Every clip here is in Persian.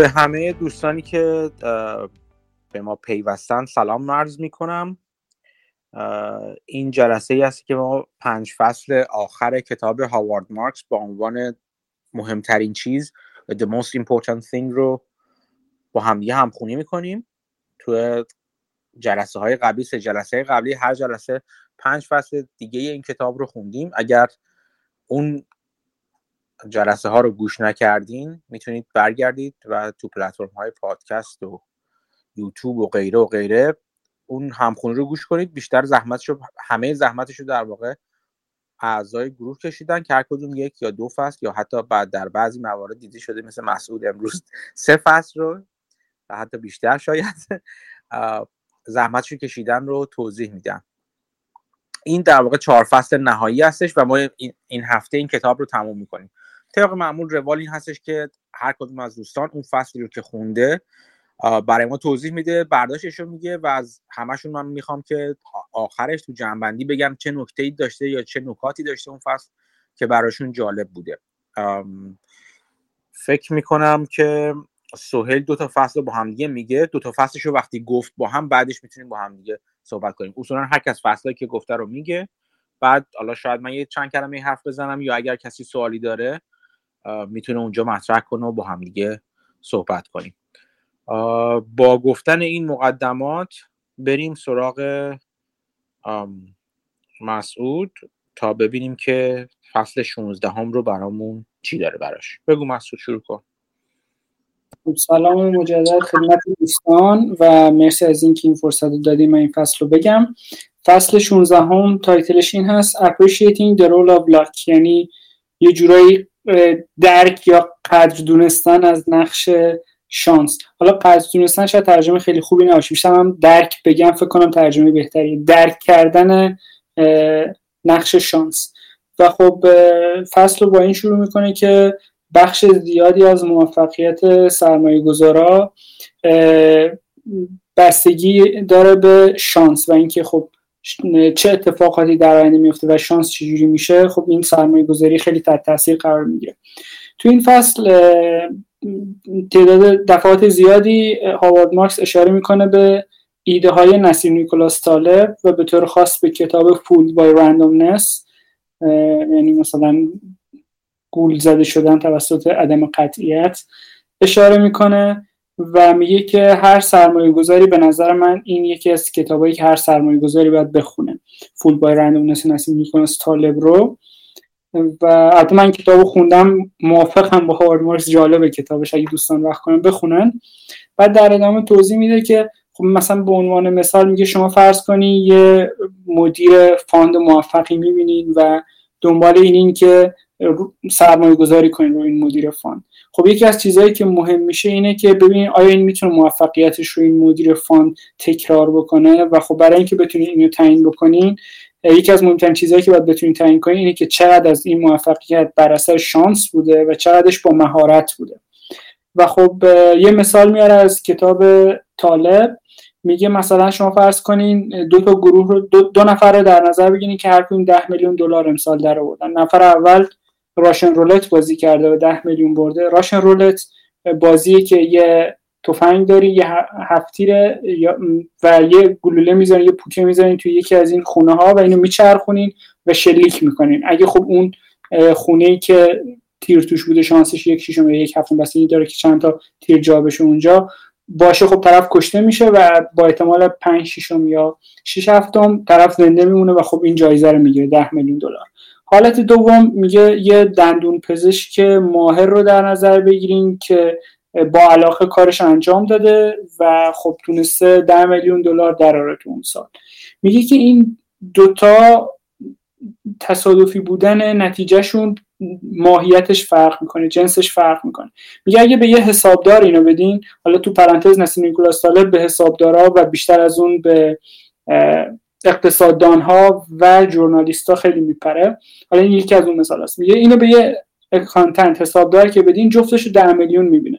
به همه دوستانی که به ما پیوستن سلام مرز می‌کنم. این جلسه ای است که ما پنج فصل آخر کتاب هاوارد مارکس با عنوان مهمترین چیز The Most Important Thing رو با همدیگه همخونی می‌کنیم. تو جلسه های قبلی سه جلسه قبلی هر جلسه پنج فصل دیگه این کتاب رو خوندیم. اگر اون جلسه ها رو گوش نکردین می‌تونید برگردید و تو پلتفرم های پادکست و یوتیوب و غیره و غیره اون همخونی رو گوش کنید. بیشتر زحمتش رو همه زحمتش رو در واقع اعضای گروه کشیدن که هر کدوم یک یا دو فصل یا حتی بعد در بعضی موارد دیده شده مثل مسعود امروز سه فصل رو و حتی بیشتر شاید زحمتش رو کشیدن رو توضیح میدن این در واقع چهار فصل نهایی هستش و ما این هفته این کتاب رو تموم می‌کنیم. طبق معمول روال این هستش که هر کدوم از دوستان اون فصلی رو که خونده برای ما توضیح میده برداشتش رو میگه و از همشون من می‌خوام که آخرش تو جنبندی بگم چه نکته ای داشته یا چه نکاتی داشته اون فصل که براشون جالب بوده. فکر می‌کنم که سهل دو تا فصل رو با هم دیگه میگه. دو تا فصلش رو وقتی گفت با هم بعدش می‌تونیم با هم دیگه صحبت کنیم. اصولا هر کس فصلی که گفته رو میگه. بعد حالا شاید من یه چند کلمه حرف بزنم یا اگر کسی سوالی داره می‌تونه اونجا مطرح کنه و با هم دیگه صحبت کنیم. با گفتن این مقدمات بریم سراغ مسعود تا ببینیم که فصل 16 هم رو برامون چی داره براش. بگو مسعود شروع کن. خب، سلام مجدد خدمت دوستان و مرسی از اینکه این فرصت رو دادیم من این فصل رو بگم. فصل 16 هم تایتلش این هست Appreciating the Role of Luck یعنی یه جورایی درک یا قدر دونستن از نقش شانس. حالا قدر دونستن شاید ترجمه خیلی خوبی نباشه. بیشتر هم درک بگم فکر کنم ترجمه بهتری. درک کردن نقش شانس. و خب فصل رو با این شروع می‌کنه که بخش زیادی از موفقیت سرمایه گذارا بستگی داره به شانس و اینکه خب چه اتفاقاتی در آینده میفته و شانس چجوری میشه خب این سرمایه گذاری خیلی تحت تاثیر قرار می‌گیره. تو این فصل تعداد دفعات زیادی هاوارد مارکس اشاره می‌کنه به ایده های نسیم نیکولاس طالب و به طور خاص به کتاب فول بای رندومنس یعنی مثلا گول زده شدن توسط عدم قطعیت اشاره می‌کنه. و میگه که هر سرمایه گذاری به نظر من این یکی از کتابایی که هر سرمایه گذاری باید بخونه. Fooled by Randomness نسیم نیکولاس طالب رو. و البته من کتاب خوندم موافقم با هاوارد مارکس جالبه کتابش اگه دوستان وقت کنن بخونن. بعد در ادامه توضیح میده که خب مثلا به عنوان مثال میگه شما فرض کنین یه مدیر fund موفقی می‌بینین و دنبال اینین که سرمایه گذاری کنین رو این مدیر fund. خب یکی از چیزهایی که مهم میشه اینه که ببینین آیا این می‌تونه موفقیتش رو این مدیر fund تکرار بکنه و خب برای اینکه بتونین اینو تعیین بکنین یکی از مهمترین چیزهایی که باید بتونین تعیین کنین اینه که چقدر از این موفقیت بر اثر شانس بوده و چقدرش با مهارت بوده. و خب یه مثال میاره از کتاب طالب میگه مثلا شما فرض کنین دو تا گروه رو دو, دو نفر رو در نظر بگیرین که هر کدوم 10 میلیون دلار امسال در آوردن. نفر اول راشن رولت بازی کرده و 10 میلیون برده. راشن رولت بازیه که یه تفنگ داری یه هفتیره و یه گلوله می‌زنین یه پوکه می‌زنین توی یکی از این خونه ها و اینو میچرخونین و شلیک می‌کنین. اگه خب اون خونه ای که تیر توش بوده شانسش یک شیشم یا یک هفتم این داره که چند تا تیر جا بشه اونجا باشه خب طرف کشته میشه و با احتمال 5 ششم یا 6 هفتم طرف زنده میمونه و خب این جایزه رو می‌گیره 10 میلیون دلار. حالت دوم میگه یه دندون پزشک ماهر رو در نظر بگیریم که با علاقه کارش انجام داده و خب تونسته ده میلیون دلار دراره تو اون سال. میگه که این دوتا تصادفی بودن نتیجهشون ماهیتش فرق می‌کنه جنسش فرق می‌کنه. میگه اگه به یه حسابدار اینو بدین حالا تو پرانتز نسیم نیکولاس طالب به حسابدارا و بیشتر از اون به اقتصاددان ها و جورنالیست ها خیلی میپره. حالا این یکی از اون مثال است. میگه اینو به یه اکانتنت حسابدار که بدین جفتش رو ده میلیون می‌بینه.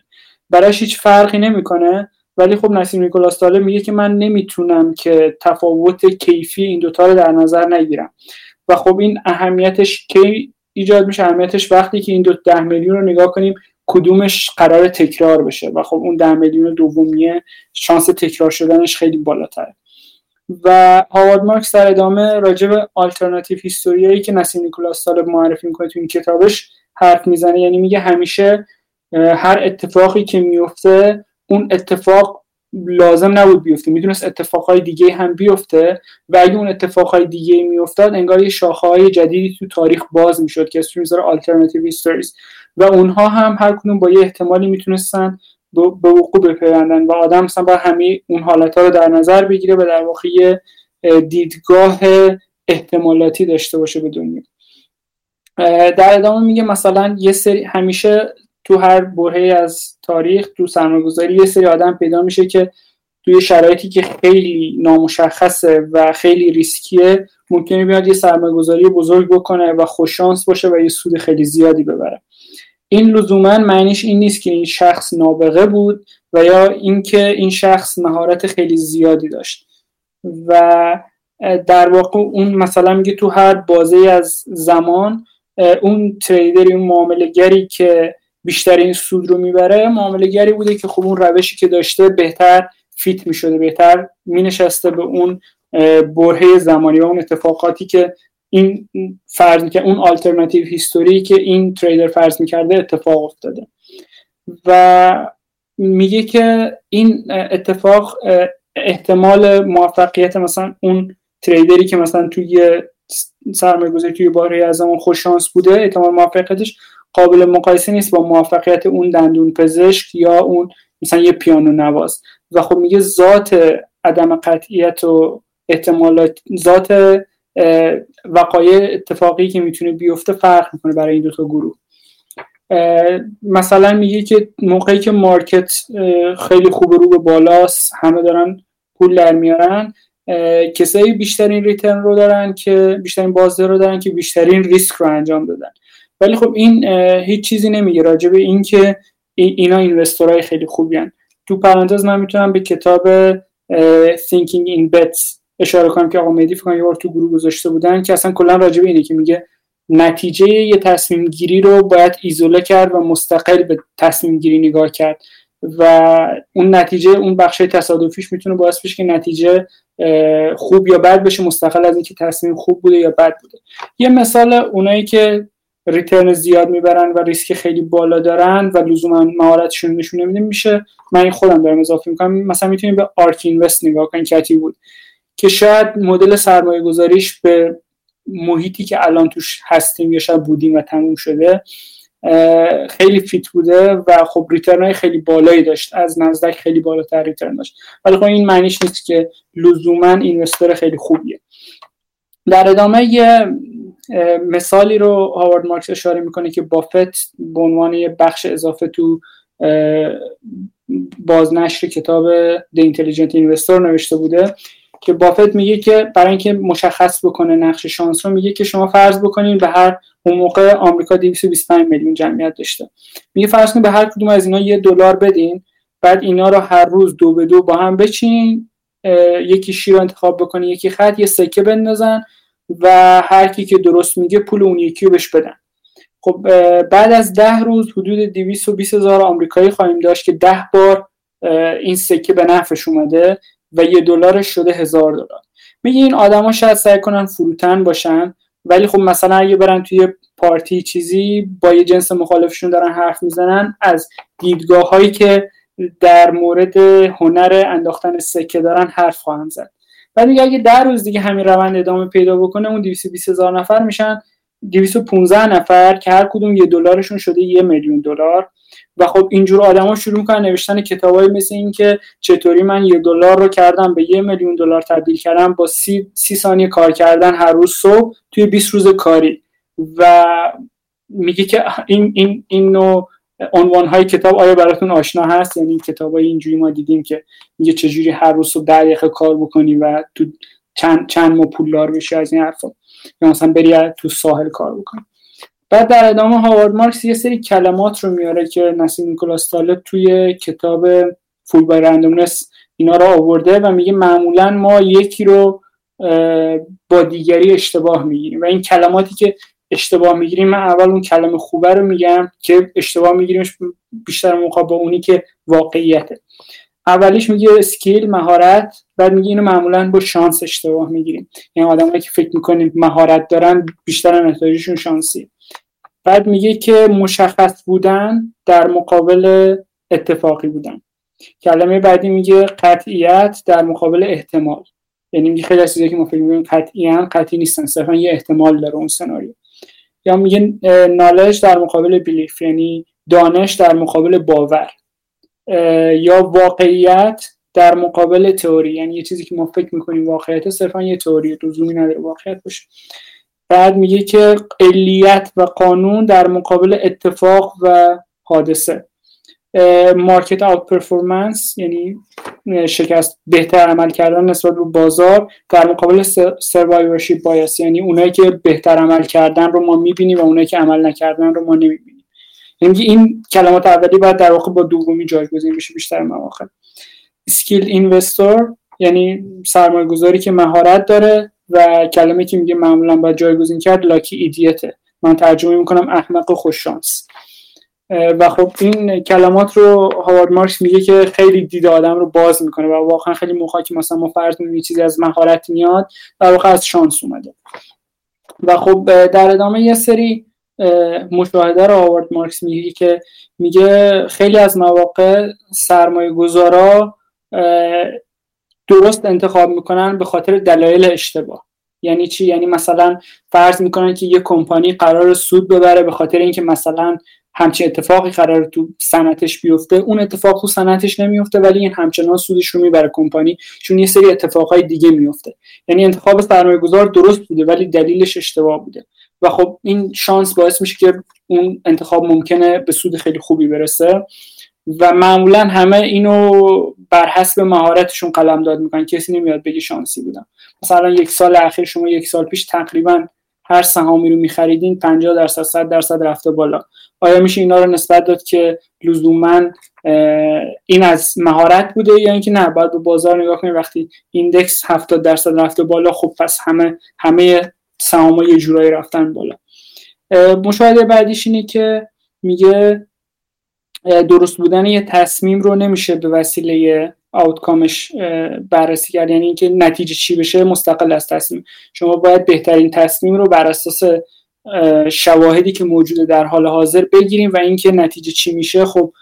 براش هیچ فرقی نمی‌کنه. ولی خب نسیم نیکولاس طالب میگه که من نمی‌تونم که تفاوت کیفی این دوتا رو در نظر نگیرم. و خب این اهمیتش کی ایجاد میشه؟ اهمیتش وقتی که این دو ده میلیون رو نگاه کنیم کدومش قرار تکرار بشه؟ و خب اون ده میلیون دومیه شانس تکرار شدنش خیلی بالاتره. و هاوارد مارکس در ادامه راجع به alternative history ایی که نسیم نیکولاس طالب معرفی می‌کنه تو این کتابش حرف می‌زنه. یعنی میگه همیشه هر اتفاقی که میفته اون اتفاق لازم نبود بیفته. می‌تونست اتفاقهای دیگه هم بیفته و اگه اون اتفاقهای دیگه میافتاد انگار یه شاخه جدیدی تو تاریخ باز می‌شد که اسمش می‌ذاره alternative histories. و اونها هم هر کدوم با یه احتمالی می‌تونستن به وقوع بپیوندن و آدم مثلا باید همه اون حالت رو در نظر بگیره و در واقع دیدگاه احتمالاتی داشته باشه به دنیا. در ادامه میگه مثلا یه سری همیشه تو هر برهه از تاریخ تو سرمایه‌گذاری یه سری آدم پیدا میشه که توی شرایطی که خیلی نامشخصه و خیلی ریسکیه ممکنه بیاد یه سرمایه‌گذاری بزرگ بکنه و خوششانس باشه و یه سود خیلی زیادی ببره. این لزوما معنیش این نیست که این شخص نابغه بود و یا اینکه این شخص مهارت خیلی زیادی داشت. و در واقع اون مثلا میگه تو هر بازه از زمان اون تریدر اون معاملهگری که بیشترین سود رو می‌بره معاملهگری بوده که خب اون روشی که داشته بهتر فیت می‌شده بهتر مینشسته به اون برهه زمانی و اون اتفاقاتی که این فرض که اون آلترناتیو هیستوری که این تریدر فرض می‌کرده اتفاق افتاده. و میگه که این اتفاق احتمال موفقیت مثلا اون تریدری که مثلا توی سرمایه گذاری توی باره از زمان خوش شانس بوده احتمال موفقیتش قابل مقایسه نیست با موفقیت اون دندون پزشک یا اون مثلا یه پیانو نواز. و خب میگه ذات عدم قطعیت و احتمالات ذات وقایع اتفاقی که می‌تونه بیفته فرق می‌کنه برای این دوتا گروه مثلا میگه که موقعی که مارکت خیلی خوب رو به بالاست همه دارن پول در میارن کسایی بیشترین ریترن رو دارن که بیشترین بازده رو دارن که بیشترین ریسک رو انجام دادن ولی خب این هیچ چیزی نمیگه راجع به این که اینا اینوستورهای خیلی خوبی هن. تو پرانتز من می‌تونم به کتاب Thinking in Bets اشاره کنم که آقا مهدی فکر یه تو گروه گذاشته بودن که اصلا کلا راجع به اینه که میگه نتیجه یه تصمیم گیری رو باید ایزوله کرد و مستقل به تصمیم گیری نگاه کرد. و اون نتیجه اون بخش تصادفیش می‌تونه باعث بشه که نتیجه خوب یا بد بشه مستقل از اینکه تصمیم خوب بوده یا بد بوده. یه مثال اونایی که ریترن زیاد می‌برن و ریسک خیلی بالا دارن و لزوما مهارتشون نشون نمیده میشه. من خودم دارم اضافه می‌کنم. مثلا می‌تونیم به ARK Invest نگاه کنیم Cathie Wood. که شاید مدل سرمایه گذاریش به محیطی که الان توش هستیم یا شاید بودیم و تموم شده خیلی fit بوده و خب return های خیلی بالایی داشت. از نزدک خیلی بالاتر return داشت. ولی خب این معنیش نیست که لزوما investor خیلی خوبیه. در ادامه یه مثالی رو هاوارد مارکس اشاره می‌کنه که بافت به عنوان یه بخش اضافه تو بازنشر کتاب The Intelligent Investor نوشته بوده. که بافت میگه که برای اینکه مشخص بکنه نقش شانس رو میگه که شما فرض بکنین به هر اون موقع آمریکا 225 میلیون جمعیت داشته. میگه فرض کنید به هر کدوم از اینا یه دلار بدین بعد اینا رو هر روز دو به دو با هم بچین یکی شیر انتخاب بکنین یکی خط یه سکه بندازن و هر کی که درست میگه پول اون یکی رو بهش بدن. خب بعد از ده روز حدود 220 هزار آمریکایی خواهیم داشت که ده بار این سکه به نفعش اومده. و یه دلارش شده هزار دلار. میگه این آدما شاید سعی کنن فروتن باشن ولی خب مثلا اگه برن توی پارتی چیزی با یه جنس مخالفشون دارن حرف می‌زنن از دیدگاه هایی که در مورد هنر انداختن سکه دارن حرف خواهند زد. بعد میگه اگه در روز دیگه همین روند ادامه پیدا بکنه اون 220 هزار نفر میشن. 215 نفر که هر کدوم یه دلارشون شده یه میلیون دلار. و خب اینجور آدما شروع می‌کنن نوشتن کتابایی مثل این که چطوری من یه دلار رو کردم به یه میلیون دلار تبدیل کردم با سی, سی ثانیه کار کردن هر روز صبح توی 20 روز کاری. و میگه که این این این نوع عنوان های کتاب آیا براتون آشنا هست؟ یعنی کتاب های اینجوری ما دیدیم که میگه چجوری هر روز صبح در دقیقه کار بکنی و تو چند چند ماه پولدار بشی از این حرفا. یا مثلا بری تو ساحل کار بکنی. بعد در ادامه هاوارد مارکس یه سری کلمات رو میاره که نسیم نیکولاس طالب توی کتاب فول بای رندومنس اینا رو آورده و میگه معمولا ما یکی رو با دیگری اشتباه می‌گیریم. و این کلماتی که اشتباه می‌گیریم من اول اون کلمه خوبه رو میگم که اشتباه میگیریمش بیشتر مقابل با اونی که واقعیته. اولیش میگه اسکیل مهارت بعد میگه اینو معمولا با شانس اشتباه می‌گیریم. یعنی آدمایی که فکر می‌کنیم مهارت دارن بیشتر نتایجشون شانسی بعد میگه که مشخص بودن در مقابل اتفاقی بودن. کلمه بعدی میگه قطعیت در مقابل احتمال. یعنی میگه خیلی از که ما فکر می‌کنیم قطعی قطعی نیستن. صرفا یه احتمال داره اون سناریو. یا میگه نالج در مقابل بیلیف یعنی دانش در مقابل باور. یا واقعیت در مقابل تئوری. یعنی یه چیزی که ما فکر می‌کنیم واقعیت صرفا یه تئوری. لزومی نداره واقعیت باشه. بعد میگه که علیت و قانون در مقابل اتفاق و حادثه. مارکت آوت پرفورمنس یعنی شکست بهتر عمل کردن نسبت به بازار در مقابل سروایورشیپ بایاس یعنی اونایی که بهتر عمل کردن رو ما می‌بینیم و اونایی که عمل نکردن رو ما نمی‌بینیم. یعنی این کلمات اولی باید در واقع با دومی جایگزین بشه بیشتر مواقع. اسکیل اینوستور یعنی سرمایه گذاری که مهارت داره و کلمه که میگه معمولا باید جایگزین کرد لاکی ایدیته. من ترجمه می‌کنم احمق خوش شانس. و خب این کلمات رو هاوارد مارکس میگه که خیلی دید آدم رو باز می‌کنه و واقعا خیلی موقع که مثلا ما فرض چیزی از مهارت میاد در واقع از شانس اومده. و خب در ادامه یه سری مشاهده رو هاوارد مارکس میگه که میگه خیلی از مواقع سرمایه گذارا درست انتخاب می‌کنن به خاطر دلایل اشتباه. یعنی چی؟ یعنی مثلا فرض می‌کنن که یه کمپانی قرار سود ببره به خاطر اینکه مثلا همچین اتفاقی قرار تو صنعتش بیفته. اون اتفاق تو صنعتش نمیفته ولی این همچنان سودش رو می‌بره کمپانی چون یه سری اتفاقهای دیگه میفته یعنی انتخاب سرمایه گذار درست بوده ولی دلیلش اشتباه بوده. و خب این شانس باعث میشه که اون انتخاب ممکنه به سود خیلی خوبی برسه. و معمولا همه اینو بر حسب مهارتشون قلم داد می‌کنن. کسی نمیاد بگه شانسی بودم. مثلا یک سال اخیر شما یک سال پیش تقریبا هر سهامی رو میخریدین 50 درصد 100 درصد رفته بالا. آیا میشه اینا رو نسبت داد که لزوما این از مهارت بوده یا اینکه نه؟ باید به بازار نگاه کنیم. وقتی ایندکس 70 درصد رفته بالا خب پس همه همه سهام یه جورایی رفتن بالا. مشاهده بعدیش اینه که میگه درست بودن یه تصمیم رو نمیشه به وسیله آوتکامش بررسی کرد. یعنی اینکه نتیجه چی بشه مستقل از تصمیم. شما باید بهترین تصمیم رو بر اساس شواهدی که موجوده در حال حاضر بگیریم و اینکه نتیجه چی میشه خب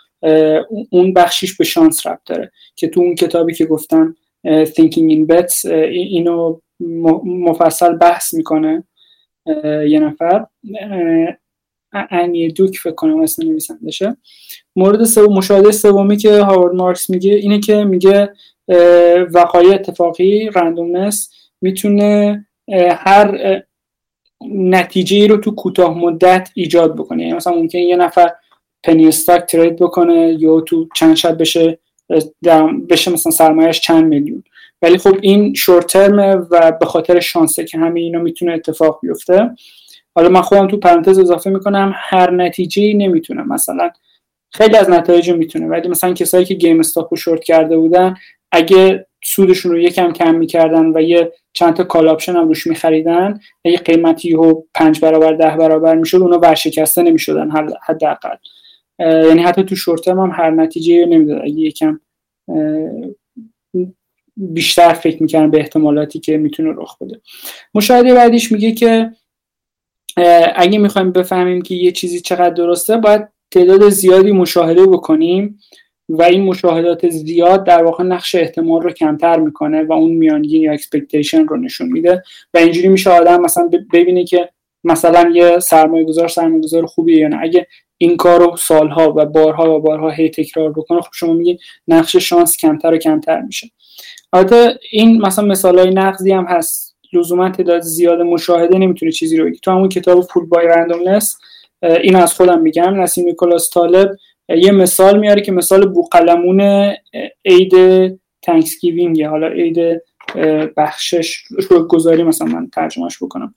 اون بخشیش به شانس ربط داره. که تو اون کتابی که گفتم Thinking in Bets اینو مفصل بحث می‌کنه یه نفر. انی دوک فکر کنم اسم نویسندشه. مورد سوم مشاهده سومی که هاوارد مارکس میگه اینه که میگه وقایع اتفاقی رندومنس می‌تونه هر نتیجه رو تو کوتاه مدت ایجاد بکنه. یعنی مثلا ممکن یه نفر پنی استاک ترید بکنه یا تو چند شب بشه بشه مثلا سرمایهش چند میلیون. ولی خب این short term ه و به خاطر شانسه که همه اینا می‌تونه اتفاق بیفته. حالا من خودم تو پرانتز اضافه می‌کنم هر نتیجه نمی‌تونه مثلا خیلی از نتایج می‌تونه ولی مثلا کسایی که GameStop رو شورت کرده بودن اگه سودشون رو یکم کم می‌کردن و یه چند تا call option هم روش میخریدن اگه قیمتی رو پنج برابر ده برابر می‌شد اونا ورشکسته نمی‌شدن حداقل. یعنی حتی تو شورت هم هر نتیجه رو نمی‌داد اگه یکم بیشتر فکر می‌کنن به احتمالاتی که می‌تونه رخ بده. مشاهده بعدیش میگه که اگه می‌خوایم بفهمیم که یه چیزی چقدر درسته باید تعداد زیادی مشاهده بکنیم و این مشاهدات زیاد در واقع نقش احتمال رو کمتر می‌کنه و اون میانگین یا expectation رو نشون میده و اینجوری میشه آدم مثلا ببینه که مثلا یه سرمایه گذار سرمایه گذار خوبیه یا نه. اگه این کار رو سالها و بارها و بارها هی تکرار بکنه خب شما میگی نقش شانس کمتر و کمتر میشه. البته این مثلا مثال های نقضی هم هست. لزوما تعداد زیاد مشاهده نمی‌تونه چیزی رو بگی تو همون کتاب Fooled by Randomness این از خودم میگم نسیم نیکولاس طالب یه مثال میاره که مثال بوقلمون عید Thanksgiving حالا عید بخشش رو گذاری مثلا من ترجمهش بکنم.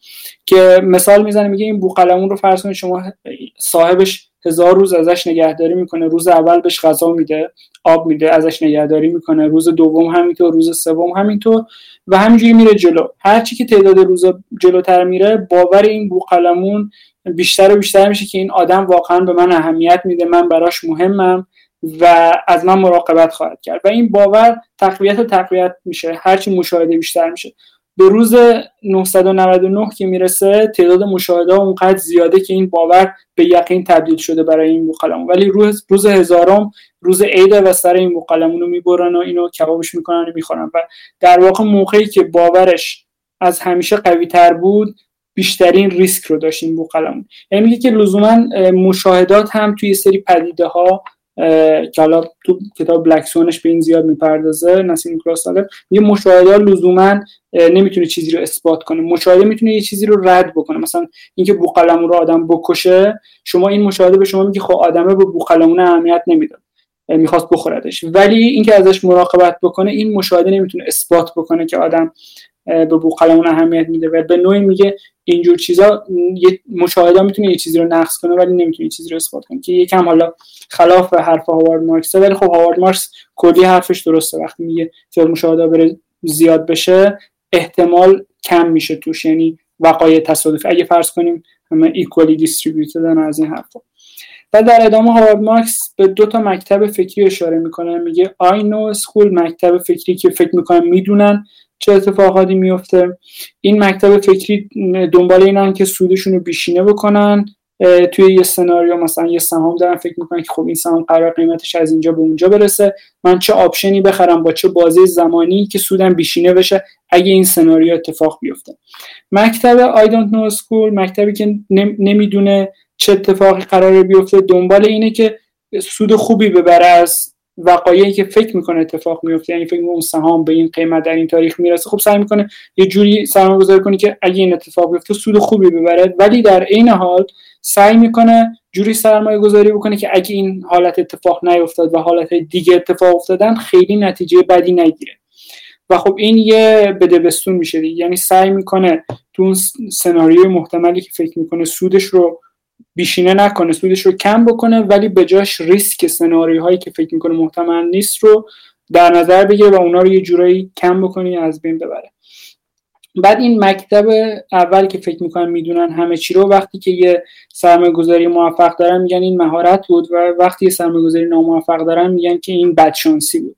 که مثال می‌زنه میگه این بوقلمون رو فرض کنید شما صاحبش هزار روز ازش نگهداری می‌کنه روز اول بهش غذا میده آب میده ازش نگهداری می‌کنه روز دوم همینطور روز سوم همینطور و همینجوری میره جلو. هرچی که تعداد روز جلوتر میره باور این بوقلمون بیشتر و بیشتر میشه که این آدم واقعا به من اهمیت میده من براش مهمم. و از من مراقبت خواهد کرد. و این باور تقویت و تقویت میشه. هرچی مشاهده بیشتر میشه. به روز 999 که می‌رسه تعداد مشاهده اونقدر زیاده که این باور به یقین تبدیل شده برای این بوقلمون. ولی روز روز هزارم روز عید و سر این بوقلمون رو می‌برن و اینو کبابش می‌کنن و می‌خورن. و در واقع موقعی که باورش از همیشه قوی تر بود بیشترین ریسک رو داشت این بوقلمون. یعنی میگه که لزوما مشاهدات هم توی سری پدیده ها که حالا تو کتاب بلک سونش به این زیاد می‌پردازه نسیم کلاس سالم یه مشاهده لزوما نمی‌تونه چیزی رو اثبات کنه. مشاهده می‌تونه یه چیزی رو رد بکنه. مثلا اینکه بوقلمون رو آدم بکشه شما این مشاهده به شما میگه خب آدمه به بوقلمون اهمیت نمی‌داد می‌خواست بخوردش. ولی اینکه ازش مراقبت بکنه این مشاهده نمی‌تونه اثبات بکنه که آدم به بوقلمون اهمیت میده. و به نوعی میگه اینجور چیزا یه مشاهده می‌تونه یه چیزی رو نقص کنه ولی نمی‌تونه چیزی رو اثبات کنه. که یکم حالا خلاف حرف هاوارد مارکس ولی خب هاوارد مارکس کلی حرفش درسته. وقتی میگه تعداد مشاهده بره زیاد بشه احتمال کم میشه توش یعنی وقایع تصادفی. اگه فرض کنیم همه equally distributed ن از این حرفا. و در ادامه هاوارد مارکس به دو تا مکتب فکری اشاره می‌کنه. میگه I know school مکتب فکری که فکر می‌کنن می‌دونن. چه اتفاقاتی میفته این مکتب فکری دنبال اینن که سودشون رو بیشینه بکنن. توی یه سناریو مثلا یه سهام دارن فکر می‌کنن که خب این سهام قراره قیمتش از اینجا به اونجا برسه. من چه آپشنی بخرم؟ با چه بازی زمانی که سودم بیشینه بشه؟ اگه این سناریو اتفاق بیفته. مکتب I don't know school مکتبی که نمی‌دونه چه اتفاقی قرار بیفته دنبال اینه که سود خوبی ببره از وقایعی که فکر می‌کنه اتفاق میفته یعنی فکر اون سهام به این قیمت در این تاریخ می‌رسه خب سعی می‌کنه یه جوری سرمایه گذاری کنی که اگه این اتفاق بیفته سود خوبی ببره. ولی در عین حال سعی می‌کنه جوری سرمایه گذاری بکنه که اگه این حالت اتفاق نیفتاد و حالت دیگه اتفاق افتادن خیلی نتیجه بدی نگیره. و خب این یه بدبستون میشه دیگه. یعنی سعی می‌کنه تو اون سناریوی محتملی که فکر می‌کنه سودش رو بیشینه نکنه سودش رو کم بکنه ولی به جاش ریسک سناریوهایی که فکر می‌کنه محتمل نیست رو در نظر بگیره و اونا رو یه جورایی کم بکنی از بین ببره. بعد این مکتب اول که فکر می‌کنن می‌دونن همه چی رو وقتی که یه سرمایه گذاری موفق دارن میگن این مهارت بود و وقتی یه سرمایه گذاری ناموفق دارن میگن که این بدشانسی بود.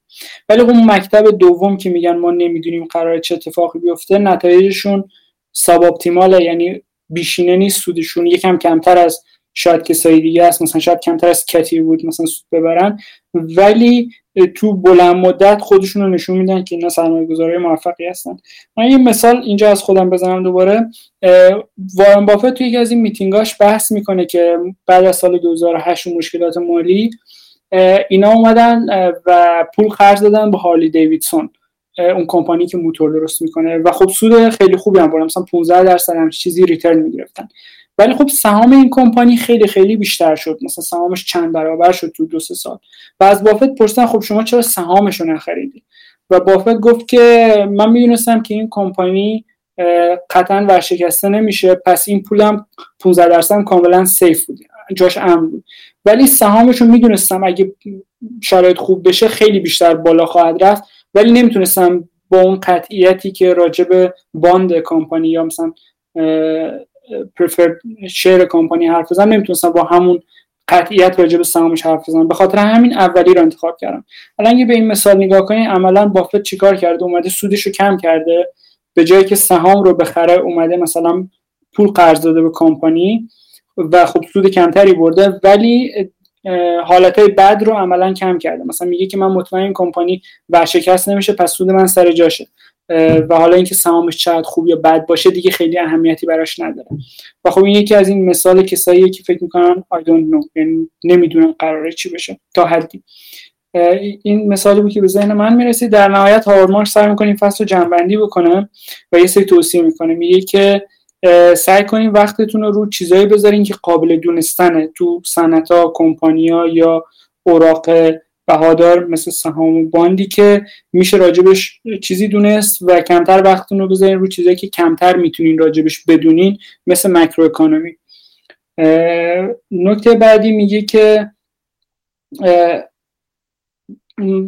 ولی اون مکتب دوم که میگن ما نمی‌دونیم قرار چه اتفاقی بیفته نتایجشون ساب یعنی بیشینه نیست سودشون. یکم کمتر از شاید کسایی دیگه است مثلا شاید کمتر از کتی بود مثلا سود ببرن. ولی تو بلند مدت خودشون رو نشون میدن که اینا سرمایه گذاری موفقی هستن. من یه مثال اینجا از خودم بزنم دوباره. وارن بافت توی یکی از این میتینگاش بحث می‌کنه که بعد از سال 2008 مشکلات مالی اینا اومدن و پول قرض دادن به هارلی دیویدسون. اون کمپانی که موتور درست می‌کنه. و خب سود خیلی خوبی هم بردن مثلا 15 درصد هم چیزی ریترن می‌گرفتن. ولی خب سهام این کمپانی خیلی خیلی بیشتر شد. مثلا سهامش چند برابر شد تو دو سه سال. و از بافت پرسیدن خب شما چرا سهامش رو نخریدی؟ و بافت گفت که من می‌دونستم که این کمپانی قطعا ورشکسته نمیشه. پس این پولم 15 درصد کاملا سیف بود. جاش امن بود. ولی سهامش رو می‌دونستم اگه شرایط خوب بشه خیلی بیشتر بالا خواهد رفت. ولی نمی‌تونستم با اون قطعیتی که راجب باند کمپانی یا مثلا پرفر شیر کمپانی حرف بزنم نمی‌تونستم با همون قطعیت راجع به سهامش حرف بزنم. به خاطر همین اولی رو انتخاب کردم. الان اگه به این مثال نگاه کنید عملا بافت چیکار کرده؟ اومده سودش رو کم کرده. به جایی که سهام رو بخره اومده مثلا پول قرض داده به کمپانی و خب سود کمتری برده. ولی حالت های بد رو عملا کم کرده. مثلا میگه که من مطمئن کمپانی ورشکست نمیشه پس سود من سر جاشه و حالا اینکه سهامش چقدر خوب یا بد باشه دیگه خیلی اهمیتی براش نداره. و خب این یکی از این مثال کسایی که فکر می‌کنن I don't know یعنی نمی‌دونن قراره چی بشه تا حدی. این مثالی بود که به ذهن من می‌رسید. در نهایت هاورمارک سعی می‌کنه این فصل رو جنبندی بکنه و یه سری توصیه می‌کنه. میگه که سعی کنین وقتتون رو رو چیزایی بذارین که قابل دونستنه. تو صنعت ها کمپانیا یا اوراق بهادار مثل سهام و باندی که میشه راجبش چیزی دونست و کمتر وقتتون رو بذارین رو چیزایی که کمتر می‌تونین راجبش بدونین مثل مکرو اکانومی نکته بعدی میگه که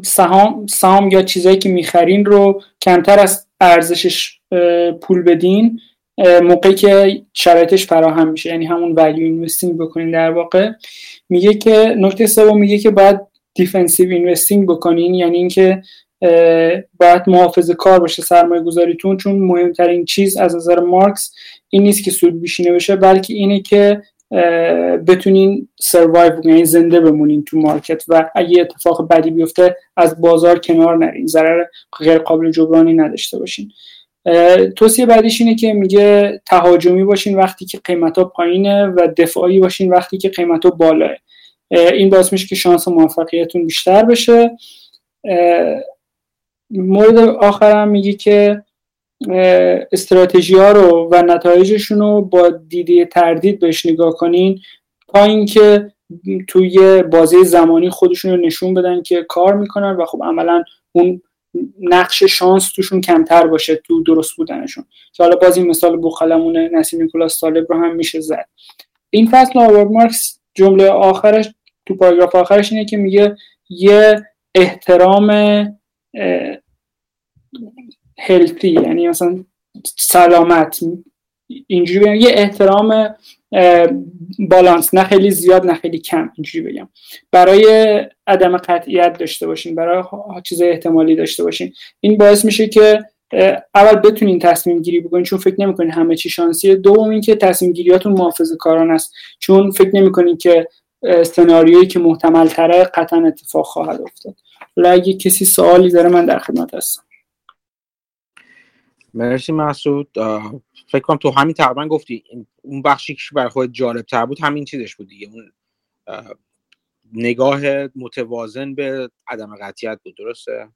سهام سهام یا چیزایی که می‌خرین رو کمتر از ارزشش پول بدین. موقعی که شرایطش فراهم میشه یعنی همون value investing بکنین در واقع میگه که نکته سوم میگه که باید defensive investing بکنین یعنی اینکه باید محافظه کار باشه سرمایه گذاریتون چون مهمترین چیز از نظر مارکس این نیست که سود بیشینه بشه بلکه اینه که بتونین سروایو یعنی زنده بمونین تو مارکت و اگه اتفاق بدی بیفته از بازار کنار نرین ضرر غیر قابل جبرانی نداشته باشین. توصیه بعدیش اینه که میگه تهاجمی باشین وقتی که قیمت ها پایینه و دفاعی باشین وقتی که قیمت ها بالاه این باعث میشه که شانس موفقیتون بیشتر بشه. مورد آخرم میگه که استراتژی ها رو و نتایجشون رو با دیده تردید بهش نگاه کنین. تا اینکه توی بازه زمانی خودشون رو نشون بدن که کار می‌کنن و خب عملا اون نقش شانس توشون کمتر باشه تو درست بودنشون. که حالا باز این مثال بوخلمون نسیم نیکولاس طالب رو هم میشه زد. این فصل آورد مارکس جمله آخرش تو پاراگراف آخرش اینه که میگه یه احترام هلتی یعنی مثلا سلامت. اینجوری یه احترام بالانس نه خیلی زیاد نه خیلی کم اینجوری بگم. برای عدم قطعیت داشته باشین برای چیز احتمالی داشته باشین. این باعث میشه که اول بتونین تصمیم گیری بکنین چون فکر نمی‌کنین همه چی شانسیه. دوم اینکه تصمیم گیریاتون محافظه کاران است. چون فکر نمی‌کنین که سناریویی که محتمل تره قطعا اتفاق خواهد افتاد. کسی سوالی داره من در خدمت هستم. مرسی مسعود فکر کنم تو همین تقریبا گفتی. اون بخشی که برای خود جالب تر بود همین چیزش بود دیگه. اون نگاه متوازن به عدم قطیت بود درسته؟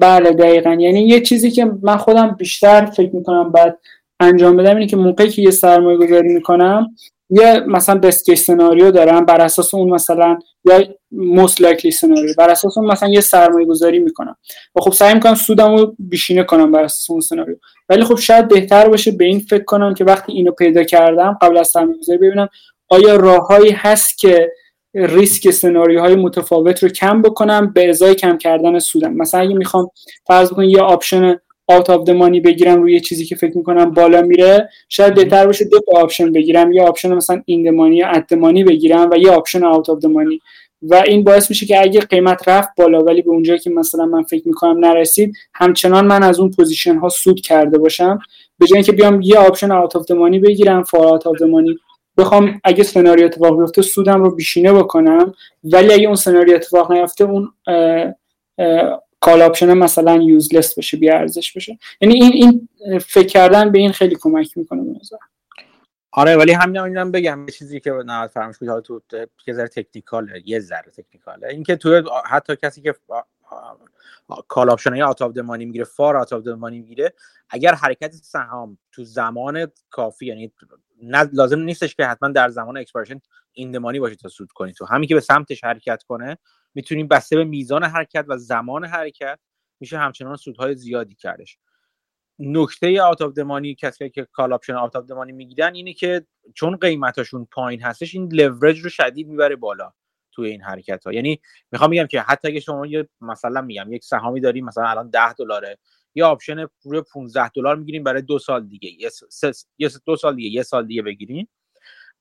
بله دقیقا. یعنی یه چیزی که من خودم بیشتر فکر می‌کنم بعد انجام بدم اینه که موقعی که یه سرمایه گذاری می‌کنم یه مثلا بست سناریو دارم بر اساس اون مثلا یا most likely سناریو بر اساس اون مثلا یه سرمایه گذاری می‌کنم. و خب سعی می‌کنم سودم رو بیشینه کنم بر اساس اون سناریو ولی خب شاید بهتر باشه به این فکر کنم که وقتی اینو پیدا کردم قبل از سرمایه گذاری ببینم آیا راههایی هست که ریسک سناریوهای متفاوت رو کم بکنم به ازای کم کردن سودم. مثلا اگه می‌خوام فرض بکنم یه option out of the money بگیرم روی چیزی که فکر می‌کنم بالا میره شاید بهتر باشه دو تا option بگیرم یا option مثلا in money یا at money بگیرم و یه option out of money. و این باعث میشه که اگه قیمت رفت بالا ولی به اونجایی که مثلا من فکر می‌کنم نرسید همچنان من از اون position ها سود کرده باشم. به جای اینکه بیام یه option out of money بگیرم far out of money بخوام اگه سناریو اتفاق بیفته سودم رو بیشینه بکنم. ولی اگه اون سناریو اتفاق نیفته اون call option مثلا useless بشه بی ارزش بشه. یعنی این این فکر کردن به این خیلی کمک می‌کنه به آره ولی همین هم بگم یه چیزی که نه فراموش کنید تو یه ذره تکنیکاله یه ذره تکنیکاله. اینکه تو حتی کسی که call option های out the money می‌گیره far out the money می‌گیره اگر حرکت سهام تو زمان کافی یعنی لازم نیستش که حتما در زمان expiration in the money باشه تا سود کنید تو. همین که به سمتش حرکت کنه می‌تونیم بسته به میزان حرکت و زمان حرکت میشه همچنان سودهای زیادی کردش. نکته out of the money کسی که call option out of the money می‌گیرن اینه که چون قیمتاشون پایین هستش این لورج رو شدید می‌بره بالا توی این حرکت ها یعنی می‌خوام میگم که حتی اگه شما یه مثلا میگم یک سهامی داریم مثلا الان 10 دلاره یه option روی 15 دلار می‌گیریم برای دو سال دیگه یه دو سال دیگه یه سال دیگه بگیریم.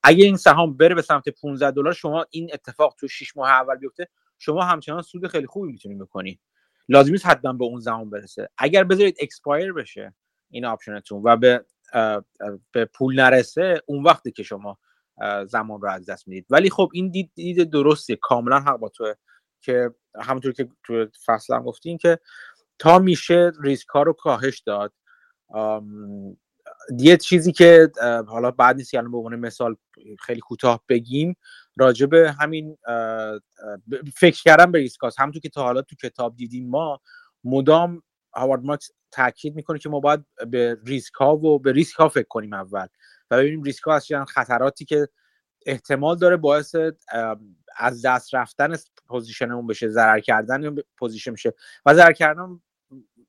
اگه این سهام بره به سمت 15 دلار شما این اتفاق تو 6 ماه اول بیفته شما همچنان سود خیلی خوبی می‌تونید بکنید لازم نیست حتما به اون زمان برسه. اگر بذارید expire بشه این option تون و به به پول نرسه اون وقتی که شما زمان رو از دست می‌دید. ولی خب این دید, دید درستی کاملا حق با توه که همونطور که تو فصل هم گفتین که تا میشه ریسک رو کاهش داد یه چیزی که حالا بعد نیست یعنی به عنوان مثال خیلی کوتاه بگیم راجع به همین فکر کردن به ریسکاست همونطور که تا حالا تو کتاب دیدیم ما مدام هاوارد مارکس تاکید می‌کنه که ما باید به ریسک ها و به ریسک ها فکر کنیم اول. و ببینیم ریسک ها اصلا خطراتی که احتمال داره باعث از دست رفتن position مون بشه ضرر کردن position میشه و ضرر کردن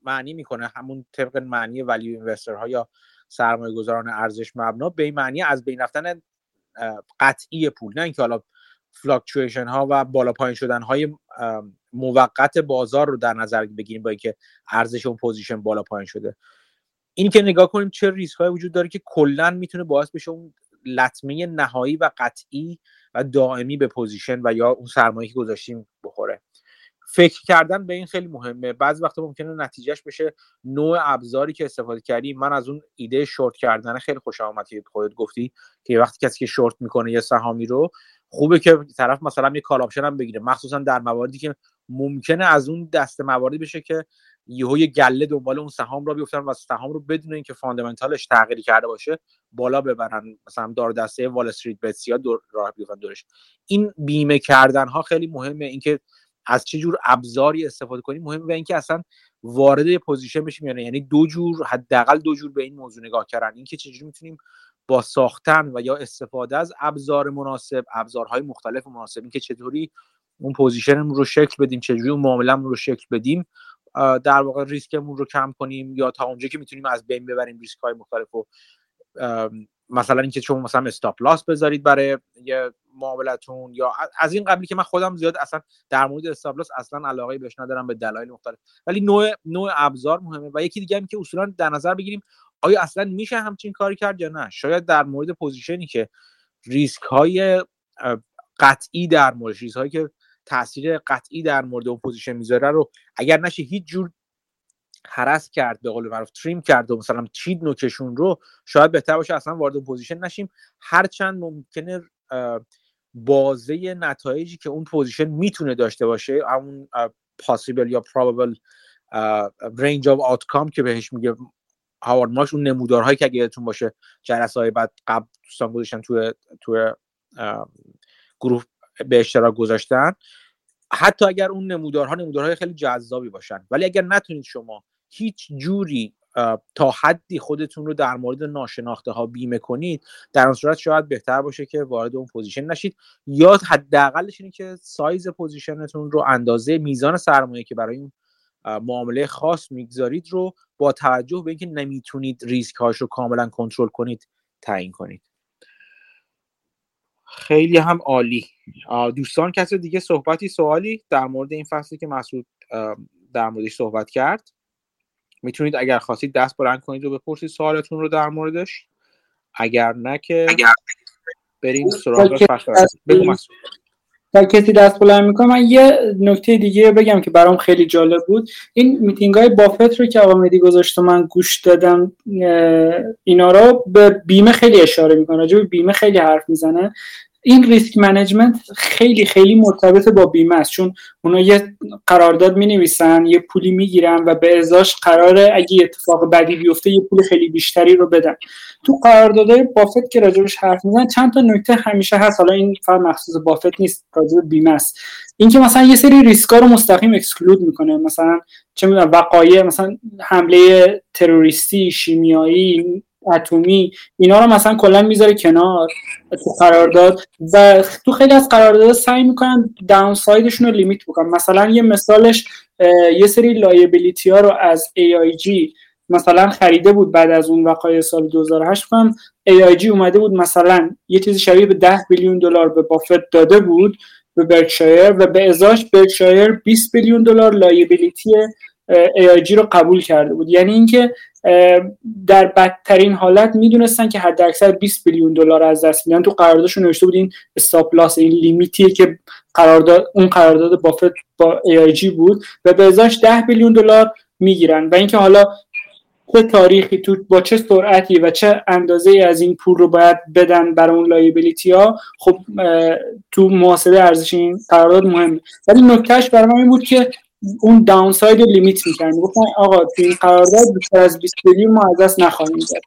معنی می‌کنه. همون طبق معنی ولی investor ها یا سرمایه گذاران ارزش مبنا به این معنی از بین رفتن قطعی پول نه اینکه حالا fluctuation ها و بالا پایین شدن های موقت بازار رو در نظر بگیریم با اینکه ارزش اون position بالا پایین شده. این که نگاه کنیم چه ریسک های وجود داره که کلا می‌تونه باعث بشه اون لطمه نهایی و قطعی و دائمی به position و یا اون سرمایه که گذاشتیم بخوره. فکر کردن به این خیلی مهمه. بعضی وقتا ممکنه نتیجهش بشه نوع ابزاری که استفاده کردیم من از اون ایده شورت کردن خیلی خوش آمد که خودت گفتی که وقتی کسی که شورت می‌کنه یه سهامی رو خوبه که طرف مثلا یه call option هم بگیره. مخصوصا در مواردی که ممکنه از اون دست مواردی بشه که یهو یه گله دنبال اون سهام رو بیفتن و سهام رو بدون اینکه fundamental ش تغییری کرده باشه بالا ببرن. مثلا دار دسته وال استریت بتس یا دور راه بیفتن دورش. این بیمه کردن ها خیلی مهمه. اینکه از چه جور ابزاری استفاده کنیم مهمه و اینکه اصلا وارد position بشیم یعنی یعنی دو جور حداقل دو جور به این موضوع نگاه کردن. اینکه چجوری می‌تونیم با ساختن و یا استفاده از ابزار مناسب ابزارهای مختلف مناسب اینکه چطوری اون position مون رو شکل بدیم چجوری اون معاملمون رو شکل بدیم در واقع ریسکمون رو کم کنیم یا تا اونجا که می‌تونیم از بین ببریم ریسک های مختلف و مثلا اینکه شما مثلا stop loss بذارید برای یه معاملتون یا از این قبیل که من خودم زیاد اصلا در مورد stop loss اصلا علاقه بهش ندارم به دلایل مختلف. ولی نوع نوع ابزار مهمه و یکی دیگه هم که اصولا در نظر بگیریم آیا اصلا میشه همچین کاری کرد یا نه؟ شاید در مورد position ی که ریسک های قطعی در مورد هایی که تاثیر قطعی در مورد اون position می‌ذاره رو اگر نشه هیچ جور حرس کرد به قول معروف trim کرد و مثلا چید نوکشون رو شاید بهتر باشه اصلا وارد position نشیم. هرچند ممکنه بازه نتایجی که اون position می‌تونه داشته باشه همون possible یا probable range of outcome که بهش میگه هاوارد مارکس اون نمودارهایی که اگه یادتون باشه جلسه های بعد قبل دوستان گذاشتن توی توی گروه به اشتراک گذاشتن. حتی اگر اون نمودارها نمودارهای خیلی جذابی باشن. ولی اگر نتونید شما هیچ جوری تا حدی خودتون رو در مورد ناشناخته ها بیمه کنید در اون صورت شاید بهتر باشه که وارد اون position نشید. یا حداقلش اینه که size position تون رو اندازه میزان سرمایه که برای این معامله خاص می‌گذارید رو با توجه به اینکه نمی‌تونید ریسک هاش رو کاملا کنترل کنید تعیین کنید. خیلی هم عالی. دوستان کسی دیگه صحبتی سوالی در مورد این فصلی که مسعود در موردش صحبت کرد می‌تونید اگر خواستید دست بلند کنید و بپرسید سوالتون رو در موردش. اگر نه که بریم سراغ فصل بگو مسعود. تا کسی دست بلند می‌کنه من یه نکته دیگه بگم که برام خیلی جالب بود. این میتینگ های بافت رو که آقا مدی گذاشت من گوش دادم اینا رو به بیمه خیلی اشاره می‌کنه راجع به بیمه خیلی حرف می‌زنه. این risk management خیلی خیلی مرتبط با بیمه است. چون اونا یه قرارداد می نویسن یه پولی می‌گیرن و به ازاش قراره اگه اتفاق بدی بیفته یه پول خیلی بیشتری رو بدن. تو قراردادهای بافت که راجبش حرف می‌زنن چند تا نکته همیشه هست. حالا این فقط مخصوص بافت نیست راجب بیمه است. اینکه مثلا یه سری ریسکا رو مستقیم exclude می‌کنه. مثلا چه می‌دونم وقایع مثلا حمله تروریستی شیمیایی اتمی اینا رو مثلا کلا می‌ذاره کنار تو قرارداد و تو خیلی از قراردادها سعی می‌کنن downside شون رو limit بکنن. مثلا یه مثالش یه سری liability ها رو از AIG مثلا خریده بود بعد از اون وقایع سال 2008 کنم AIG اومده بود مثلا یه چیزی شبیه به 10 billion دلار به بافت داده بود به برکشایر و به ازاش برکشایر 20 billion دلار liability AIG رو قبول کرده بود. یعنی اینکه در بدترین حالت می‌دونستن که حد اکثر 20 billion دلار از دست میدن. تو قراردادشون نوشته بود این stop loss این limit یه که قرارداد اون قرارداد بافت با AIG بود و به ازاش 10 billion دلار می‌گیرن. و اینکه حالا چه تاریخی تو با چه سرعتی و چه اندازه از این پول رو باید بدن برای اون liability ها خب تو محاسبه ارزش این قرارداد مهمه. ولی نکتهش برای من این بود که اون داون ساید رو لیمیت می‌کنن گفتن آقا تو این قرارداد بیشتر از 20 میلیون ما از دست نخواهیم داد.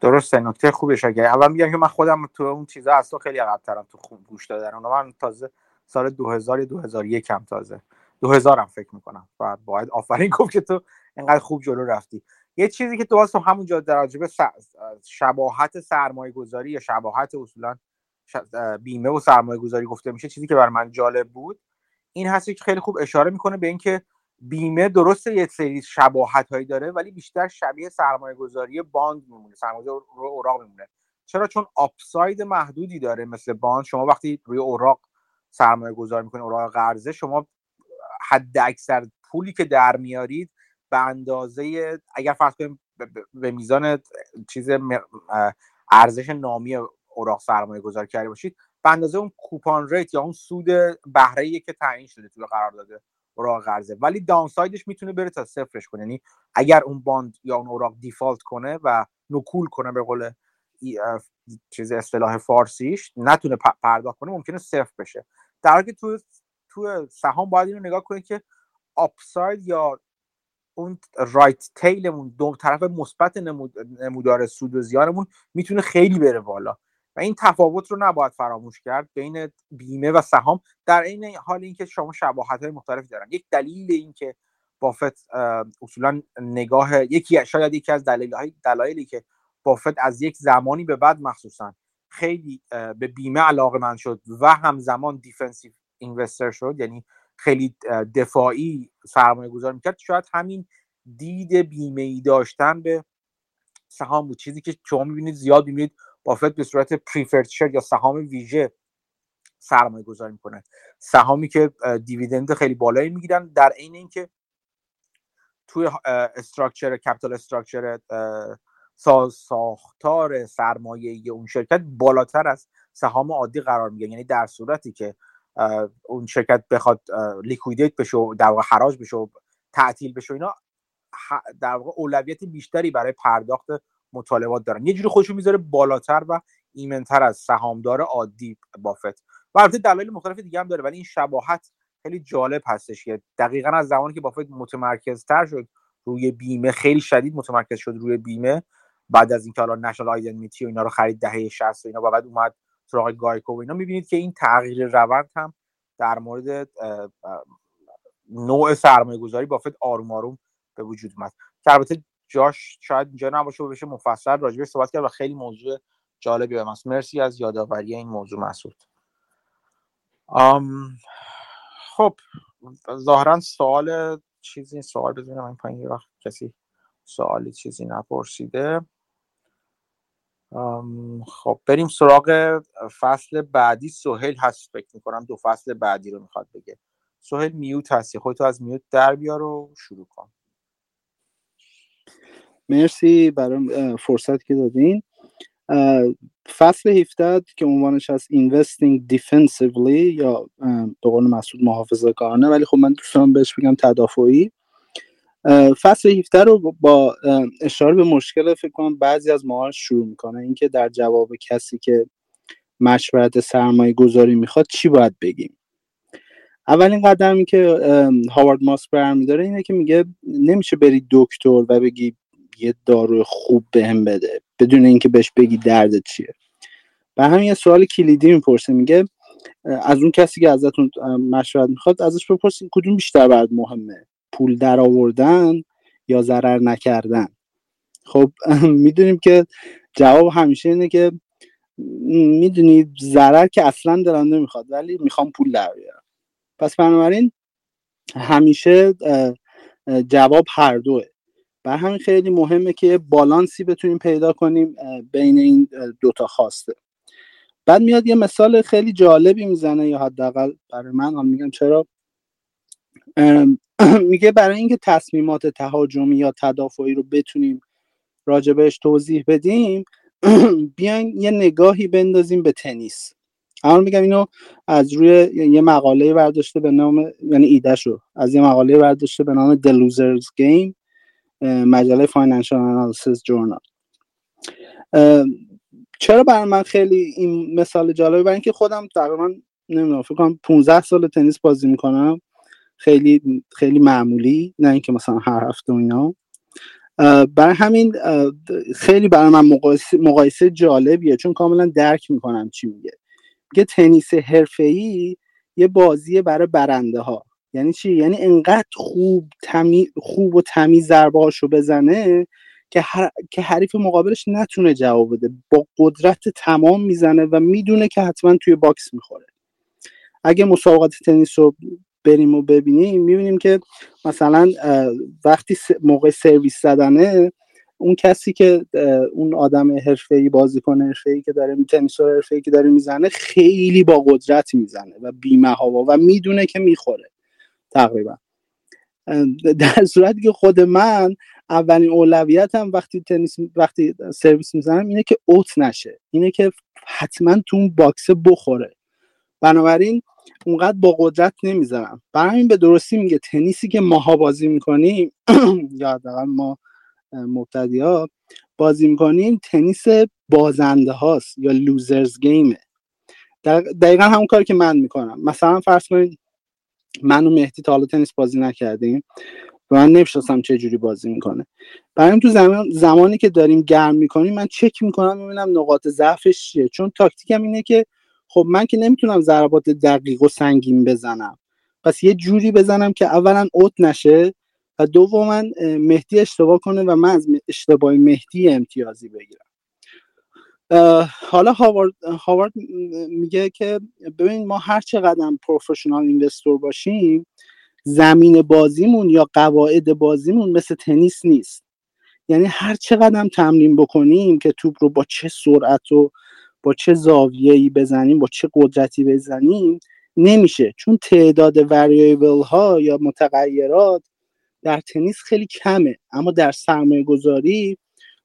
درسته نکته خوبی اگر اول میگم که من خودم تو اون چیزا اصلا خیلی عقب تو خوب گوش دادن. من تازه سال 2000 یا 2001 هم تازه. 2000 هم فکر می‌کنم. بعد باید آفرین گفت که تو اینقدر خوب جلو رفتی. یه چیزی که تو واسه همونجا در راجبه شباهت سرمایه گذاری یا شباهت اصولا بیمه و سرمایه گذاری گفته میشه چیزی که بر من جالب بود این هستی که خیلی خوب اشاره می‌کنه به اینکه بیمه درسته یه سری شباهت هایی داره ولی بیشتر شبیه سرمایه گذاری باند میمونه سرمایه روی اوراق میمونه. چرا؟ چون آپساید محدودی داره مثل باند شما وقتی روی اوراق سرمایه گذاری می‌کنید اوراق قرضه شما حد اکثر پولی که در میارید به اندازه اگر فرض کنیم به میزان چیز ارزش نامی اوراق سرمایه گذاری کرده باشید به اندازه اون کوپان ریت یا اون سود بهره که تعیین شده توی قرار داده اوراق قرضه. ولی داونسایدش می‌تونه بره تا صفرش کنه. یعنی اگر اون باند یا اون اوراق دیفالت کنه و نکول کنه به قول چیز اصطلاح فارسیش نتونه پرداخت کنه ممکنه صفر بشه. در حالی تو تو سهام باید اینو نگاه کنید که آپساید یا اون رایت تیلمون دو طرف مثبت نمودار سود و زیانمون می‌تونه خیلی بره بالا. و این تفاوت رو نباید فراموش کرد بین بیمه و سهام در این حال اینکه شما شباهت های مختلفی دارن. یک دلیل اینکه بافت اصولا نگاه یکی شاید یکی از دلایلی که بافت از یک زمانی به بعد مخصوصا خیلی به بیمه علاقه‌مند شد و همزمان defensive investor شد یعنی خیلی دفاعی سرمایه گذار می‌کرد شاید همین دید بیمه ای داشتن به سهام بود. چیزی که شما می‌بینید زیاد می‌بینید بافت به صورت preferred share یا سهام ویژه سرمایه گذاری می‌کنه. سهامی که dividend خیلی بالایی می‌گیرن در عین اینکه توی structure capital structure ساختار سرمایه اون شرکت بالاتر از سهام عادی قرار می‌گیره. یعنی در صورتی که اون شرکت بخواد لیکویدیت بشه و در واقع حراج بشه و تعطیل بشه اینا در واقع اولویت بیشتری برای پرداخت مطالبات دارن. یه جوری خودشو می‌ذاره بالاتر و ایمنتر از سهامدار عادی بافت. و البته دلایل مختلف دیگه هم داره ولی این شباهت خیلی جالب هستش که دقیقا از زمانی که بافت متمرکزتر شد روی بیمه خیلی شدید متمرکز شد روی بیمه. بعد از اینکه حالا نشنال آیدنتیتی و اینا رو خرید دهه 60 و اینا و بعد اومد سراغ گایکو و اینا می‌بینید که این تغییر روند هم در مورد نوع سرمایه گذاری بافت آروم آروم به وجود اومد. که البته جاش شاید اینجا نباشه و بشه مفصل راجبش صحبت کرد و خیلی موضوع جالبی به مرسی از یادآوری این موضوع مسعود. خب ظاهرا سوال چیزی سوال بزنم این پایین وقت کسی سوالی چیزی نپرسیده. خب بریم سراغ فصل بعدی. سهیل هست فکر می‌کنم دو فصل بعدی رو می‌خواد بگه. سهیل میوت هستی. خودتو از میوت در بیار و شروع کن. مرسی برای فرصت که دادین. فصل 17 که عنوانش هست Investing Defensively یا به قول مسعود محافظه کارانه ولی خب من دوستان بهش بگم تدافعی. فصل 17 رو با اشاره به مشکل فکر کنم بعضی از ما شروع می‌کنه. اینکه در جواب کسی که مشورت سرمایه گذاری می‌خواد چی باید بگیم. اولین قدمی که هاوارد ماسک برمیداره اینه که میگه نمیشه بری دکتر و بگی یه دارو خوب بهم به بده بدون اینکه بهش بگی دردت چیه. و همین یه سوال کلیدی می‌پرسه میگه از اون کسی که ازتون مشورت می‌خواد ازش بپرسین کدوم بیشتر برات مهمه پول در آوردن یا ضرر نکردن؟ خب می‌دونیم که جواب همیشه اینه که می‌دونید ضرر که اصلا دلم نمی‌خواد ولی می‌خوام پول در بیارم. پس بنابراین همیشه جواب هر دوه. بر همین خیلی مهمه که بالانسی بتونیم پیدا کنیم بین این دوتا خواسته. بعد میاد یه مثال خیلی جالبی می‌زنه یا حداقل برای من هم میگم چرا. میگه برای اینکه تصمیمات تهاجمی یا تدافعی رو بتونیم راجبش توضیح بدیم بیاین یه نگاهی بندازیم به تنیس. الان میگم اینو از روی یه مقاله برداشته به نام یعنی ایده شو از یه مقاله برداشته به نام The Losers Game. مجله فاینانشال انالیسیس جورنال چرا برای من خیلی این مثال جالبه؟ برای اینکه خودم تقریبا نمی‌دونم فکر کنم 15 سال تنیس بازی می‌کنم. خیلی خیلی معمولی نه اینکه مثلا هر هفته و اینا. برای همین خیلی برای من مقایسه, مقایسه جالبیه چون کاملا درک می‌کنم چی میگه. میگه تنیس ای یه بازیه برای برنده ها یعنی چی؟ یعنی انقدر خوب تمی... خوب و تمیز ضربه هاشو بزنه که, که حریف مقابلش نتونه جواب بده. با قدرت تمام می‌زنه و می‌دونه که حتما توی box می‌خوره. اگه مسابقات تنیس رو بریم و ببینیم می‌بینیم که مثلا وقتی موقع سرویس زدنه اون کسی که اون آدم حرفه‌ای بازیکن حرفه‌ای که داره تنیس حرفه‌ای که داره می‌زنه خیلی با قدرت می‌زنه و بیمهابا و می‌دونه که می‌خوره. تقریبا. در صورتی که خود من اولین اولویتم وقتی تنیس وقتی سرویس می‌زنم اینه که اوت نشه. اینه که حتما تو اون box بخوره. بنابراین اونقدر با قدرت نمی‌زنم برای این به درستی میگه تنیسی که ماها بازی می‌کنیم یا ما مبتدی ها بازی می‌کنیم تنیس بازنده هاست یا loser's game ه دقیقا همون کاری که من می‌کنم. مثلا فرض کنید من و مهدی تا حالا تنیس بازی نکردیم و من نمی‌شناسم چه جوری بازی می‌کنه. برای تو زمان زمانی که داریم گرم می‌کنیم من چک می‌کنم می‌بینم نقاط ضعفش چیه. چون تاکتیکم اینه که خب من که نمی‌تونم ضربات دقیق و سنگین بزنم. پس یه جوری بزنم که اولا اوت نشه و دوما مهدی اشتباه کنه و من از اشتباه مهدی امتیازی بگیرم. حالا هاوارد, هاوارد میگه که ببین ما هر چقدر پروفشنال اینوستور باشیم زمین بازیمون یا قواعد بازیمون مثل تنیس نیست. یعنی هر چقدر هم تمرین بکنیم که توپ رو با چه سرعت و با چه زاویه‌ای بزنیم با چه قدرتی بزنیم نمیشه. چون تعداد وریبل ها یا متغیرات در تنیس خیلی کمه اما در سرمایه گذاری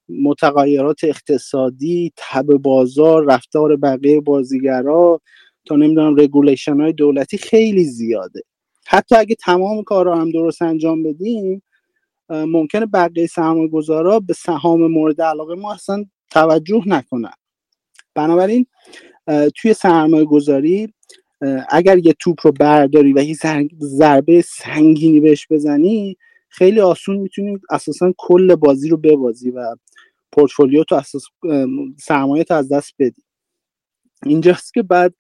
متغیرات اقتصادی تب بازار رفتار بقیه بازیگرا تا نمی‌دونم رگولیشن های دولتی خیلی زیاده. حتی اگه تمام کار رو هم درست انجام بدیم ممکنه بقیه سرمایه گذارا به سهام مورد علاقه ما اصلا توجه نکنن. بنابراین توی سرمایه گذاری اگر یه توپ رو برداری و یه ضربه سنگینی بهش بزنی خیلی آسون می‌تونی اساسا کل بازی رو ببازی و پورتفولیو تو اساس سرمایه از دست بدی. اینجاست که بعد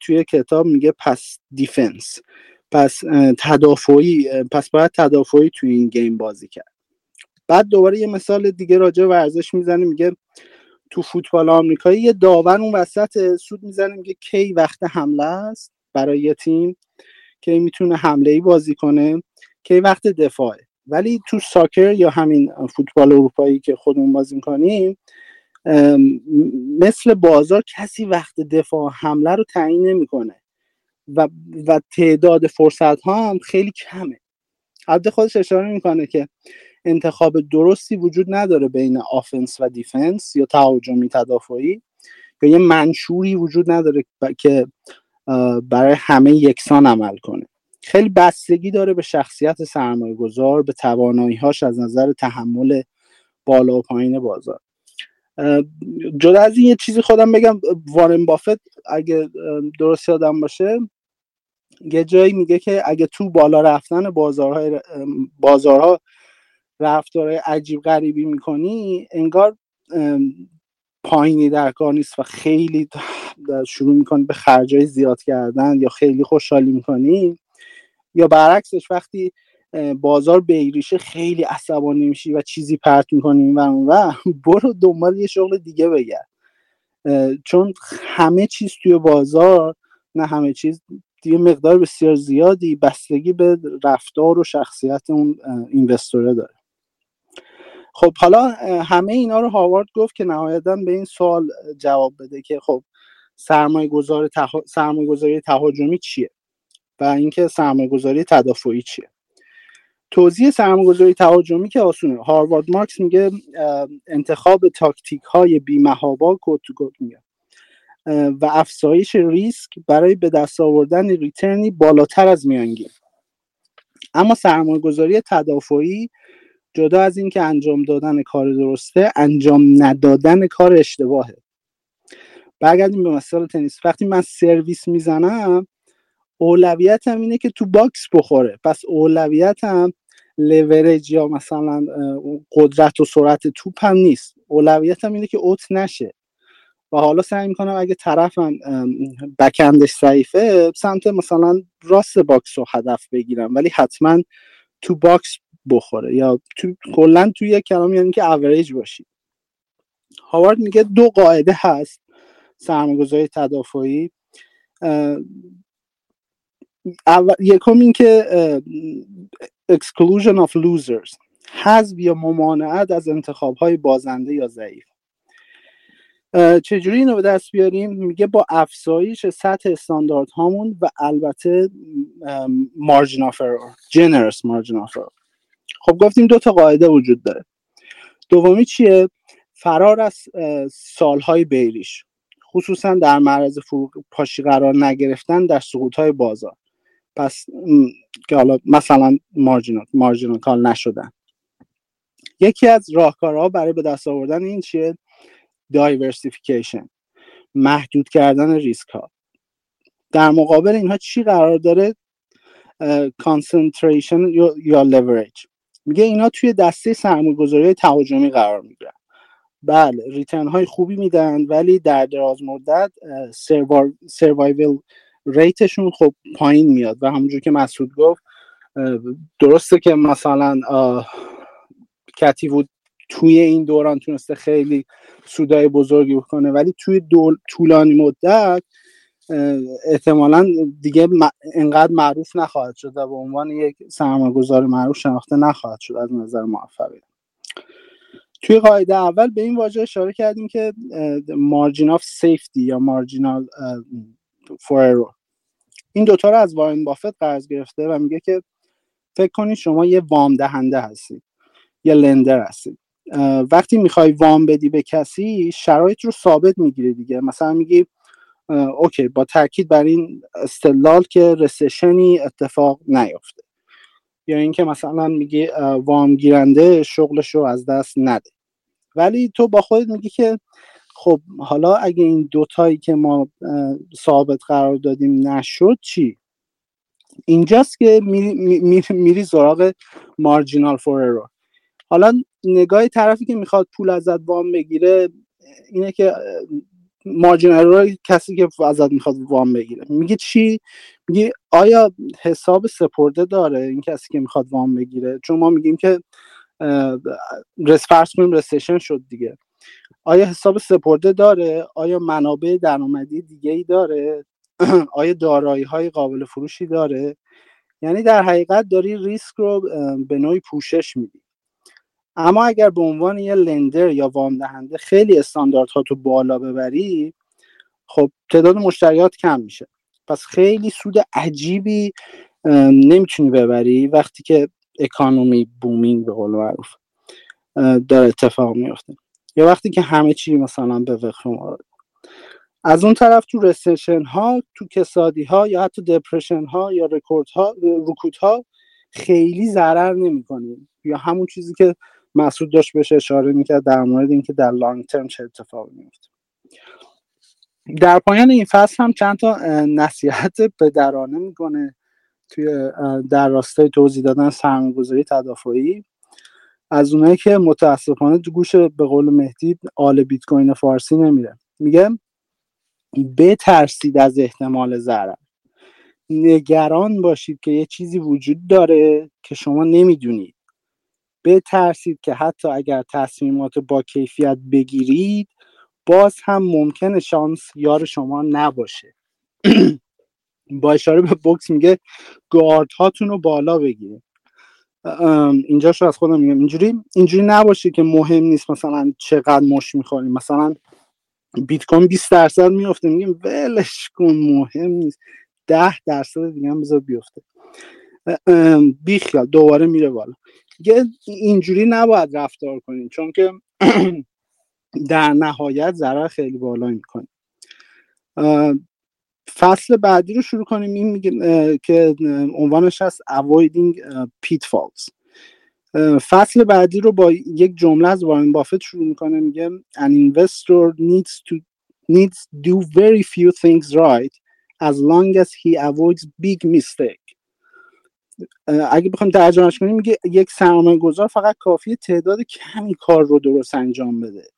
توی کتاب میگه پس defense پس تدافعی پس باید تدافعی توی این game بازی کرد. بعد دوباره یه مثال دیگه راجع ورزش می‌زنه میگه تو فوتبال آمریکایی یه داور اون وسط سوت می‌زنه میگه کی وقت حمله است برای یه تیم؟ کی می‌تونه حمله ای بازی کنه؟ کی وقت دفاعه؟ ولی تو soccer یا همین فوتبال اروپایی که خودمون بازی می‌کنیم مثل بازار کسی وقت دفاع حمله رو تعیین نمی‌کنه و, و تعداد فرصت ها هم خیلی کمه. البته خودش اشاره می‌کنه که انتخاب درستی وجود نداره بین offense و defense یا تهاجمی تدافعی. یا یه منشوری وجود نداره که برای همه یکسان عمل کنه. خیلی بستگی داره به شخصیت سرمایه گذار به هاش از نظر تحمل بالا و پایین بازار. جدا از این یه چیزی خودم بگم وارن بافت اگه درست یادم باشه یه جایی میگه که اگه تو بالا رفتن بازارهای بازارها رفتارهای عجیب غریبی می‌کنی انگار پایینی در کار نیست و خیلی شروع می‌کنی به خرجای زیاد کردن یا خیلی خوشحالی می‌کنی. یا برعکسش وقتی بازار بیریشه خیلی عصبانی میشی و چیزی پرت می‌کنی و و برو دنبال یه شغل دیگه بگرد. چون همه چیز توی بازار نه همه چیز دیگه مقدار بسیار زیادی بستگی به رفتار و شخصیت اون اینوستوره داره. خب حالا همه اینا رو هاوارد گفت که نهایتا به این سوال جواب بده که خب سرمایه گذار سرمایه گذاری تهاجمی چیه؟ و اینکه سرمایه گذاری تدافعی چیه. توضیح سرمایه گذاری تهاجمی که آسونه. هاروارد مارکس میگه انتخاب تاکتیک های بیمهابا کد میگه. و افزایش ریسک برای به دست آوردن ریترنی بالاتر از میانگین. اما سرمایه گذاری تدافعی جدا از اینکه انجام دادن کار درسته انجام ندادن کار اشتباهه. برگردیم به مثال تنیس. وقتی من سرویس می‌زنم اولویتم اینه که تو box بخوره. پس اولویتم لورج یا مثلا قدرت و سرعت توپ هم نیست. اولویتم اینه که اوت نشه. و حالا سعی می‌کنم اگه طرفم backhand ش ضعیفه سمت مثلا راست box رو هدف بگیرم. ولی حتما تو box بخوره. یا تو کلا توی یک کلام یعنی که اوریج باشی. هاوارد میگه دو قاعده هست سرمایه‌گذاری تدافعی. یکم این که exclusion of losers حذف یا ممانعت از انتخاب های بازنده یا ضعیف. چجوری اینو به دست بیاریم؟ میگه با افزایش سطح استاندارد هامون و البته مارجن آف جنرس مارجن آف خب گفتیم دو تا قاعده وجود داره. دومی چیه؟ فرار از سالهای بیریش خصوصا در معرض پاشی قرار نگرفتن در سقوط های بازار. پس که حالا مثلا مارجینال مارجینال کال نشدن. یکی از راهکارها برای به دست آوردن این چیه؟ diversification محدود کردن ریسک ها. در مقابل اینها چی قرار داره؟ concentration یا لورج میگه اینا توی دسته سرمایه‌گذاری تهاجمی قرار می‌گیرن. بله return های خوبی میدن ولی در دراز مدت survival rate شون خب پایین میاد و همونجور که مسعود گفت درسته که مثلا کتیوود توی این دوران تونسته خیلی سودای بزرگی بکنه ولی توی دول طولانی مدت احتمالا دیگه انقدر معروف نخواهد شد و به عنوان یک سرمایه‌گذار معروف شناخته نخواهد شد از نظر موفقیت. توی قاعده اول به این واژه اشاره کردیم که مارجین آف سیفتی یا مارجینال فور این دوتا رو از وارن بافت قرض گرفته و میگه که فکر کنید شما یه وام دهنده هستید یه لندر هستید. وقتی می‌خوای وام بدی به کسی شرایط رو ثابت می‌گیری دیگه. مثلا میگی اوکی با تاکید بر این استدلال که رسشنی اتفاق نیفته. یا اینکه مثلا میگی وام گیرنده شغلش رو از دست نده. ولی تو با خودت میگی که خب حالا اگه این دوتایی که ما ثابت قرار دادیم نشد چی؟ اینجاست که میری, میری, میری مارجینال فور حالا نگاه طرفی که می‌خواد پول ازت وام بگیره اینه که مارجین ارور کسی که ازت می‌خواد وام بگیره. میگه چی؟ میگه آیا حساب سپرده داره این کسی که می‌خواد وام بگیره؟ چون ما میگیم که رس فرض کنیم رسیشن شد دیگه. آیا حساب سپرده داره؟ آیا منابع درآمدی دیگه ای داره؟ آیا دارایی های قابل فروشی داره؟ یعنی در حقیقت داری ریسک رو به نوعی پوشش میدی. اما اگر به عنوان یه لندر یا وام دهنده خیلی استانداردها تو بالا ببری خب تعداد مشتریات کم میشه. پس خیلی سود عجیبی نمی‌تونی ببری وقتی که economy booming به قول معروف داره اتفاق میفته یا وقتی که همه چی مثلا به وفق از اون طرف تو recession ها تو کسادی ها یا حتی depression ها یا رکورد ها رکود ها خیلی ضرر نمی‌کنیم. یا همون چیزی که مسعود داشت بهش اشاره می‌کرد در مورد اینکه در long term چه اتفاقی میفته در پایان این فصل هم چند تا نصیحت پدرانه می‌کنه توی در راستای توضیح دادن سرمایه‌گذاری تدافعی. از اونایی که متاسفانه تو گوش به قول مهدی آل بیت کوین فارسی نمیره. میگه بترسید از احتمال ضرر. نگران باشید که یه چیزی وجود داره که شما نمی‌دونید. بترسید که حتی اگر تصمیمات با کیفیت بگیرید باز هم ممکنه شانس یار شما نباشه. با اشاره به بوکس میگه گارد هاتون رو بالا بگیرید. اینجا شو از خودم میگم. اینجوری اینجوری نباشه که مهم نیست مثلا چقدر مش می‌خوریم مثلا بیت کوین 20 درصد میفته میگیم ولش کن مهم نیست. 10 درصد دیگه هم بذار بیفته. بیخیال دوباره میره بالا. دیگه اینجوری نباید رفتار کنیم چون که در نهایت ضرر خیلی بالا می‌کنیم فصل بعدی رو شروع کنیم. این میگه که عنوانش هست avoiding pitfalls. فصل بعدی رو با یک جمله از وارن بافت شروع می‌کنه. میگه an investor needs to needs do very few things right as long as he avoids big mistake. اگه بخوایم ترجمهش کنیم میگه یک سرمایه گذار فقط کافی تعداد کمی کار رو درست انجام بده.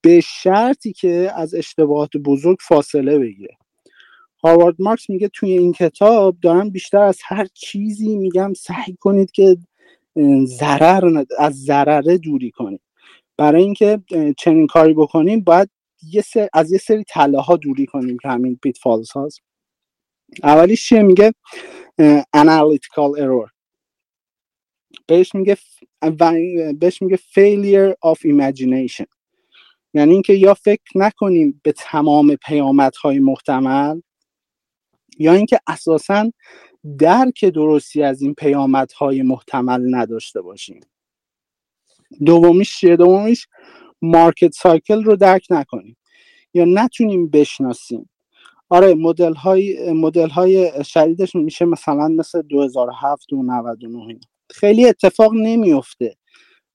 به شرطی که از اشتباهات بزرگ فاصله بگیره. هاوارد مارکس میگه توی این کتاب دارم بیشتر از هر چیزی میگم سعی کنید که ضرر از ضرره دوری کنیم برای اینکه چنین کاری بکنیم باید یه سر... از یه سری تله ها دوری کنیم که همین پیت فالز هاست. اولیش چیه؟ میگه analytical error. بهش میگه بهش میگه failure of imagination. یعنی اینکه یا فکر نکنیم به تمام پیامدهای محتمل یا اینکه اساسا درک درستی از این پیامدهای محتمل نداشته باشیم. دومیش چیه؟ دومیش مارکت سایکل رو درک نکنیم یا نتونیم بشناسیم. آره مدل های مدل های شدیدش میشه مثلا مثل 2007 و 99 خیلی اتفاق نمیفته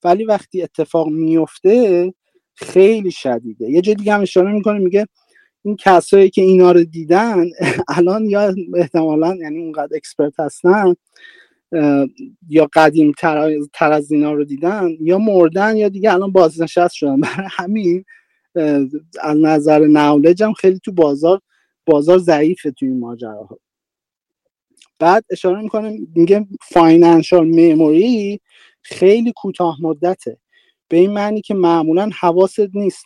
ولی وقتی اتفاق میفته خیلی شدیده. یه جای دیگه هم اشاره می‌کنه میگه این کسایی که اینا رو دیدن الان یا احتمالا یعنی اونقدر اکسپرت هستن یا قدیم تر, از اینا رو دیدن یا مردن یا دیگه الان بازنشست شدن. برای همین از نظر نولج هم خیلی تو بازار بازار ضعیفه توی این ماجراها. بعد اشاره می‌کنه میگه financial memory خیلی کوتاه مدته. به این معنی که معمولا حواست نیست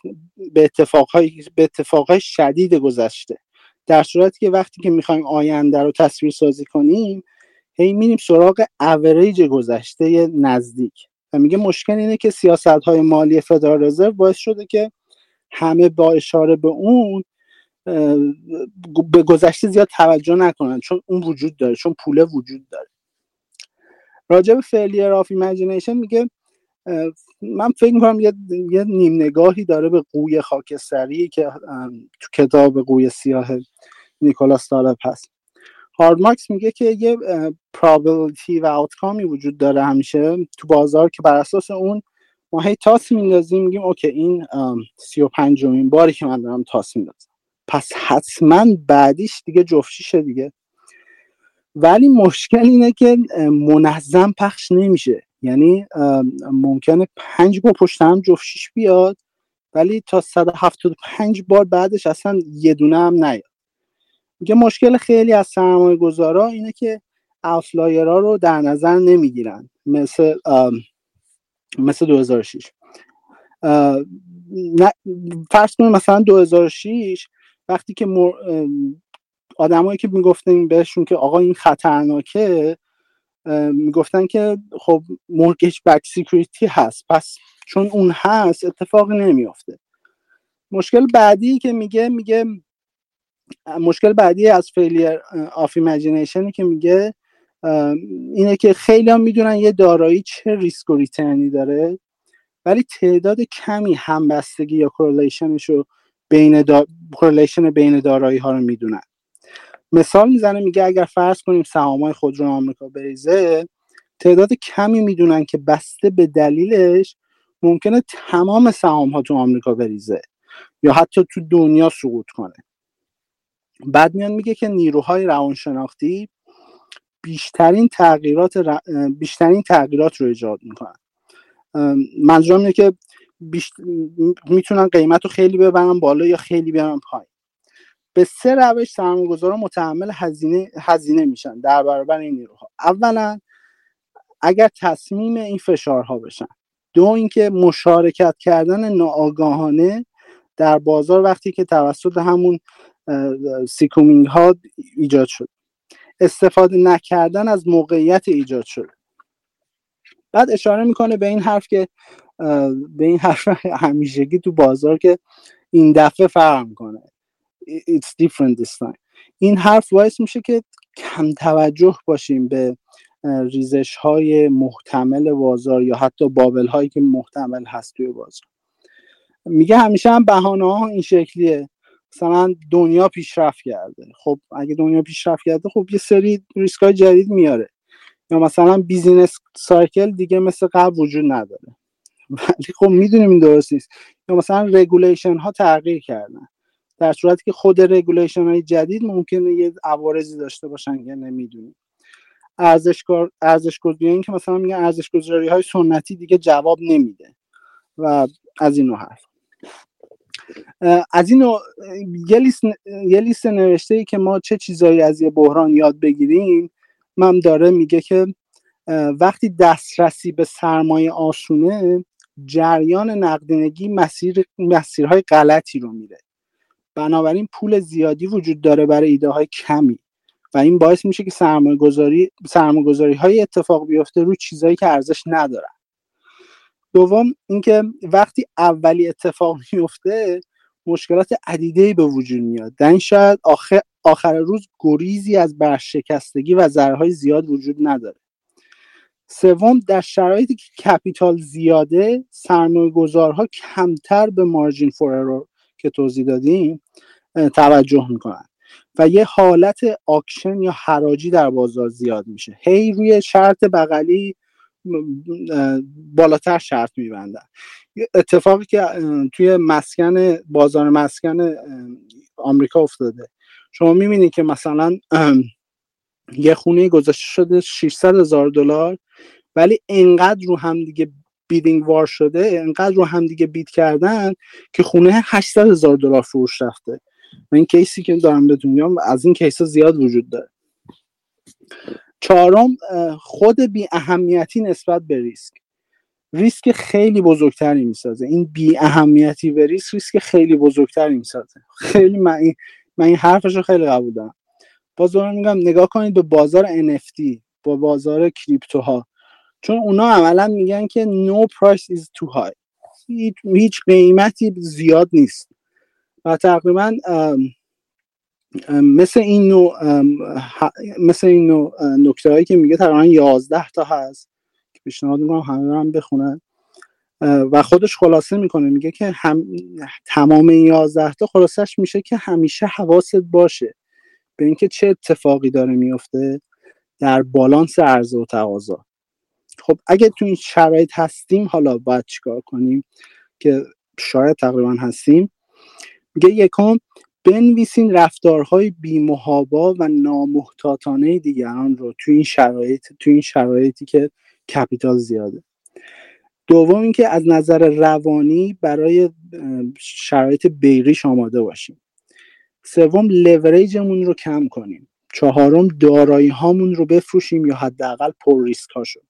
به اتفاقهای به اتفاقهای شدید گذشته. در صورتی که وقتی که می‌خوایم آینده رو تصویر سازی کنیم هی میریم سراغ اوریج گذشته نزدیک. و میگه مشکل اینه که سیاست های مالی فدرال رزرو باعث شده که همه با اشاره به اون به گذشته زیاد توجه نکنن. چون اون وجود داره چون پوله وجود داره. راجع به failure imagination میگه من فکر می‌کنم یه, یه نیم نگاهی داره به قوی خاکستری که تو کتاب قوی سیاه نیکولاس طالب هست. هاوارد مارکس میگه که یه probability و outcome ی وجود داره همیشه تو بازار که بر اساس اون ما هی تاس میندازیم میگیم okay این سی و پنجمین باری که من دارم تاس میندازم. پس حتما بعدیش دیگه جفتیشه دیگه. ولی مشکل اینه که منظم پخش نمیشه. یعنی ممکنه پنج بار پشت هم جفتیش بیاد ولی تا 175 بار بعدش اصلا یه دونه هم نیاد میگه مشکل خیلی از سرمایه گذارا اینه که افلایرها رو در نظر نمی‌گیرن مثل مثل 2006 فرض کنیم مثلا 2006 وقتی که. آدمایی که می‌گفتن بهشون که آقا این خطرناکه می‌گفتن که خب mortgage-backed security هست. پس چون اون هست اتفاقی نمیافته. مشکل بعدی که میگه میگه مشکل بعدی از failure of imagination ی که میگه اینه که خیلی هم می‌دونن یه دارایی چه ریسک و ریترنی داره ولی تعداد کمی همبستگی یا کورلیشنش رو بین دا... بین دارایی ها رو می‌دونن. مثال می‌زنه میگه اگر فرض کنیم سهامای خودرو آمریکا بریزه تعداد کمی می‌دونن که بسته به دلیلش ممکنه تمام سهام ها تو آمریکا بریزه یا حتی تو دنیا سقوط کنه. بعد میان میگه که نیروهای روانشناختی بیشترین تغییرات بیشترین تغییرات رو ایجاد می‌کنن. منظورم اینه که می‌تونن قیمت رو خیلی ببرن بالا یا خیلی بیارن پایین. به سه روش سرمایه‌گذارا متحمل هزینه هزینه میشن در برابر این نیروها. اولا اگر تصمیم این فشارها بشن. دو اینکه مشارکت کردن ناآگاهانه در بازار وقتی که توسط همون shortcoming ها ایجاد شد. استفاده نکردن از موقعیت ایجاد شده. بعد اشاره می‌کنه به این حرف که به این حرف همیشگی تو بازار که این دفعه فرق می‌کنه. It's different this time. این حرف باعث میشه که کم توجه باشیم به ریزش های محتمل بازار یا حتی bubble هایی که محتمل هست توی بازار. میگه همیشه هم بهانه ها این شکلیه. مثلا دنیا پیشرفت کرده. خب اگه دنیا پیشرفت کرده خب یه سری ریسک های جدید میاره. یا مثلا business cycle دیگه مثل قبل وجود نداره. ولی خب می‌دونیم این درست نیست. یا مثلا regulation ها تغییر کردن. در صورتی که خود regulation های جدید ممکنه یه عوارضی داشته باشن یا نمی‌دونیم. ارزش ارزش این که مثلا میگن ارزش گذاری های سنتی دیگه جواب نمیده و از این حرف. از این یه لیست, یه لیست نوشته ای که ما چه چیزایی از یه بحران یاد بگیریم من داره میگه که وقتی دسترسی به سرمایه آسونه جریان نقدینگی مسیر مسیرهای غلطی رو میره. بنابراین پول زیادی وجود داره برای ایده های کمی. و این باعث میشه که سرمایه گذاری, سرمایه گذاری های اتفاق بیفته رو چیزهایی که ارزش ندارن. دوم اینکه وقتی اولی اتفاق میفته مشکلات عدیده به وجود میاد. در شاید آخر, آخر روز گریزی از برشکستگی و ضررهای زیاد وجود نداره. سوم در شرایطی که کپیتال زیاده سرمایه گذارها کمتر به مارجین فور که توضیح دادیم توجه می‌کنن. و یه حالت آکشن یا حراجی در بازار زیاد میشه. هی روی شرط بغلی بالاتر شرط میبندن. اتفاقی که توی مسکن بازار مسکن آمریکا افتاده. شما می‌بینید که مثلا یه خونه گذاشته شده 600 هزار دلار ولی انقدر رو هم دیگه بیدینگ وار شده انقدر رو هم دیگه بیت کردن که خونه 800 هزار دلار فروش رفته. و این کیسی که دارم بهتون میگم از این کیس زیاد وجود داره. چهارم خود بی اهمیتی نسبت به ریسک. ریسک خیلی بزرگتری می‌سازه. این بی اهمیتی به ریسک ریسک خیلی بزرگتری می‌سازه. خیلی من این, من این حرفش رو خیلی قبول دارم. باز میگم نگاه کنید به بازار NFT با بازار کریپتوها. چون اونا عملا میگن که no price is too high. هیچ قیمتی زیاد نیست. و تقریبا مثل این نوع مثل این نوع نکته هایی که میگه تقریبا 11 تا هست که پیشنهاد می‌کنم همه هم بخونن. و خودش خلاصه می‌کنه میگه که هم تمام این 11 تا خلاصش میشه که همیشه حواست باشه به اینکه چه اتفاقی داره میفته در بالانس عرضه و تقاضا. خب اگه تو این شرایط هستیم حالا باید چیکار کنیم؟ که شاید تقریبا هستیم. میگه یکم بنویسین رفتارهای بیمهابا و نامحتاطانه دیگران رو تو این شرایط تو این شرایطی که کپیتال زیاده. دوم اینکه از نظر روانی برای شرایط بیریش آماده باشیم. سوم لوریجمون رو کم کنیم. چهارم دارایی هامون رو بفروشیم یا حداقل پر ریسک هاشو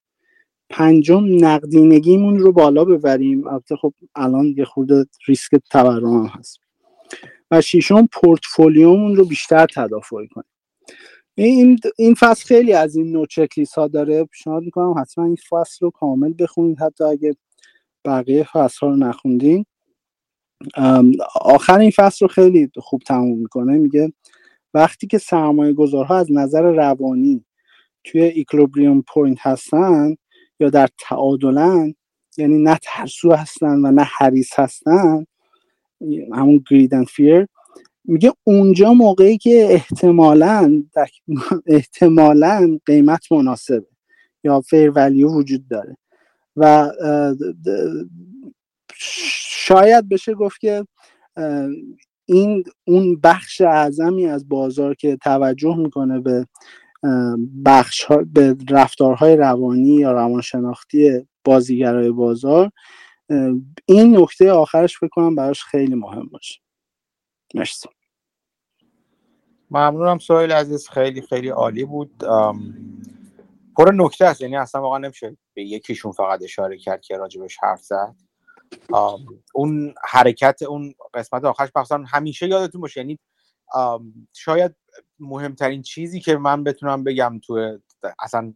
پنجم نقدینگیمون رو بالا ببریم. البته خب الان یه خورده ریسک تورم هست. و ششم پورتفولیومون رو بیشتر تدافعی کنیم. این این فصل خیلی از این نوع چکلیس ها داره. پیشنهاد می‌کنم حتما این فصل رو کامل بخونید. حتی اگه بقیه فصل ها رو نخوندین. آخر این فصل رو خیلی خوب تموم می‌کنه. میگه وقتی که سرمایه گذارها از نظر روانی توی equilibrium point هستن یا در تعادلن یعنی نه ترسو هستن و نه حریص هستن همون greed and fear میگه اونجا موقعی که احتمالا احتمالا قیمت مناسبه یا fair value وجود داره. و شاید بشه گفت که این اون بخش اعظمی از بازار که توجه می‌کنه به بخش ها به رفتارهای روانی یا روانشناختی بازیگرای بازار این نکته آخرش فکر کنم براش خیلی مهم باشه. مرسی. ممنونم سوال عزیز خیلی خیلی عالی بود. پر نکته است یعنی اصلا واقعا نمیشه به یکیشون فقط اشاره کرد که راجبش حرف زد. اون حرکت اون قسمت آخرش مثلا همیشه یادتون باشه یعنی شاید مهمترین چیزی که من بتونم بگم تو اصلا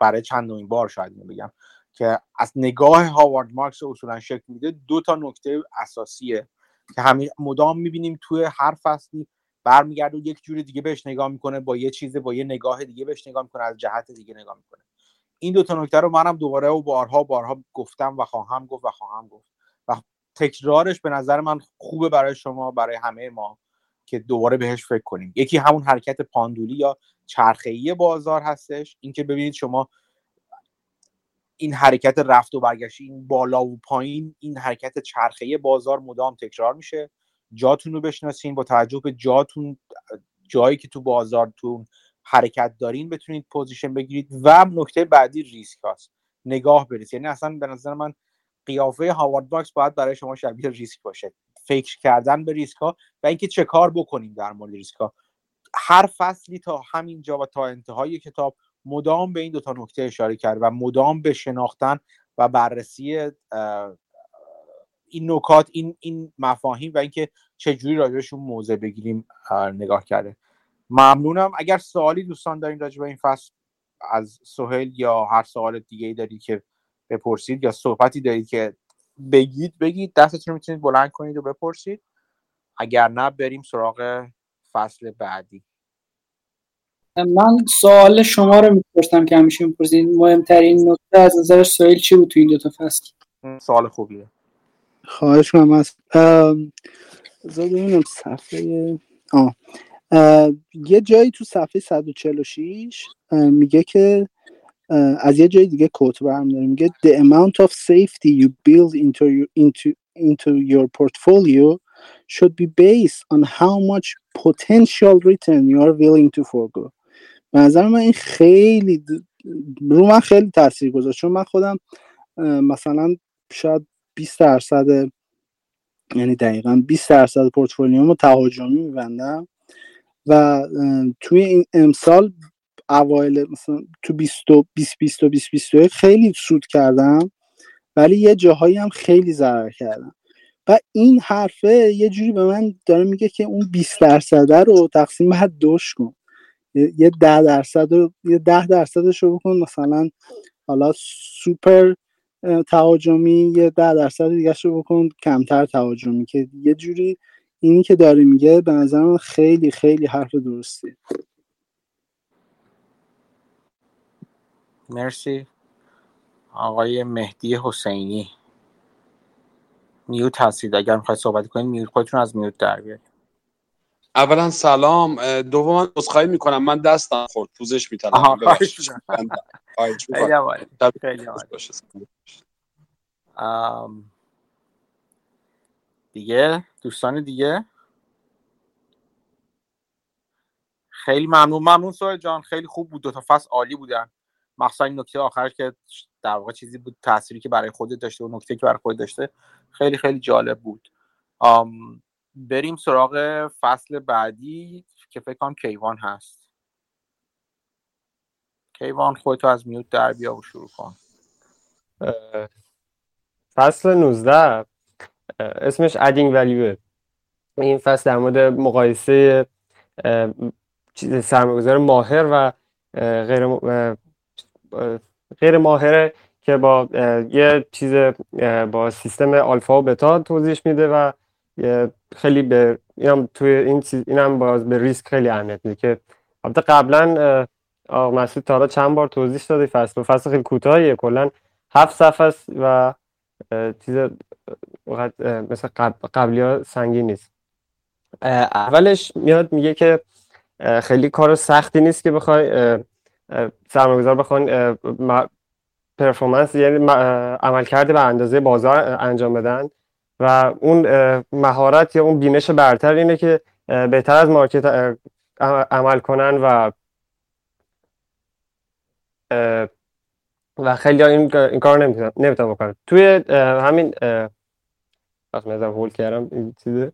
برای چندمین بار شاید بگم که از نگاه هاوارد مارکس اصولا شکل میده دو تا نکته اساسیه که همین مدام می‌بینیم توی هر فصلی برمیگرده و یک جور دیگه بهش نگاه می‌کنه با یه چیز با یه نگاه دیگه بهش نگاه می‌کنه از جهت دیگه نگاه می‌کنه. این دو تا نکته رو منم دوباره و بارها بارها گفتم و خواهم گفت و خواهم گفت. و تکرارش به نظر من خوبه برای شما برای همه ما. که دوباره بهش فکر کنیم. یکی همون حرکت پاندولی یا چرخه‌ای بازار هستش. اینکه ببینید شما این حرکت رفت و برگشت این بالا و پایین این حرکت چرخه بازار مدام تکرار میشه. جاتون رو بشناسین با توجه به جاتون جایی که تو بازارتون حرکت دارین بتونید position بگیرید. و نکته بعدی ریسک هاست. نگاه برید. یعنی اصلا به نظر من قیافه هاوارد مارکس باید برای شما شبیه ریسک باشه. فکر کردن به ریسک و اینکه چه کار بکنیم در مورد ریسک ها هر فصلی تا همین جا و تا انتهای کتاب مدام به این دوتا نکته اشاره کرد و مدام به شناختن و بررسی این نکات این این مفاهیم و اینکه چجوری راجبشون موضع بگیریم نگاه کرده. ممنونم. اگر سوالی دوستان دارین راجع به این فصل از سهل یا هر سوال دیگه ای دارید که بپرسید یا صحبتی دارید که بگید بگید. دستتون رو می‌تونید بلند کنید و بپرسید. اگر نه بریم سراغ فصل بعدی. من سوال شما رو می‌پرسم که همیشه می‌پرسید مهمترین نکته از نظر سویل چی بود تو این دوتا فصل؟ سوال خوبیه. خواهش کنم از ببینم صفحه آه. یه جایی تو صفحه 146 میگه که از یه جای دیگه کوت برمیداره میگه the amount of safety you build into your, into, into your portfolio should be based on how much potential return you are willing to forgo به نظر من این خیلی رو من خیلی تاثیر گذاشت. چون من خودم مثلا شاید 20 درصد یعنی دقیقا 20 درصد پورتفولیومو تهاجمی میبندم و توی این امسال اوایل مثلا تو 20 20 20 20 21 خیلی سود کردم ولی یه جاهایی هم خیلی ضرر کردم. و این حرفه یه جوری به من داره میگه که اون 20 درصد رو تقسیم بر دوش کن. یه ده درصد رو یه ده درصدش رو بکن مثلا حالا سوپر تهاجمی یه ده درصد دیگه رو بکن کمتر تهاجمی که یه جوری اینی که داره میگه به نظر خیلی خیلی حرف درستی مرسی. آقای مهدی حسینی. میوت هستید. اگر می‌خواید صحبت کنید میوت خودتون از میوت در بیارید. اولا سلام. دوما عذرخواهی می‌کنم. من دستم خورد. پوزش می‌تونم دیگه؟ دوستان دیگه؟ خیلی ممنون. ممنون سوال جان. خیلی خوب بود. دو تا فصل عالی بودن. مخصوصا این نکته آخر که در واقع چیزی بود تأثیری که برای خودت داشته و نکته که برای خودت داشته خیلی خیلی جالب بود. بریم سراغ فصل بعدی که فکر کنم کیوان هست. کیوان خودتو از میوت در بیا و شروع کن. فصل 19 اسمش ادینگ ولیو این فصل در مورد مقایسه سرمایه‌گذار ماهر و غیر غیر ماهره که با یه چیز با سیستم آلفا و بتا توضیح میده و خیلی به اینم توی این چیز اینم باز به ریسک خیلی اهمیت میده که البته قبلا آقا مسعود تا چند بار توضیح داده فصل و فصل خیلی کوتاهیه کلا هفت صفحه است و چیز مثل قبلی ها سنگین نیست. اولش میاد میگه که خیلی کار سختی نیست که بخوای سرمایه‌گذار بخوان پرفورمنس یعنی عمل کرده به اندازه بازار انجام بدن. و اون مهارت یا اون بینش برتر اینه که بهتر از مارکت عمل کنن و و خیلی این, این کار نمی‌تونن بکنن. توی همین وقت میزم هول کردم این چیزه.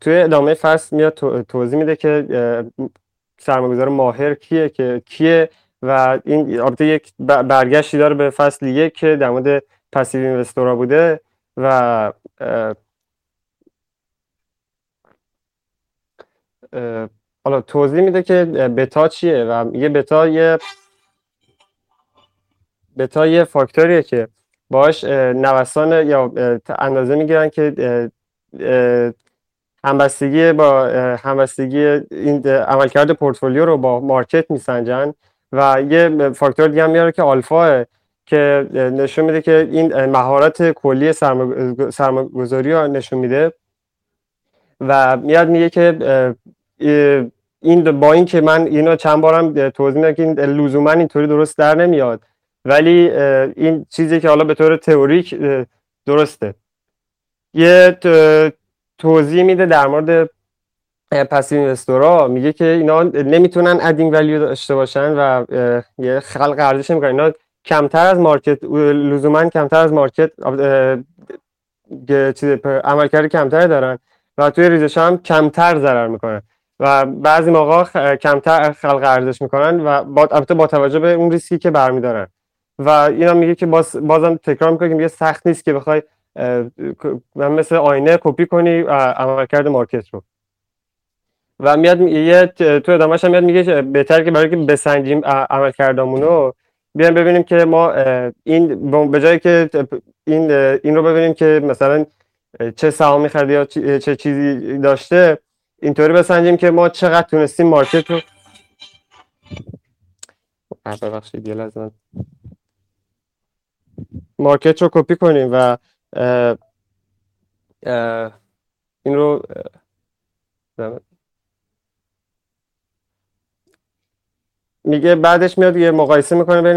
توی ادامه فصل میاد توضیح میده که سرمایه‌گذار ماهر کیه که کیه و این البته یک برگشتی داره به فصل یک که در مورد پسیو اینوستورا بوده و حالا توضیح میده که بتا چیه و میگه بتا یه بتا یه فاکتوریه که باش نوسان یا اندازه می‌گیرن که همبستگی با همبستگی این عملکرد پورتفولیو رو با مارکت میسنجن و یه فاکتور دیگه هم میاره که آلفا که نشون میده که این مهارت کلی سرمایه‌گذاری رو نشون میده و میاد میگه که این با این که من اینو چند بارم توضیح میدم که این لزوما اینطوری درست در نمیاد ولی این چیزی که حالا به طور تئوریک درسته. یه توضیح میده در مورد passive investor ا. میگه که اینا نمی‌تونن adding value داشته باشن و یه خلق ارزش نمی‌کنن اینا کمتر از market لزوما کمتر از market چیز عملکرد کمتر دارن و توی ریزش هم کمتر ضرر می‌کنن. و بعضی موقع کمتر خلق ارزش می‌کنن و با با توجه به اون ریسکی که برمیدارن. و اینا میگه که باز بازم تکرار می‌کنه که میگه سخت نیست که بخوای مثل آینه کپی کنی عملکرد مارکت رو. و میاد یه تو ادامهش هم میاد میگه بهتر که برای که بسنجیم عمل کردامونو بیایم ببینیم که ما این به جایی که این این رو ببینیم که مثلا چه سهامی خرید یا چه چیزی داشته اینطوری بسنجیم که ما چقدر تونستیم مارکت رو. ببخشید یه market رو کپی کنیم و این رو میگه بعدش میاد یه مقایسه می‌کنه بین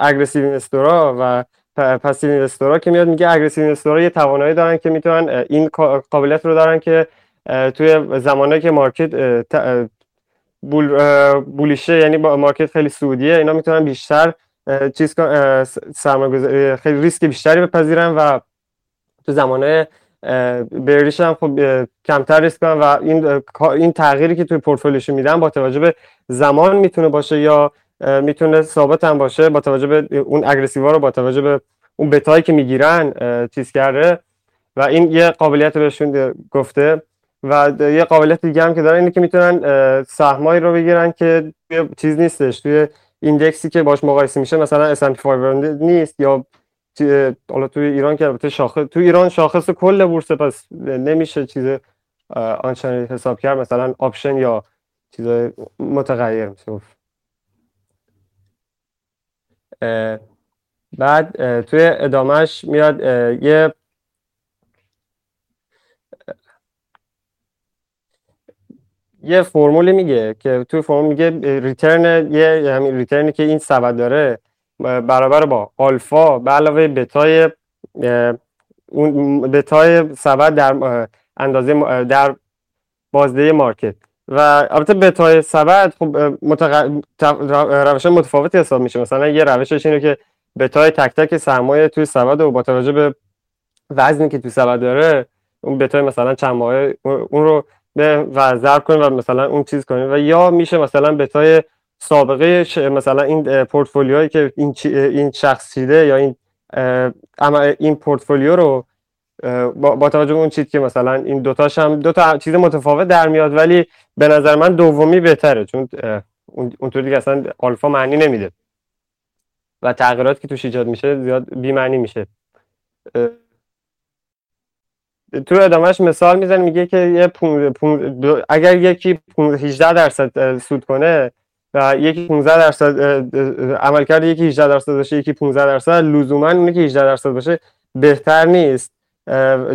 aggressive investor ا و passive investor ا که میاد میگه aggressive investor ا یه توانایی دارن که می‌تونن این قابلیت رو دارن که توی زمانی که market بول بولیشه یعنی مارکت خیلی سودیه اینا می‌تونن بیشتر چیز خیلی ریسک بیشتری بپذیرن و تو زمانه بریش هم خب کمتر ریسک کنن و این این تغییری که توی پورتفولیوشون میدن با توجه به زمان می‌تونه باشه یا می‌تونه ثابت هم باشه با توجه به اون اگریسیوا رو با توجه به اون بتایی که می‌گیرن چیز کرده. و این یه قابلیت بهشون گفته. و یه قابلیت دیگه هم که دارن اینه که می‌تونن سهمایی رو بگیرن که چیز نیستش توی index ی که باش مقایسه میشه مثلا S&P 500 نیست یا حالا توی ایران که البته شاخص تو ایران شاخص کل بورس پس نمیشه چیز آنچنانی حساب کرد مثلا option یا چیز متغیر میشه. بعد توی ادامهش میاد یه یه فرمولی میگه که توی فرمول میگه ریترن یه همین ریترنی که این سبد داره برابر با آلفا به علاوه بتای اون بتای سبد در اندازه در بازده مارکت. و البته بتای سبد خب متق... روش متفاوتی حساب میشه. مثلا یه روشش اینه که بتای تک تک سرمایه توی سبد و با توجه به وزنی که توی سبد داره اون بتای مثلا چند ماه اون رو و ضرب کنیم و مثلا اون چیز کنیم و یا میشه مثلا بتای سابقه مثلا این پورتفولیوهایی که این این شخص چیده یا این اما این پورتفولیو رو با, توجه اون چیزی که مثلا این دوتاش هم دو تا چیز متفاوت در میاد ولی به نظر من دومی بهتره. چون اونطوری که اصلا آلفا معنی نمیده. و تغییراتی که توش ایجاد میشه زیاد بی معنی میشه تو ادامهش مثال می‌زنه میگه که یه پون اگر یکی 18 درصد سود کنه و یکی 15 درصد عمل کرده یکی 18 درصد باشه یکی 15 درصد لزوما اونی که 18 درصد باشه بهتر نیست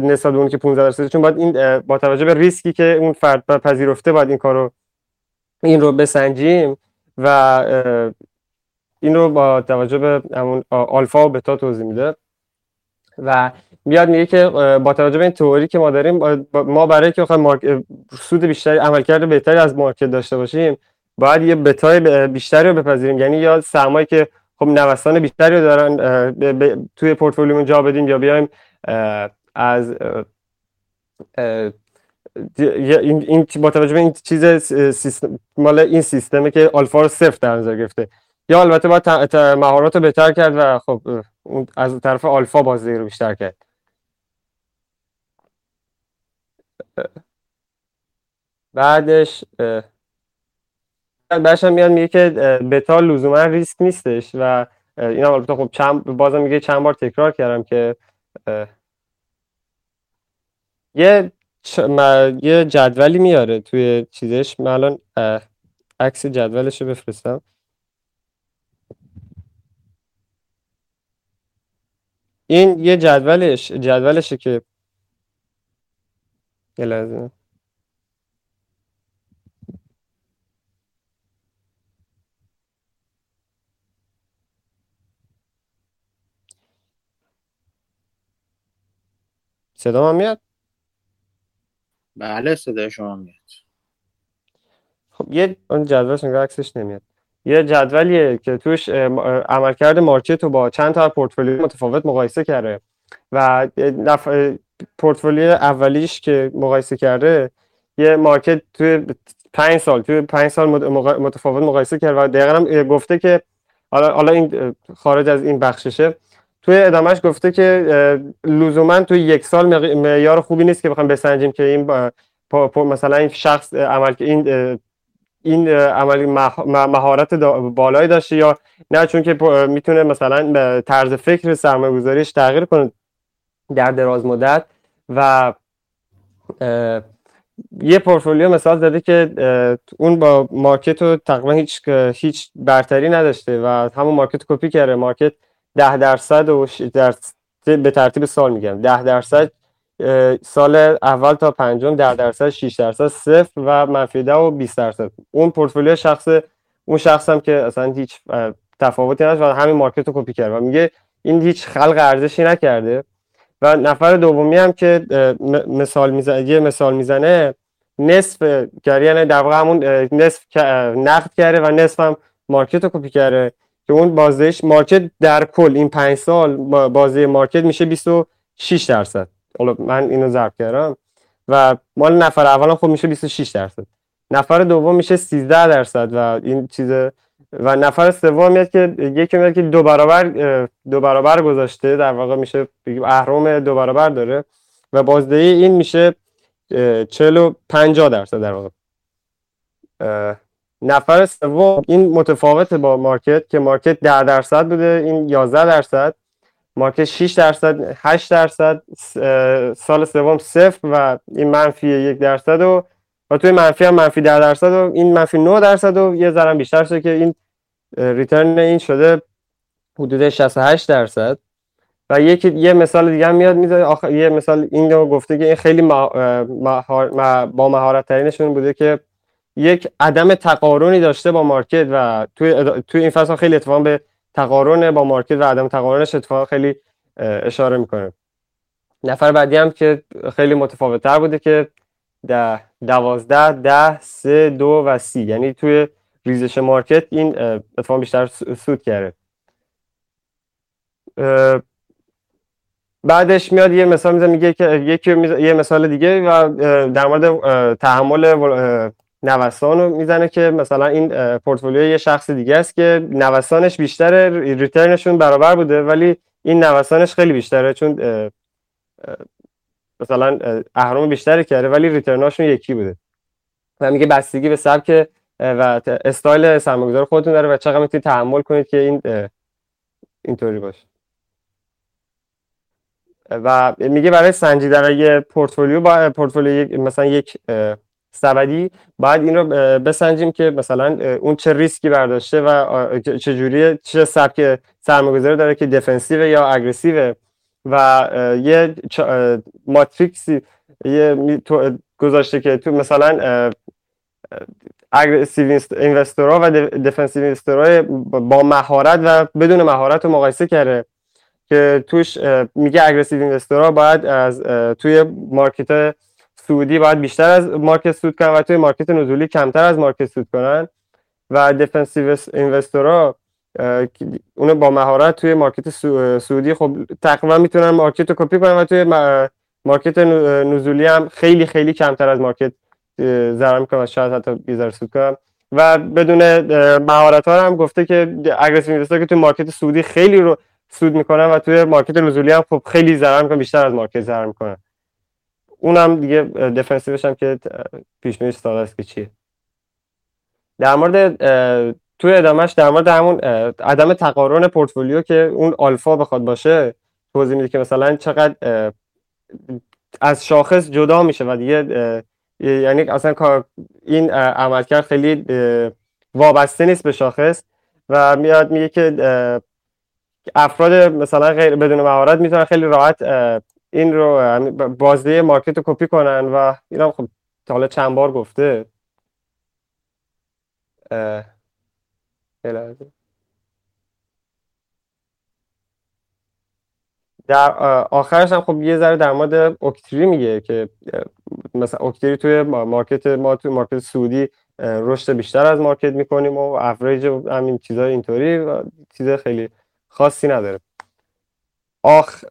نسبت به اون که 15 درصد چون باید این با توجه به ریسکی که اون فرد پذیرفته باید این کارو این رو بسنجیم و این رو با توجه به همون آلفا و بتا توضیح میده. و میاد میگه که با توجه به این تئوری که ما داریم ما برای که بخوایم سود بیشتری عملکرد بهتری از مارکت داشته باشیم باید یه بتای بیشتری رو بپذیریم. یعنی یا سرمایه که خب نوسان بیشتری رو دارن توی پورتفولیومون جا بدیم یا بیایم از این, این با توجه به این چیز سیستم مال این سیستمه که آلفا رو صفر در نظر گرفته. یا البته باید مهارات رو بهتر کرد و خب از طرف آلفا بازی رو بیشتر کرد. بعدش بعدش هم میاد میگه که بتا لزوما ریسک نیستش و اینا البته خب چند بازم میگه چند بار تکرار کردم که یه یه جدولی میاره توی چیزش. من الان عکس جدولش رو بفرستم. این یه جدولش جدولشه که یه لحظه. صدا میاد؟ بله صدای شما میاد. خب یه اون جدولش نگاه عکسش نمیاد. یه جدولیه که توش عملکرد market رو با چند تا پورتفولیو متفاوت مقایسه کرده و. پورتفولیو اولیش که مقایسه کرده یه market توی پنج سال توی پنج سال متفاوت مقایسه کرد و دقیقا هم گفته که حالا حالا این خارج از این بخششه توی ادامهش گفته که لزوما توی یک سال معیار خوبی نیست که بخوام بسنجیم که این مثلا این شخص عمل این این عملی مهارت بالایی داشته یا نه؟ چون که می‌تونه مثلا طرز فکر سرمایه‌گذاریش تغییر کنه در دراز مدت و یه پورتفولیو مثال زده که اون با مارکت رو تقریبا هیچ هیچ برتری نداشته و همون market کپی کرده. market ده درصد و در به ترتیب سال میگم. ده درصد سال اول تا پنجم ده درصد 6 درصد صفر و منفی ده و 20 درصد. اون پورتفولیو شخص اون شخص هم که اصلا هیچ تفاوتی نداشت و همین market رو کپی کرده و میگه این هیچ خلق ارزشی نکرده. و نفر دومی هم که مثال می‌زنه یه مثال می‌زنه نصف یعنی در واقع همون نصف نقد کرده و نصف هم market رو کپی کرده که اون بازدهش market در کل این پنج سال بازه market میشه 26 درصد. حالا من اینو ضرب کردم و مال نفر اولم خب میشه 26 درصد. نفر دوم میشه 13 درصد و این چیز و نفر سوم میاد که یکی میاد که دو برابر دو برابر گذاشته در واقع میشه اهرم دو برابر داره و بازدهی این میشه 40 50 درصد در واقع. نفر سوم این متفاوت با market که market 10 درصد بوده این 11 درصد. market 6 درصد 8 درصد سال سوم صفر و این منفی یک درصد و و توی منفی هم منفی 10 درصد و این منفی 9 درصد و یه ذره بیشتر شده که این return این شده حدود 68 درصد. و یکی یه مثال دیگه هم میاد می‌ذاره آخر یه مثال این رو گفته که این خیلی با مهارت ترینشون بوده که یک عدم تقارنی داشته با مارکت و توی توی این فصل خیلی اتفاق به تقارن با مارکت و عدم تقارنش اتفاق خیلی اشاره می‌کنه. نفر بعدی هم که خیلی متفاوت تر بوده که ده دوازده ده سه دو و سی. یعنی توی ریزش مارکت این اتفاق بیشتر سود کرده. بعدش میاد یه مثال می‌زنه میگه که یکی یه مثال دیگه و در مورد تحمل نوسان رو می‌زنه که مثلا این پورتفولیو یه شخص دیگه است که نوسانش بیشتره ریترنشون برابر بوده ولی این نوسانش خیلی بیشتره چون مثلا اهرام بیشتری کرده ولی ریترناشون یکی بوده. و میگه بستگی به سبک و استایل سرمایه‌گذار خودتون داره و چقدر می‌تونید تحمل کنید که این اینطوری باشه. و میگه برای سنجیدن یه پورتفولیو با پورتفولیو مثلا یک سبدی باید این رو بسنجیم که مثلا اون چه ریسکی برداشته و چه جوری چه سبک سرمایه‌گذاری داره که defensive یا aggressive و یه matrix ی یه گذاشته که تو مثلا aggressive investor ها و defensive investor ها با مهارت و بدون مهارت رو مقایسه کرده که توش میگه aggressive investor ها باید از توی market صعودی باید بیشتر از market سود کنن و توی market نزولی کمتر از market سود کنن. و defensive investor ها اونو با مهارت توی market صعودی خب تقریبا می‌تونن market رو کپی کنن و توی market نزولی هم خیلی خیلی کمتر از market ضرر می‌کنن و شاید حتی بیزار سود کنن. و بدون مهارت ها هم گفته که aggressive investor که توی market صعودی خیلی رو سود می‌کنن و توی market نزولی هم خب خیلی ضرر می‌کنن بیشتر از market ضرر می‌کنن اونم دیگه defensive ش هم که ساده است که چیه. در مورد توی ادامهش در مورد همون عدم تقارن پورتفولیو که اون آلفا بخواد باشه توضیح میده که مثلا چقدر از شاخص جدا میشه و دیگه یعنی اصلا این عملکرد خیلی وابسته نیست به شاخص و میاد میگه که افراد مثلا غیر بدون مهارت می‌تونن خیلی راحت این رو بازده مارکت رو کپی کنن و اینا خب حالا چند بار گفته. در آخرش هم خب یه ذره در مورد Oaktree میگه که مثلا Oaktree توی market ما توی market صعودی رشد بیشتر از market می‌کنیم و average همین چیزای اینطوری و چیز خیلی خاصی نداره. آخ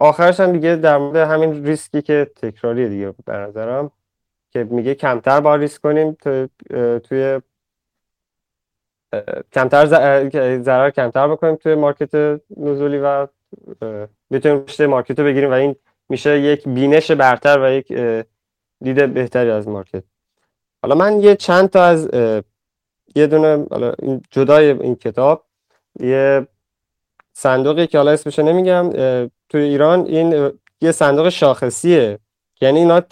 آخرش هم دیگه در مورد همین ریسکی که تکراریه دیگه به نظرم که میگه کمتر با ریسک کنیم توی کمتر ضرر کمتر بکنیم توی market نزولی و بتونیم رشد market رو بگیریم و این میشه یک بینش برتر و یک دید بهتری از market. حالا من یه چند تا از یه دونه جدای این کتاب یه صندوقی که حالا اسمشو نمیگم توی ایران این یه صندوق شاخصیه. یعنی اینا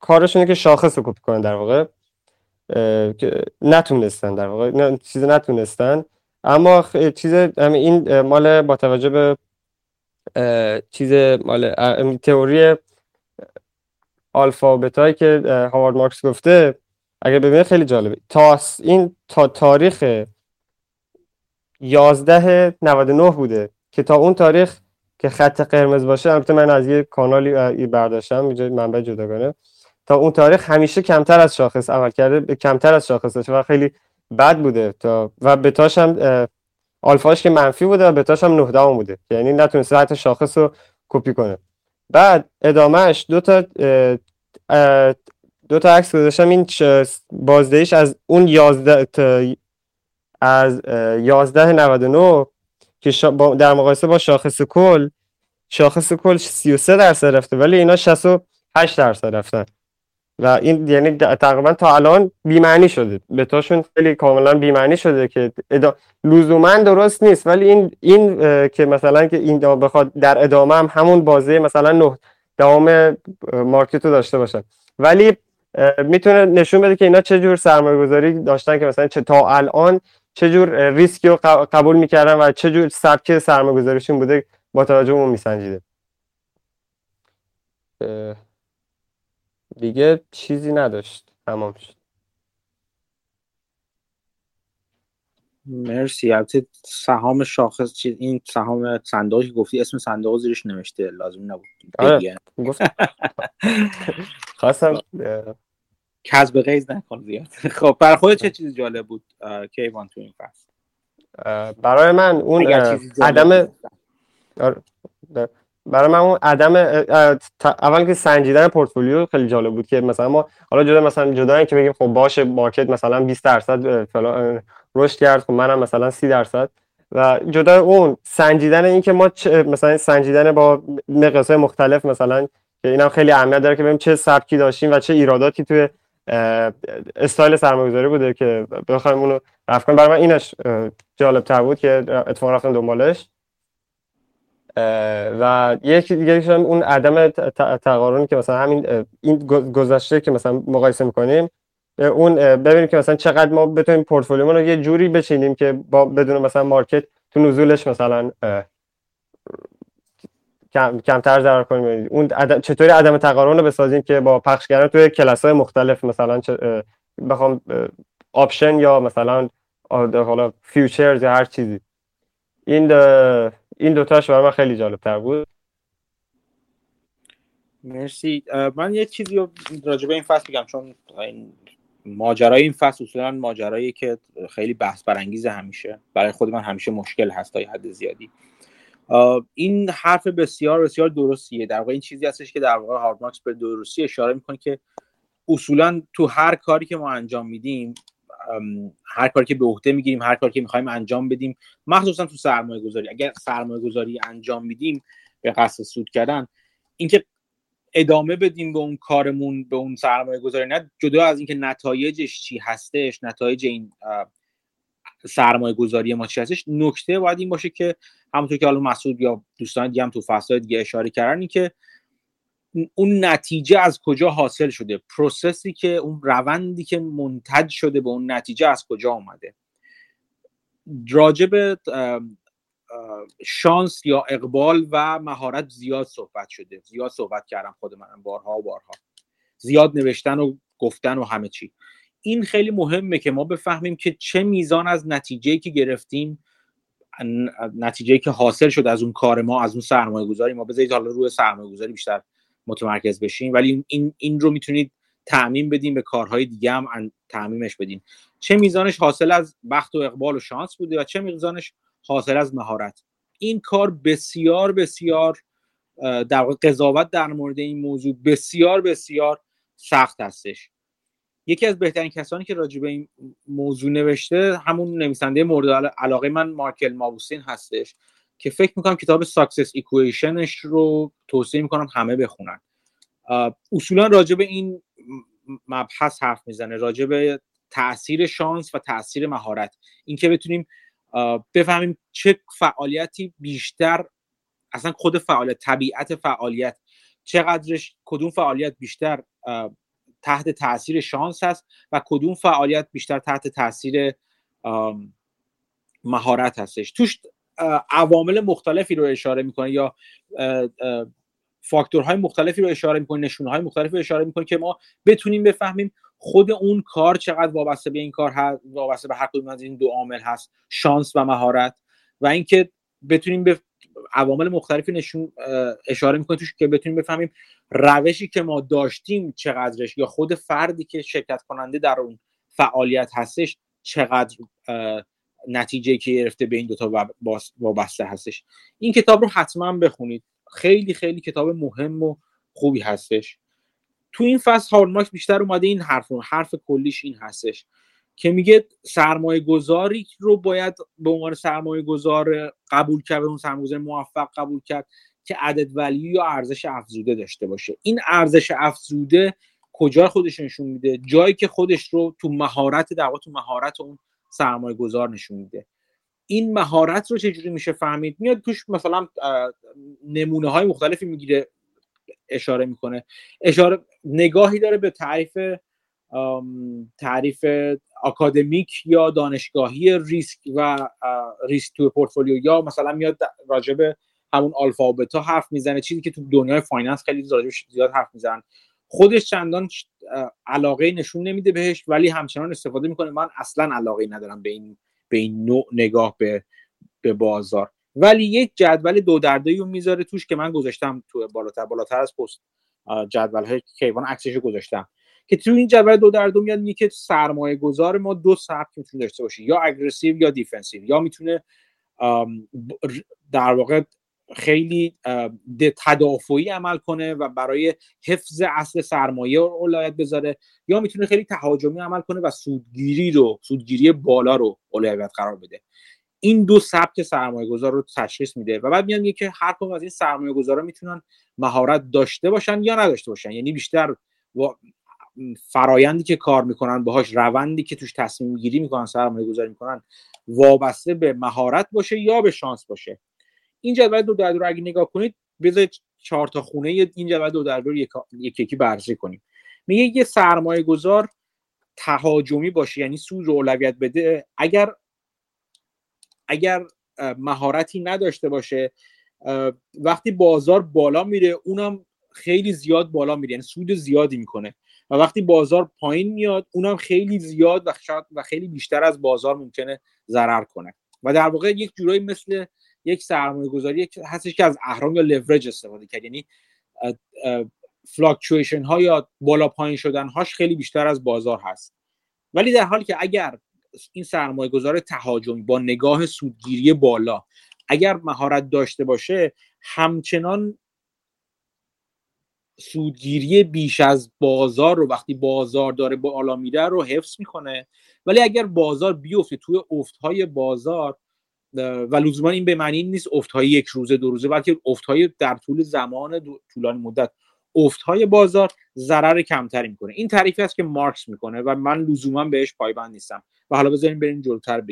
کارشونه که شاخص رو کپی کنن در واقع. نتونستن در واقع. چیز نتونستن. اما چیز این مال با توجه به چیز مال تئوری آلفا و بتایی که هاوارد مارکس گفته اگر ببینید خیلی جالبه. تا این تا تاریخ 11 99 بوده که تا اون تاریخ که خط قرمز باشه البته من از یه کانالی برداشتم اینجا منبع جداگانه. تا اون تاریخ همیشه کمتر از شاخص عمل کرده کمتر از شاخص داشته و خیلی بد بوده. تا و بتاش هم آلفاش که منفی بوده و بتاش هم 9 بوده. یعنی نتونسته حتی شاخص رو کپی کنه. بعد ادامهش دو تا دو تا عکس گذاشتم. این بازدهیش از اون 11 از 1199 که در مقایسه با شاخص کل شاخص کل 33 درصد رفته ولی اینا 68 درصد رفتن. و این یعنی تقریبا تا الان بیمعنی شده. به تاشون خیلی کاملا بیمعنی شده که ادا... لزوما درست نیست. ولی این این که مثلا که این بخواد در ادامه هم همون بازه مثلا نه دوام مارکت رو داشته باشن ولی می‌تونه نشون بده که اینا چه جور سرمایه گذاری داشتن که مثلا چه تا الان چه جور ریسکی رو قبول می‌کردن و چه جور سبک سرمایه گذاریشون بوده با توجه اون میسنجیده؟ دیگه چیزی نداشت. تمام شد. مرسی. البته سهام شاخص چیز این سهام صندوقی گفتی اسم صندوق زیرش نوشته. لازم نبود. آره خواستم کسب قیز نکن زیاد. خب برای خود چه چیزی جالب بود کیوان تو این فصل؟ برای من اون عدم برای من اون عدم اول که سنجیدن پورتفولیو خیلی جالب بود که مثلا ما حالا جدا مثلا جدا که بگیم خب باشه مارکت مثلا 20 درصد فلان رشد کرد خب منم مثلا 30 درصد. و جدا اون سنجیدن این که ما مثلا سنجیدن با مقیاس‌های مختلف مثلا که اینم خیلی اهمیت داره که ببینیم چه سبکی داشتیم و چه ایراداتی توی استایل سرمایه‌گذاری بوده که بخوایم اونو رفع کنیم. برای من اینش جالب تر بود که اتفاقا رفتم دنبالش. و یکی دیگه اون عدم تقارنی که مثلا همین این گذشته که مثلا مقایسه می‌کنیم اون ببینیم که مثلا چقدر ما بتونیم پورتفولیومون رو یه جوری بچینیم که با بدون مثلا market تو نزولش مثلا کم، کمتر ضرر کنیم. اون عدم، چطوری عدم تقارن رو بسازیم که با پخش کردن توی کلاس های مختلف مثلا بخوام option یا مثلا حالا futures یا هر چیزی. این این دوتاش برای من خیلی جالب تر بود. مرسی. من یه چیزی رو راجع به این فصل بگم چون این ماجرای این فصل اصولا ماجرایی که خیلی بحث برانگیز همیشه برای خود من همیشه مشکل هست تا حد زیادی. این حرف بسیار بسیار درستیه. در واقع این چیزی هستش که در واقع هارد مارکس به درستی اشاره می‌کنه که اصولا تو هر کاری که ما انجام میدیم هر کاری که به عهده می‌گیریم هر کاری که می‌خوایم انجام بدیم مخصوصا تو سرمایه گذاری اگر سرمایه گذاری انجام میدیم به قصد سود کردن اینکه ادامه بدیم به اون کارمون به اون سرمایه گذاری نه جدا از اینکه نتایجش چی هستش نتایج این سرمایه گذاری ما چی هستش. نکته باید این باشه که همونطور که حالا مسعود یا دوستان دیگه هم تو فصل دیگه اشاره کردن این که اون نتیجه از کجا حاصل شده. پروسسی که اون روندی که منتج شده به اون نتیجه از کجا آمده راجب شانس یا اقبال و مهارت زیاد صحبت شده. زیاد صحبت کردم خود منم بارها و بارها. زیاد نوشتن و گفتن و همه چی. این خیلی مهمه که ما بفهمیم که چه میزان از نتیجه که گرفتیم نتیجه که حاصل شد از اون کار ما از اون سرمایه گذاری ما. بذارید حالا روی سرمایه گذاری بیشتر متمرکز بشیم. ولی این این رو می‌تونید تعمین بدیم به کارهای دیگه هم تعمیمش بدین. چه میزانش حاصل از بخت و اقبال و شانس بوده و چه میزانش حاصل از مهارت. این کار بسیار بسیار در قضاوت در مورد این موضوع بسیار بسیار سخت هستش. یکی از بهترین کسانی که راجع به این موضوع نوشته همون نویسنده مورد علاقه من مایکل موبوسین هستش که فکر می‌کنم کتاب Success Equation ش رو توصیه می‌کنم همه بخونن. اصولا راجع به این مبحث حرف می‌زنه راجع به تاثیر شانس و تاثیر مهارت. اینکه بتونیم بفهمیم چه فعالیتی بیشتر اصلا خود فعالیت طبیعت فعالیت چقدرش کدوم فعالیت بیشتر تحت تاثیر شانس هست و کدوم فعالیت بیشتر تحت تاثیر مهارت هستش. توش عوامل مختلفی رو اشاره می‌کنه یا فاکتورهای مختلفی رو اشاره می‌کنه نشونه های مختلفی رو اشاره می‌کنه که ما بتونیم بفهمیم خود اون کار چقدر وابسته به این کار هست وابسته به هر کدوم از این دو عامل هست شانس و مهارت. و اینکه بتونیم عوامل مختلفی نشون اشاره می‌کنه توش که بتونیم بفهمیم روشی که ما داشتیم چقدرش یا خود فردی که شرکت کننده در اون فعالیت هستش چقدر نتیجه که گرفته به این دوتا وابسته هستش. این کتاب رو حتما بخونید. خیلی خیلی کتاب مهم و خوبی هستش. تو این فصل هارماک بیشتر اومده این حرف حرف کلیش این هستش. که میگه سرمایه گذاری رو باید به عنوان سرمایه گذار قبول کرد اون سرمایه موفق قبول کرد که عدد ولیو یا ارزش افزوده داشته باشه. این ارزش افزوده کجا خودش نشون میده؟ جایی که خودش رو تو مهارت در تو مهارت اون سرمایه گذار نشون میده. این مهارت رو چجوری میشه فهمید؟ میاد توش مثلا نمونه های مختلفی می‌گیره اشاره می‌کنه. اشاره نگاهی داره به تعریف تعریف اکادمیک یا دانشگاهی ریسک و ریسک تو پورتفولیو یا مثلا میاد راجب همون آلفا و بتا حرف می‌زنه چیزی که تو دنیای finance خیلی زیاد حرف می‌زنن. خودش چندان علاقه نشون نمیده بهش ولی همچنان استفاده می‌کنه. من اصلا علاقه ندارم به این به این نوع نگاه به به بازار. ولی یک جدول دو در دو رو می‌ذاره توش که من گذاشتم تو بالاتر بالاتر از پست جدول های کیوان عکسش گذاشتم. که تو این جدول دو در دو میاد که سرمایه گذار ما دو سبک می‌تونه داشته باشه. یا aggressive یا defensive یا می‌تونه در واقع خیلی تدافعی عمل کنه و برای حفظ اصل سرمایه اولویت بذاره. یا می‌تونه خیلی تهاجمی عمل کنه و سودگیری رو سودگیری بالا رو اولویت قرار بده. این دو سبک سرمایه گذار رو تشخیص میده و بعد میاد میگه که هر کدوم از این سرمایه گذارا می‌تونن مهارت داشته باشن یا نداشته باشن. یعنی بیشتر فرایندی که کار می‌کنن باهاش روندی که توش تصمیم گیری می‌کنن سرمایه گذاری می‌کنن وابسته به مهارت باشه یا به شانس باشه. این جدول دو در رو اگه نگاه کنید بذارید چهار تا خونه این جدول دو در رو یک یکی بررسی کنیم. میگه یه سرمایه گذار تهاجمی باشه یعنی سود رو اولویت بده. اگر اگر مهارتی نداشته باشه وقتی بازار بالا میره اونم خیلی زیاد بالا میره یعنی سود زیادی می‌کنه. و وقتی بازار پایین میاد اونم خیلی زیاد و و خیلی بیشتر از بازار ممکنه ضرر کنه. و در واقع یک جورایی مثل یک سرمایه گذاری هستش که از اهرام یا لورج استفاده کرد. یعنی فلاکچویشن ها یا بالا پایین شدن هاش خیلی بیشتر از بازار هست. ولی در حالی که اگر این سرمایه گذار تهاجمی با نگاه سودگیری بالا اگر مهارت داشته باشه همچنان سودگیری بیش از بازار رو وقتی بازار داره بالا میره رو حفظ می‌کنه. ولی اگر بازار بیفته توی افتهای بازار و لزوما این به معنی نیست افتهای یک روزه دو روزه بلکه افتهای در طول زمان طولانی مدت افتهای بازار ضرر کمتری می‌کنه. این تعریفی است که مارکس می‌کنه و من لزوما بهش پایبند نیستم. و حالا بذاریم بریم جلوتر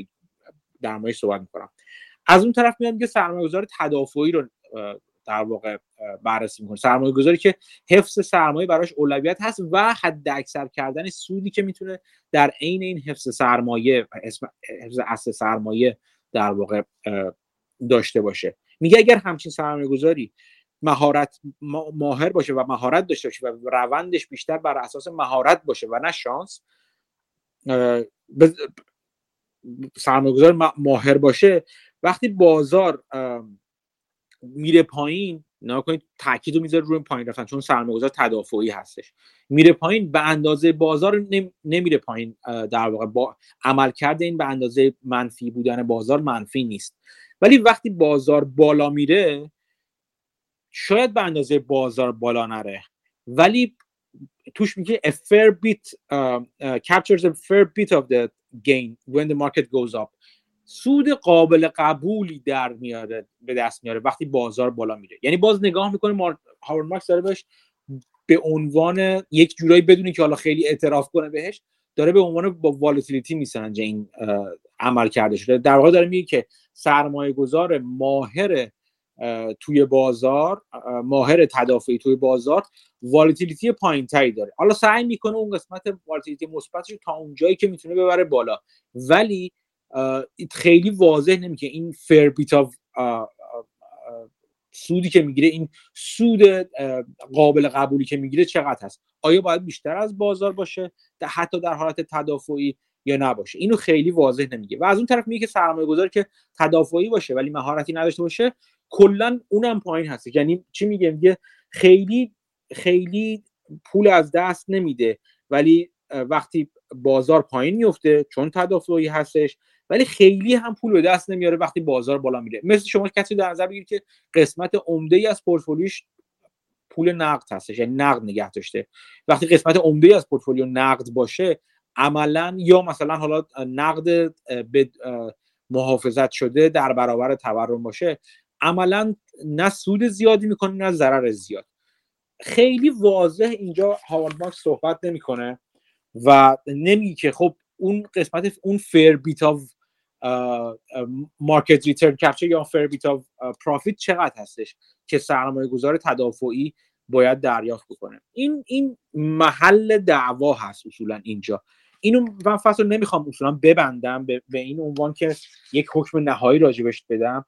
در صحبت می‌کنم. از اون طرف میاد که سرمایه‌گذار تدافعی رو در واقع بررسی می‌کنه. سرمایه گذاری که حفظ سرمایه براش اولویت هست و حد اکثر کردن سودی که می‌تونه در عین این حفظ سرمایه و حفظ اصل سرمایه در واقع داشته باشه. میگه اگر همچین سرمایه گذاری مهارت ماهر باشه و مهارت داشته باشه و روندش بیشتر بر اساس مهارت باشه و نه شانس سرمایه گذار ماهر باشه وقتی بازار میره پایین نگاه کنید تاکید رو می‌ذاره روی پایین رفتن چون سرمایه‌گذار تدافعی هستش. میره پایین به اندازه بازار نمیره پایین در واقع با عمل کرده این به اندازه منفی بودن بازار منفی نیست. ولی وقتی بازار بالا میره شاید به اندازه بازار بالا نره. ولی توش میگه a fair bit uh, uh, captures a fair bit of the gain when the market goes up. سود قابل قبولی در میاره به دست میاره وقتی بازار بالا میره. یعنی باز نگاه می‌کنه مار... هاورد مارکس داره بهش به عنوان یک جورایی بدونی که حالا خیلی اعتراف کنه بهش داره به عنوان با والتیلیتی میسنجه این عمل کرده شده. در واقع داره میگه که سرمایه گذار ماهر توی بازار ماهر تدافعی توی بازار والتیلیتی پایین تری داره. حالا سعی می‌کنه اون قسمت والتیلیتی مثبتش تا اونجایی که می‌تونه ببره بالا. ولی خیلی واضح نمیگه این فر بیت سودی که می‌گیره این سود قابل قبولی که می‌گیره چقدر هست؟ آیا باید بیشتر از بازار باشه؟ حتی در حالت تدافعی یا نباشه؟ اینو خیلی واضح نمیگه. و از اون طرف میگه که سرمایه گذاری که تدافعی باشه ولی مهارتی نداشته باشه کلا اونم پایین هست. یعنی چی میگه؟ میگه خیلی خیلی پول از دست نمیده. ولی وقتی بازار پایین میفته چون تدافعی هستش ولی خیلی هم پول به دست نمیاره وقتی بازار بالا میره. مثل شما کسی در نظر بگیرید که قسمت عمده ای از پورتفولیوش پول نقد هستش یعنی نقد نگه داشته. وقتی قسمت عمده ای از پورتفولیو نقد باشه عملا یا مثلا حالا نقد به محافظت شده در برابر تورم باشه عملا نه سود زیادی می‌کنه نه ضرر زیاد. خیلی واضح اینجا هاوارد مارکس صحبت نمی‌کنه و نمیگه خب اون قسمت اون fair bit of market return capture یا fair bit profit چقدر هستش که سرمایه گذار تدافعی باید دریافت بکنه؟ این این محل دعوا هست اصولا اینجا. اینو من فصل نمی‌خوام اصولا ببندم به, به این عنوان که یک حکم نهایی راجبش بدم.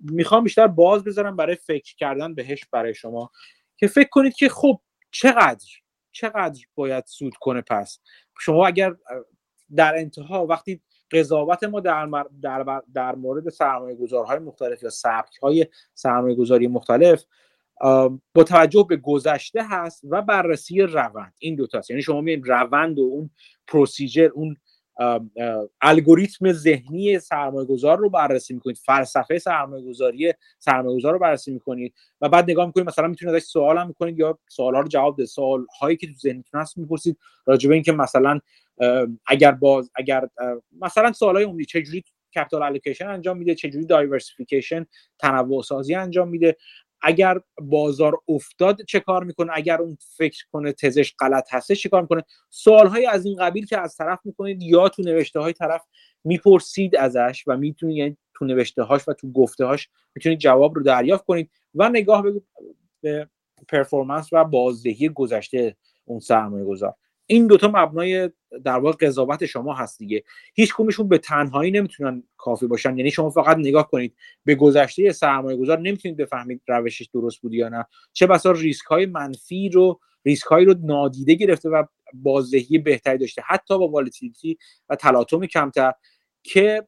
می‌خوام بیشتر باز بذارم برای فکر کردن بهش برای شما که فکر کنید که خب چقدر چقدر باید سود کنه پس؟ شما اگر در انتها وقتی قضاوت ما در, در, در مورد سرمایه گذارهای مختلف یا سبک های سرمایه گذاری مختلف با توجه به گذشته هست و بررسی روند. این دوتاست یعنی شما می‌بینید روند و اون پروسیجر اون الگوریتم ذهنی سرمایه گذار رو بررسی می‌کنید. فلسفه سرمایه گذاری سرمایه گذار رو بررسی می‌کنید و بعد نگاه می‌کنید مثلا می‌تونید ازش سوال هم می‌کنید یا سوال ها رو جواب ده سوال هایی که تو ذهنتون هست می‌پرسید. راجع به اینکه مثلا اگر باز اگر مثلا سوال های عمومی چجوری capital allocation انجام میده چجوری diversification تنوع سازی انجام میده اگر بازار افتاد چه کار می‌کنه؟ اگر اون فکر کنه تزش غلط هسته چه کار می‌کنه؟ سوال های از این قبیل که از طرف می‌کنید یا تو نوشته های طرف می‌پرسید ازش و می‌تونید یعنی تو نوشته هاش و تو گفته هاش می‌تونید جواب رو دریافت کنید و نگاه به performance و بازدهی گذشته اون سرمایه گذار این دوتا مبنای در واقع قضاوت شما هست دیگه. هیچ کمشون به تنهایی نمی‌تونن کافی باشن. یعنی شما فقط نگاه کنید به گذشته سرمایه گذار نمی‌تونید بفهمید روشش درست بود یا نه. چه بسا ریسک های منفی رو ریسک هایی رو نادیده گرفته و بازدهی بهتری داشته. حتی با volatility و تلاطم کمتر که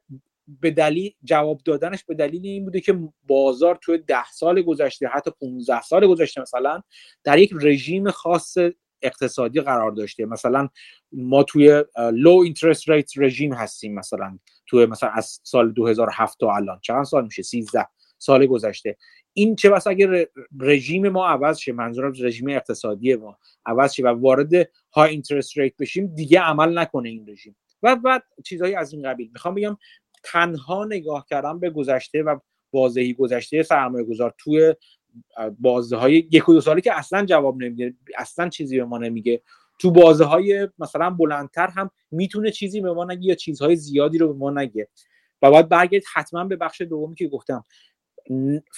به دلیل جواب دادنش به دلیل این بوده که بازار توی ده سال گذشته حتی 15 سال گذشته مثلا در یک رژیم خاص اقتصادی قرار داشته. مثلا ما توی low interest rate رژیم هستیم مثلا. توی مثلا از سال 2007 تا الان. چند سال میشه؟ 13 سال گذشته. این چه بسا اگر رژیم ما عوض شه منظورم رژیم اقتصادی ما عوض شه و وارد high interest rate بشیم دیگه عمل نکنه این رژیم. و بعد چیزهایی از این قبیل. می‌خوام بگم تنها نگاه کردم به گذشته و بازدهی گذشته سرمایه گذار توی بازه های یک و دو سالی که اصلا جواب نمیده اصلا چیزی به ما نمیگه. تو بازه های مثلا بلندتر هم می‌تونه چیزی به ما نگه یا چیزهای زیادی رو به ما نگه. و باید برگرد حتما به بخش دومی که گفتم.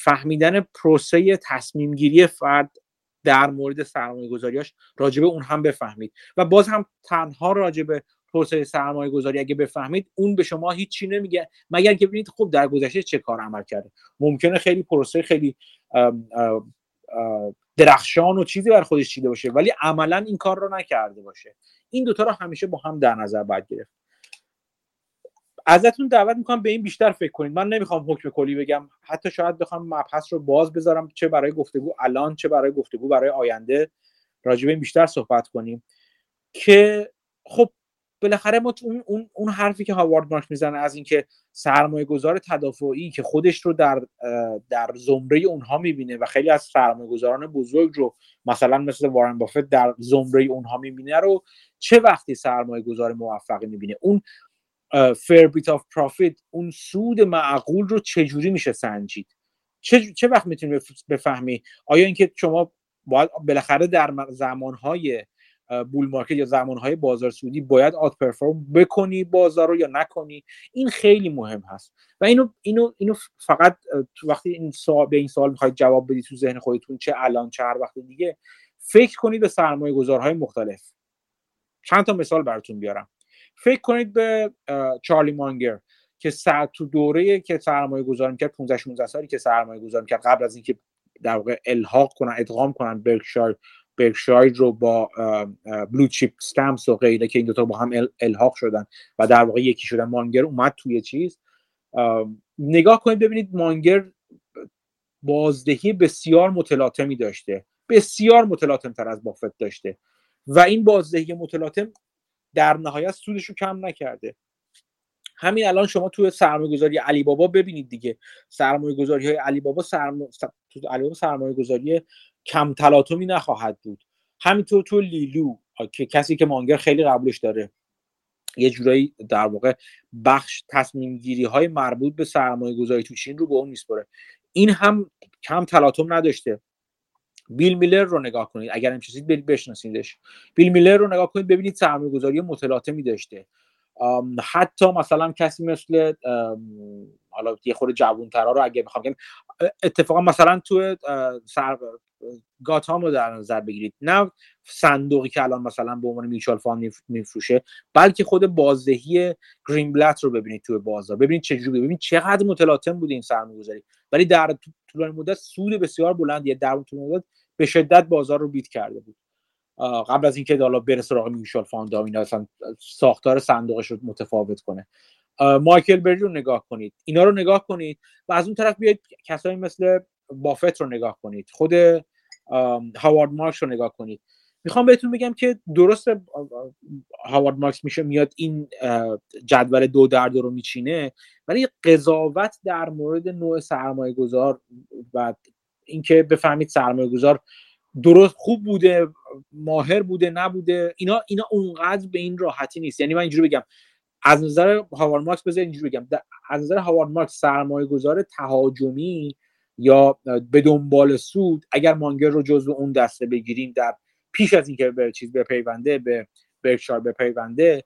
فهمیدن پروسه تصمیم گیری فرد در مورد سرمایه گذاریاش راجبه اون هم بفهمید. و باز هم تنها راجبه پروسه سرمایه گذاری اگه بفهمید اون به شما هیچی نمیگه. مگر که ببینید خب در گذشته چه کار عمل کرده. ممکنه خیلی پروسه خیلی درخشان و چیزی بر خودش چیده باشه ولی عملا این کار رو نکرده باشه. این دوتا رو همیشه با هم در نظر باید گرفت. ازتون دعوت می‌کنم به این بیشتر فکر کنید. من نمی‌خوام حکم کلی بگم. حتی شاید بخوام مبحث رو باز بذارم چه برای گفتگو الان چه برای گفتگو برای آینده. راجع به این بیشتر صحبت کنیم. که خب بالاخره ما اون, اون, اون حرفی که هاوارد مارک می‌زنه از اینکه سرمایه گذار تدافعی که خودش رو در در زمره اونها می‌بینه و خیلی از سرمایه گذاران بزرگ رو مثلا مثل وارن بافت در زمره اونها می‌بینه رو چه وقتی سرمایه گذار موفقی می‌بینه؟ اون fair bit of profit اون سود معقول رو چجوری میشه سنجید؟ چه, چه وقت می‌تونی بفهمی؟ آیا اینکه شما باید بالاخره در زمانهای بول مارکت یا زمانهای بازار سودی باید آت پرفورم بکنی بازار رو یا نکنی. این خیلی مهم هست. و اینو اینو اینو فقط وقتی این سوال به این سوال می‌خواید جواب بدید تو ذهن خودتون چه الان چه هر وقت دیگه فکر کنید به سرمایه گذارهای مختلف. چند تا مثال براتون بیارم. فکر کنید به چارلی مانگر که ساعت تو دوره که سرمایه گذاری می‌کرد 15 16 سالی که سرمایه گذاری می‌کرد قبل از اینکه در واقع الحاق کنن ادغام کنن برکشایر برکشایر رو با بلو چیپ استمپس و غیره که این دوتا با هم الحاق شدن و در واقع یکی شدن مانگر اومد توی چیز. نگاه کنید ببینید مانگر بازدهی بسیار متلاطمی داشته. بسیار متلاطم تر از بافت داشته. و این بازدهی متلاطم در نهایت سودش رو کم نکرده. همین الان شما توی سرمایه گذاری علی بابا ببینید دیگه. سرمایه گذاری های علی بابا سرم... علی سرمایه گذاری کم تلاطمی نخواهد بود. همینطور تو لیلو که کسی که مانگر خیلی قبولش داره. یه جورایی در واقع بخش تصمیم گیری های مربوط به سرمایه گذاری تو چین رو به اون میسپره این هم کم تلاطم نداشته. بیل میلر رو نگاه کنید. اگر هم چیزی بشناسیدش. بیل میلر رو نگاه کنید ببینید سرمایه گذاری متلاطمی داشته. حتی مثلا کسی مثل حالا یه خورده جوانترا رو اگه بخوام اتفاقا مثلا تو سر گاتام رو در نظر بگیرید. نه صندوقی که الان مثلا به عنوان میچال فاند میفروشه بلکه خود بازدهی گرین بلت رو ببینید توی بازار. ببینید چجوری ببینید چقدر متلاطم بوده این سرمایه‌گذاری. ولی در طولانی مدت سود بسیار بلندی در طول مدت به شدت بازار رو beat کرده بود. قبل از اینکه حالا بره سراغ mutual fund اینا اصلا ساختار صندوقش رو متفاوت کنه. مایکل بری رو نگاه کنید. اینا رو نگاه کنید و از اون طرف بیاید کسایی مثل بافت رو نگاه کنید. خود هاوارد مارکس رو نگاه کنید می‌خوام بهتون بگم که درست هاوارد مارکس میشه میاد این جدول دو در دو رو میچینه ولی قضاوت در مورد نوع سرمایه گذار و اینکه بفهمید سرمایه گذار درست خوب بوده ماهر بوده نبوده اینا اینا اونقدر به این راحتی نیست. یعنی من اینجوری بگم از نظر هاوارد مارکس بذار اینجوری بگم از نظر هاوارد مارکس سرمایه گذار تهاجمی یا به دنبال سود اگر مانگر رو جزو اون دسته بگیریم در پیش از اینکه به چیز بپیونده به برکشار بپیونده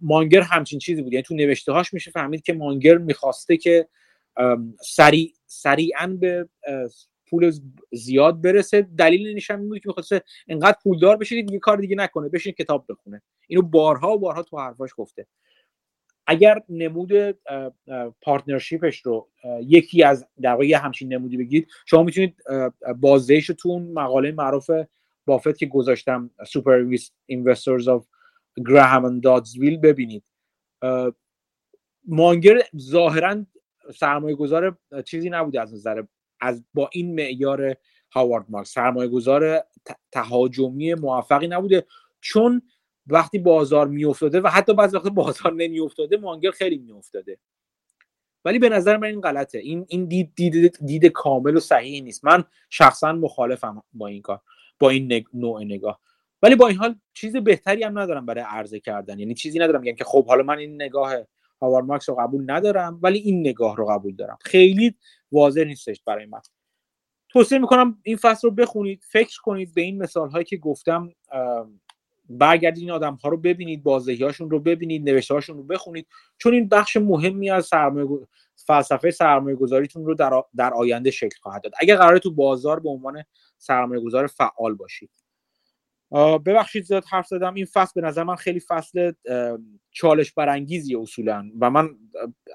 مانگر همچین چیزی بود. یعنی تو نوشته هاش میشه فهمید که مانگر می‌خواسته که سریع سریعا به پول زیاد برسه. دلیل نشم این بود که می‌خواسته انقدر پولدار بشه دیگه کار دیگه نکنه بشین کتاب بخونه. اینو بارها و بارها تو حرفاش گفته. اگر نمود پارتنرشیپش رو یکی از در همچین نمودی بگید شما می‌تونید بازدهش تو مقاله معروف بافت که گذاشتم سوپر اینوسترز اف گراهام دادزویل ببینید. مانگر ظاهرا سرمایه گذار چیزی نبوده از نظر از با این معیار هاوارد مارکس. سرمایه گذار تهاجمی موفقی نبوده چون وقتی بازار میافتاده و حتی بعضی وقت بازار نمیافتاده مانگر خیلی میافتاده. ولی به نظر من این غلطه. این این دید, دید, دید کامل و صحیح نیست. من شخصا مخالفم با این کار با این نوع نگاه. ولی با این حال چیز بهتری هم ندارم برای عرضه کردن. یعنی چیزی ندارم. یعنی که خب حالا من این نگاه مارکس رو قبول ندارم ولی این نگاه رو قبول دارم. خیلی واضح نیستش برای من. توصیه می‌کنم این فصل رو بخونید فکر کنید به این مثال هایی که گفتم برگردید این آدم ها رو ببینید بازدهی هاشون رو ببینید نوشته هاشون رو بخونید. چون این بخش مهمی از سرمایه فلسفه سرمایه گذاریتون رو در, در آینده شکل خواهد داد. اگر قراره تو بازار به عنوان سرمایه گذار فعال باشید. ببخشید زیاد حرف زدم. این فصل به نظر من خیلی فصل چالش برانگیزی اصولا. و من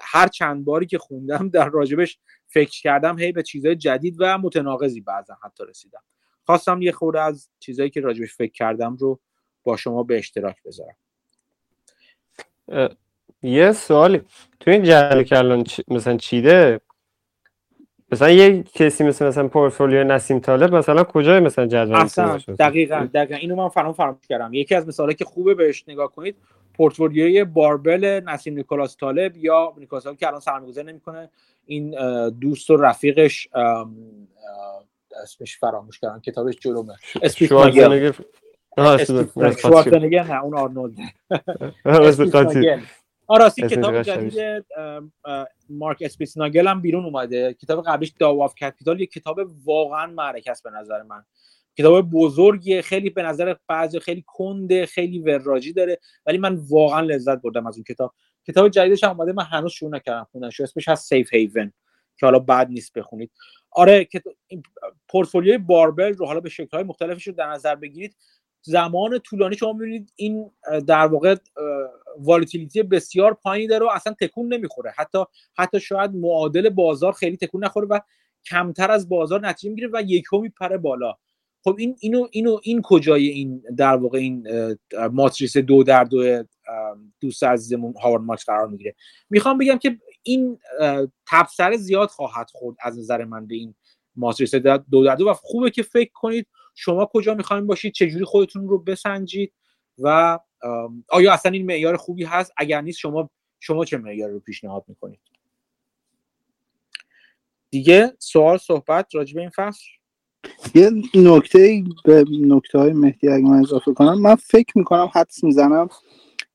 هر چند باری که خوندم در راجبش فکر کردم هی به چیزهای جدید و متناقضی بعضا حتی رسیدم. خواستم یه خورده از چیزهایی که راجبش فکر کردم رو با شما به اشتراک بذارم. یه سوالی. تو این جدول که الان مثلا چیده؟ مثلا یه کسی مثل مثلا پورتفولیو نسیم طالب مثلا کجای مثلا جدول دقیقاً دقیقاً. اینو من فرام فراموش کردم. یکی از مثالا که خوبه بهش نگاه کنید پورتفولیوی باربل نسیم نیکولاس طالب یا نیکولاس طالب که الان سرمایه‌گذاری نمی‌کنه. این دوست و رفیقش اسمش فراموش کردم کتابش جلومه. اسپیت نه اون آرنولد. آراسی کتاب جدید مارک اسپیتناگل هم بیرون اومده. کتاب قبلیش داو آف کپیتال یه کتاب واقعا معرکه است به نظر من. کتاب بزرگیه خیلی به نظر بعضی خیلی کنده خیلی وراجی داره ولی من واقعا لذت بردم از اون کتاب. کتاب جدیدش هم اومده من هنوز شروع نکردم خوندنش. اسمش هست سیف هیون که حالا بعد نیست بخونید. آره پورتفولیوی باربل رو حالا به شکل‌های مختلفش رو در نظر بگیرید. زمان طولانی شما می‌بینید این در واقع والتیلیتی بسیار پایینی داره و اصلا تکون نمی‌خوره. حتی حتی شاید معادل بازار خیلی تکون نخوره و کمتر از بازار نتیجه می‌گیره و یکو میپره بالا. خب این اینو اینو این کجای این در واقع این ماتریس دو در دو دوست عزیزمون هاوارد مارکس قرار می‌گیره. می‌خوام بگم که این تبصره زیاد خواهد خورد از نظر من به این ماتریس دو در دو و خوبه که فکر کنید شما کجا می‌خواین باشید چجوری خودتون رو بسنجید و آیا اصلا این معیار خوبی هست؟ اگر نیست شما شما چه معیار رو پیشنهاد می‌کنید؟ دیگه سوال صحبت راجع این فصل. یه نکته به نکته های مهدی اگه من اضافه کنم من فکر می‌کنم حدس می‌زنم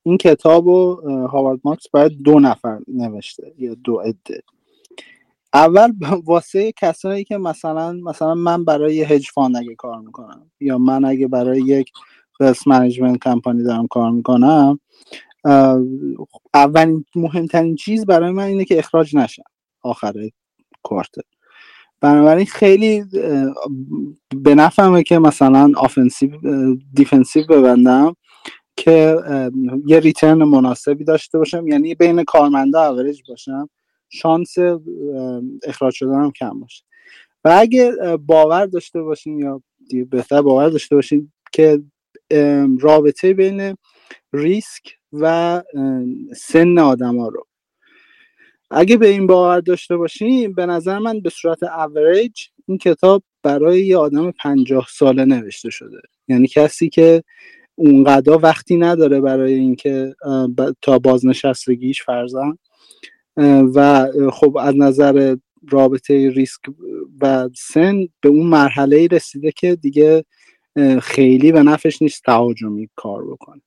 این کتاب و هاوارد مارکس برای دو نفر نوشته یا دو عده. اول واسه کسایی که مثلا مثلا من برای hedge fund اگه کار می‌کنم یا من اگه برای یک wealth management company دارم کار می‌کنم اولین مهمترین چیز برای من اینه که اخراج نشم آخر quarter. بنابراین خیلی به نفعمه که مثلا offensive defensive ببندم که یه return مناسبی داشته باشم یعنی بین کارمنده اوریج باشم. شانس اخراج شدنم کم باشه. و اگه باور داشته باشین یا بهتر باور داشته باشین که رابطه بین ریسک و سن آدم ها رو. اگه به این باور داشته باشیم به نظر من به صورت اوریج این کتاب برای یه آدم پنجاه ساله نوشته شده. یعنی کسی که اونقدر وقتی نداره برای اینکه تا بازنشستگیش فرزن و خب از نظر رابطه ریسک و سن به اون مرحله رسیده که دیگه خیلی به نفش نیست تهاجمی کار بکنه.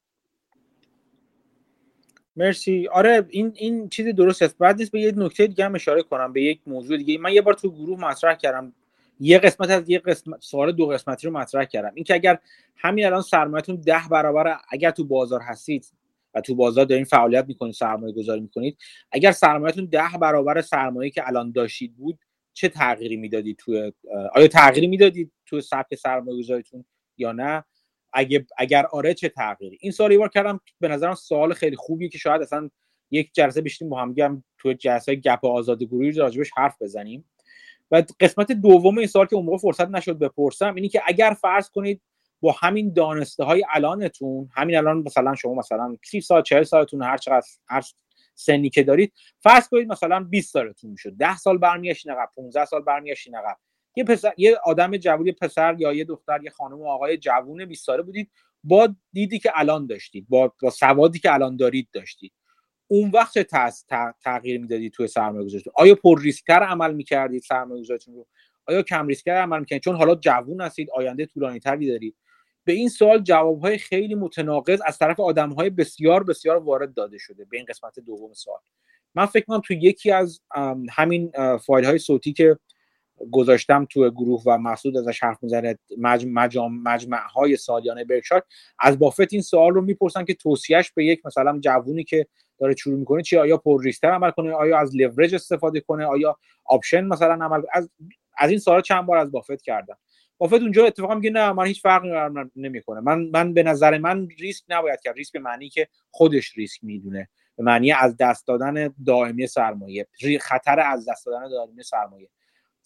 مرسی. آره این این چیز درست است. بعد نیست به یه نکته دیگه هم اشاره کنم به یک موضوع دیگه. من یه بار تو گروه مطرح کردم. یه قسمت از یه قسمت سوال دو قسمتی رو مطرح کردم. اینکه اگر همین الان سرمایه‌تون ده برابر اگر تو بازار هستید و تو بازار دارین فعالیت می‌کنید سرمایه گذاری می‌کنید. اگر سرمایهتون ده برابر سرمایه که الان داشتید بود چه تغییری می‌دادید تو آیا تغییری می‌دادید تو سبک سرمایه گذاریتون یا نه؟ اگه اگر آره چه تغییری؟ این سوال بار کردم به نظرم سوال خیلی خوبیه که شاید اصلا یک جلسه بشیم با هم هم تو جلسه گپ آزاد گروهی راجبش حرف بزنیم. و قسمت دوم این سوال که اون موقع فرصت نشد بپرسم اینی که اگر فرض کنید با همین دانسته های الانتون همین الان مثلا شما مثلا 30 سال 40 سالتون هر چقدر هر سنی که دارید فرض کنید مثلا 20 سالتون می‌شد. 10 سال برمیگشتین عقب 15 سال برمیگشتین عقب. یه پسر یه آدم جوونی پسر یا یه دختر یه خانم و آقای جوون 20 ساله بودید با دیدی که الان داشتید با, با سوادی که الان دارید داشتید. اون وقت چه تغییر می‌دادید توی سرمایه‌گذاریتون آیا پر ریسکتر عمل می‌کردید سرمایه‌گذاریتون رو؟ آیا کم ریسکتر عمل می‌کردید؟ چون حالا جوون هستید آینده طولانی تری دارید. به این سوال جوابهای خیلی متناقض از طرف آدمهای بسیار بسیار وارد داده شده به این قسمت دوم سوال. من فکر کنم تو یکی از همین فایل های صوتی که گذاشتم تو گروه و محسود ازش حرف می‌زنه مجمع های سالیانه برکشار از بافت این سوال رو می‌پرسن که توصیهش به یک مثلا جوونی که داره شروع می‌کنه چی آیا پر ریسک‌تر عمل کنه؟ آیا از لورج استفاده کنه؟ آیا option مثلا عمل از از این سوال چند بار از بافت کردم. بافت اونجا اتفاقا میگه نه من هیچ فرقی نمی‌کنه. من من به نظر من ریسک نباید کرد. ریسک به معنی که خودش ریسک می‌دونه. به معنی از دست دادن دائمی سرمایه. خطر از دست دادن دائمی سرمایه.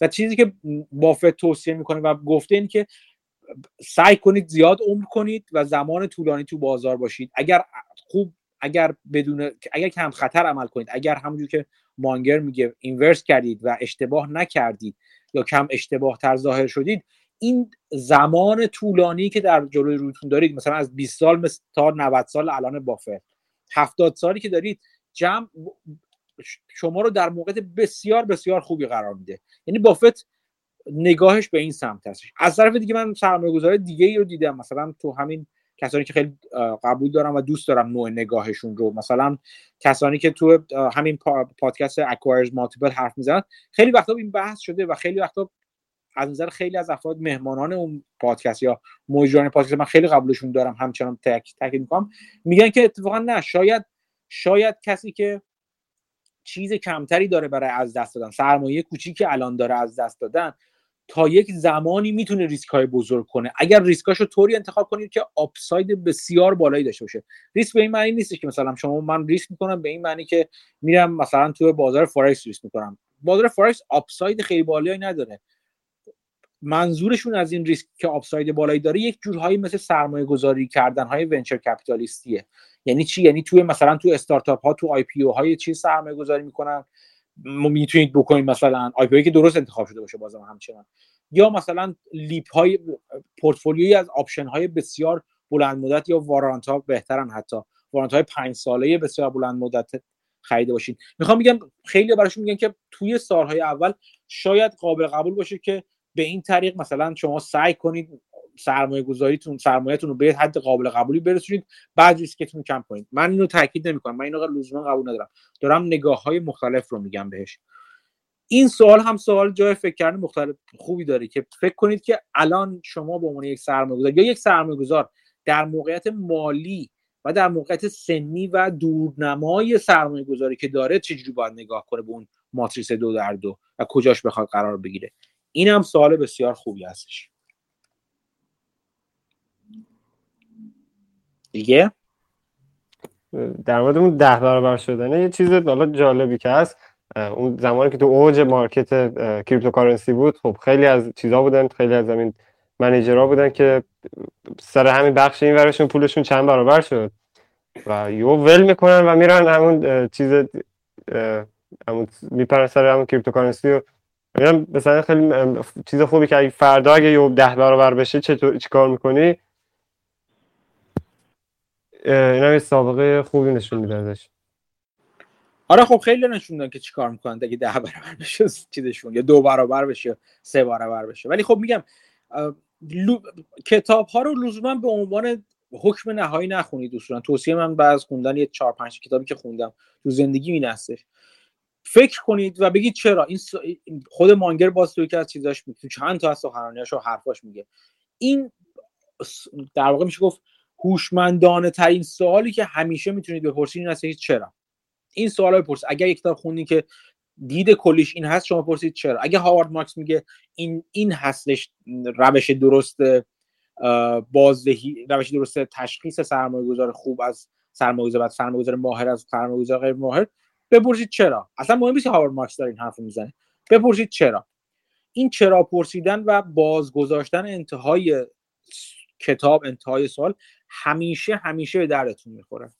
و چیزی که بافت توصیه می‌کنه و گفته این که سعی کنید زیاد عمر کنید و زمان طولانی تو بازار باشید. اگر خوب اگر بدون اگر کم خطر عمل کنید اگر همونجور که مانگر میگه اینورس کردید و اشتباه نکردید یا کم اشتباه تر ظاهر شدید این زمان طولانی که در جلوی روتون دارید مثلا از 20 سال تا 90 سال الان بافت هفتاد سالی که دارید جمع شما رو در موقع بسیار بسیار خوبی قرار میده. یعنی بافت نگاهش به این سمت هستش. از طرف دیگه من سرمایه گذاره دیگه ای رو دیدم. مثلا تو همین کسانی که خیلی قبول دارم و دوست دارم نوع نگاهشون رو. مثلا کسانی که تو همین پادکست اکوایرز مالتیپل حرف می‌زنن خیلی وقتا این بحث شده و خیلی وقتا از نظر خیلی از افراد مهمانان اون پادکست یا مجران پادکست من خیلی قبولشون دارم همچنان تاکید تاکید می‌کنم. میگن که اتفاقا نه شاید شاید کسی که چیز کمتری داره برای از دست دادن سرمایه کوچیکی الان داره از دست دادن تا یک زمانی می‌تونه ریسک های بزرگ کنه. اگر ریسکاش رو طوری انتخاب کنید که upside بسیار بالایی داشته باشه. ریسک به این معنی نیست که مثلا شما من ریسک می‌کنم به این معنی که میرم مثلا تو بازار فارکس ریسک می‌کنم. بازار فارکس upside خیلی بالایی نداره. منظورشون از این ریسک که upside بالایی داره یک جورهایی مثل سرمایه گذاری کردن های venture capitalist یه. یعنی چی؟ یعنی توی مثلا تو استارتاپ ها تو IPO های چی سرمایه گذاری می‌کنن می‌تونید بکنید مثلا IPO که درست انتخاب شده باشه بازم همچنان. یا مثلا LEAP های پورتفولیوی از option های بسیار بلند مدت یا warrant ها بهترن حتی. warrant های 5 ساله بسیار بلند مدت خریده باشین. می‌خوام میگم خیلی براشون میگن که توی سالهای اول شاید قابل قبول باشه که به این طریق مثلا شما سعی کنید سرمایه گذاریتون سرمایهتون رو به حد قابل قبولی برسونید بعد ریسکتون کم کنید. من اینو تاکید نمی‌کنم. من اینو لزوما قبول ندارم. دارم نگاه های مختلف رو میگم بهش. این سوال هم سوال جای فکر کردن مختلف خوبی داره که فکر کنید که الان شما به عنوان یک سرمایه گذار یا یک سرمایه گذار در موقعیت مالی و در موقعیت سنی و دورنمای سرمایه گذاری که داره چجوری باید نگاه کنه به اون ماتریس دو در دو و کجاش بخواد قرار بگیره؟ این هم سوال بسیار خوبی هستش. دیگه؟ در مورد اون ده برابر شدنه یه چیز حالا جالبی که هست. اون زمانی که تو اوج market cryptocurrency بود خب خیلی از چیزا بودن خیلی از همین manager ها بودن که سر همین بخش این ورشون پولشون چند برابر شد. و یو ول می‌کنن و میرن همون چیز همون میپرن سر همون cryptocurrency و میگم مثلا خیلی چیز خوبی که فردا اگه یه ده برابر بشه چطور چیکار می‌کنی؟ این هم سابقه خوبی نشون میده ازش. آره خب خیلی نشون دادن که چیکار می‌کنن اگه ده برابر بشه چیزشون یا دو برابر بشه سه برابر بشه. ولی خب میگم کتاب ها رو لزوما به عنوان حکم نهایی نخونید اصولا. توصیه من بعد از خوندن یه چهار پنج کتابی که خوندم تو زندگی این هستش. فکر کنید و بگید چرا؟ این خود مانگر باز توی که از چیزاش میگه چند تا از سخنرانیاش و حرفاش میگه. این در واقع میشه گفت هوشمندانه ترین سوالی که همیشه می‌تونید بپرسید این هست چرا؟ این سوال بپرسید اگر یک کتاب خوندین که دید کلیش این هست شما پرسید چرا؟ اگه هاوارد مارکس میگه این این هستش روش درست بازدهی روش درست تشخیص سرمایه گذار خوب از سرمایه گذار سرمایه گذار ماهر از سرمایه گذار غیر ماهر بپرسید چرا؟ اصلا مهم نیست هاوارد مارکس داره این حرف می‌زنه. بپرسید چرا؟ این چرا پرسیدن و بازگذاشتن انتهای کتاب انتهای سال همیشه همیشه به دردتون می‌خوره.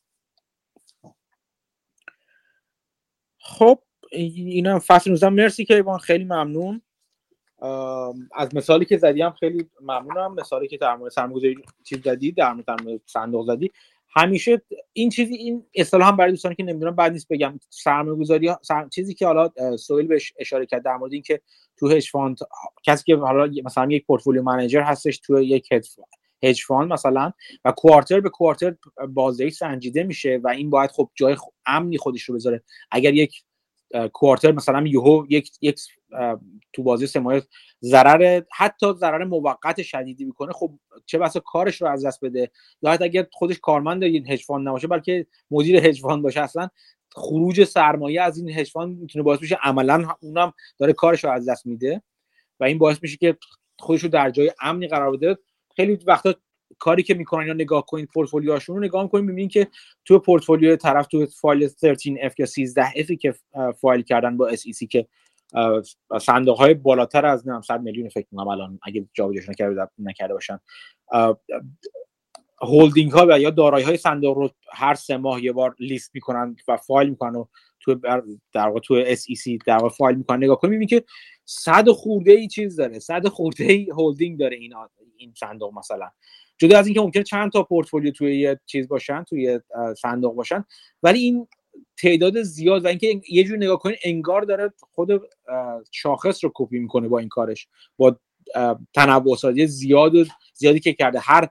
خب اینم فصل 19 مرسی که ایوان خیلی ممنون. از مثالی که زدی هم خیلی ممنونم. مثالی که در مورد سرمایه‌گذاری چیز زدی در مورد صندوق زدی. همیشه این چیزی این اصطلاح هم برای دوستانی که نمی‌دونم بعد نیست بگم. سرمایه گذاری چیزی که حالا سویل بهش اشاره کرد در مورد اینکه تو hedge fund کسی که حالا مثلا یک portfolio manager هستش تو یک hedge fund مثلا و quarter به quarter بازدهی سنجیده میشه و این باید خب جای امنی خودش رو بذاره. اگر یک quarter مثلا یهو یک یک تو بازی سه ماه ضرر حتی ضرر موقت شدیدی می‌کنه خب چه بسا کارش رو از دست بده؟ یا حتی اگر خودش کارمند این هج نباشه بلکه مدیر هج باشه اصلا خروج سرمایه از این هج می‌تونه باعث بشه عملا اونم داره کارش رو از دست میده. و این باعث میشه که خودش رو در جای امنی قرار بده. خیلی وقتا کاری که می‌کنن یا نگاه کنید پورتفولیوهاشون رو نگاه می‌کنید می‌بینید که تو پورتفولیو طرف تو فایل 13F یا 13F که فایل کردن با SEC که صندوق های بالاتر از نم 100 میلیون فکر کنم الان اگه جابجاش نکرده نکرده باشن. هولدینگ ها یا دارایی های صندوق رو هر سه ماه یه بار لیست می‌کنن و فایل می‌کنن و تو در واقع تو SEC در واقع فایل می‌کنن. نگاه کنید می‌بینید که صد خورده ای چیز داره. صد خورده ای هولدینگ داره این این صندوق مثلا. جدا از اینکه ممکنه چند تا پورتفولیو توی یه چیز باشن توی صندوق باشن. ولی این تعداد زیاد و اینکه یه جور نگاه کنین انگار داره خود شاخص رو کپی می‌کنه با این کارش. با تنوع سازی زیاد و زیادی که کرده. هر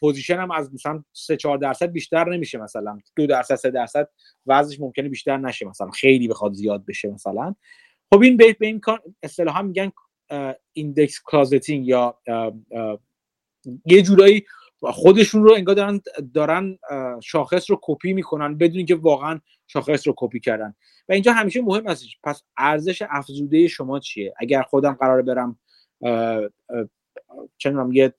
position هم از مثلا 3 4 درصد بیشتر نمیشه مثلا. 2 درصد 3 درصد وزنش ممکنه بیشتر نشه مثلا. خیلی بخواد زیاد بشه مثلا. خب این به این اصطلاحا میگن index closeting یا یه جورایی خودشون رو انگار دارن دارن شاخص رو کپی می‌کنن بدون اینکه واقعا شاخص رو کپی کردن. و اینجا همیشه مهم است. پس ارزش افزوده شما چیه؟ اگر خودم قرار برم چه یه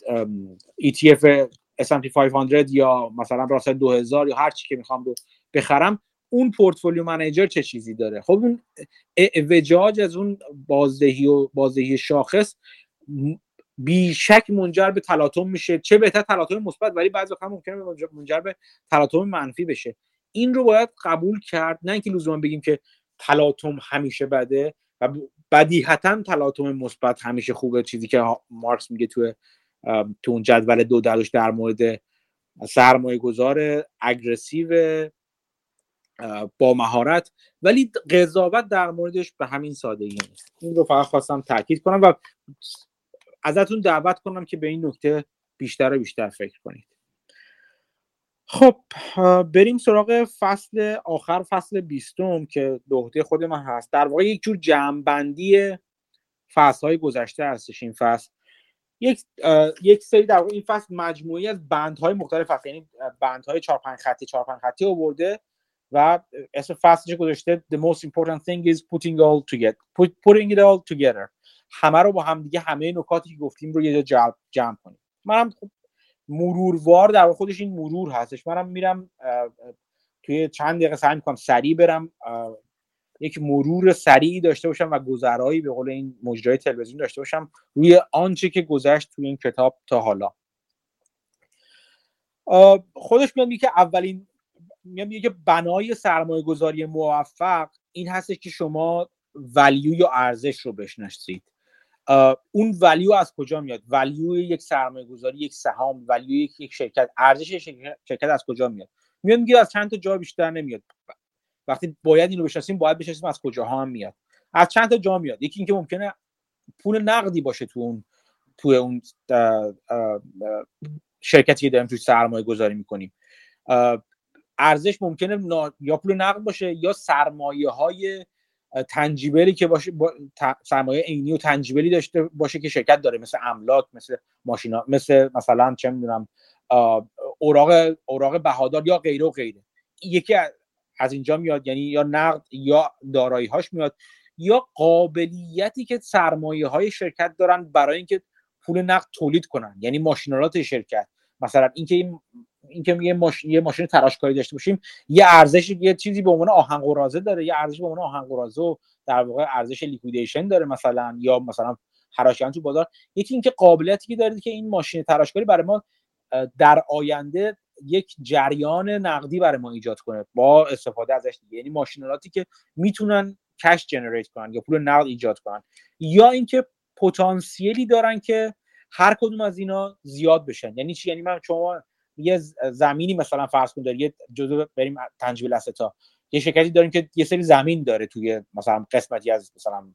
ETF S&P 500 یا مثلا راسل 2000 یا هر چی که می‌خوام رو بخرم اون پورتفولیو منیجر چه چیزی داره؟ خب اون وجاج از اون بازدهی و بازدهی شاخص بیشک منجر به تلاطم میشه. چه بهتر تلاطم مثبت ولی بعضی وقتا ممکنه منجر به تلاطم منفی بشه. این رو باید قبول کرد. نه اینکه لزوما بگیم که تلاطم همیشه بده و بدیهتا تلاطم مثبت همیشه خوبه. چیزی که مارکس میگه تو تو اون جدول دو دلش در مورد سرمایه گذار اگرسیو با مهارت. ولی قضاوت در موردش به همین سادگی نیست. این رو فقط خواستم تاکید کنم و ازتون دعوت کنم که به این نکته بیشتر و بیشتر فکر کنید. خب بریم سراغ فصل آخر فصل بیستم که به خود من هست. در واقع یک جور جمعبندی فصل های گذشته هستش این فصل. یک یک سری در واقع این فصل مجموعی از بندهای مختلف هست. یعنی بندهای 4 5 خطی 4 5 خطی آورده و اسم فصلش گذاشته the most important thing is putting all together Put, putting it all together. همه رو با هم دیگه همه نکاتی که گفتیم رو یه جا جمع کنیم. منم خب مروروار در خودش این مرور هستش. منم میرم توی چند دقیقه سعی می‌کنم سریع برم یک مرور سریعی داشته باشم و گذرایی به قول این مجرای تلویزیون داشته باشم روی آنچه که گذشت توی این کتاب تا حالا. خودش میاد که اولین میگه که بنای سرمایه گذاری موفق این هستش که شما ولیو یا ارزش رو بشناسید. اون ولیو از کجا میاد؟ ولیو یک سرمایه گذاری یک سهام ولیو یک شرکت ارزش شرکت از کجا میاد؟ میاد میگه از چند تا جا بیشتر نمیاد. وقتی باید اینو بشناسیم باید بشناسیم از کجاها هم میاد. از چند تا جا میاد؟ یکی اینکه ممکنه پول نقدی باشه تو اون تو اون شرکتی که داریم توی سرمایه گذاری می‌کنیم ارزش ممکنه یا پول نقد باشه یا سرمایه های تنجیبلی که باشه با سرمایه عینی و تنجیبلی داشته باشه که شرکت داره مثل املاک مثل ماشینا مثل مثلا چه می‌دونم اوراق اوراق بهادار یا غیره و غیره. یکی از اینجا میاد یعنی یا نقد یا دارایی هاش میاد. یا قابلیتی که سرمایه های شرکت دارن برای اینکه پول نقد تولید کنن یعنی ماشینالات شرکت. مثلا اینکه این اینکه میگه ماشین یه ماشین تراشکاری داشته باشیم یه ارزش یه چیزی به عنوان آهن قرازه داره یه ارزش به عنوان آهن قرازه و در واقع ارزش لیکویدیشن داره مثلا یا مثلا حراشیدن تو بازار. یکی اینکه قابلیتی که داره که این ماشین تراشکاری برای ما در آینده یک جریان نقدی برای ما ایجاد کنه با استفاده ازش دیگه. یعنی ماشینالاتی که می‌تونن کش جنریت کنن یا پول نقد ایجاد کنن یا اینکه پتانسیلی دارن که هر کدوم از اینا زیاد بشن. یعنی چی؟ یعنی من شما یه زمینی مثلا فرض کن داری یه جزء بریم تنجیل استا یه شرکتی داریم که یه سری زمین داره توی مثلا قسمتی از مثلا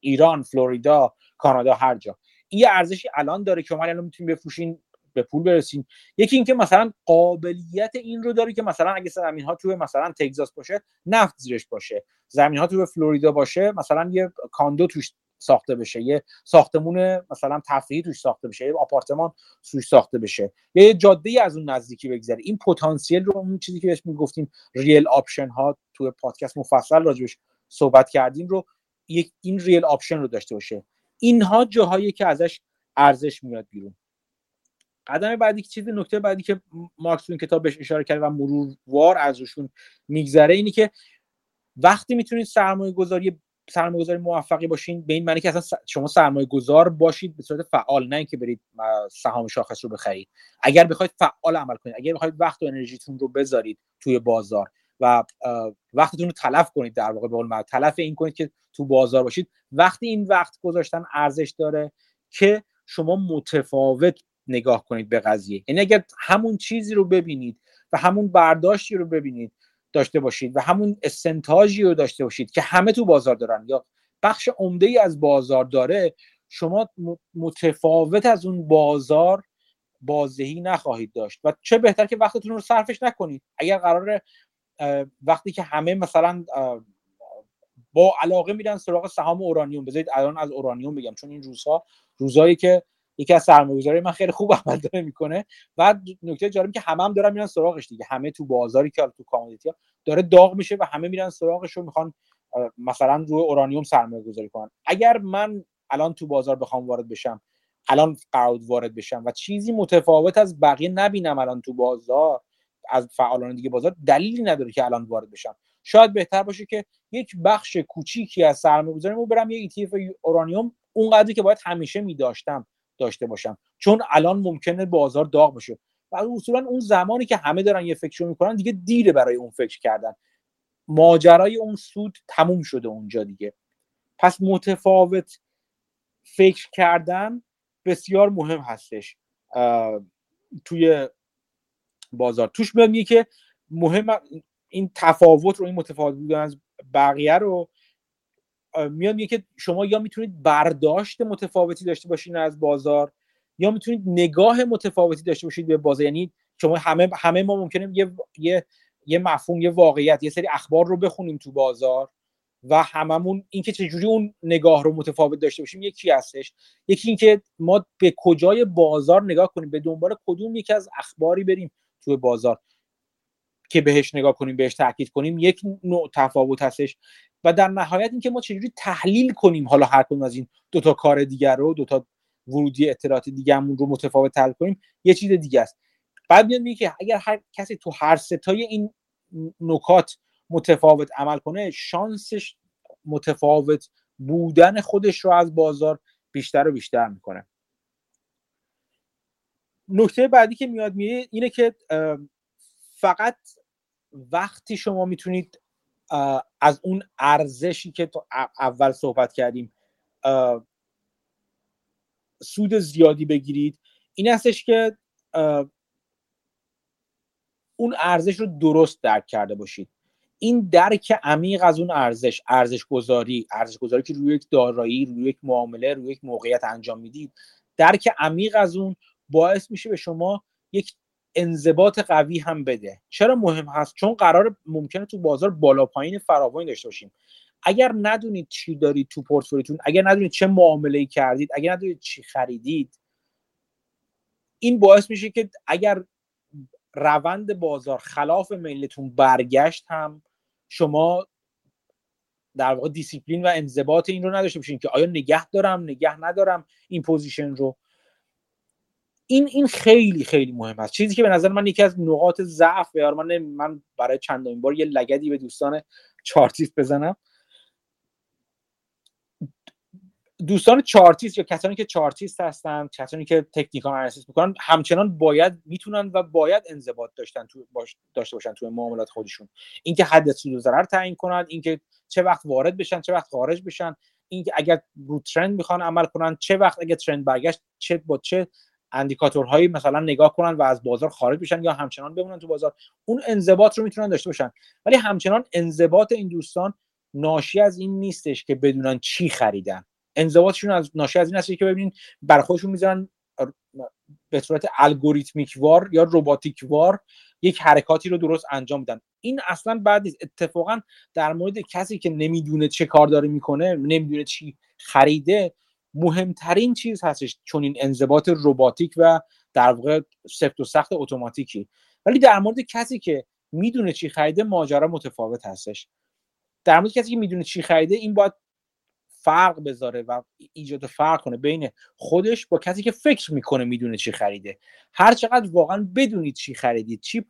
ایران فلوریدا کانادا هر جا. این ارزشی الان داره که شما الان می‌تونید بفروشین به پول برسین. یکی اینکه مثلا قابلیت این رو داره که مثلا اگه زمین ها توی مثلا تگزاس باشه نفت زیرش باشه. زمین ها توی فلوریدا باشه مثلا یه کاندو توش ساخته بشه. یه ساختمون مثلا تفریحی توش ساخته بشه یه آپارتمان توش ساخته بشه. یه جاده از اون نزدیکی بگذره این پتانسیل رو اون چیزی که بهش می‌گفتیم real option ها توی پادکست مفصل راجبش صحبت کردیم رو یک این real option رو داشته باشه. اینها جاهایی که ازش ارزش میاد بیرون. قدم بعدی که چیزی نکته بعدی که مارکس تو این کتاب بهش اشاره کرده و مرور وار ازشون میگذره اینی که وقتی می‌تونید سرمایه گذاری سرمایه گذاری موفقی باشین. به این معنی که اصلا شما سرمایه گذار باشید به صورت فعال نه اینکه برید سهام شاخص رو بخرید. اگر بخواید فعال عمل کنید اگر بخواید وقت و انرژیتون رو بذارید توی بازار و وقتتون رو تلف کنید در واقع به قول تلف این کنید که تو بازار باشید. وقتی این وقت گذاشتن ارزش داره که شما متفاوت نگاه کنید به قضیه. یعنی اگر همون چیزی رو ببینید و همون برداشتی رو ببینید داشته باشید و همون استنتاجی رو داشته باشید که همه تو بازار دارن. یا بخش عمده ای از بازار داره شما متفاوت از اون بازار بازدهی نخواهید داشت. و چه بهتر که وقتتون رو صرفش نکنید. اگر قرار وقتی که همه مثلا با علاقه میرن سراغ سهام اورانیوم. بذارید الان از اورانیوم بگم چون این روزها روزایی که یکی از سرمایه‌گذاری من خیلی خوب عمل داره می‌کنه. و نکته جالبی که همه هم دارن میرن سراغش دیگه. همه تو بازاری که تو کامودیتی داره داغ میشه و همه میرن سراغش رو می‌خوان مثلا روی اورانیوم سرمایه گذاری کنن. اگر من الان تو بازار بخوام وارد بشم الان قرار وارد بشم و چیزی متفاوت از بقیه نبینم الان تو بازار از فعالان دیگه بازار دلیلی نداره که الان وارد بشم. شاید بهتر باشه که یک بخش کوچیکی از سرمایه گذاریمو برم یه ETF اورانیوم اونقدری که باید همیشه میداشتم. داشته باشم. چون الان ممکنه بازار داغ بشه. و اصولا اون زمانی که همه دارن یه فکر می‌کنن دیگه دیره برای اون فکر کردن. ماجرای اون سود تموم شده اونجا دیگه. پس متفاوت فکر کردن بسیار مهم هستش توی بازار. توش میاد میگه که مهم این تفاوت رو این متفاوت بودن از بقیه رو میاد میگه که شما یا می‌تونید برداشت متفاوتی داشته باشین از بازار یا می‌تونید نگاه متفاوتی داشته باشید به بازار. یعنی شما همه همه ما ممکنه یه یه یه مفهوم یه واقعیت یه سری اخبار رو بخونیم تو بازار و هممون اینکه چجوری اون نگاه رو متفاوت داشته باشیم یکی هستش. یکی اینکه ما به کجای بازار نگاه کنیم به دنبال کدوم یکی از اخباری بریم توی بازار که بهش نگاه کنیم بهش تاکید کنیم یک نوع تفاوت هستش. و در نهایت اینکه ما چجوری تحلیل کنیم حالا هر کدوم از این دوتا کار دیگر رو دوتا ورودی اطلاعات دیگرمون رو متفاوت تحلیل کنیم یه چیز دیگه است. بعد میاد میگه که اگر هر کسی تو هر ستای این نکات متفاوت عمل کنه شانسش متفاوت بودن خودش رو از بازار بیشتر و بیشتر می‌کنه. نکته بعدی که میاد میاد اینه که فقط وقتی شما می‌تونید از اون ارزشی که تو اول صحبت کردیم سود زیادی بگیرید. این هستش که اون ارزش رو درست درک کرده باشید. این درک عمیق از اون ارزش ارزش گذاری ارزش گذاری که روی یک دارایی روی یک معامله روی یک موقعیت انجام می‌دید درک عمیق از اون باعث میشه به شما یک انضباط قوی هم بده. چرا مهم هست؟ چون قرار ممکنه تو بازار بالا پایین فراوانی داشته باشیم. اگر ندونید چی دارید تو پورتفولیوتون اگر ندونید چه معامله کردید اگر ندونید چی خریدید این باعث میشه که اگر روند بازار خلاف میلتون برگشت هم شما در واقع دیسیپلین و انضباط این رو نداشته باشین که آیا نگه دارم نگه ندارم این position رو. این این خیلی خیلی مهم است. چیزی که به نظر من یکی از نقاط ضعف من من برای چندمین بار یه لگدی به دوستان چارتیست بزنم. دوستان چارتیست یا کسانی که چارتیست هستن کسانی که تکنیکال انالیسیس می‌کنن همچنان باید می‌تونن و باید انضباط داشتن تو باش داشته باشن توی معاملات خودشون. اینکه حد سود و ضرر تعیین کنن اینکه چه وقت وارد بشن چه وقت خارج بشن اینکه اگر رو ترند می‌خوان عمل کنن چه وقت اگر ترند برگشت چه با چه اندیکاتورهایی مثلا نگاه کنن و از بازار خارج بشن یا همچنان بمونن تو بازار. اون انضباط رو می‌تونن داشته باشن. ولی همچنان انضباط این دوستان ناشی از این نیستش که بدونن چی خریدن. انضباطشون از ناشی از این هست که ببینین بر خودشون می‌ذارن به صورت الگوریتمیک وار یا رباتیک وار یک حرکاتی رو درست انجام میدن. این اصلا بعد نیست. اتفاقا در مورد کسی که نمی‌دونه چه کار داره می‌کنه نمی‌دونه چی خریده مهمترین چیز هستش چون این انضباط رباتیک و در واقع سفت و سخت اتوماتیکی. ولی در مورد کسی که می‌دونه چی خریده ماجرا متفاوت هستش. در مورد کسی که می‌دونه چی خریده این باید فرق بذاره و ایجاد فرق کنه بین خودش با کسی که فکر می‌کنه می‌دونه چی خریده. هر چقدر واقعا بدونید چی خریدید چی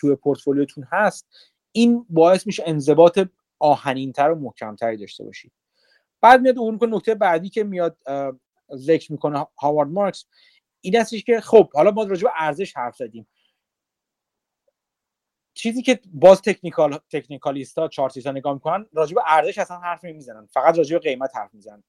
توی پورتفولیوتون هست این باعث میشه انضباط آهنینتر و محکمتری داشته باشید. بعد میاد اون نکته بعدی که میاد ذکر می‌کنه هاوارد مارکس این هستش که خب حالا ما راجع به ارزش حرف زدیم. چیزی که باز تکنیکال تکنیکالیستا چارتیستا نگاه می‌کنن راجع به ارزش اصلا حرف نمی‌زنن. فقط راجع به قیمت حرف می‌زنن.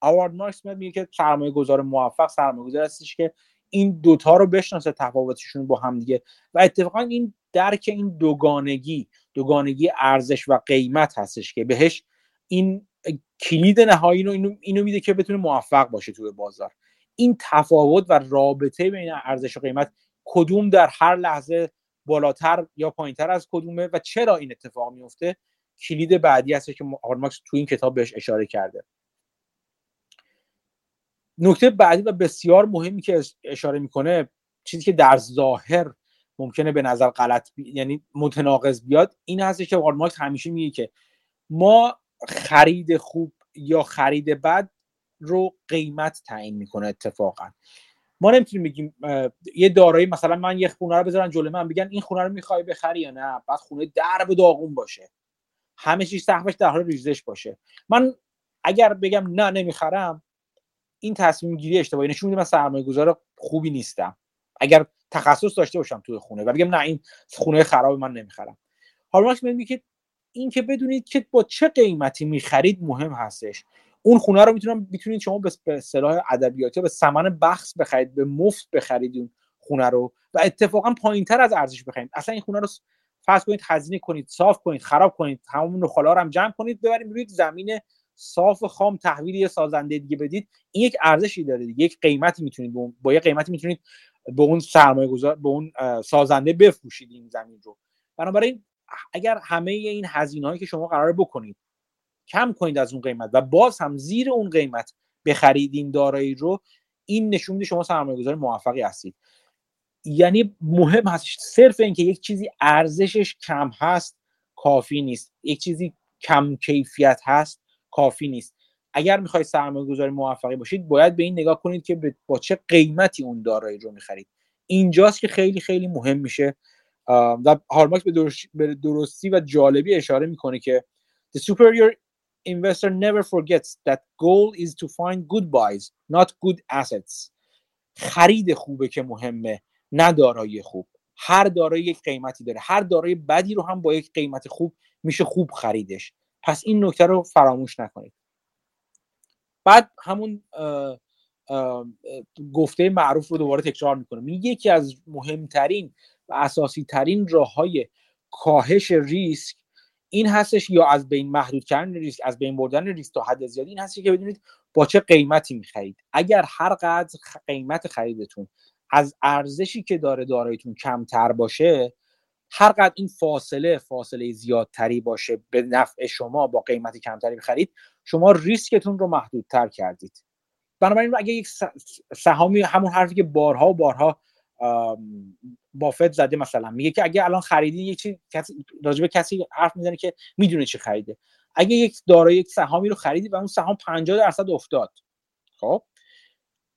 آوارد مارکس میاد میگه که سرمایه گذار موفق سرمایه گذار هستش که این دوتا رو بشناسه تفاوتشون با هم دیگه. و اتفاقا این درک این دوگانگی دوگانگی ارزش و قیمت هستش که بهش این کلید نهایی رو اینو, اینو میده که بتونه موفق باشه توی بازار. این تفاوت و رابطه بین ارزش و قیمت کدوم در هر لحظه بالاتر یا پایینتر از کدومه و چرا این اتفاق میفته کلید بعدی هست که هارماکس تو این کتاب بهش اشاره کرده. نکته بعدی و بسیار مهمی که اشاره می‌کنه چیزی که در ظاهر ممکنه به نظر غلط بی... یعنی متناقض بیاد این هست که مارکس همیشه میگه که ما خرید خوب یا خرید بد رو قیمت تعیین می‌کنه اتفاقا. ما نمی‌تونیم بگیم یه دارایی مثلا من یه خونه رو بذارن جلوی من بگن این خونه رو می‌خوای بخری یا نه؟ بعد خونه درب داغون باشه. همه چیز سقفش در حال ریزش باشه. من اگر بگم نه نمی‌خرم این تصمیم گیری اشتباهی. نشون میده من سرمایه گذار خوبی نیستم. اگر تخصص داشته باشم توی خونه و بگم نه این خونه خراب من نمی‌خرم. حالا میگه که این که بدونید که با چه قیمتی می‌خرید مهم هستش. اون خونه رو می‌تونم می‌تونید شما به اصطلاح ادبیاتی به ثمن بخص بخرید به مفت بخرید اون خونه رو و اتفاقا پایینتر از ارزش بخرید. اصلا این خونه رو فرض کنید هزینه کنید صاف کنید خراب کنید همون نخلا رو هم جمع کنید ببرید روی زمین صاف خام تحویل یه سازنده دیگه بدید. این یک ارزشی داره دیگه. یک قیمتی می‌تونید با یه قیمتی می‌تونید به اون سرمایه گذار به اون سازنده بفروشید این زمین رو. بنابراین اگر همه این هزینه هایی که شما قرار بکنید کم کنید از اون قیمت و باز هم زیر اون قیمت بخرید این دارایی رو این نشون میده شما سرمایه گذار موفقی هستید. یعنی مهم هست صرف اینکه یک چیزی ارزشش کم هست کافی نیست. یک چیزی کم کیفیت هست کافی نیست. اگر می‌خواید سرمایه گذاری موفقی باشید باید به این نگاه کنید که با چه قیمتی اون دارایی رو می‌خرید. اینجاست که خیلی خیلی مهم میشه و هارماکس به درستی و جالبی اشاره می‌کنه که the superior investor never forgets that goal is to find good buys not good assets. خرید خوبه که مهمه نه دارایی خوب. هر دارایی یک قیمتی داره. هر دارایی بدی رو هم با یک قیمت خوب میشه خوب خریدش. پس این نکته رو فراموش نکنید. بعد همون گفته معروف رو دوباره تکرار می‌کنه میگه یکی از مهمترین و اساسی ترین راه های کاهش ریسک این هستش یا از بین محدود کردن ریسک از بین بردن ریسک تا حد زیادی این هستش که بدونید با چه قیمتی می‌خرید. اگر هر قدر قیمت خریدتون از ارزشی که داره دارایتون کمتر باشه هر قدر این فاصله فاصله زیادتری باشه به نفع شما با قیمتی کمتری بخرید شما ریسکتون رو محدودتر کردید. بنابراین اگه یک سهامی همون حرفی که بارها و بارها بافت زده مثلا. میگه که اگه الان خریدی یک چیز راجب کسی حرف می‌زنه که می‌دونه چی خریده. اگه یک دارایی یک سهامی رو خریدی و اون سهام 50 درصد افتاد. خب؟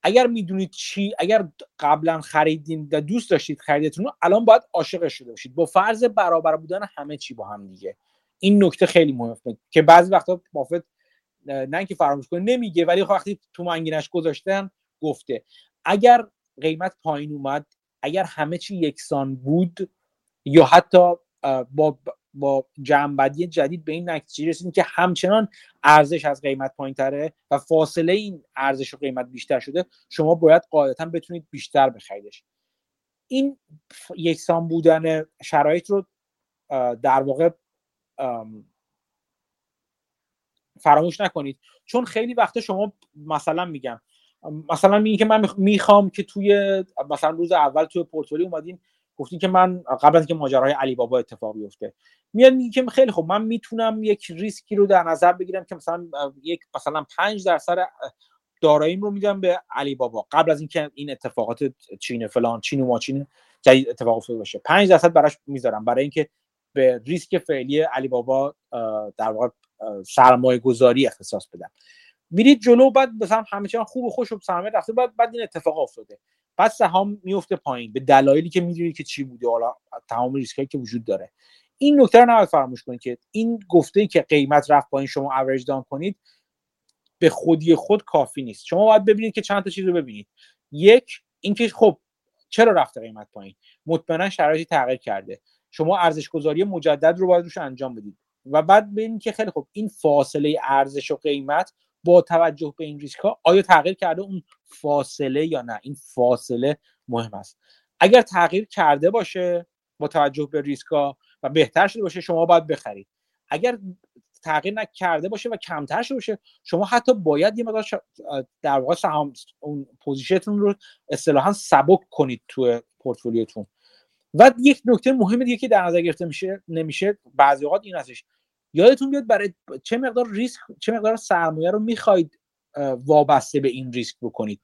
اگر می‌دونید چی اگر قبلا خریدین و دوست داشتید خریدتون رو الان باید عاشقش شده باشید. با فرض برابر بودن همه چی با هم دیگه. این نکته خیلی مهمه که بعضی وقتا بافت نه اینکه فراموش کنه نمیگه ولی خب وقتی تو منگینش گذاشتن گفته. اگر قیمت پایین اومد. اگر همه چی یکسان بود یا حتی با با جنبدی جدید به این نتیجه رسیدیم که همچنان ارزش از قیمت پایین تره و فاصله این ارزش و قیمت بیشتر شده شما باید قاعدتا بتونید بیشتر بخریدش. این یکسان بودن شرایط رو در واقع فراموش نکنید. چون خیلی وقتا شما مثلا میگم مثلا میگه که من می‌خوام که توی مثلا روز اول توی پورتفولیو اومدیم گفتیم که من قبل از اینکه ماجرای علی بابا اتفاق بیفته میاد میگه که خیلی خب من می‌تونم یک ریسکی رو در نظر بگیرم که مثلا یک مثلا 5 درصد داراییم رو میدم به علی بابا قبل از اینکه این اتفاقات چین فلان چین و ماچین جدید اتفاق افتاده باشه. 5 درصد براش می‌ذارم برای اینکه به ریسک فعلی علی بابا در واقع سرمایه گذاری اختصاص بدم. میرید جلو بعد مثلا چیز خوب و خوش و سرمایه رفته بعد بعد این اتفاق افتاده. بعد سهام میفته پایین به دلایلی که می‌دونید که چی بوده. حالا تمام ریسکایی که وجود داره. این نکته رو نباید فراموش کنید که این گفته ای که قیمت رفت پایین شما اوریج دان کنید به خودی خود کافی نیست. شما باید ببینید که چند تا چیز رو ببینید. یک اینکه خب چرا رفته قیمت پایین؟ مطمئنا شرایطی تغییر کرده. شما ارزش گذاری مجدد رو باید روش انجام بدید. و بعد ببینید که خیلی خب این فاصله ارزش و قیمت با توجه به این ریسک ها آیا تغییر کرده اون فاصله یا نه؟ این فاصله مهم است. اگر تغییر کرده باشه با توجه به ریسک ها و بهتر شده باشه شما باید بخرید. اگر تغییر نکرده باشه و کمتر شده باشه شما حتی باید یه مقدار در واقع سهام اون position تون رو اصطلاحا سبک کنید تو پورتفولیوتون. و یک نکته مهم دیگه که در نظر گرفته میشه نمیشه بعضی اوقات این هستش. یادتون بیاد برای چه مقدار ریسک چه مقدار سرمایه رو می‌خواید وابسته به این ریسک بکنید؟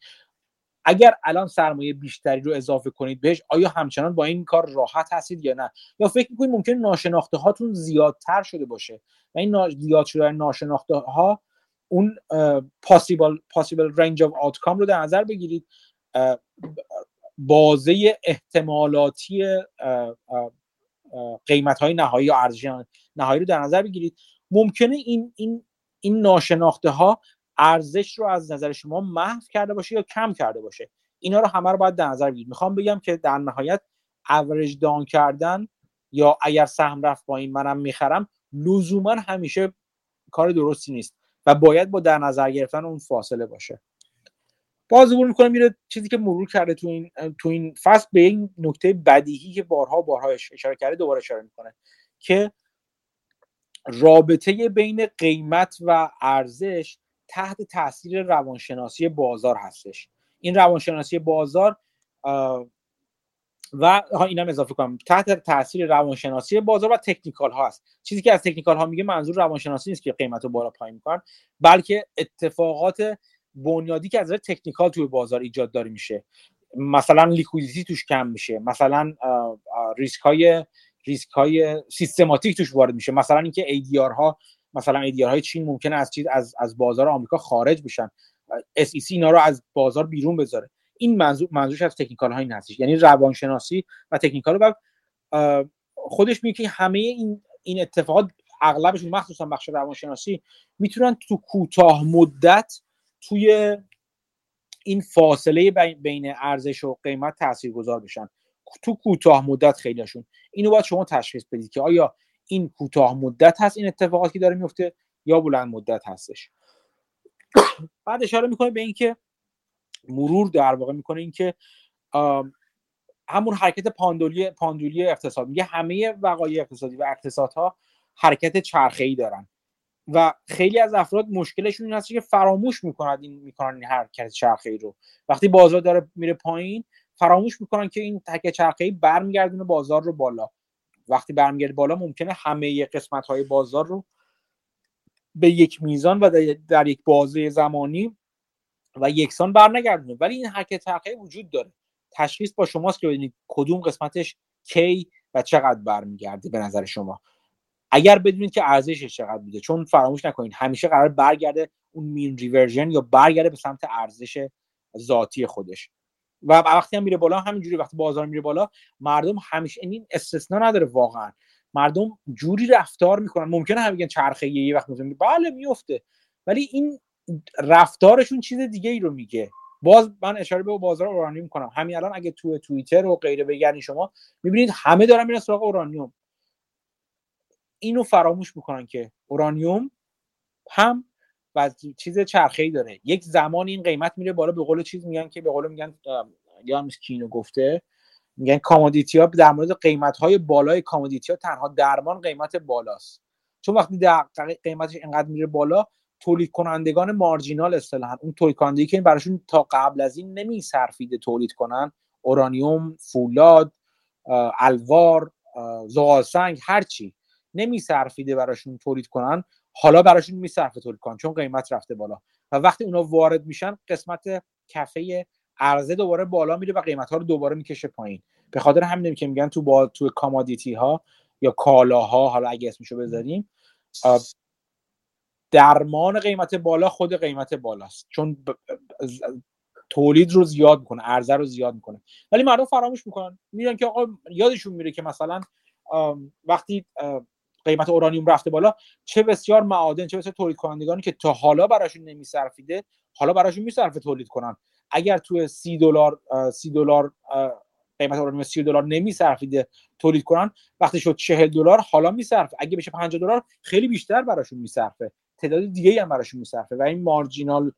اگر الان سرمایه بیشتری رو اضافه کنید بهش آیا همچنان با این کار راحت هستید یا نه؟ یا فکر می‌کنید ممکن ناشناخته هاتون زیادتر شده باشه؟ و این زیاد شده ناشناخته ها اون پاسیبل پاسیبل رنج اف آوتکام رو در نظر بگیرید. بازه احتمالاتی قیمت های نهایی یا ارزش نهایی رو در نظر بگیرید. ممکنه این این این ناشناخته ها ارزش رو از نظر شما محو کرده باشه یا کم کرده باشه؟ اینا رو همه رو باید در نظر بگیرید. می‌خوام بگم که در نهایت اوریج دان کردن یا اگر سهم رفت با این منم می‌خرم لزوما همیشه کار درستی نیست و باید با در نظر گرفتن اون فاصله باشه. باز عبور می‌کنم میره چیزی که مرور کرده تو این تو این فصل به این نکته بدیهی که بارها بارها اشاره کرده دوباره اشاره می‌کنه که رابطه بین قیمت و ارزش تحت تاثیر روانشناسی بازار هستش. این روانشناسی بازار و اینم اضافه کنم. تحت تاثیر روانشناسی بازار و تکنیکال ها هست. چیزی که از تکنیکال ها میگه منظور روانشناسی نیست که قیمت رو بالا پایین می‌کنن بلکه اتفاقات بنیادی که از نظر technical توی بازار ایجاد داره میشه. مثلا liquidity توش کم میشه. مثلا ریسک های ریسک های سیستماتیک توش وارد میشه. مثلا اینکه ADR ها مثلا ADR های چین ممکنه از چیز از از بازار آمریکا خارج بشن. SEC اینا رو از بازار بیرون بذاره. این منظور منظورش از technical ها این هستش. یعنی روانشناسی و technical و خودش میگه که همه این این اتفاقات اغلبشون مخصوصا بخش روانشناسی می‌تونن تو کوتاه مدت توی این فاصله بین ارزش و قیمت تاثیرگذار بشن. تو کوتاه مدت خیلیشون اینو باید شما تشخیص بدید که آیا این کوتاه مدت هست این اتفاقاتی که داره میفته یا بلند مدت هستش. بعد اشاره می‌کنه به اینکه مرور در واقع می‌کنه اینکه همون حرکت پاندولی پاندولی اقتصاد. میگه همه وقایع اقتصادی و اقتصادها حرکت چرخه‌ای دارن. و خیلی از افراد مشکلشون این هست که فراموش می‌کنن این می‌کنن این حرکت چرخه‌ای رو. وقتی بازار داره میره پایین فراموش می‌کنن که این حرکت چرخه‌ای برمیگردونه بازار رو بالا. وقتی برمیگرده بالا ممکنه همه قسمت های بازار رو به یک میزان و در یک بازه زمانی و یکسان برنگردونه. ولی این حرکت چرخه‌ای وجود داره. تشخیص با شماست که ببینید کدوم قسمتش کی و چقدر برمیگرده به نظر شما. اگر بدونید که ارزشش چقدر بوده چون فراموش نکنید همیشه قرار برگرده اون مین ریورژن یا برگرده به سمت ارزش ذاتی خودش. و وقتی هم میره بالا همینجوری وقتی بازار میره بالا مردم همیشه این استثنا نداره واقعا. مردم جوری رفتار می‌کنن. ممکنه هم بگن چرخه یه وقت میفته بله میفته ولی این رفتارشون چیز دیگه ای رو میگه. باز من اشاره به بازار اورانیوم می‌کنم. همین الان اگه تو توییتر و غیره بگردین شما می‌بینید همه دارن میرن سراغ اورانیوم. اینو فراموش می‌کنن که اورانیوم هم و چیز چرخه ای داره. یک زمان این قیمت میره بالا به قول چیز میگن که به قول میگن یا کینو گفته میگن commodity ها در مورد قیمت های بالای commodity ها تنها درمان قیمت بالاست. چون وقتی در قیمتش اینقدر میره بالا تولید کنندگان marginal اصطلاحا اون تولید کنندگی که براشون تا قبل از این نمیصرفیده تولید کنن اورانیوم فولاد الوار زغال سنگ هرچی نمیصرفیده براشون تولید کنن. حالا براشون میصرفه تولید کنن چون قیمت رفته بالا. و وقتی اونا وارد میشن قسمت کفه عرضه دوباره بالا میره و قیمت ها رو دوباره می‌کشه پایین. به خاطر همین که میگن تو با تو commodity ها یا کالاها حالا اگه اسمشو بذاریم درمان قیمت بالا خود قیمت بالاست. چون تولید رو زیاد می‌کنه عرضه رو زیاد می‌کنه. ولی مردم فراموش می‌کنن. میگن که آقا یادشون میره که مثلا وقتی قیمت اورانیوم رفته بالا چه بسیار معادن چه بسیار تولید کنندگانی که تا حالا براشون نمیصرفیده حالا براشون میصرفه تولید کنن. اگر تو سی دلار سی دلار قیمت اورانیوم سی دلار نمیصرفیده تولید کنن وقتی شد 40 دلار حالا میصرفه. اگه بشه 50 دلار خیلی بیشتر براشون میصرفه. تعداد دیگه هم براشون میصرفه و این marginal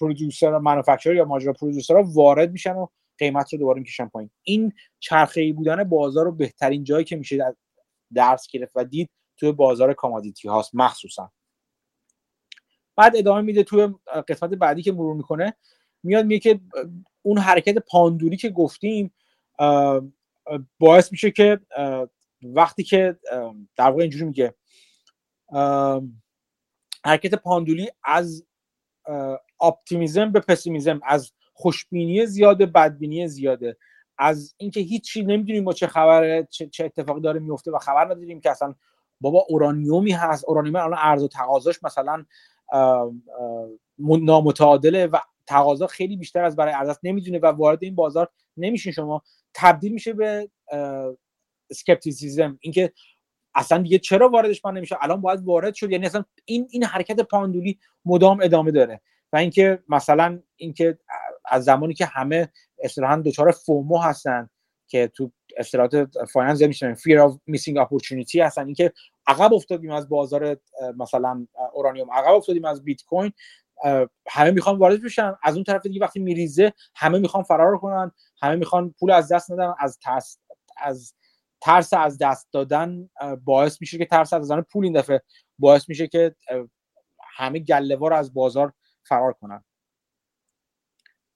producer manufacture یا marginal producer وارد میشن و قیمت رو دوباره می‌کشن پایین. این چرخه ای بودن بازار رو بهترین جایی که میشه درس گرفت و دید توی بازار commodity هاست مخصوصا. بعد ادامه میده توی قسمت بعدی که مرور می‌کنه میاد میگه که اون حرکت پاندولی که گفتیم باعث میشه که وقتی که در واقع اینجوری میگه حرکت پاندولی از optimism به pessimism از خوشبینی زیاد به بدبینی زیاده. از اینکه هیچی نمی‌دونیم با چه خبره چه, اتفاقی داره میفته و خبر نداریم که اصلا بابا اورانیومی هست. اورانیوم الان عرضه و تقاضاش مثلا نامتعادله و تقاضا خیلی بیشتر از برای ارز نمی‌دونه و وارد این بازار نمیشین شما. تبدیل میشه به skepticism اینکه اصلا دیگه چرا واردش من نمیشه؟ الان باید وارد شد. یعنی اصلا این این حرکت پاندولی مدام ادامه داره. و اینکه مثلا اینکه از زمانی که همه اصطلاحا دچار FOMO هستن که تو اصطلاحات finance میشن fear of missing opportunity هستن. اینکه عقب افتادیم از بازار مثلا اورانیوم. عقب افتادیم از بیت کوین. همه می‌خوان وارد بشن. از اون طرف دیگه وقتی میریزه همه می‌خوان فرار کنن. همه می‌خوان پول از دست ندن. از ترس از ترس از دست دادن باعث میشه که ترس از دادن پول این دفعه باعث میشه که همه گلهوار از بازار فرار کنن.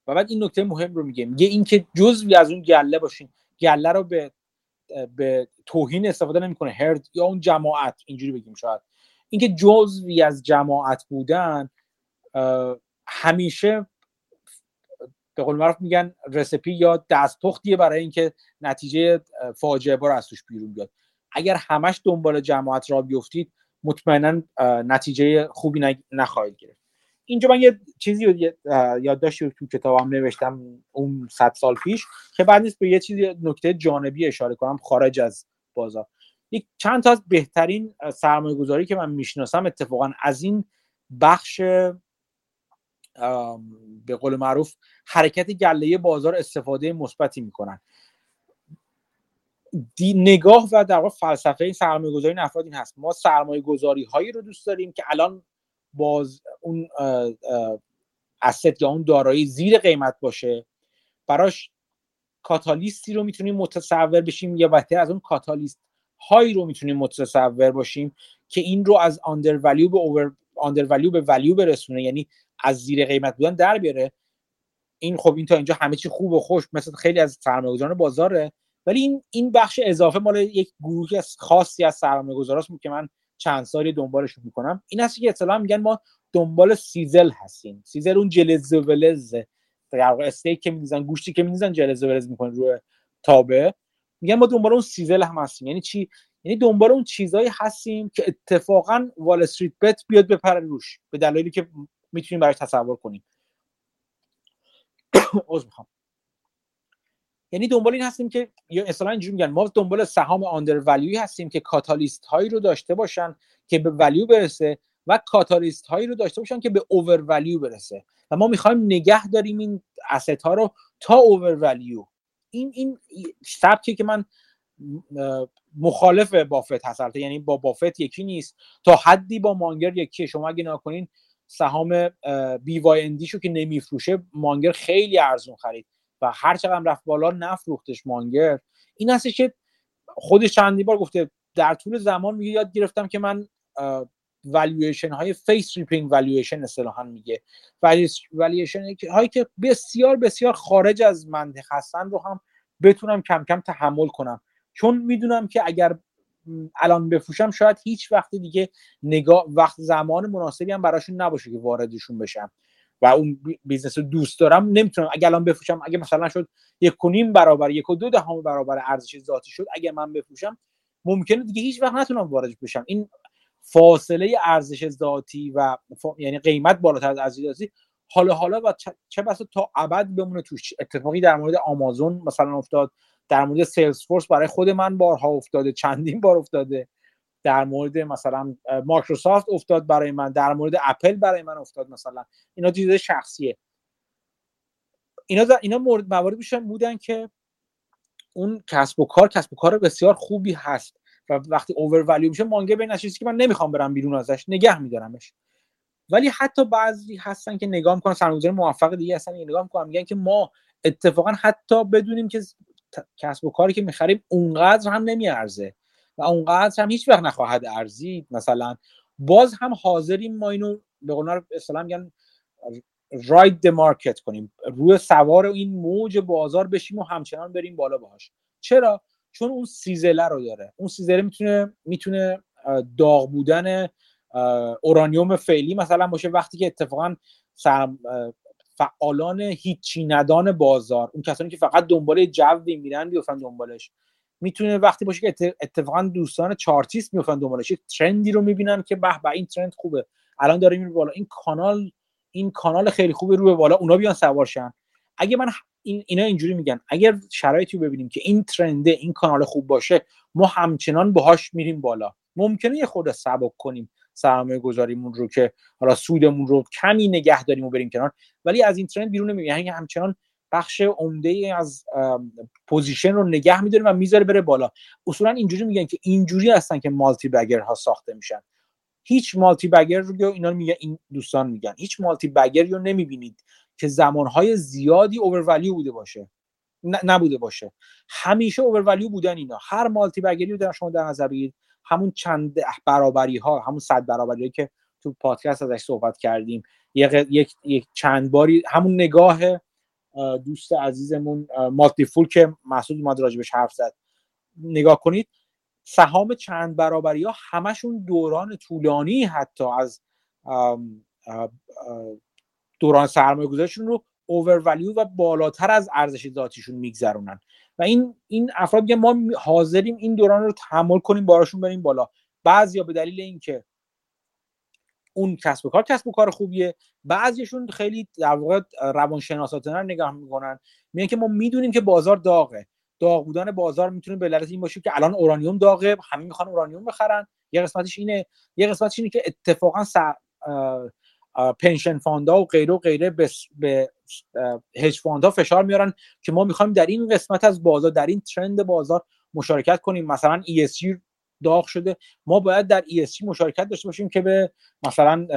و بعد این نکته مهم رو میگه میگه اینکه جزوی از اون گله باشین. گله رو به به توهین استفاده نمی‌کنه. هرد یا اون جماعت. اینجوری بگیم شاید. اینکه جزوی از جماعت بودن همیشه به قول معروف میگن رسپی یا دستپختیه برای اینکه نتیجه فاجعه بار از توش بیرون بیاد. اگر همش دنبال جماعت را بیفتید مطمئنا نتیجه خوبی نخواهید گرفت. اینجا من یه چیزی رو یادداشتی تو کتابم نوشتم اون صد سال پیش که بعد نیست به یه چیزی نکته جانبی اشاره کنم خارج از بازار. یک چند تا از بهترین سرمایه گذاری که من می‌شناسم اتفاقا از این بخش به قول معروف حرکت گله بازار استفاده مثبتی می‌کنن. دی نگاه و در واقع فلسفه سرمایه گذاری این افراد این هست. ما سرمایه گذاری هایی رو دوست داریم که الان باز اون اسست یا اون دارایی زیر قیمت باشه براش کاتالیستی رو می‌تونیم متصور بشیم یا بهتر از اون کاتالیست هایی رو می‌تونیم متصور باشیم که این رو از آندر ولیو به اوور آندر ولیو به ولیو برسونه یعنی از زیر قیمت بودن در بیاره. این خب این تا اینجا همه چی خوب و خوش مثل خیلی از سرمایه‌گذاران بازاره ولی این این بخش اضافه مال یک گروهی از خاصی از سرمایه‌گذاراست که من چند سالی دنبالش می‌کنم. این هستی که اصطلاحا میگن ما دنبال sizzle هستیم. sizzle اون جلز و ولز در استیک که میزن گوشتی که میزن جلز و ولز می‌کنه روی تابه. میگن ما دنبال اون sizzle هم هستیم. یعنی چی؟ یعنی دنبال اون چیزایی هستیم که اتفاقا وال استریت باید بیاد بپره روش. به دلایلی که می‌تونیم براش تصور کنیم. عذر می‌خوام. یعنی دنبال این هستیم که یا اصلا اینجوری میگن ما دنبال سهام undervalue ی هستیم که کاتالیست هایی رو داشته باشن که به ولیو برسه و کاتالیست هایی رو داشته باشن که به اوور ولیو برسه. و ما می‌خوایم نگه داریم این اسست ها رو تا اوور ولیو این این سبکی که من مخالف بافت هست یعنی با بافت یکی نیست. تا حدی با مانگر یکی شما اگه نکنین سهام بی وای اندیشو که نمیفروشه مانگر خیلی ارزون خرید. و هر چقدر رفت بالا نفروختش مانگر. این هستش که خودش چندی بار گفته در طول زمان میگه یاد گرفتم که من valuation های face-ripping valuation اصطلاحا میگه. والویشن هایی که بسیار بسیار خارج از منطق هستن رو هم بتونم کم کم تحمل کنم. چون می‌دونم که اگر الان بفروشم شاید هیچ وقت دیگه نگاه وقت زمان مناسبی هم براشون نباشه که واردشون بشم و اون business رو دوست دارم نمی‌تونم. اگر الان بفروشم اگه مثلا شد یک کنیم برابر یک و دو دهم برابر ارزش ذاتی شد اگر من بفروشم ممکنه دیگه هیچ وقت نتونم وارد بشم. این فاصله ارزش ذاتی و یعنی قیمت بالاتر از ارزش ذاتی حالا حالا و چه بسا تا ابد بمونه توش. اتفاقی در مورد آمازون مثلا افتاد در مورد سیلز فورس برای خود من بارها افتاده چندین بار افتاده. در مورد مثلا مایکروسافت افتاد برای من در مورد اپل برای من افتاد مثلا. اینا چیز شخصیه. اینا اینا مورد موارد میشن بودن که اون کسب و کار کسب و کار بسیار خوبی هست و وقتی اوور میشه مانگه به چیزی که من نمی‌خوام برم بیرون ازش نگه میدارمش. ولی حتی بعضی هستن که نگاه می‌کنن سرمایه‌گذار موفق دیگه هستن که نگاه می‌کنن میگن که ما اتفاقا حتی بدونیم که کسب و کاری که می‌خریم اونقدر هم نمیارزه. و اونقدر هم هیچ وقت نخواهد ارزید. مثلا باز هم حاضریم ما اینو به قول اصطلاح میگن راید مارکت کنیم. روی سوار این موج بازار بشیم و همچنان بریم بالا باهاش. چرا؟ چون اون سیزله رو داره. اون سیزله می‌تونه می‌تونه داغ بودن اورانیوم فعلی مثلا باشه. وقتی که اتفاقا فعالان هیچی ندان بازار اون کسانی که فقط دنبال جوی میرن بیفتن دنبالش. می‌تونه وقتی باشه که اتفاقا دوستان چارتیست میفتن دنبالش. یک ترندی رو می‌بینن که به به این ترند خوبه. الان داره میره بالا. این کانال این کانال خیلی خوبه رو به بالا. اونا بیان سوارشن اگه من این اینا اینجوری میگن. اگر شرایطی رو ببینیم که این ترنده این کانال خوب باشه ما همچنان باهاش میریم بالا. ممکنه یه خود سبک کنیم سرمایه گذاریمون رو که حالا سودمون رو کمی نگه داریم و بریم کنار. ولی از این ترند بیرون نمیریم. یعنی همچنان بخش عمده از position رو نگه میداریم و می‌ذاره بره بالا. اصولا اینجوری میگن که اینجوری هستن که multibagger ها ساخته میشن. هیچ multibagger رو اینا میگن این دوستان میگن. هیچ multibagger رو نمی‌بینید که زمانهای زیادی اوورولیو بوده باشه. نبوده باشه. همیشه اوورولیو بودن اینا. هر multibagger ی رو در شما در نظر بگیرید. همون چند برابری ها همون صد برابری که تو پادکست ازش صحبت کردیم. یک, یک،, یک چند باری همون نگاه دوست عزیزمون مالتی فول که مسعود اومد راجبش حرف زد. نگاه کنید سهام چند برابری ها همشون دوران طولانی حتی از دوران سرمایه گذارشون رو اوورولیو و بالاتر از ارزش ذاتیشون میگذرونن. و این این افراد میگن ما حاضریم این دوران رو تحمل کنیم باراشون بریم بالا. بعضیا به دلیل اینکه اون کسب و کار کسب و کار خوبیه. بعضیشون خیلی در واقع روانشناساتانه نگاه می‌کنن میگن که ما می‌دونیم که بازار داغه. داغ بودن بازار می‌تونه به علت این باشه که الان اورانیوم داغه همه می‌خوان اورانیوم بخرن. یه قسمتش اینه یه قسمتش اینه که اتفاقا پنشن فاندا و غیره و غیره به هج فاندا فشار میارن که ما می‌خوایم در این قسمت از بازار در این ترند بازار مشارکت کنیم. مثلا ESG داغ شده. ما باید در ESG مشارکت داشته باشیم که به مثلا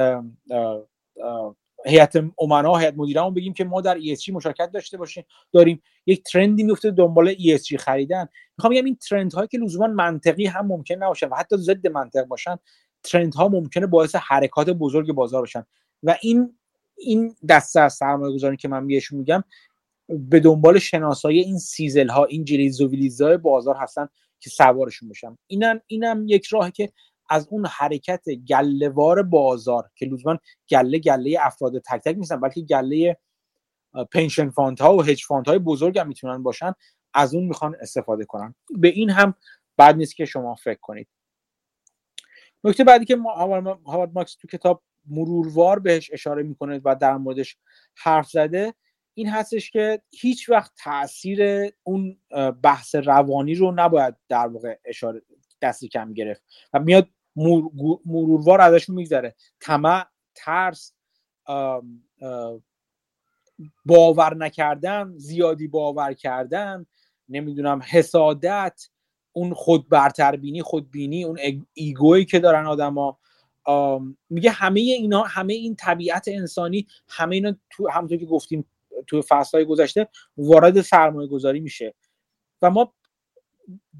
هیئت امنا هیئت مدیرمون بگیم که ما در ESG مشارکت داشته باشیم. داریم یک ترندی میفته دنبال ESG خریدن. می‌خوام بگم این ترند هایی که لزوما منطقی هم ممکن نباشن و حتی ضد منطق باشن ترند ها ممکنه باعث حرکات بزرگ بازار باشن و این این دسته از سرمایه گذاری که من بهشون میگم به دنبال شناسایی این sizzle ها این جلیز و بازار هستن. که سوارشون بشن اینم اینم یک راهی که از اون حرکت گلهوار بازار که لزوما گله گله افراد تک تک نیستن بلکه گله pension fund ها و hedge fund های بزرگ هم می‌تونن باشن از اون می‌خوان استفاده کنن. به این هم بد نیست که شما فکر کنید. نکته بعدی که هاوارد مارکس تو کتاب مروروار بهش اشاره می‌کنه و در موردش حرف زده این هستش که هیچ وقت تاثیر اون بحث روانی رو نباید در واقع اشاره دستی کم گرفت و میاد مروروار ازشون میگذره. طمع ترس باور نکردن زیادی باور کردن نمی‌دونم حسادت اون خود برتربینی خودبینی اون ایگویی که دارن آدما. میگه همه اینا همه این طبیعت انسانی همه اینا تو همونطور که گفتیم تو فصلهای گذشته وارد سرمایه گذاری میشه. و ما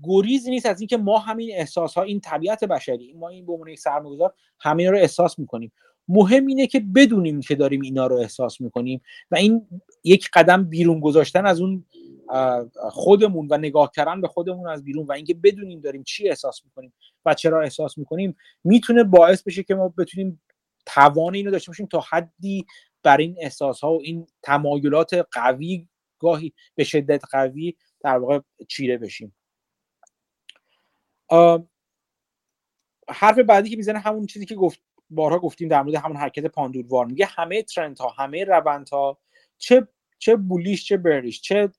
گریزی نیست از اینکه ما همین احساس ها این طبیعت بشری ما این به عنوان یک سرمایه‌گذار همین رو احساس می‌کنیم. مهم اینه که بدونیم که داریم اینا رو احساس می‌کنیم و این یک قدم بیرون گذاشتن از اون خودمون و نگاه کردن به خودمون از بیرون و اینکه بدونیم داریم چی احساس می‌کنیم و چرا احساس می‌کنیم می‌تونه باعث بشه که ما بتونیم توان اینو داشته باشیم تا حدی بر این احساس ها و این تمایلات قوی گاهی به شدت قوی در واقع چیره بشیم. حرف بعدی که می‌زنه همون چیزی که گفت بارها گفتیم در مورد همون حرکت پاندوروار میگه همه ترند ها همه روند ها چه چه بولیش چه بریش چه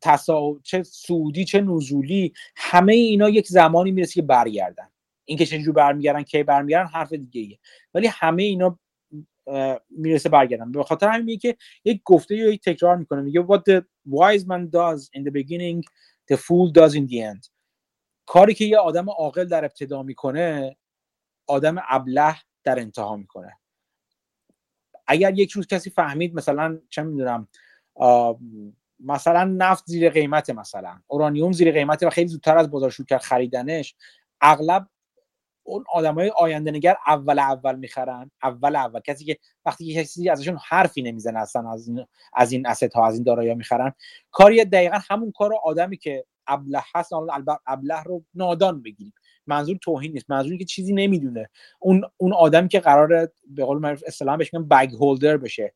تسا... چه سعودی چه نزولی همه اینا یک زمانی می‌رسه که برگردن. اینکه چجوری برمیگردن کی برمیگردن حرف دیگه ایه ولی همه اینا می‌رسه برگردن به خاطر همین که یک گفته یا تکرار می‌کنه. میگه what the wise man does in the beginning the fool does in the end. کاری که یه آدم عاقل در ابتدا می‌کنه آدم ابله در انتها می‌کنه. اگر یک روز کسی فهمید مثلا چه می‌دونم مثلا نفت زیر قیمت مثلا اورانیوم زیر قیمت و خیلی زودتر از بازار شروع کرد خریدنش اغلب اون آدمای آینده نگر اول اول می‌خرن. اول اول. کسی که وقتی کسی ازشون حرفی نمی‌زنه اصلا از این از این اسست ها از این دارایی می‌خرن کاری دقیقا همون کار آدمی که ابله هست ابله رو نادان بگیریم. منظور توهین نیست. منظور که چیزی نمی‌دونه. اون اون آدمی که قرار به قول معروف اسلام بهش میگن بگ هولدر بشه.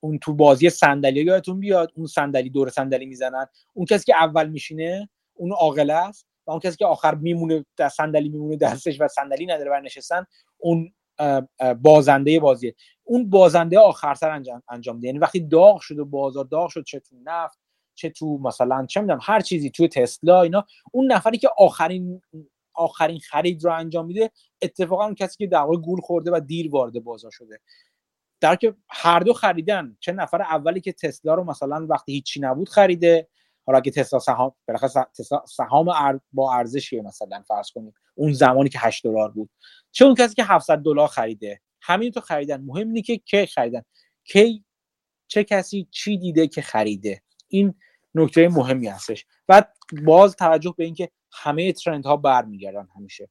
اون تو بازی صندلی یادتون بیاد. اون صندلی دور صندلی می‌زنن. اون کسی که اول میشینه اون عاقل است. و اون کسی که آخر میمونه در صندلی میمونه دستش و صندلی نداره بر نشستن اون بازنده بازیه. اون بازنده آخر سر انجام ده یعنی وقتی داغ شد و بازار داغ شد چه تو نفت چه تو مثلا چه می‌دونم هر چیزی تو تسلا اینا اون نفری که آخرین آخرین خرید رو انجام میده اتفاقا اون کسی که در گول خورده و دیر وارد بازار شده. در که هر دو خریدن چه نفر اولی که تسلا رو مثلا وقتی هیچی نبود خریده حالا اگه تسلا سهام بالاخره سهام با ارزشیه مثلا فرض کنیم اون زمانی که 8 دلار بود. چه اون کسی که 700 دلار خریده همین تو خریدن. مهم اینه که کی خریدن. کی چه کسی چی دیده که خریده. این نکته مهمی هستش. و باز توجه به اینکه همه ترند ها برمیگردن همیشه.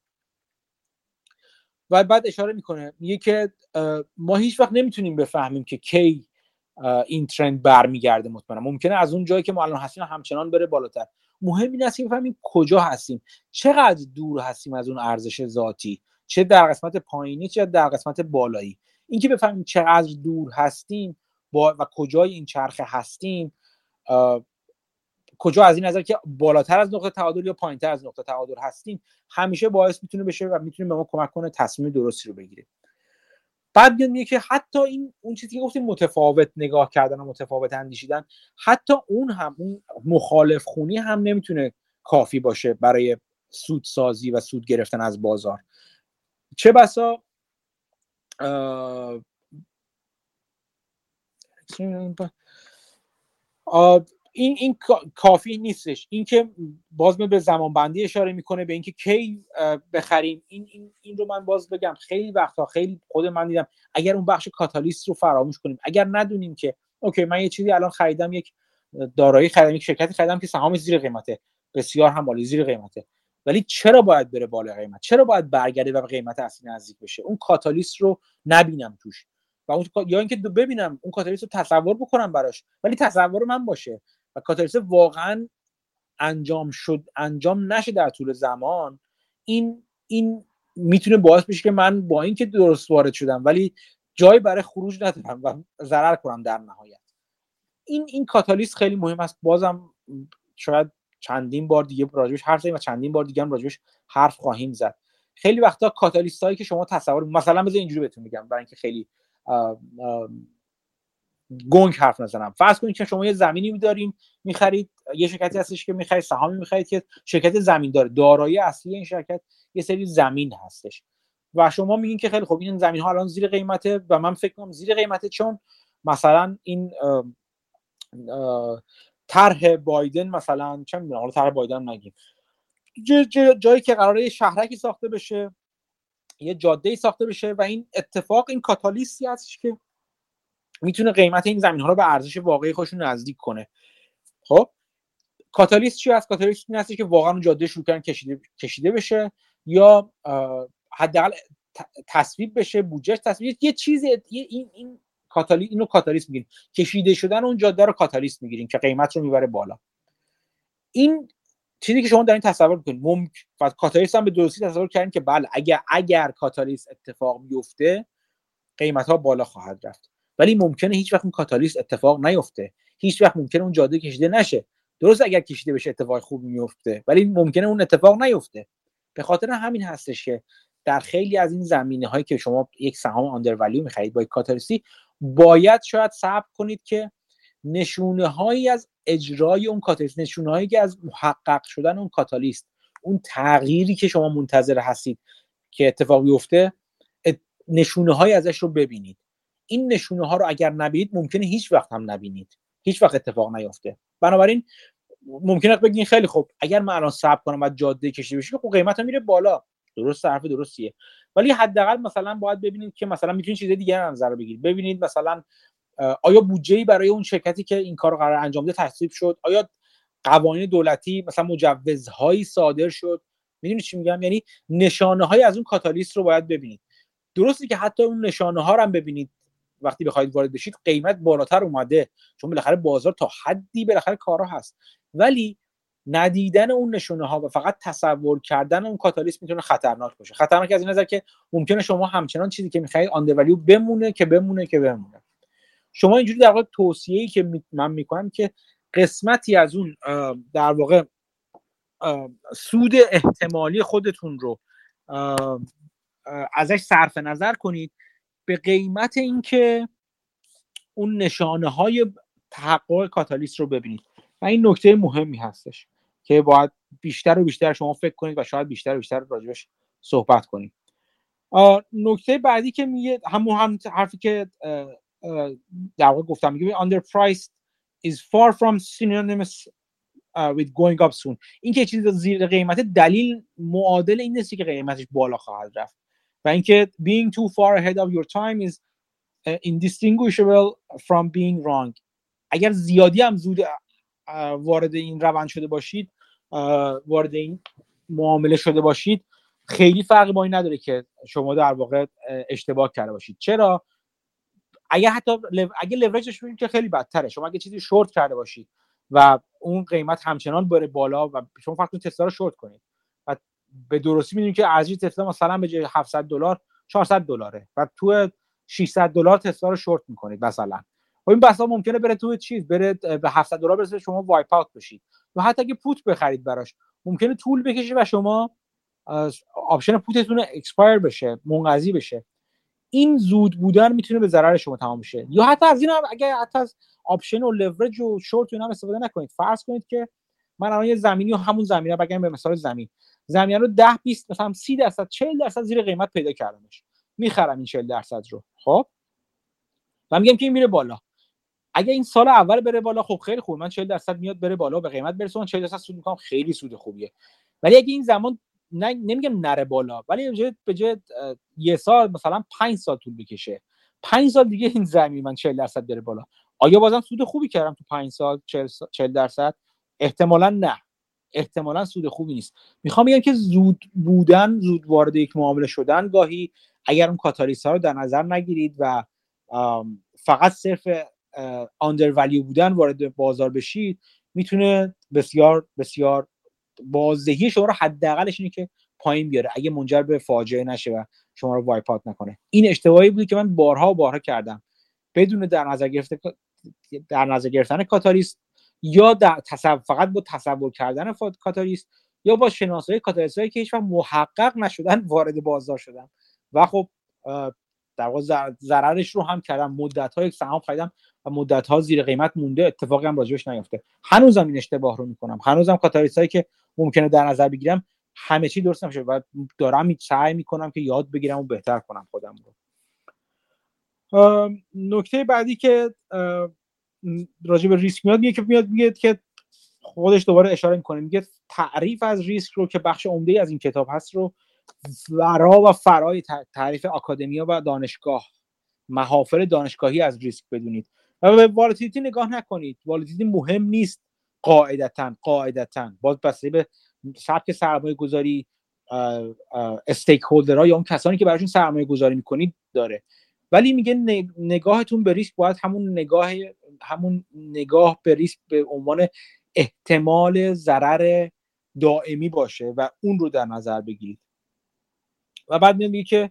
و بعد اشاره می‌کنه میگه که ما هیچ وقت نمی‌تونیم بفهمیم که کی این ترند برمیگرده مطمئنا ممکنه از اون جایی که ما الان هستیم همچنان بره بالاتر. مهم این است که بفهمیم کجا هستیم. چقدر دور هستیم از اون ارزش ذاتی؟ چه در قسمت پایینی چه در قسمت بالایی. اینکه بفهمیم چقدر دور هستیم با و کجای این چرخه هستیم کجا از این نظر که بالاتر از نقطه تعادل یا پایینتر از نقطه تعادل هستیم همیشه باعث می‌تونه بشه و می‌تونه به ما کمک کنه تصمیم درستی رو بگیریم. بعد میاد میگه که حتی این اون چیزی که گفتیم متفاوت نگاه کردن و متفاوت اندیشیدن حتی اون هم اون مخالف خونی هم نمی‌تونه کافی باشه برای سود سازی و سود گرفتن از بازار. چه بسا؟ این این کافی نیستش. اینکه باز به زمان بندی اشاره می‌کنه به اینکه کی بخریم. این, این این رو من باز بگم. خیلی وقتا خیلی خود من دیدم. اگر اون بخش کاتالیست رو فراموش کنیم اگر ندونیم که اوکی من یه چیزی الان خریدم یک دارایی خریدم یک شرکتی خریدم که سهام زیر قیمته. بسیار هم زیر قیمته. ولی چرا باید بره بالا قیمت؟ چرا باید برگرده و قیمت اصلی نزدیک بشه؟ اون کاتالیست رو نبینم توش. و اون یا اینکه ببینم اون کاتالیست رو تصور بکنم براش. ولی تصور من باشه. و کاتالیست واقعا انجام شد انجام نشه در طول زمان. این این می‌تونه باعث بشه که من با اینکه درست وارد شدم ولی جایی برای خروج ندارم و ضرر کنم در نهایت. این این کاتالیست خیلی مهم است. بازم شاید چندین بار دیگه راجبش حرف زدیم و چندین بار دیگه هم راجبش حرف خواهیم زد. خیلی وقتا کاتالیست هایی که شما تصور مثلا بذار اینجوری بهتون میگم برای اینکه خیلی گنگ حرف نزنم. فرض کنید که شما یه زمینی داریم می‌خرید یه شرکتی هستش که می‌خرید سهامی می‌خرید که شرکت زمین داره. دارایی اصلی این شرکت یه سری زمین هستش. و شما میگین که خیلی خوب این زمین ها الان زیر قیمته و من فکر کنم زیر قیمته چون مثلا این طرح بایدن مثلا چه می‌دونم حالا طرح بایدن نگیم. جایی که قراره شهرکی ساخته بشه یه جاده ساخته بشه و این اتفاق این کاتالیستی هستش که می‌تونه قیمت این زمین ها رو به ارزش واقعی خودشون نزدیک کنه. خب کاتالیست چی هست؟ کاتالیست این که واقعا جاده شروع کردن کشیده کشیده بشه یا حداقل تصویب بشه بودجه تصویب یه چیزی این این کاتالی اینو کاتالیست می‌گیریم. کشیده شدن اون جاده رو کاتالیست می‌گیریم که قیمت رو می‌بره بالا. این چیزی که شما دارین تصور می‌کنید ممکن کاتالیست هم به درستی تصور کردین که بله اگر اگر کاتالیست اتفاق بیفته قیمت ها بالا خواهد رفت. ولی ممکنه هیچ وقت اون کاتالیست اتفاق نیفته. هیچ وقت ممکنه اون جاده کشیده نشه. درست اگر کشیده بشه اتفاق خوب میفته ولی ممکنه اون اتفاق نیفته. به خاطر همین هستش که در خیلی از این زمینه هایی که شما یک سهام آندر ولیو می‌خرید با یک کاتالیستی باید شاید صبر کنید که نشونه هایی از اجرای اون کاتالیست نشونه هایی که از محقق شدن اون کاتالیست اون تغییری که شما منتظر هستید که اتفاق بیفته نشونه های ازش رو ببینید. این نشونه ها رو اگر نبینید ممکنه هیچ وقت هم نبینید. هیچ وقت اتفاق نیفته. بنابراین ممکنه بگین خیلی خوب اگر من الان صبر کنم و جاده کشیده بشه خب قیمت میره بالا. درست حرف درستیه. ولی حداقل مثلا باید ببینید که مثلا می‌تونید چیز دیگه نظر بگیرید. ببینید مثلا آیا بودجه برای اون شرکتی که این کار قرار انجام بده تصویب شد؟ آیا قوانین دولتی مثلا مجوزهایی صادر شد؟ می‌دونید چی میگم؟ یعنی نشانه های از اون کاتالیست رو باید ببینید. درسته که حتی اون نشانه ها رو هم ببینید. وقتی بخواید وارد بشید قیمت بالاتر اومده. چون بالاخره بازار تا حدی بالاخره کارا هست. ولی ندیدن اون نشونه ها و فقط تصور کردن اون کاتالیست می‌تونه خطرناک باشه. خطرناک از این نظر که ممکنه شما همچنان چیزی که می‌خواید آن بمونه که بمونه که بمونه. شما اینجوری در واقع توصیه‌ای که من می‌کنم که قسمتی از اون در واقع سود احتمالی خودتون رو ازش صرف نظر کنید. به قیمت اینکه اون نشانه های تحقق کاتالیست رو ببینید. و این نکته مهمی هستش که باید بیشتر و بیشتر شما فکر کنید و شاید بیشتر و بیشتر راجبش صحبت کنید نکته بعدی که میگه همون هم حرفی که در واقع گفتم میگه underpriced is far from synonymous with going up soon. این که چیزی زیر قیمت دلیل معادل این نیست که قیمتش بالا خواهد رفت. و اینکه being too far ahead of your time is indistinguishable from being wrong. اگر زیادی هم زود وارد این روند شده باشید وارد این معامله شده باشید خیلی فرقی با این نداره که شما در واقع اشتباه کرده باشید. چرا؟ اگه حتی اگه لورجش ببینید که خیلی بدتره. شما اگه چیزی شورت کرده باشید و اون قیمت همچنان بره بالا و شما فقط تسلا رو شورت کنید. به درستی می‌دونید که ارزش تسلا مثلا به جای 700 دلار 400 دلاره. و تو 600 دلار تسلا رو شورت می‌کنید مثلا. و این بحثا ممکنه بره تو چیز بره به 700 دلار برسه شما wipe out بشید. و حتی اگه put بخرید براش ممکنه طول بکشه و شما option put تون expire بشه منقضی بشه. این زود بودن می‌تونه به ضرر شما تمام بشه. یا حتی از این هم اگه حتی از option و leverage و شورت اینا هم استفاده نکنید. فرض کنید که من الان یه زمینی و همون زمینه بگم به مثال زمین. زمین رو 10 20 مثلا 30 درصد 40 درصد زیر قیمت پیدا کردمش. می‌خرم این 40 درصد رو. خب؟ و میگم که این میره بالا. اگه این سال اول بره بالا خب خیلی خوب. من 40 درصد میاد بره بالا به قیمت برسه. من 40 درصد سود می‌کنم خیلی سود خوبیه. ولی اگه این زمان نه نمیگم نره بالا ولی به جای یه سال مثلا 5 سال طول بکشه. 5 سال دیگه این زمین من 40 درصد بره بالا. آیا بازم سود خوبی کردم تو 5 سال 40 درصد؟ احتمالا نه. احتمالا سود خوبی نیست. می‌خوام بگم که زود بودن زود وارد یک معامله شدن گاهی اگر اون کاتالیست ها رو در نظر نگیرید و فقط صرف آندر ولیو بودن وارد بازار بشید می‌تونه بسیار بسیار بازدهی شما رو حداقلش اینه که پایین بیاره اگه منجر به فاجعه نشه و شما رو وایپات نکنه. این اشتباهی بود که من بارها و بارها کردم. بدون در نظر گرفته در نظر گرفتن کاتالیست یا در تصور فقط با تصور کردن کاتالیست یا با شناسایی کاتالیست هایی که هیچ محقق نشدن وارد بازار شدن. و خب در واقع ضررش رو هم کردم. مدت های سهام خریدم و مدت ها زیر قیمت مونده. اتفاقی هم راجبش نیفته. هنوزم این اشتباه رو می‌کنم. هنوزم کاتالیست هایی که ممکنه در نظر بگیرم همه چی درست نمیشه. و دارم سعی می‌کنم که یاد بگیرم و بهتر کنم خودم رو. نکته بعدی که راجع به ریسک میاد میگه که میاد میگه که خودش دوباره اشاره می‌کنه. میگه تعریف از ریسک رو که بخش عمده از این کتاب هست رو ورا و فرای تعریف academia و دانشگاه محافل دانشگاهی از ریسک بدونید. و به volatility نگاه نکنید. volatility مهم نیست قاعدتا قاعدتا. باز بسته به سبک سرمایه گذاری استیک هولدرها یا اون کسانی که براشون سرمایه گذاری می‌کنید داره. ولی میگه نگاهتون به ریسک باید همون نگاه همون نگاه به ریسک به عنوان احتمال ضرر دائمی باشه و اون رو در نظر بگیرید. و بعد میگه که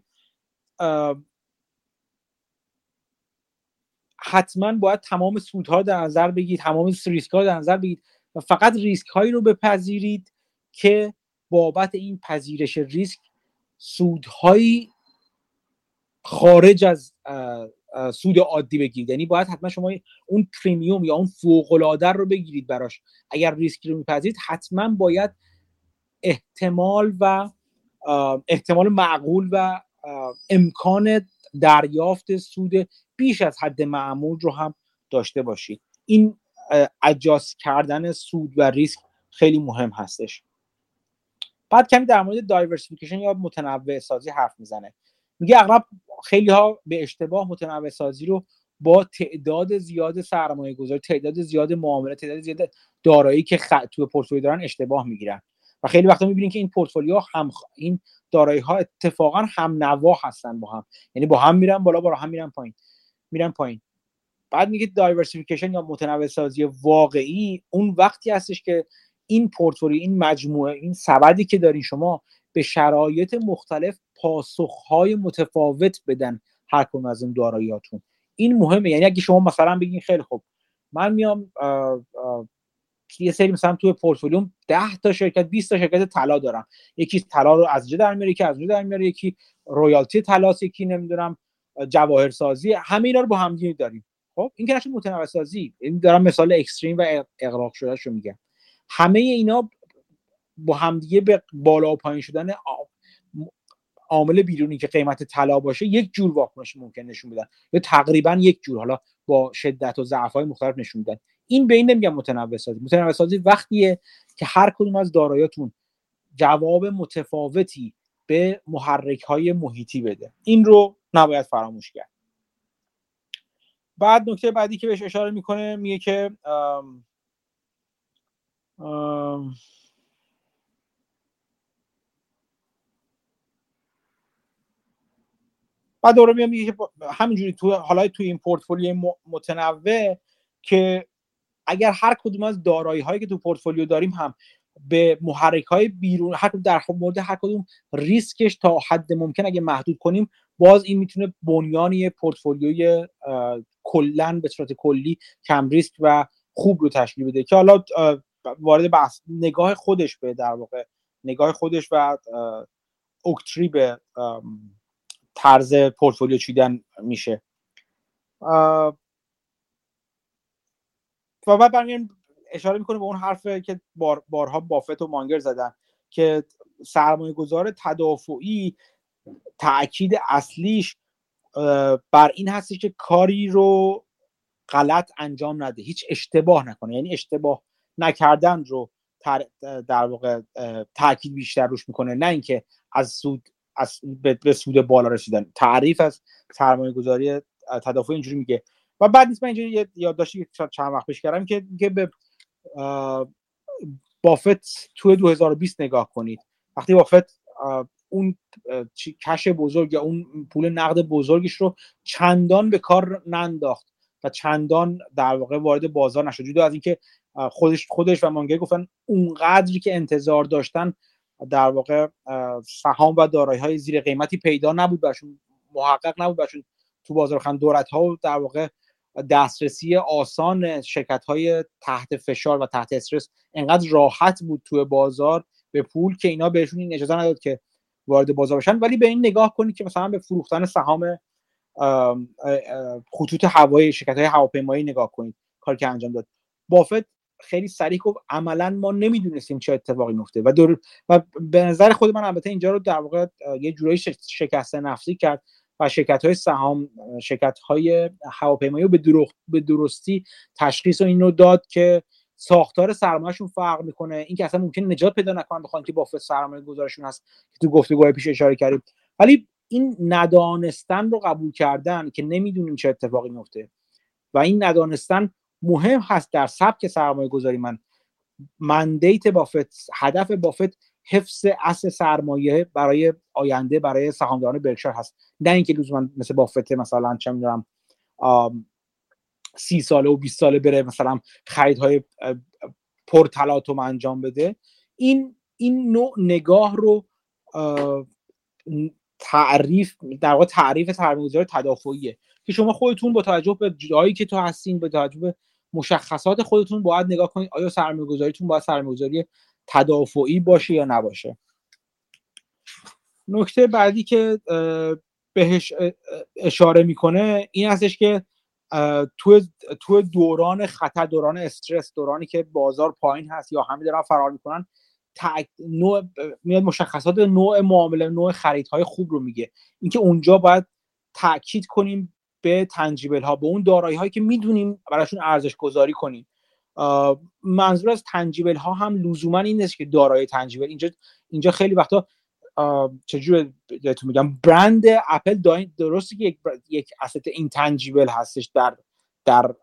حتما باید تمام سودها در نظر بگیرید تمام ریسک ها در نظر بگیرید و فقط ریسک هایی رو بپذیرید که بابت این پذیرش ریسک سودهایی خارج از سود عادی بگیرید. یعنی باید حتما شما اون پریمیوم یا اون فوق العاده رو بگیرید براش. اگر ریسک رو میپذیرید حتما باید احتمال و احتمال معقول و امکان دریافت سود بیش از حد معمول رو هم داشته باشید. این adjust کردن سود و ریسک خیلی مهم هستش. بعد کمی در مورد diversification یا متنوع سازی حرف می‌زنه. میگه اغلب خیلی ها به اشتباه متنوع سازی رو با تعداد زیاد سرمایه گذاری تعداد زیاد معامله تعداد زیاد دارایی که خ... تو پورتفولیو دارن اشتباه می‌گیرن. و خیلی وقتا می‌بینین که این پورتفولیو هم این دارایی ها اتفاقا هم نوا هستن با هم. یعنی با هم میرن بالا با هم میرن پایین. میرن پایین. بعد میگه diversification یا متنوع سازی واقعی اون وقتی هستش که این پورتفولیو این مجموعه این سبدی که دارین شما به شرایط مختلف پاسخهای متفاوت بدن هر کدوم از این داراییاتون این مهمه. یعنی اگه شما مثلا بگین خیلی خوب من میام یه سری مثلا توی پورتفولیوم 10 تا شرکت 20 تا شرکت طلا دارم. یکی طلا رو از اینجا در میاره یکی از اونجا در میاره یکی رویالتی طلاست یکی نمی‌دونم جواهر سازی همه اینا رو با هم داریم. خب این که متنوع سازی این دارم مثال اکستریم و اغراق شده شو میگم. همه اینا با همدیگه به بالا و پایین شدن عامل بیرونی که قیمت طلا باشه یک جور واکنش ممکن نشون بدن. یا تقریبا یک جور حالا با شدت و ضعف های مختلف نشون میدن. این به این نمیگم متنوع سازی متنوع سازی وقتیه که هر کدوم از دارایاتون جواب متفاوتی به محرک های محیطی بده. این رو نباید فراموش کرد. بعد نکته بعدی که بهش اشاره می‌کنه میگه که بعد دوره میام میگه همینجوری تو حالا تو این پورتفولیو متنوع که اگر هر کدوم از دارایی هایی که تو پورتفولیو داریم هم به محرک های بیرون هر در مورد هر کدوم ریسکش تا حد ممکن اگه محدود کنیم باز این می‌تونه بنیانی پورتفولیوی کلا به صورت کلی کم ریسک و خوب رو تشکیل بده که حالا وارد بحث نگاه خودش به در واقع نگاه خودش و Oaktree به طرز پورتفولیو چیدن میشه. و بعد برمیگردیم اشاره می‌کنه به اون حرف که بار بارها بافت و مانگر زدن که سرمایه گذار تدافعی تاکید اصلیش بر این هستی که کاری رو غلط انجام نده هیچ اشتباه نکنه. یعنی اشتباه نکردن رو در واقع تاکید بیشتر روش می‌کنه نه اینکه از سود از به سود بالا رسیدن. تعریف از سرمایه گذاری تدافع اینجوری میگه. و بعد نیست من اینجوری یه یادداشتی چند وقت پیش کردم که که به بافت تو 2020 نگاه کنید. وقتی بافت اون کش بزرگ یا اون پول نقد بزرگش رو چندان به کار ننداخت و چندان در واقع وارد بازار نشد. جدا از اینکه خودش خودش و مانگر گفتن اونقدری که انتظار داشتن در واقع سهام و دارایی های زیر قیمتی پیدا نبود برشون محقق نبود برشون تو بازار خان دولت ها در واقع دسترسی آسان شرکت های تحت فشار و تحت استرس انقدر راحت بود توی بازار به پول که اینا بهشون این اجازه نداد که وارد بازار بشن. ولی به این نگاه کنید که مثلا به فروختن سهام خطوط هوایی شرکت های هواپیمایی نگاه کنید کاری که انجام داد. بافت خیلی سریع گفت عملا ما نمی‌دونستیم چه اتفاقی میفته و دور و به نظر خود من البته اینجا رو در واقع یه جورایی شکسته نفسی کرد و شرکت های سهام شرکت های هواپیمایی رو به, به درستی تشخیص و این رو داد که ساختار سرمایهشون فرق می‌کنه. این که اصلا ممکن نجات پیدا نکنن بخوان که بافت سرمایه گذارشون هست که تو گفتگوهای پیش اشاره کردیم. ولی این ندانستن رو قبول کردن که نمی‌دونیم چه اتفاقی میفته و این ندانستن مهم هست در سبک سرمایه گذاری من. مندیت بافت هدف بافت حفظ اصل سرمایه برای آینده برای سهامداران برکشار هست. نه اینکه لزوما مثل بافت مثلا چه می‌دونم سی ساله و 20 ساله بره مثلا خریدهای پر تلاطم انجام بده. این این نوع نگاه رو تعریف در واقع تعریف سرمایه‌گذاری تدافعیه که شما خودتون با توجه به جایی که تو هستین به توجه به مشخصات خودتون باید نگاه کنید. آیا سرمایه‌گذاریتون باید سرمایه‌گذاری تدافعی باشه یا نباشه؟ نکته بعدی که بهش اشاره می‌کنه این هستش که تو تو دوران خطر دوران استرس دورانی که بازار پایین هست یا همه دارن فرار می‌کنن نوع میاد مشخصات نوع معامله نوع خریدهای خوب رو میگه. اینکه اونجا باید تاکید کنیم به تنجیبل ها به اون دارایی هایی که می‌دونیم براشون ارزش گذاری کنیم. منظور از تنجیبل ها هم لزوما این نیست که دارای تنجیبل اینجا اینجا خیلی وقتا چجور بهتون میگم برند اپل درسته که یک یک اسست اینتنجیبل هستش در در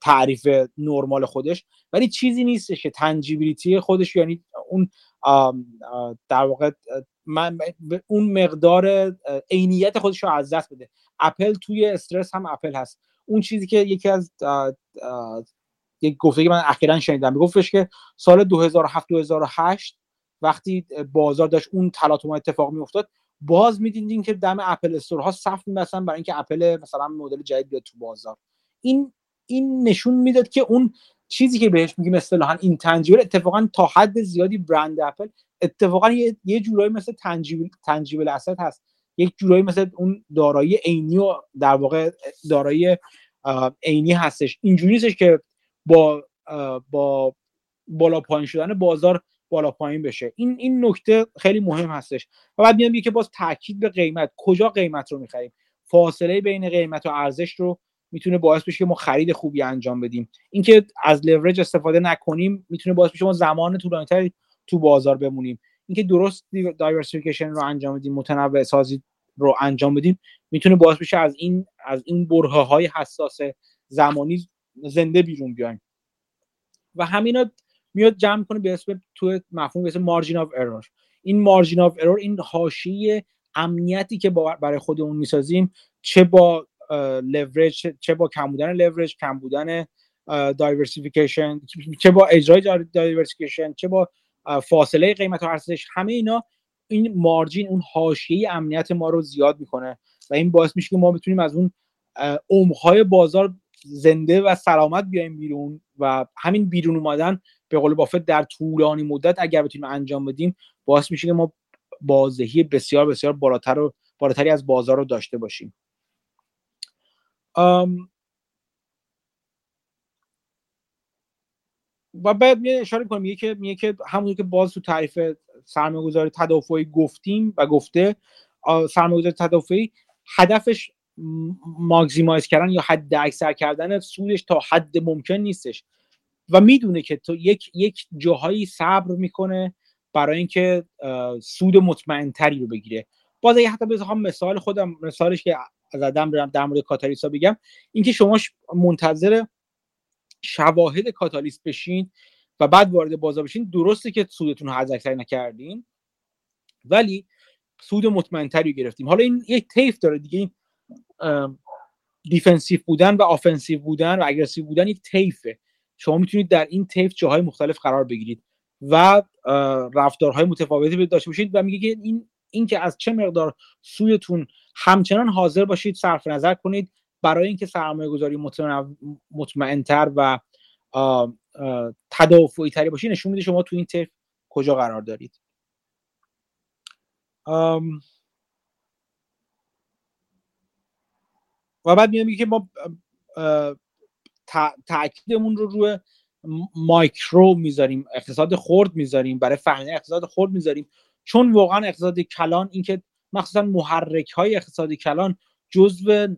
تعریف نرمال خودش ولی چیزی نیستش که تنجیبیلیتی خودش یعنی اون در واقع من اون مقدار عینیت خودش رو از دست بده. اپل توی استرس هم اپل هست. اون چیزی که یکی از یک گفته که من اخیرا شنیدم گفتش که سال 2007 2008 وقتی بازار داشت اون تلاطم اتفاق میافتاد باز می‌دیدین که دم اپل استورها صف میبستن برای اینکه اپل مثلا مدل جدید بیاد تو بازار. این این نشون می‌داد که اون چیزی که بهش میگیم اصطلاحا این تنجیبل اتفاقا تا حد زیادی برند اپل اتفاقا یه, یه جورایی مثل تنجیبل تنجیبل اسد هست. یک جورایی مثل اون دارایی عینی و در واقع دارایی عینی هستش. اینجوری نیستش که با با بالا پایین شدن بازار بالا پایین بشه. این این نکته خیلی مهم هستش. و بعد میام که باز تاکید به قیمت. کجا قیمت رو می‌خریم؟ فاصله بین قیمت و ارزش رو می‌تونه باعث بشه که ما خرید خوبی انجام بدیم. اینکه از لورج استفاده نکنیم می‌تونه باعث بشه ما زمان طولانیتری تو بازار بمونیم. اینکه درست diversification رو انجام بدیم متنوع سازی رو انجام بدیم می‌تونه باعث بشه از این از این برهه های حساس زمانی زنده بیرون بیایم. و همینا میاد جمع کنه به اسم تو مفهوم به اسم margin of error این margin of error این حاشیه امنیتی که برای خودمون می‌سازیم چه با لورج چه با کم بودن لورج کم بودن diversification چه با اجرای diversification چه با فاصله قیمت و ارزش همه اینا این margin اون حاشیه امنیت ما رو زیاد می‌کنه و این باعث میشه که ما بتونیم از اون عمقهای بازار زنده و سلامت بیایم بیرون و همین بیرون اومدن به قول بافت در طولانی مدت اگر بتونیم انجام بدیم باعث میشه که ما بازدهی بسیار بسیار بالاتر و بالاتری از بازار رو داشته باشیم. و بعد می اشاره کنم میگه که میگه که همون که باز تو تعریف سرمایه‌گذاری تدافعی گفتیم و گفته سرمایه‌گذاری تدافعی هدفش ماکسیمایز کردن یا حد اکثر کردن سودش تا حد ممکن نیستش. و می‌دونه که تو یک یک جاهایی صبر می‌کنه برای اینکه سود مطمئنتری رو بگیره. باز اگه حتی بخوام مثال خودم مثالش که زدم برم در مورد کاتالیسا بگم اینکه شما منتظر شواهد کاتالیست بشین و بعد وارد بازار بشین درسته که سودتون رو حداکثر نکردین ولی سود مطمئنتری گرفتیم. حالا این یک تیف داره دیگه این دیفنسیو بودن و آفنسیو بودن و اگرسیو بودن یک تیفه شما می‌تونید در این طیف جاهای مختلف قرار بگیرید و رفتارهای متفاوتی داشته باشید و میگه که این این که از چه مقدار سودتون همچنان حاضر باشید صرف نظر کنید برای اینکه سرمایه گذاری مطمئنتر و تدافعی تری باشید نشون میده شما تو این طیف کجا قرار دارید. و بعد میگه که ما تاکیدمون رو روی مایکرو می‌ذاریم اقتصاد خرد می‌ذاریم برای فهمیدن اقتصاد خرد می‌ذاریم. چون واقعا اقتصاد کلان اینکه مخصوصا محرک های اقتصادی کلان جزو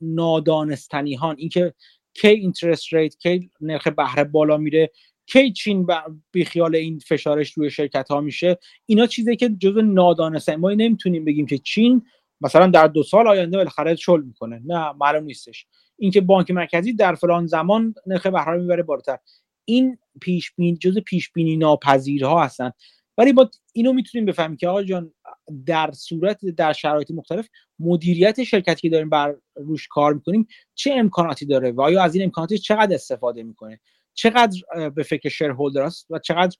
نادانستنی هان اینکه کی interest rate کی نرخ بهره بالا میره کی چین خیال این فشارش روی شرکت ها میشه. اینا چیزی که جزو نادانستنی ما نمی‌تونیم بگیم که چین مثلا در دو سال آینده بالاخره شل می‌کنه. نه معلوم نیستش. اینکه بانک مرکزی در فلان زمان نرخ بهره می‌بره بالاتر. این پیش بین جزء پیش بینی ناپذیرها هستن. ولی با اینو می‌تونیم بفهمیم که آقا جان در صورت در شرایط مختلف مدیریت شرکتی که داریم بر روش کار می‌کنیم چه امکاناتی داره و آیا از این امکانات چقدر استفاده می‌کنه؟ چقدر به فکر شیرهولدر است و چقدر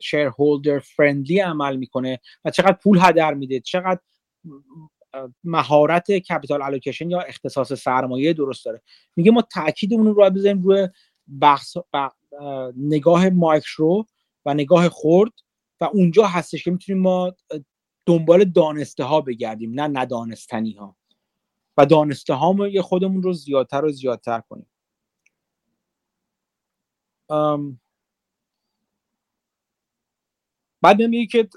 شیرهولدر فرندلی عمل می‌کنه و چقدر پول هدر میده؟ چقدر مهارت کپیتال الوکیشن یا اختصاص سرمایه درست داره؟ میگه ما تاکیدمون رو بزنیم روی بحث نگاه مایکرو و نگاه خرد و اونجا هستش که می‌تونیم ما دنبال دانسته ها بگردیم نه ندانستنی ها و دانسته ها خودمون رو زیادتر و زیادتر کنیم. بعد میگه که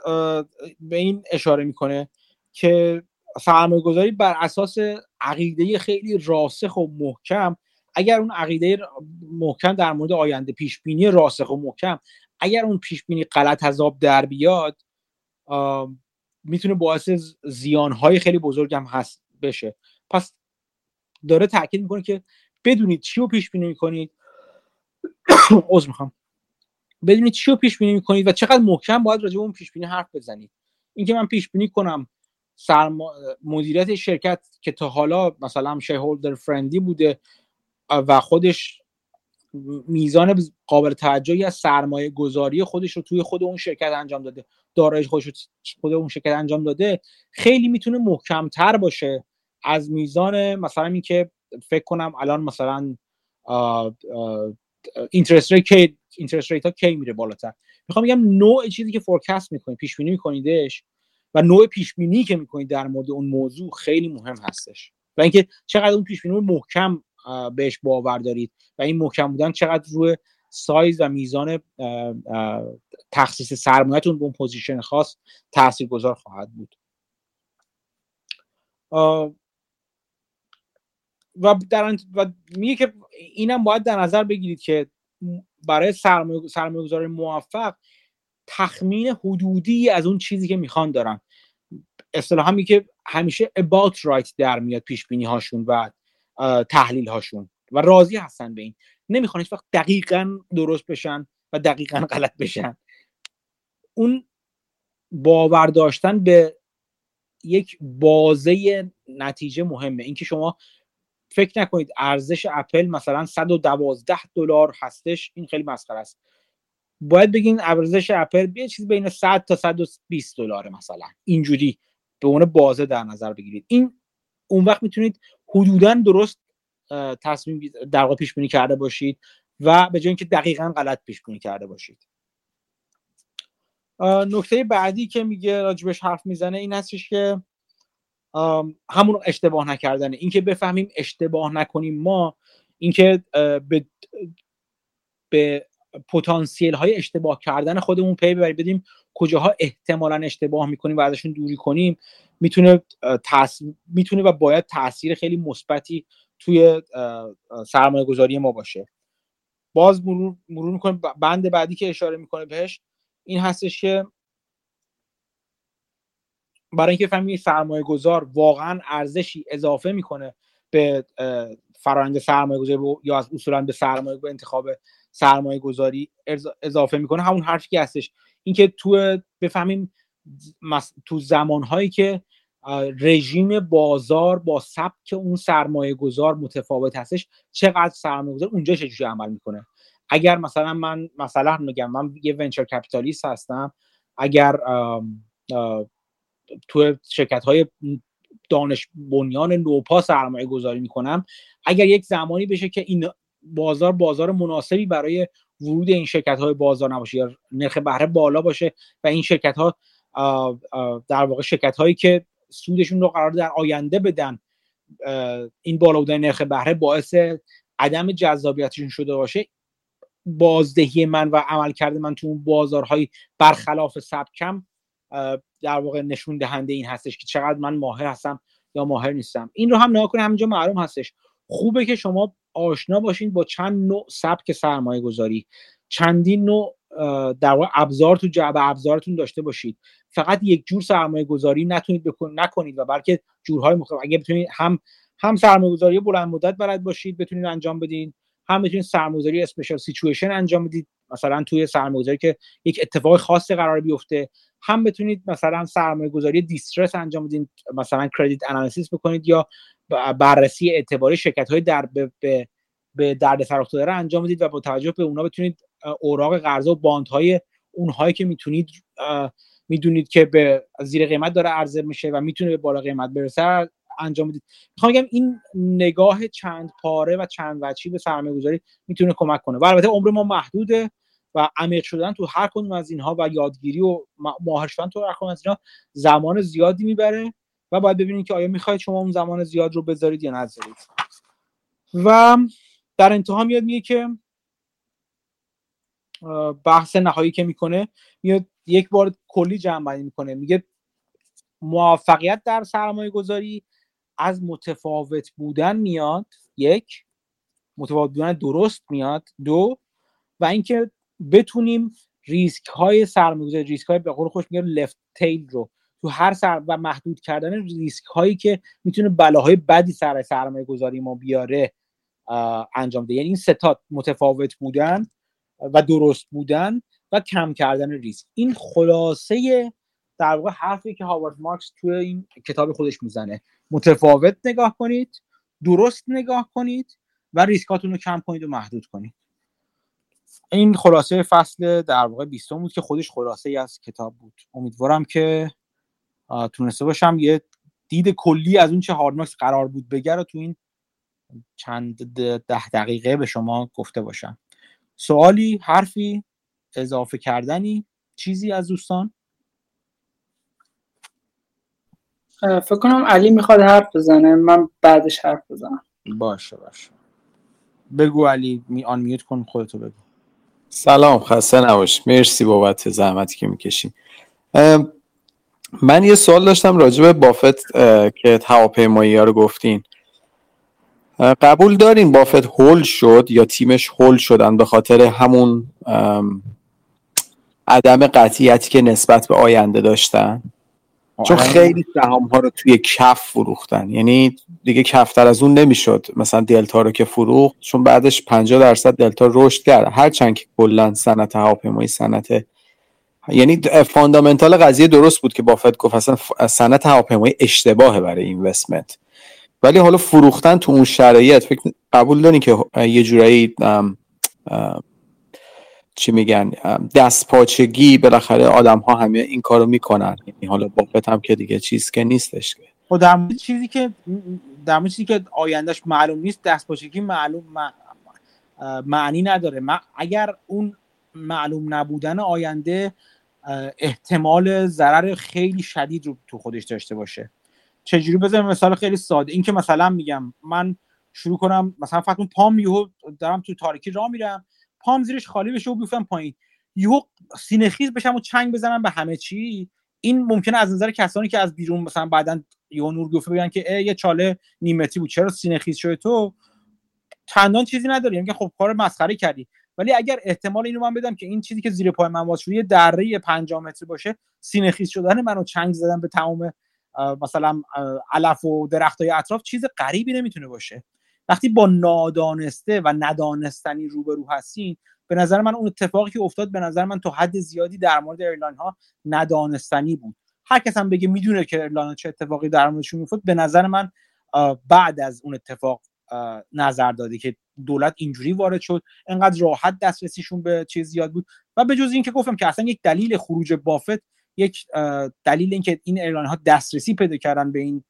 به این اشاره می‌کنه که سرمایه گذاری بر اساس عقیده خیلی راسخ و محکم اگر اون عقیده محکم در مورد آینده پیش بینی راسخ و محکم اگر اون پیش بینی غلط از آب در بیاد می‌تونه باعث زیانهای خیلی بزرگ هم هست بشه. پس داره تاکید می‌کنه که بدونید چی رو پیش بینی می‌کنید. عذر می‌خوام. بدونید چی رو پیش بینی می‌کنید و چقدر محکم باید راجع به اون پیش بینی حرف بزنید. اینکه من پیش بینی کنم سرما... مدیریت شرکت که تا حالا مثلا شیرهولدر فرندی بوده و خودش میزان قابل توجهی از سرمایه گذاری خودش رو توی خود اون شرکت انجام داده. دارایی خودش رو خود اون شرکت انجام داده. خیلی می‌تونه محکمتر باشه از میزان مثلا اینکه فکر کنم الان مثلا interest rate interest rate ها کی میره بالاتر. می‌خوام بگم نوع چیزی که forecast می‌کنید پیش بینی میکنیدش و نوع پیش بینی که می‌کنید در مورد اون موضوع خیلی مهم هستش. و اینکه چقدر اون پیش بینی محکم بهش باور دارید و این محکم بودن چقدر روی سایز و میزان تخصیص سرمایهتون به اون position خاص تاثیرگذار خواهد بود. و در و میگه که اینم باید در نظر بگیرید که برای سرمایه سرمایه موفق تخمین حدودی از اون چیزی که می‌خوان دارن. اصطلاحا میگه همیشه about right در میاد پیش بینی هاشون و تحلیل هاشون و راضی هستن به این. نمی‌خوان هیچ وقت دقیقا درست بشن و دقیقا غلط بشن. اون باور داشتن به یک بازه نتیجه مهمه. اینکه شما فکر نکنید ارزش اپل مثلا 112 دلار هستش این خیلی مسخره است. باید بگین ارزش اپل یه چیز بین 100 تا 120 دلار مثلا. اینجوری به عنوان بازه در نظر بگیرید. این اون وقت می‌تونید حدودا درست تصمیم در واقع پیش بینی کرده باشید و به جای اینکه دقیقا غلط پیش بینی کرده باشید. نکته بعدی که میگه راجبش حرف می‌زنه این هستش که همون اشتباه نکردنه. اینکه بفهمیم اشتباه نکنیم ما اینکه به به پتانسیل های اشتباه کردن خودمون پی ببریم بدیم کجاها احتمالا اشتباه می‌کنیم و ازشون دوری کنیم می‌تونه می‌تونه و باید تاثیر خیلی مثبتی توی سرمایه گذاری ما باشه. باز مرور, مرور می‌کنه بند بعدی که اشاره می‌کنه بهش این هستش که برای اینکه فهمی سرمایه گذار واقعا ارزشی اضافه می‌کنه به فرآیند سرمایه گذاری یا از اصولا به سرمایه به انتخاب سرمایه گذاری اضافه می‌کنه. همون حرفی که هستش. اینکه تو بفهمیم تو زمانهایی که رژیم بازار با سبک اون سرمایه گذار متفاوت هستش چقدر سرمایه گذار اونجا چجوری عمل می‌کنه؟ اگر مثلا من مثلا میگم من یه ونچر کپیتالیست هستم اگر تو شرکت های دانش بنیان نوپا سرمایه گذاری می‌کنم اگر یک زمانی بشه که این بازار بازار مناسبی برای ورود این شرکت های بازار نباشه یا نرخ بهره بالا باشه و این شرکت ها در واقع شرکت هایی که سودشون رو قرار در آینده بدن این بالا بودن نرخ بهره باعث عدم جذابیتشون شده باشه بازدهی من و عمل کرده من تو اون بازارهای برخلاف سبکم در واقع نشون دهنده این هستش که چقدر من ماهر هستم یا ماهر نیستم. این رو هم نگاه کنید همینجا معلوم هستش. خوبه که شما آشنا باشین با چند نوع سبک سرمایه گذاری چندین نوع در واقع ابزار تو جعبه ابزارتون داشته باشید. فقط یک جور سرمایه گذاری نتونید بکن نکنید و بلکه جورهای مختلف. اگه بتونید هم هم سرمایه گذاری بلند مدت بلد باشید بتونید انجام بدین. هم بتونید سرمایه‌گذاری special situation انجام بدید. مثلا توی سرمایه‌گذاری که یک اتفاق خاصی قرار بیفته. هم بتونید مثلا سرمایه گذاری distress انجام بدین. مثلا credit analysis بکنید یا بررسی اعتباری شرکت های در به, به, افتاده رو انجام بدید و با توجه به اونا بتونید اوراق قرضه و bond های اونهایی که می‌تونید می‌دونید که به زیر قیمت داره عرضه میشه و می‌تونه به بالا قیمت برسه انجام بدید. می‌خوام بگم این نگاه چند پاره و چند وجهی به سرمایه گذاری می‌تونه کمک کنه. و البته عمر ما محدوده و عمیق شدن تو هر کدوم از اینها و یادگیری و ماهر شدن تو هر کدوم از اینها زمان زیادی می‌بره. و باید ببینید که آیا می‌خواید شما اون زمان زیاد رو بذارید یا نذارید. و در انتها میاد میگه که بحث نهایی که می‌کنه میاد یک بار کلی جمع می‌کنه. میگه موفقیت در سرمایه گذاری از متفاوت بودن میاد یک. متفاوت بودن درست میاد دو. و اینکه بتونیم ریسک های سرمایه‌گذاری ریسک های به قول خوش میگه لفت تیل رو تو هر سر و محدود کردن ریسک هایی که می‌تونه بلاهای بدی سر سرمایه گذاری ما بیاره انجام ده یعنی این ستات متفاوت بودن و درست بودن و کم کردن ریسک. این خلاصه در واقع حرفی که هاوارد مارکس توی این کتاب خودش می‌زنه. متفاوت نگاه کنید درست نگاه کنید و ریسکاتون رو کم کنید و محدود کنید. این خلاصه فصل در واقع بیستم بود که خودش خلاصه ای از کتاب بود. امیدوارم که تونسته باشم یه دید کلی از اون چه هاردماکس قرار بود بگه رو تو این چند ده دقیقه به شما گفته باشم. سوالی حرفی اضافه کردنی چیزی از دوستان؟ فکر کنم علی می‌خواد حرف بزنه من بعدش حرف بزنم. باشه باشه. بگو علی می آن میوت کن خودتو بگو. سلام خسته نباش مرسی بابت زحمتی که می‌کشین من یه سوال داشتم راجع به بافت که هواپیمایی ها رو گفتین. قبول دارین بافت هول شد یا تیمش هول شدن به خاطر همون عدم قطعیتی که نسبت به آینده داشتن؟ چون خیلی سهام ها رو توی کف فروختن. یعنی دیگه کفتر از اون نمی‌شد. مثلا دلتا رو که فروخت چون بعدش 50 درصد دلتا رشد کرد. هرچند که کلا صنعت هواپیمایی صنعت یعنی فاندامنتال قضیه درست بود که بافت گفت اصلا صنعت هواپیمایی اشتباهه برای اینوستمنت. ولی حالا فروختن تو اون شرایط فکر قبول دارین که یه جورایی چی میگن دست پاچگی بالاخره آدم ها همه این کارو می‌کنن. یعنی حالا بافت هم که دیگه چیز که نیستش که. خب در مورد چیزی که در چیزی که آیندهش معلوم نیست دست پاچگی معلوم معنی نداره. اگر اون معلوم نبودن آینده احتمال ضرر خیلی شدید رو تو خودش داشته باشه. چجوری؟ بزنم مثال خیلی ساده. این که مثلا میگم من شروع کنم مثلا فقط پام یهو دارم تو تاریکی راه میرم پام زیرش خالی بشه و بیفتم پایین. یهو سینه‌خیز بشم و چنگ بزنم به همه چی. این ممکنه از نظر کسانی که از بیرون مثلا بعدا یهو نور گفته بگن که یه چاله نیمتی بود چرا سینه‌خیز شده تو؟ چندان چیزی نداری میگه خب کار مسخره کردی. ولی اگر احتمال اینو من بدم که این چیزی که زیر پای من واسه یه دره 5 متری باشه سینه خیز شدن منو چنگ زدن به تمام مثلا علف و درخت های اطراف چیز غریبی نمی‌تونه باشه. وقتی با نادانسته و ندانستنی روبرو هستین به نظر من اون اتفاقی که افتاد به نظر من تا حد زیادی در مورد airline ها ندانستنی بود. هر کس هم بگه می‌دونه که airline چه اتفاقی در موردشون افتاد به نظر من بعد از اون اتفاق نظر داده که دولت اینجوری وارد شد انقدر راحت دسترسیشون به چیز زیاد بود. و به جز اینکه گفتم که اصلا یک دلیل خروج بافت یک دلیل اینکه این airline ها دسترسی پیدا کردن به این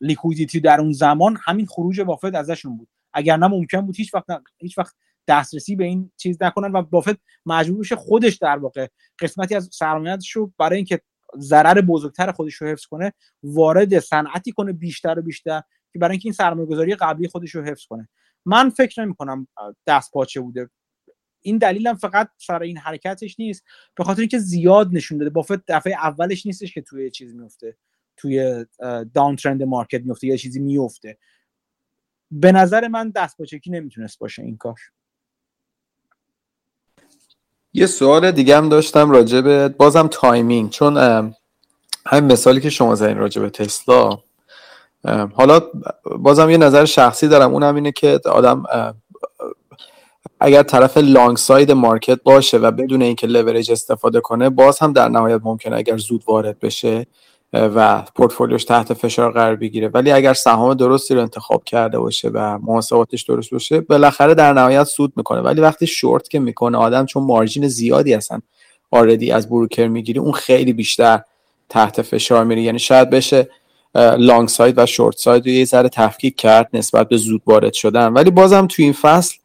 liquidity در اون زمان همین خروج بافت ازشون بود. اگر نه ممکن بود هیچ وقت هیچ وقت دسترسی به این چیز نکنن و بافت مجبور بشه خودش در واقع قسمتی از سرمایه‌اش رو برای اینکه ضرر بزرگتر خودش رو حفظ کنه وارد صنعتی کنه بیشتر و بیشتر. که برای اینکه این سرمایه‌گذاری قبلی خودش رو حفظ کنه. من فکر نمی کنم دست پاچه بوده. این دلیلم فقط سر این حرکتش نیست. به خاطر اینکه زیاد نشون داده. بافت دفعه اولش نیستش که توی چیز میفته توی داون ترند مارکت میفته یا چیزی میفته به نظر من دست پاچگی نمی‌تونست باشه این کار. یه سوال دیگه هم داشتم راجع به بازم timing چون همین مثالی که شما زدین راجع به تسلا حالا بازم یه نظر شخصی دارم. اونم اینه که آدم اگر طرف long side market باشه و بدون اینکه لورج استفاده کنه باز هم در نهایت ممکنه اگر زود وارد بشه و پورتفولیوش تحت فشار قرار بگیره. ولی اگر سهام درستی رو انتخاب کرده باشه و محاسباتش درست باشه بالاخره در نهایت سود می‌کنه. ولی وقتی شورت که می‌کنه آدم چون margin زیادی هستن آردی از broker می‌گیره اون خیلی بیشتر تحت فشار میره. یعنی شاید بشه long side و short side رو یه ذره تفکیک کرد نسبت به زود وارد شدن. ولی بازم تو این فصل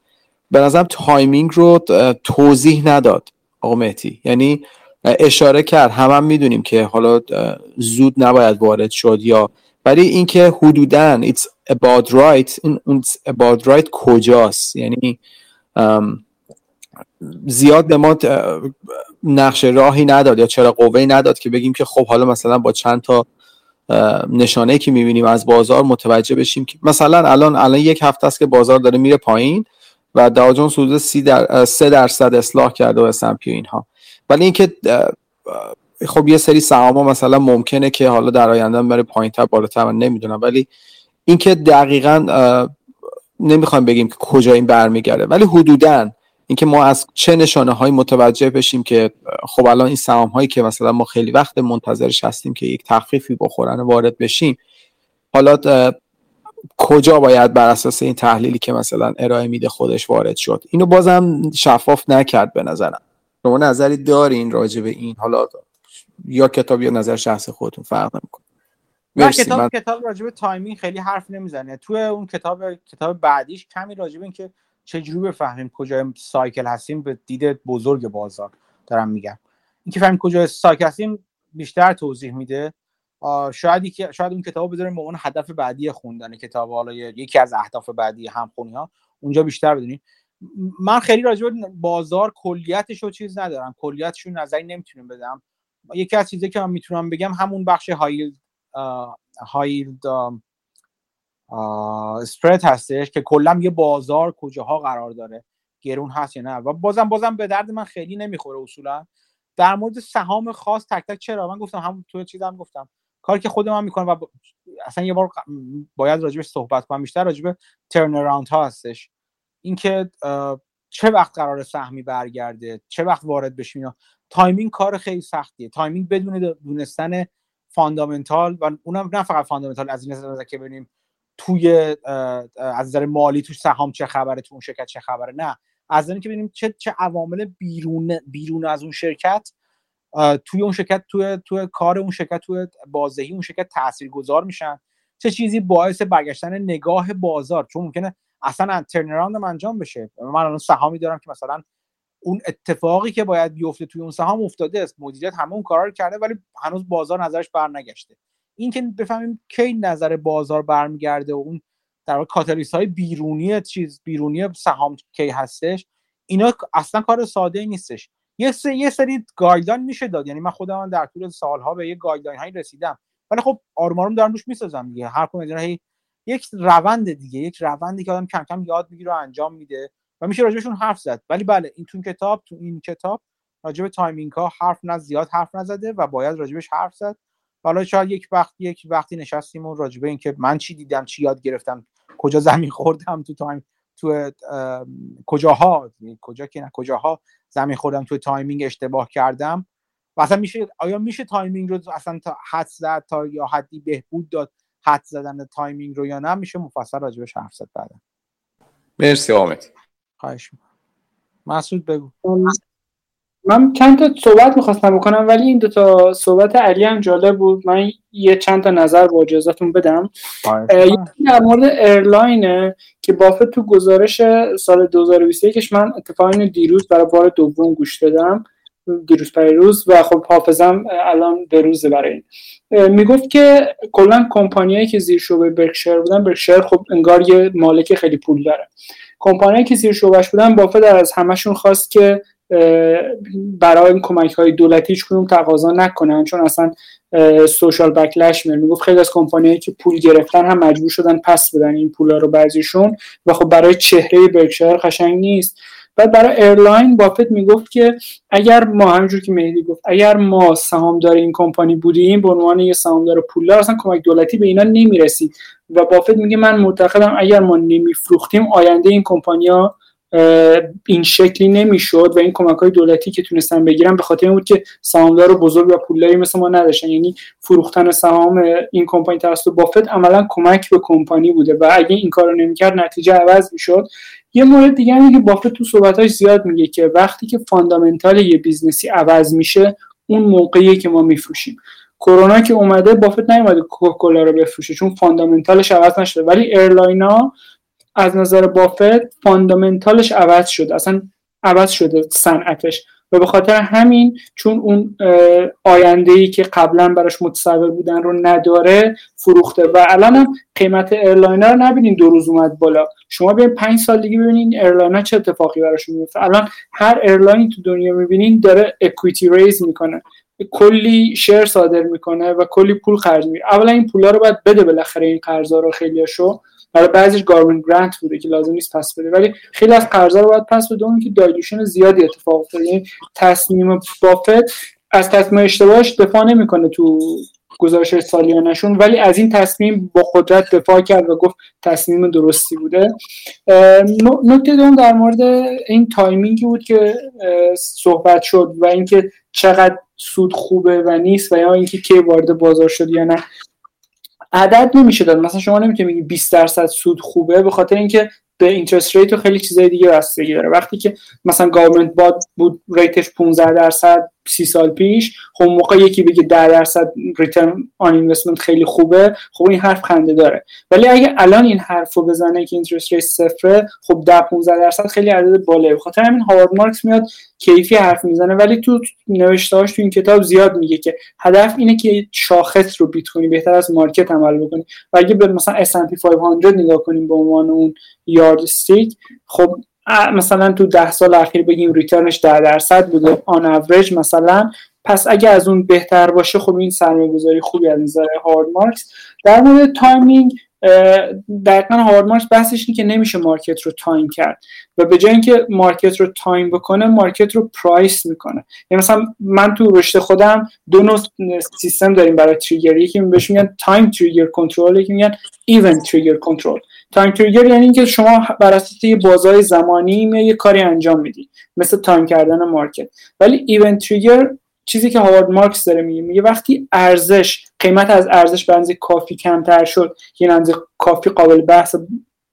به نظرم timing رو توضیح نداد آقا مهدی یعنی اشاره کرد. همه هم می‌دونیم که حالا زود نباید وارد شد یا ولی اینکه حدودا it's about right این about right کجاست؟ یعنی زیاد به ما نقش راهی نداد یا چرا قوه نداد که بگیم که خب حالا مثلا با چند تا نشانه که می‌بینیم از بازار متوجه بشیم که مثلا الان الان یک هفته است که بازار داره میره پایین و داو جونز حدود 3 در 3 درصد اصلاح کرده و اسمپی اینها. ولی اینکه خب یه سری سهام مثلا ممکنه که حالا در آینده بره پایین تر بالاتر من نمی‌دونم. ولی اینکه دقیقا نمی‌خوایم بگیم که کجا این برمیگرده. ولی حدودا اینکه ما از چه نشانه های متوجه بشیم که خب الان این سهام هایی که مثلا ما خیلی وقت منتظرش هستیم که یک تخفیفی بخورن وارد بشیم حالا کجا باید بر اساس این تحلیلی که مثلا ارائه میده خودش وارد شد؟ اینو بازم شفاف نکرد به نظرم. شما نظری دارین راجع به این؟ حالا یا کتاب یا نظر شخص خودتون فرق نمی‌کنه. مرسی کتاب من... کتاب راجع به timing خیلی حرف نمی‌زنه. تو اون کتاب کتاب بعدیش کمی راجع به اینکه چجوری بفهمیم کجا cycle هستیم؟ به دید بزرگ بازار دارم میگم. اینکه فهمیم کجا cycle هستیم بیشتر توضیح میده. شاید شاید اون کتاب بذاریم به اون هدف بعدی خوندن کتاب حالا یکی از اهداف بعدی همخونی ها اونجا بیشتر بدونیم. من خیلی راجع بازار کلیتش چیز ندارم. کلیتش رو نظری نمی‌تونم بدم. یکی از چیزایی که من می‌تونم بگم همون بخش high yield high yield spread هستش که کلا یه بازار کجاها قرار داره. گرون هست یا نه؟ و بازم بازم به درد من خیلی نمی‌خوره اصولا. در مورد سهام خاص تک تک چرا؟ من گفتم هم تو چیزم گفتم. کاری که خود من می‌کنم و اصلا یه بار باید راجبش صحبت کنم. بیشتر راجب turn ها هستش. اینکه چه وقت قرار سهمی برگرده؟ چه وقت وارد بشیم timing کار خیلی سختیه. timing بدون دونستن fundamental و اونم نه فقط fundamental از این نظر که ببینیم توی از نظر مالی توی سهام چه خبره تو اون شرکت چه خبره نه. از اینکه ببینیم چه چه عوامل بیرون بیرون از اون شرکت توی اون شرکت توی توی کار اون شرکت توی بازدهی اون شرکت تاثیرگذار میشن. چه چیزی باعث برگشتن نگاه بازار؟ چون ممکنه اصلا turnaround انجام بشه. من الان سهامی دارم که مثلا اون اتفاقی که باید بیفته توی اون سهام افتاده است. مدیریت همه اون کارا رو کرده ولی هنوز بازار نظرش برنگشته. این که بفهمیم کی نظر بازار برمیگرده و اون در کاتالیست های بیرونی چیز بیرونی سهام کی هستش اینا اصلا کار ساده نیستش. یه سری یه سری guideline میشه داد. یعنی من خودم در طول سالها به یه guideline هایی رسیدم. ولی خب آروم آروم دارم روش می‌سازم دیگه. هر کدوم یک روند دیگه یک روندی که آدم کم کم یاد می‌گیره و انجام میده و میشه راجبشون حرف زد. ولی بله این تو کتاب تو این کتاب راجب تایمینگ ها حرف نه زیاد حرف نزده و باید راجبش حرف زد. حالا شاید یک وقت یک وقتی نشستیم و راجبه اینکه من چی دیدم چی یاد گرفتم کجا زمین خوردم تو تایم تو کجاها؟ کجا که نه کجاها زمین خوردم تو تایمینگ اشتباه کردم. و اصلا میشه آیا میشه تایمینگ رو اصلا تا حد زد تا یا حدی بهبود داد حد زدن تایمینگ رو یا نه؟ میشه مفصل راجبش حرف زد بعدا. مرسی آمد خواهش مسعود بگو. من چند تا صحبت می‌خواستم بکنم ولی این دوتا صحبت علی هم جالب بود. من یه چند تا نظر با اجازتون بدم. در مورد ایرلاینه که بافت تو گزارش سال 2021 من اتفاقا دیروز برای بار دوم گوش دادم. دیروز روز و خب حافظم الان به روز برای این. می‌گفت که کلا کمپانیایی که زیر شعبه برکشر بودن برکشر خب انگار یه مالک خیلی پول داره. کمپانیایی که زیر شعبش بودن بافت از همشون خواست که برای کمک های دولتی هیچ کدوم تقاضا نکنن چون اصلا social backlash میره می‌گفت خیلی از کمپانیایی که پول گرفتن هم مجبور شدن پس بدن این پولا رو بعضیشون و خب برای چهره برکشایر قشنگ نیست. بعد برای airline بافت می‌گفت که اگر ما همونجور که مهدی گفت اگر ما سهامدار این کمپانی بودیم به عنوان یه سهامدار پولدار اصلا کمک دولتی به اینا نمی‌رسید. و بافت میگه من معتقدم اگر ما نمیفروختیم آینده این کمپانیا این شکلی نمی‌شد و این کمک های دولتی که تونستن بگیرن به خاطر این بود که سهامدار بزرگ و پولداری مثل ما نداشتن. یعنی فروختن سهام این کمپانی توسط بافت عملا کمک به کمپانی بوده و اگه این کارو نمی‌کرد نتیجه عوض می‌شد. یه مورد دیگه هم که بافت تو صحبتاش زیاد میگه که وقتی که fundamental یه business ی عوض میشه اون موقعیه که ما میفروشیم. کرونا که اومده بافت نیومده کوکاکولا رو بفروشه چون fundamental ش عوض نشده. ولی airline ا از نظر بافت fundamental ش عوض شده اصلا عوض شده صنعتش. و به خاطر همین چون اون آینده ای که قبلا براش متصور بودن رو نداره فروخته. و الان هم قیمت airline ا رو نبینین دو روز اومد بالا. شما بیاین پنج سال دیگه ببینین airline ا چه اتفاقی براشون میفته الان هر airline ی تو دنیا می‌بینین داره equity raise می‌کنه. کلی شیر صادر می‌کنه و کلی پول خرج می‌کنه اولا این پولا رو باید بده بالاخره این قرضا رو خیلیاشو. برای بعضیش گارمنت گرانت بوده که لازم نیست پس بده ولی خیلی از قرضا رو باید پس بده. اون که دایلوشن زیادی اتفاق افتاده یعنی تصمیم بافت از تصمیم اشتباهش دفاع نمی‌کنه تو گزارش سالیانشون ولی از این تصمیم با قدرت دفاع کرد و گفت تصمیم درستی بوده. نکته دوم در مورد این timing ی بود که صحبت شد و اینکه چقدر سود خوبه و نیست و یا اینکه کی وارد بازار شد یا نه. عدد نمیشه داد مثلا شما نمی‌تونید بگید 20 درصد سود خوبه به خاطر اینکه به interest rate و خیلی چیزای دیگه بستگی داره. وقتی که مثلا government bond بود rate ش 15 درصد سی سال پیش خب موقع یکی بگه 10 درصد return on investment خیلی خوبه خب این حرف خنده داره. ولی اگه الان این حرف رو بزنه که interest rate صفره خب 10 15 درصد خیلی عدد بالایی بخاطر همین هاوارد مارکس میاد کیفی حرف می‌زنه ولی تو نوشتهاش تو این کتاب زیاد میگه که هدف اینه که شاخص رو beat کنی بهتر از market عمل بکنی. و اگه به مثلا S&P 500 نگاه کنیم به عنوان اون yardstick خب مثلا تو ده سال اخیر بگیم return ش ده درصد بوده. on average مثلا پس اگه از اون بهتر باشه خب این سرمایه گذاری خوبی از نظر هاوارد مارکس در مورد timing دقیقا هاوارد مارکس بحثش اینه که نمیشه market رو time کرد. و به جای اینکه market رو time بکنه market رو price می‌کنه. یعنی مثلا من تو رشته خودم دو نوع سیستم داریم برای trigger یکی بهش میگن time trigger control یکی میگن event trigger control time trigger یعنی اینکه شما بر اساس یه بازه زمانی یه کاری انجام میدی مثل time کردن market. ولی event trigger چیزی که هاوارد مارکس داره میگه میگه وقتی ارزش قیمت از ارزش به کافی کمتر شد یه اندازه کافی قابل بحث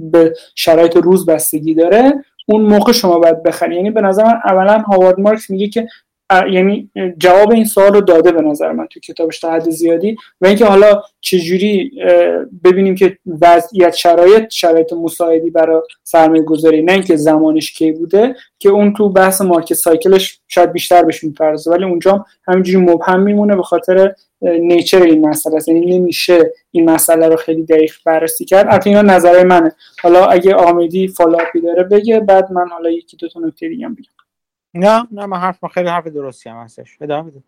به شرایط روز بستگی داره اون موقع شما باید بخری یعنی به نظر من اولا هاوارد مارکس میگه که یعنی جواب این سوال رو داده به نظر من تو کتابش تا حد زیادی و اینکه حالا چجوری ببینیم که وضعیت شرایط شرایط مساعدی برای سرمایه گذاری نه اینکه زمانش کی بوده که اون تو بحث market cycle ش شاید بیشتر بهش میپردازه ولی اونجا همینجوری مبهم میمونه به خاطر nature این مسئله است. یعنی نمیشه این مسئله رو خیلی دقیق بررسی کرد. البته اینا نظر منه. حالا اگه آمیدی follow-up ی داره بگه بعد من حالا یکی دو تا نکته دیگه بگم. نه نه من حرف خیلی حرف درستی هم هستش. ادامه بده.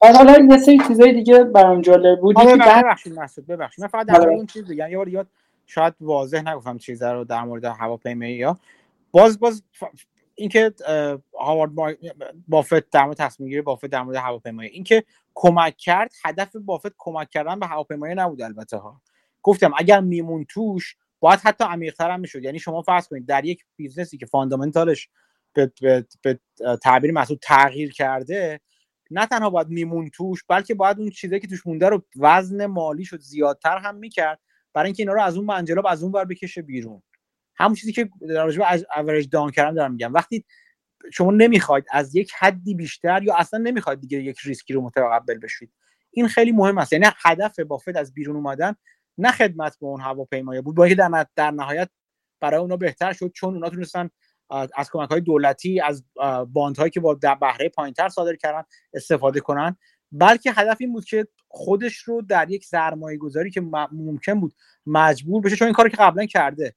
حالا یه سری چیزای دیگه برام جالب بود. یکی ببخشید مسعود ببخشید. من فقط در مورد اون چیز بگم. یه بار یاد شاید واضح نگفتم چیزا رو در مورد هواپیمایی یا. باز باز اینکه هاوارد بافت در مورد تصمیم گیری بافت در مورد هواپیمایی. اینکه کمک کرد هدف بافت کمک کردن به هواپیمایی نبود البته ها. گفتم اگر میموند توش باید حتی عمیق‌تر هم می‌شد. یعنی شما فرض کنید در یک business ی که fundamental ش به, به, به تعبیر مسعود تغییر کرده نه تنها باید میموند توش بلکه باید اون چیزی که توش مونده رو وزن مالی شد زیادتر هم می‌کرد برای اینکه اینا رو از اون منجلاب از اون بر بکشه بیرون. همون چیزی که در رابطه از average down کردن دارم میگم. وقتی شما نمی‌خواید از یک حدی بیشتر یا اصلا نمی‌خواید دیگه یک ریسکی رو متقبل بشید این خیلی مهم است. یعنی هدف بافت از بیرون اومدن نه خدمت به اون هواپیمایی بود. با در, در نهایت برای اونا بهتر شد چون اونا تونستن از کمک های دولتی از هایی که با بهره پایینتر صادر کردن استفاده کنن. بلکه هدف این بود که خودش رو در یک سرمایه گذاری که ممکن بود مجبور بشه چون این کاری که قبلا کرده.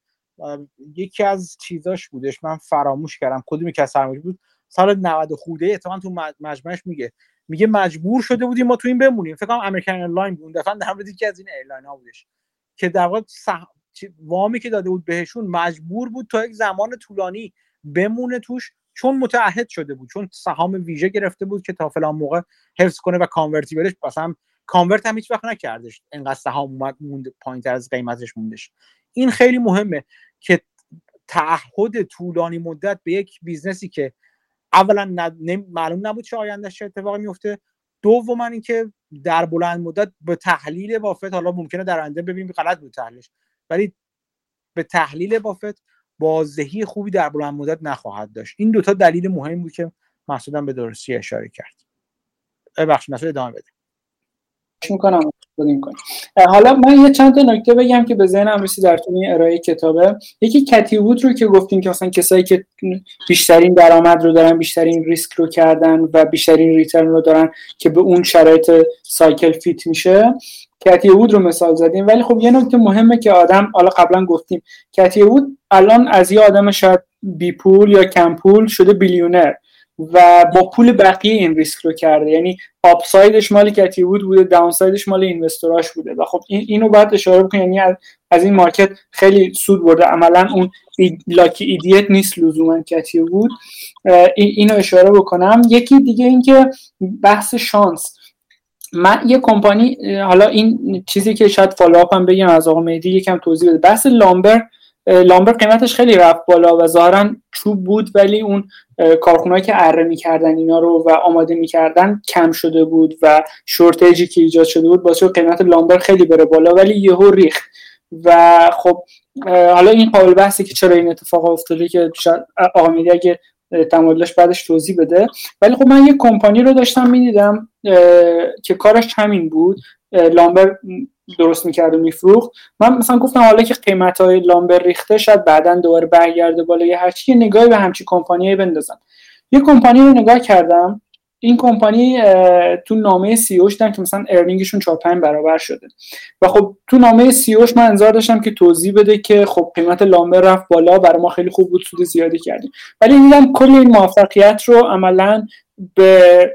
یکی از چیزاش بودش. من فراموش کردم کدومی که از سرمایه بود. سال 90 خوده اتفاقا تو مجمعش میگه. میگه مجبور شده بودیم ما تو این بمونیم. فکر کنم American Airline بود. دفعه در مورد یکی از این airline ها بودش. که در واقع وامی که داده بود بهشون مجبور بود تا یک زمان طولانی بمونه توش چون متعهد شده بود چون سهام ویژه گرفته بود که تا فلان موقع حفظ کنه و convertible ش مثلا convert هم هیچ وقت نکردش انقدر سهام اومد موند پایینتر از قیمتش موندش. این خیلی مهمه که تعهد طولانی مدت به یک business ی که اولا معلوم نبود چه آیندهش چه اتفاقی میفته دوما اینکه در بلند مدت به تحلیل بافت حالا ممکنه در آینده ببینیم غلط بود تحلیلش. ولی به تحلیل بافت بازدهی خوبی در بلند مدت نخواهد داشت. این دوتا دلیل مهم بود که مسعودم به درستی اشاره کرد. ببخش مسعود ادامه بده. می‌کنم. حالا من یه چند تا نکته بگم که به ذهنم رسید در طول ارائه کتابه. یکی کتی وود رو که گفتیم که مثلا کسایی که بیشترین درآمد رو دارن بیشترین ریسک رو کردن و بیشترین return رو دارن که به اون شرایط cycle fit میشه. کتی وود رو مثال زدیم. ولی خب یه نکته مهمه که آدم حالا قبلا گفتیم کتی وود الان از یه آدم شاید بی پول یا کم پول شده billionaire و با پول بقیه این ریسک رو کرده. یعنی upside ش مال کتی وود بوده downside ش مال investor اش بوده. و خب این اینو باید اشاره بکنیم. یعنی از, این مارکت خیلی سود برده. عملا اون lucky idiot نیست لزوما کتی وود اینو اشاره بکنم. یکی دیگه اینکه بحث شانس. من یه کمپانی حالا این چیزی که شاید follow هم بگم از آقا مهدی یکم توضیح بده. بحث lumber lumber قیمتش خیلی رفت بالا و ظاهرا چوب بود ولی اون کارخونهایی که اره می‌کردن اینا رو و آماده می‌کردن کم شده بود و شورتیجی که ایجاد شده بود باعث قیمت لامبر خیلی بره بالا ولی یهو ریخ و خب حالا این قابل بحثی که چرا این اتفاق افتاده که شاید آقا اگه تمایلش بعدش توضیح بده. ولی خب من یه کمپانی رو داشتم می‌دیدم که کارش همین بود. لامبر درست می‌کرد و میفروخت. من مثلا گفتم حالا که قیمت های لامبر ریخته شاید بعدا دوباره برگرده بالا یه هرچی یه نگاهی به همچی کمپانی بندازم. یه کمپانی رو نگاه کردم. این کمپانی تو نامه سی اوش که مثلا ارنینگشون 4 5 برابر شده. و خب تو نامه سی اوش من انتظار داشتم که توضیح بده که خب قیمت لامبر رفت بالا برای ما خیلی خوب بود سود زیادی کردیم. ولی دیدم کل این موفقیت رو عملا به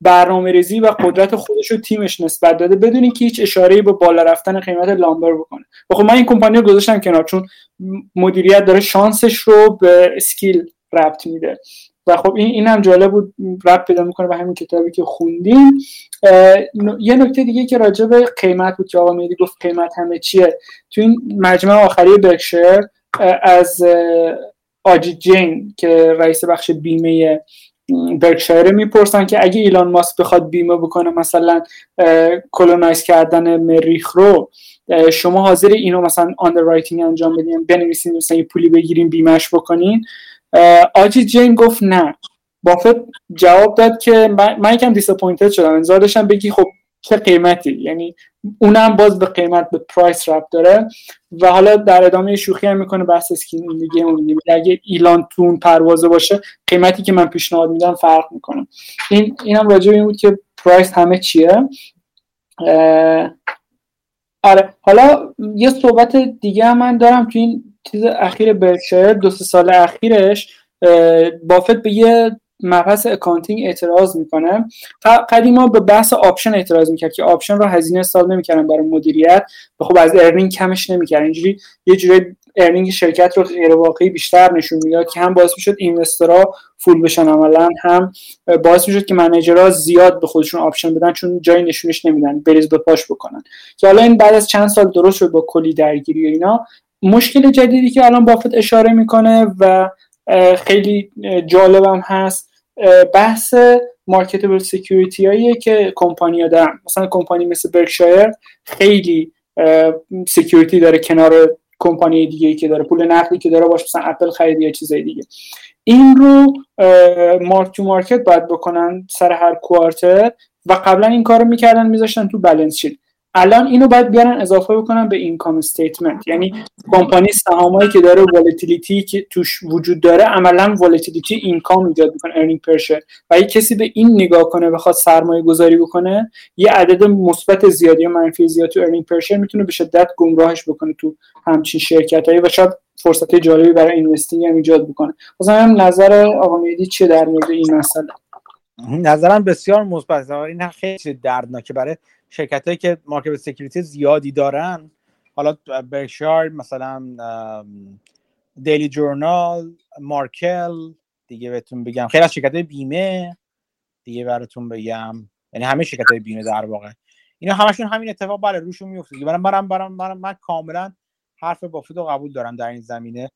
برنامه ریزی و قدرت خودش رو تیمش نسبت داده بدون اینکه هیچ اشاره به بالا رفتن قیمت لامبر بکنه. و خب من این کمپانی رو گذاشتم کنار چون مدیریت داره شانسش رو به اسکیل ربط میده. و خب این این هم جالب بود ربط پیدا می‌کنه به همین کتابی که خوندیم. یه نکته دیگه که راجع به قیمت بود که آقا میدی گفت قیمت همه چیه. تو این مجمع آخری برکشر از آجی جین که رئیس بخش بیمه برکشایر می‌پرسن که اگه ایلان ماسک بخواد بیمه بکنه مثلا کلونایز کردن مریخ رو شما حاضر اینو مثلا writing انجام بدین بنویسین مثلا یه پولی بگیریم بیمهش بکنین. آجیت جین گفت نه. بافت جواب داد که من, من یکم disappointed شدم. انتظار داشتم بگی خب چه قیمتی. یعنی اونم باز به قیمت به price ربط داره. و حالا در ادامه شوخی هم می‌کنه بحث skin دیگه اون اگه ایلان تو اون پروازه باشه قیمتی که من پیشنهاد میدم فرق می‌کنه. این اینم راجع این بود که price همه چیه. آره. حالا یه صحبت دیگه هم من دارم تو این چیز اخیر برکشایر دو سه سال اخیرش بافت به یه مبحث accounting اعتراض می‌کنه. قدیما به بحث option اعتراض می‌کرد که option رو هزینه حساب نمی‌کردن برای مدیریت. و خب از earning کمش نمی‌کرد اینجوری یه جوری earning شرکت رو غیر واقعی بیشتر نشون می‌داد که هم باعث می‌شد investor ها fool بشن عملا هم باعث می‌شد که manager ها زیاد به خودشون option بدن چون جایی نشونش نمیدن بریز به پاش بکنن. که حالا این بعد از چند سال درست شد با کلی درگیری و اینا. مشکل جدیدی که الان بافت اشاره می‌کنه و خیلی جالبم هست بحث marketable security هاییه که کمپانی ها دارن. مثلا کمپانی مثل برکشایر خیلی security داره کنار کمپانی دیگه ای که داره. پول نقدی که داره باشه مثلا اپل خریدی یا چیزای دیگه. این رو mark to market باید بکنن سر هر quarter و قبلا این کارو می‌کردن میذاشتن تو balance sheet الان اینو باید بیارن اضافه بکنن به income statement یعنی کمپانی سهامایی که داره volatility که توش وجود داره عملا volatility income ایجاد می‌کنه earning per share و اگه کسی به این نگاه کنه بخواد سرمایه گذاری بکنه یه عدد مثبت زیادی یا منفی زیاد تو earning per share می‌تونه به شدت گمراهش بکنه تو همچین شرکت هایی و شاید فرصت جالبی برای investing هم ایجاد بکنه. مثلا نظر آقا مهدی چیه در مورد این مسئله؟ نظرم بسیار مثبت. این خیلی دردناکه برای شرکت هایی که market security زیادی دارن حالا برکشایر مثلا دیلی جورنال مارکل دیگه بهتون بگم. خیلی از شرکت های بیمه دیگه براتون بگم. یعنی همه شرکت های بیمه در واقع. اینا همشون همین اتفاق برای روشون میفته دیگه. برام برام برام من, من کاملا حرف بافت رو قبول دارم در این زمینه.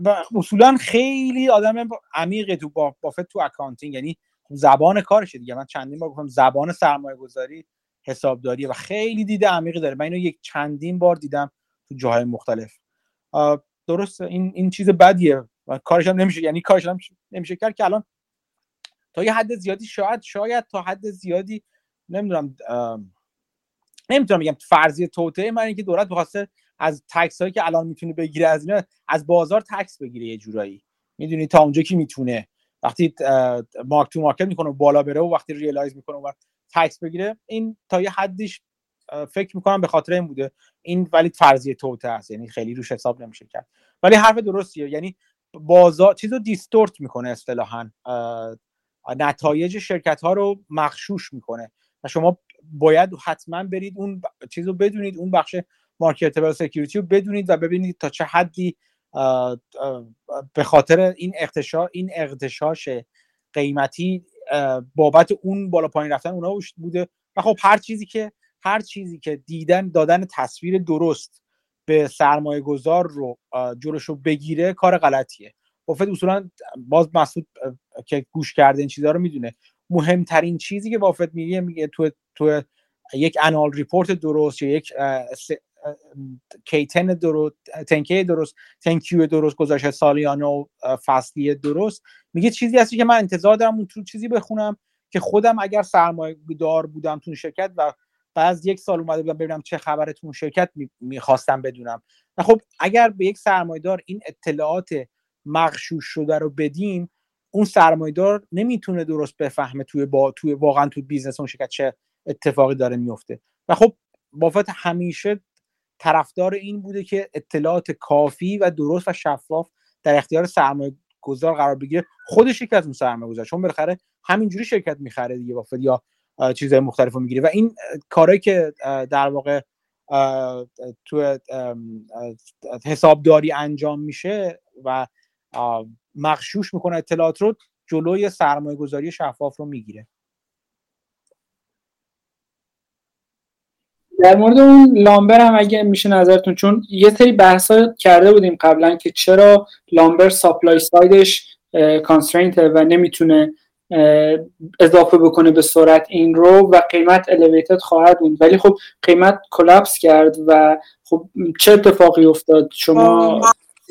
و اصولا خیلی آدم عمیقه تو بافت تو accounting یعنی زبان کارشه دیگه. من چندین بار گفتم زبان سرمایه گذاری حسابداری و خیلی دید عمیقی داره. من اینو یک چندین بار دیدم تو جاهای مختلف. درسته این این چیز بدیه و کاریش هم نمیشه یعنی کاریش هم نمیشه کرد که الان تا یه حد زیادی شاید شاید تا حد زیادی نمی‌دونم نمی‌تونم بگم فرضیه توطئه‌ست اینکه دولت بخواسته از tax هایی که الان می‌تونه بگیره از اینا از بازار tax بگیره یه جورایی. می‌دونی تا اونجا که می‌تونه. وقتی mark to market می‌کنه بالا بره و وقتی realize می‌کنه و tax بگیره این تا یه حدیش فکر می‌کنم به خاطر این بوده. این ولی فرضیه توطئه است یعنی خیلی روش حساب نمیشه کرد. ولی حرف درستیه یعنی بازار چیزو distort می‌کنه اصطلاحا نتایج شرکت ها رو مغشوش می‌کنه. و شما باید حتما برید اون چیز رو بدونید اون بخش marketable security رو بدونید و ببینید تا چه حدی به خاطر این اغتشاش این اغتشاش قیمتی بابت اون بالا پایین رفتن اونا بوده. و خب هر چیزی که هر چیزی که دیدن دادن تصویر درست به سرمایه گذار رو جلوش رو بگیره کار غلطیه. بافت اصولا باز مسعود که گوش کرده این چیزها رو می‌دونه. مهمترین چیزی که بافت میگه میگه تو تو یک annual report درست یا یک کیتن درست تنکی درست تنکیو درست گذاشته سالیانه و فصلی درست. میگه چیزی هستی که من انتظار دارم اون تو چیزی بخونم که خودم اگر سرمایه دار بودم تو شرکت و بعد یک سال اومده بودم ببینم چه خبره تو شرکت می‌خواستم بدونم. و خب اگر به یک سرمایه‌دار این اطلاعات مغشوش شده رو بدیم اون سرمایه‌دار نمی‌تونه درست بفهمه توی با توی واقعا تو business اون شرکت چه اتفاقی داره میفته و خب بافت همیشه طرفدار این بوده که اطلاعات کافی و درست و شفاف در اختیار سرمایه گذار قرار بگیره. خودش یکی از اون سرمایه گذار چون بالاخره همینجوری شرکت می‌خره دیگه بافت یا چیزهای مختلف رو می‌گیره. و این کارهایی که در واقع تو حسابداری انجام میشه و مخشوش می‌کنه اطلاعات رو جلوی سرمایه گذاری شفاف رو می‌گیره. در مورد اون لامبر هم اگه میشه نظرتون چون یه سری بحث کرده بودیم قبلا که چرا lumber supply side ش constraint و نمی‌تونه اضافه بکنه به سرعت این رو و قیمت elevated خواهد بود. ولی خب قیمت collapse کرد و خب چه اتفاقی افتاد؟ شما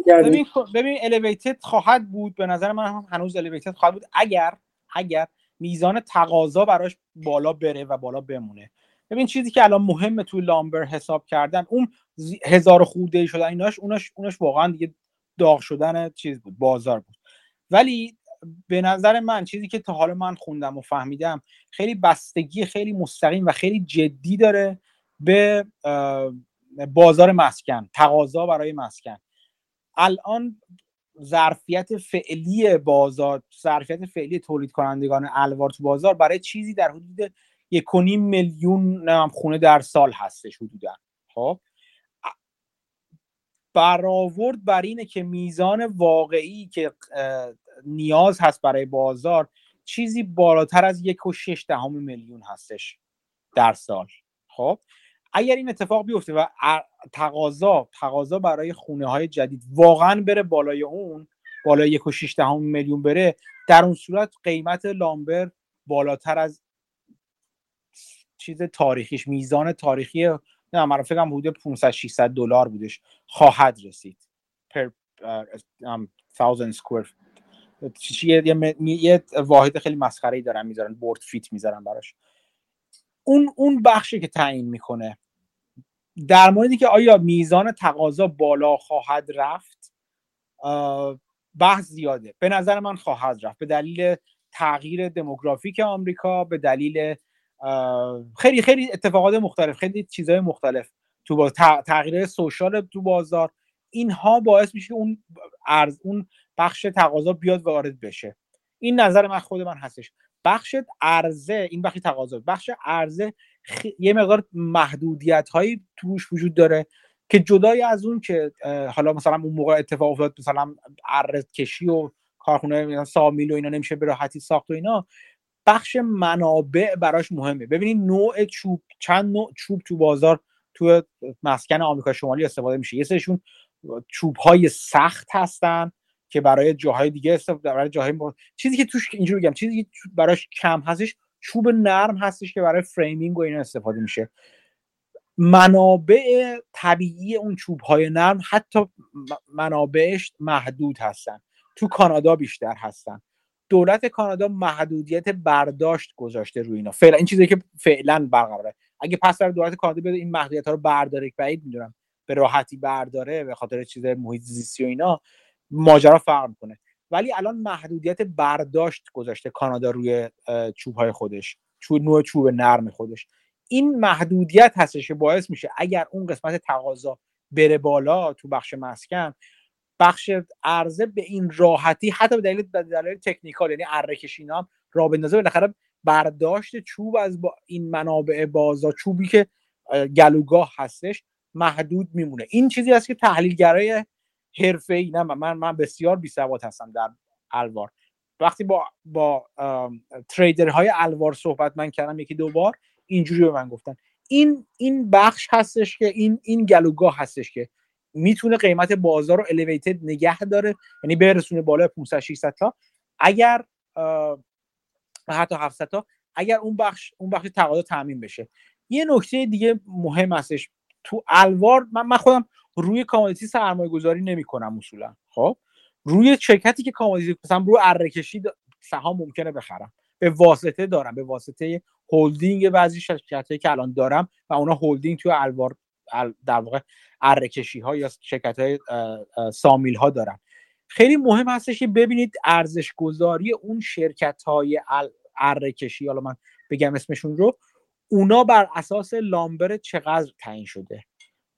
ببین ببین elevated خواهد بود. به نظر من هم هنوز elevated خواهد بود. اگر اگر میزان تقاضا براش بالا بره و بالا بمونه. ببین چیزی که الان مهمه توی lumber حساب کردن اون هزار خورده شدن ایناش اوناش اوناش واقعا دیگه داغ شدن چیز بود بازار بود. ولی به نظر من چیزی که تا حالا من خوندم و فهمیدم خیلی بستگی خیلی مستقیم و خیلی جدی داره به بازار مسکن تقاضا برای مسکن. الان ظرفیت فعلی بازار ظرفیت فعلی تولید کنندگان الوار تو بازار برای چیزی در حدود یک میلیون خونه در سال هستش حدودا. خب؟ برآورد بر اینه که میزان واقعی که نیاز هست برای بازار چیزی بالاتر از یک و شش دهم میلیون هستش در سال. خب؟ اگر این اتفاق بیفته و تقاضا تقاضا برای خونه های جدید واقعا بره بالای اون بالای یک و شش دهم میلیون بره در اون صورت قیمت لامبر بالاتر از چیز تاریخیش میزان تاریخی نه من فکرم حدود 500 600 دلار بودش خواهد رسید. پر 1000 سکوئر یه, یه واحد خیلی مسخره ای دارن می‌ذارن بورد فیت می‌ذارن براش. اون اون بخشی که تعیین می‌کنه در موردی که آیا میزان تقاضا بالا خواهد رفت؟ بحث زیاده. به نظر من خواهد رفت. به دلیل تغییر دموگرافیک آمریکا به دلیل خیلی خیلی اتفاقات مختلف خیلی چیزهای مختلف تو تغییر سوشال تو بازار. اینها باعث میشه اون ارز اون بخش تقاضا بیاد وارد بشه. این نظر من خود من هستش. بخش عرضه این بخش تقاضا بخش عرضه یه مقدار محدودیت هایی توش وجود داره که جدای از اون که حالا مثلا اون موقع اتفاق افتاد مثلا اره کشی و کارخونه sawmill و اینا نمیشه به راحتی ساخت و اینا بخش منابع براش مهمه. ببینید نوع چوب چند نوع چوب تو بازار تو مسکن آمریکا شمالی استفاده میشه. یه سرشون چوب های سخت هستن که برای جاهای دیگه استفاده برای جاهای چیزی که توش اینجوری بگم چیزی که براش کم هستش چوب نرم هستش که برای framing و اینا استفاده میشه. منابع طبیعی اون چوب های نرم حتی منابعش محدود هستن. تو کانادا بیشتر هستن. دولت کانادا محدودیت برداشت گذاشته روی اینا. فعلا این چیزی که فعلا برقراره. اگه پس در دولت کانادا بیاد این محدودیت ها رو برداره. بعید می‌دونم. به راحتی برداره به خاطر چیز محیط زیستی و اینا ماجرا فرق می‌کنه. ولی الان محدودیت برداشت گذاشته کانادا روی چوب های خودش. چوب نوع چوب نرم خودش. این محدودیت هستش که باعث میشه اگر اون قسمت تقاضا بره بالا تو بخش مسکن بخش عرضه به این راحتی حتی به دلیل دلیل تکنیکال یعنی اره هم راه بندازه بالاخره برداشت چوب از با این منابع بازار چوبی که گلوگاه هستش محدود میمونه. این چیزی است که تحلیلگرای ای نه من من بسیار بی سواد هستم در الوار. وقتی با با های الوار صحبت من کردم یکی دو بار اینجوری به من گفتن. این این بخش هستش که این این گلوگاه هستش که می‌تونه قیمت بازار رو الیویتد نگه داره یعنی برسونه بالای 500 600 تا. اگر حتی 700 تا اگر اون بخش اون بخش تقاضا تامین بشه. یه نکته دیگه مهم هستش. تو الوار من, من خودم روی commodity سرمایه گذاری نمی کنم اصولا خب؟ روی شرکتی که commodity مثلا روی اره کشی سهام ممکنه بخرم. به واسطه دارم به واسطه هلدینگ بعضی شرکت که الان دارم و اونا هلدینگ توی الوار در واقع اره کشی ها یا شرکت های sawmill ها دارن. خیلی مهم هستش که ببینید ارزش گذاری اون شرکت های اره کشی حالا من بگم اسمشون رو اونا بر اساس لامبر چقدر تعیین شده.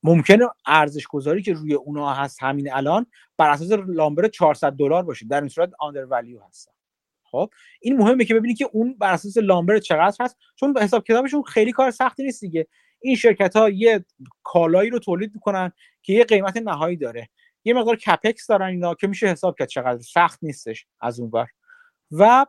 ممکنه ارزش گذاری که روی اونا هست همین الان بر اساس لامبر 400 دلار باشه. در این صورت آندر ولیو هستن. خب؟ این مهمه که ببینید که اون بر اساس لامبر چقدر هست چون حساب کتابشون خیلی کار سختی نیست دیگه. این شرکت ها یه کالایی رو تولید می‌کنن که یه قیمت نهایی داره. یه مقدار کپکس دارن اینا که میشه حساب کرد چقدر. سخت نیستش از اون بر و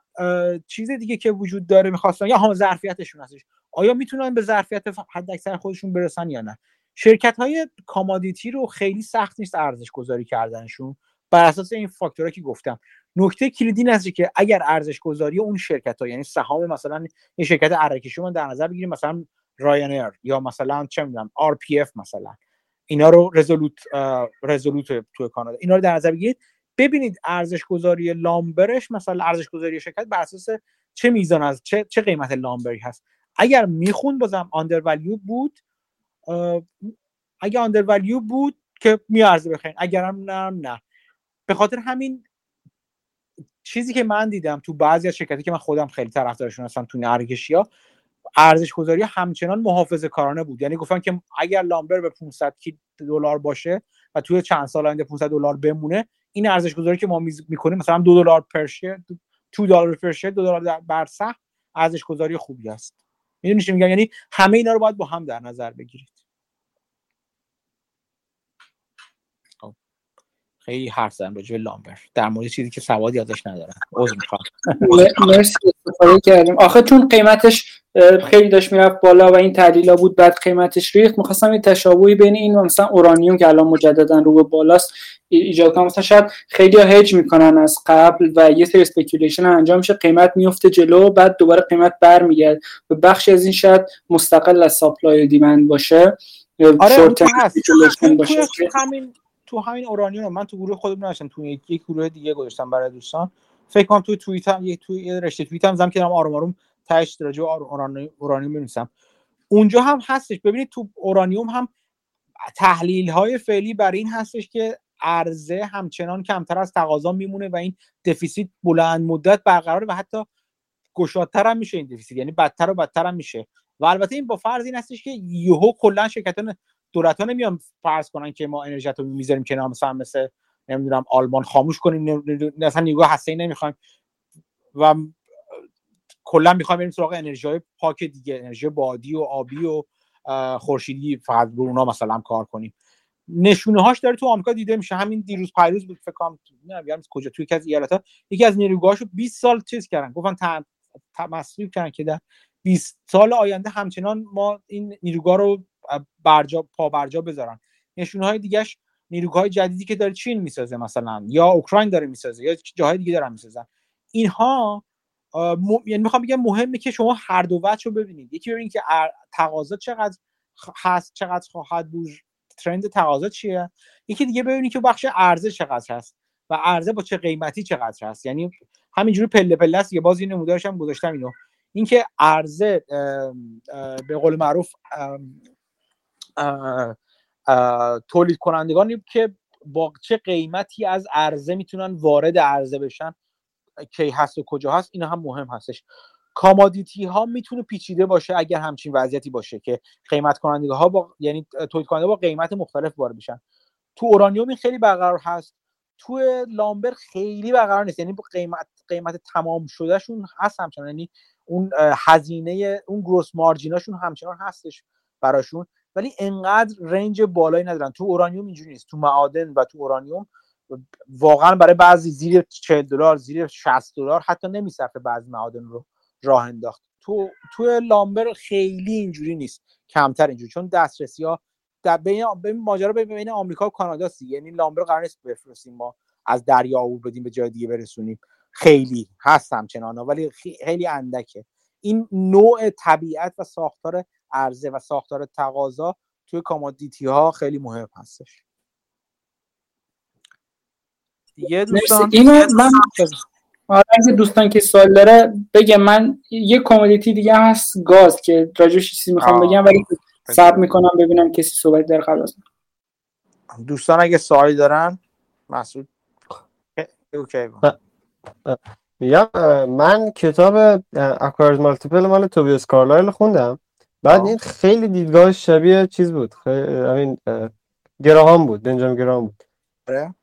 چیز دیگه که وجود داره می‌خواستن یا هم ظرفیتشون هستش. آیا می‌تونن به ظرفیت حد اکثر خودشون برسن یا نه؟ شرکت های commodity رو خیلی سخت نیست ارزش گذاری کردنشون بر اساس این فاکتورها که گفتم. نکته کلیدی این که اگر ارزش گذاری اون شرکت ها یعنی سهام مثلا این شرکت اره کشی من در نظر بگیریم مثلا Rayonier یا مثلا چه می‌دونم RPF مثلا. اینا رو Resolute Resolute تو کانادا. اینا رو در نظر بگیرید. ببینید ارزش گذاری لامبرش مثلا ارزش گذاری شرکت بر اساس چه میزان از چه, چه قیمت لامبری هست. اگر می‌خوند بازم آندر ولیو بود اگر آندر ولیو بود که میارزه بخرین. اگرم نه نه. به خاطر همین چیزی که من دیدم تو بعضی از شرکتی که من خودم خیلی طرفدارشون هستم تو ها ارزش گذاری همچنان محافظه کارانه بود. یعنی گفتن که اگر لامبر به 500 دلار باشه و توی چند سال آینده 500 دلار بمونه این ارزش گذاری که ما می‌کنیم مثلا دو دلار پر شیر دو دلار پر شیر دو دلار بر سهم ارزش گذاری خوبی است. می‌دونی چی میگم؟ یعنی همه اینا رو باید با هم در نظر بگیرید. خب. خیلی حرف زدم راجع لامبر. در مورد چیزی که سوادی ازش ندارم. عذر می‌خوام. مرسی استفاده کردیم. آخه چون قیمتش خیلی داشت می‌رفت بالا و این تحلیلا بود بعد قیمتش ریخت. می‌خواستم یه تشابهی بین این و مثلا اورانیوم که الان مجددا رو به بالاست ایجاد کنم. مثلا شاید خیلی هج می‌کنن از قبل و یه سری speculation انجام میشه قیمت میفته جلو بعد دوباره قیمت برمیگرده. و بخشی از این شاید مستقل از supply و demand باشه. آره تو همین تو همین اورانیوم من تو گروه خودم نوشتم. تو یک گروه دیگه گذاشتم برای دوستان. فکر کنم تو توییت هم یه توی رشته توییت هم زدم که آروم آروم تاش درجه اورانیوم بنویسم اونجا هم هستش. ببینید تو اورانیوم هم تحلیل های فعلی برای این هستش که عرضه همچنان کمتر از تقاضا میمونه و این دفیسیت بلند مدت برقراره و حتی گشادتر هم میشه این دفیسیت. یعنی بدتر و بدتر هم میشه. و البته این با فرض این هستش که یهو کلا شرکتان دولت ها نمیان فرض کنن که ما انرژی رو می‌ذاریم کنار مثلا مثل نمی‌دونم آلمان خاموش کنیم مثلا نیروگاه هسته ای نمی‌خوایم. و کلا می‌خوایم بریم سراغ انرژی های پاک دیگه انرژی بادی و آبی و خورشیدی فقط رو اونا مثلا کار کنیم. نشونه هاش داره تو آمریکا دیده میشه. همین دیروز پیروز بود فکر کنم نمی‌دونم کجا توی یکی از ایالت ها یکی از نیروگاهاشو 20 سال چیز کردن. گفتن مصرف کردن که در 20 سال آینده همچنان ما این نیروگاه رو برجا پا برجا بذارن. نشونه های دیگهش نیروگاه جدیدی که داره چین می‌سازه مثلا یا اوکراین داره می‌سازه یا جاهای دیگه دارن می‌سازن. اینها یعنی می‌خوام بگم مهمه که شما هر دو وجه رو ببینید. یکی ببینید که تقاضا چقدر هست چقدر خواهد بود ترند تقاضا چیه. یکی دیگه ببینید که بخش عرضه چقدر هست و عرضه با چه قیمتی چقدر هست. یعنی همینجوری پله پله است یه باز این نمودارش هم گذاشتم اینو. اینکه عرضه به قول معروف تولید کنندگانی که با چه قیمتی از عرضه می‌تونن وارد عرضه بشن. کی هست و کجا هست اینا هم مهم هستش. کامادیتی ها می‌تونه پیچیده باشه اگر همچین وضعیتی باشه که قیمت کننده ها با یعنی تولید کننده با قیمت مختلف وارد بشن تو اورانیوم این خیلی برقرار هست. تو لامبر خیلی برقرار نیست. یعنی قیمت قیمت تمام شدهشون هست همچنان. یعنی اون هزینه اون گروس مارجیناشون همچنان هستش براشون. ولی انقدر رنج بالایی ندارن. تو اورانیوم اینجوری نیست. تو معادن و تو اورانیوم واقعا برای بعضی زیر 40 دلار زیر 60 دلار حتی نمیصرفه بعضی معادن رو راه انداخت. تو تو لامبر خیلی اینجوری نیست. کمتر اینجوری. چون دسترسی ها در بین ماجرا بین آمریکا و کانادا سی یعنی لامبر قرار نیست بفرستیم ما از دریا عبور بدیم به جای دیگه برسونیم. خیلی هست همچنان ولی خیلی اندکه. این نوع طبیعت و ساختار عرضه و ساختار تقاضا توی commodity ها خیلی مهم هستش. دیگه دوستان من آره دوستان که سوال داره بگم من یه commodity دیگه هست گاز که راجعش چیزی می‌خوام بگم ولی صبر می‌کنم ببینم کسی صحبت داره قبل از دوستان اگه سوالی دارن مسعود. OK یا من کتاب Acquirer's Multiple مال Tobias Carlisle خوندم. بعد این خیلی دیدگاه شبیه چیز بود همین گراهام بود بنجامین گراهام بود. آره.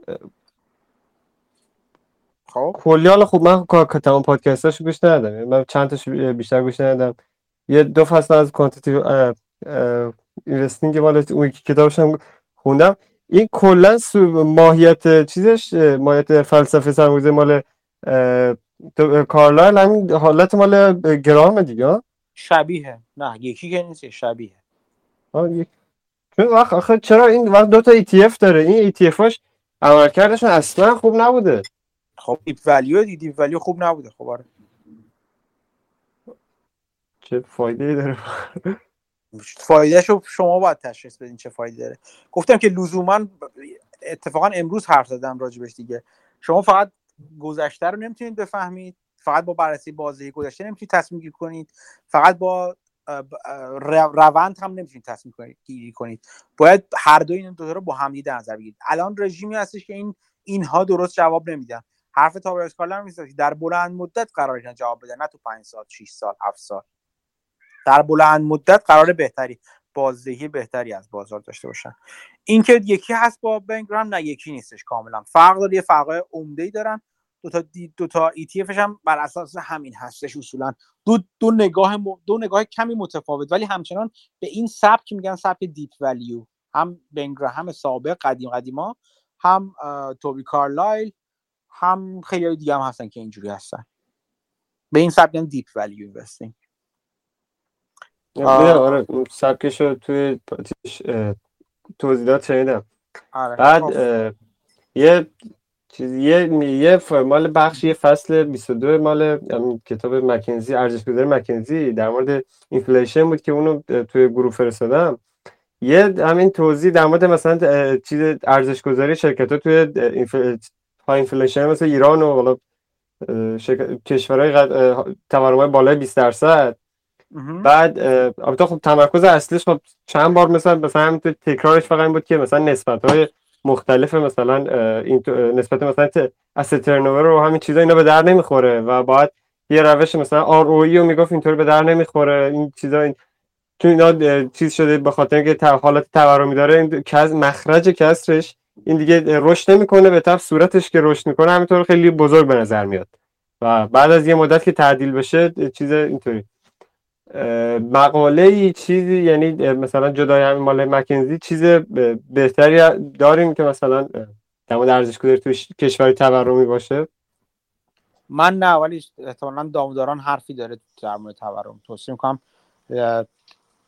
خب. کلی حالا خوب من تمام پادکستاشو گوش ندادم. یعنی من چند تاش بیشتر گوش ندادم. یه دو فصل از Quantitative Investing مال اون کتابش هم خوندم. این کلا ماهیت چیزش ماهیت فلسفه سرمایه‌گذاری مال Carlisle همین حالت مال گراهام دیگه شبیه. نه یکی که نیست شبیه. چون وقت آخه چرا این وقت دو تا ETF داره. این ETF هاش عملکردشون اصلا خوب نبوده. خب deep value دی deep value خوب نبوده. خب آره. چه فایده داره؟ فایدهش رو شما باید تشخیص بدین چه فایده داره. گفتم که لزوما اتفاقا امروز حرف زدم راجبش دیگه. شما فقط گذشته رو نمی‌تونید بفهمید. فقط با بررسی بازی گذشته نمی‌تونید تصمیم گیری کنید. فقط با روند هم نمی‌تونید تصمیم گیری کنید. باید هر دو این دو رو با هم دیده نظر بگیرید. الان رژیمی هستش که این اینها درست جواب نمیدن. حرف تابر اسکالا هم که در بلند مدت قرار جواب بدن نه تو 5 سال 6 سال 7 سال. در بلند مدت قرار بهتری بازدهی بهتری از بازار داشته باشن. اینکه یکی هست با بنگرام نه یکی نیستش کاملا. فرق داره یه فرق عمده ای دارن. دو تا دی دو تا ETF هم بر اساس همین هستش اصولا. دو دو نگاه دو نگاه کمی متفاوت ولی همچنان به این سبک میگن سبک دیپ ولیو هم هم سابق قدیم قدیما هم توبی کارلایل هم خیلی دیگه هم هستن که اینجوری هستن. به این سبک deep value investing آره سبکش رو توی توضیحات شنیدم. آره. بعد خب. یه چیز یه یه مال بخش یه فصل 22 مال کتاب مکنزی ارزش گذاری مکنزی در مورد inflation بود که اونو توی گروه فرستادم. یه همین توضیح در مورد مثلا چیز ارزش گذاری شرکت ها توی high inflation مثل ایران و حالا کشورهای تورم بالای 20 درصد. بعد البته خب تمرکز اصلیش خب چند بار مثلا مثلا همین تکرارش فقط این بود که مثلا نسبت های مختلف مثلا این نسبت مثلا turnover رو همین چیزا اینا به درد نمی‌خوره و باید یه روش مثلا ROE رو می‌گفت اینطور به درد نمی‌خوره. این چیزا این تو اینا چیز شده به خاطر اینکه حالت تورمی داره. این مخرج کسرش این دیگه رشد نمی‌کنه به طرف صورتش که رشد می‌کنه همینطور خیلی بزرگ به نظر میاد. و بعد از یه مدت که تعدیل بشه چیز اینطوری. مقاله چیزی یعنی مثلا جدای همین مال مکنزی چیز بهتری داریم که مثلا در مورد ارزش گذاری تو کشور تورمی باشه. من نه ولی احتمالا دامداران حرفی داره در مورد تورم. توصیه می‌کنم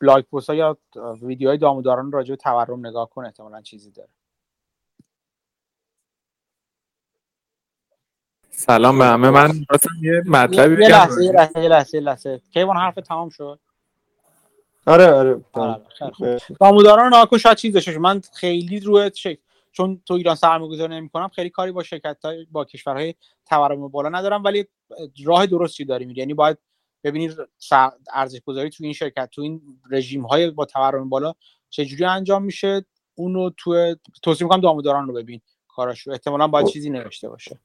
بلاگ پست یا ویدیوهای دامداران راجع به تورم نگاه کن احتمالا چیزی داره. سلام به همه. من یه مطلبی یه لحظه یه لحظه یه لحظه یه لحظه. کیوان حرف تمام شد؟ آره آره, آره، داموداران ناکو شاید چیز داشته من خیلی روی شک... چون تو ایران سرمایه‌گذاری نمی‌کنم خیلی کاری با شرکت با کشورهای تورم بالا ندارم ولی راه درستی داریم یعنی باید ببینید ارزش گذاری تو این شرکت تو این رژیم های با تورم بالا چجوری انجام میشه اونو تو توصیه می‌کنم داموداران رو ببین کاراشو. احتمالا باید خب. چیزی نوشته باشه.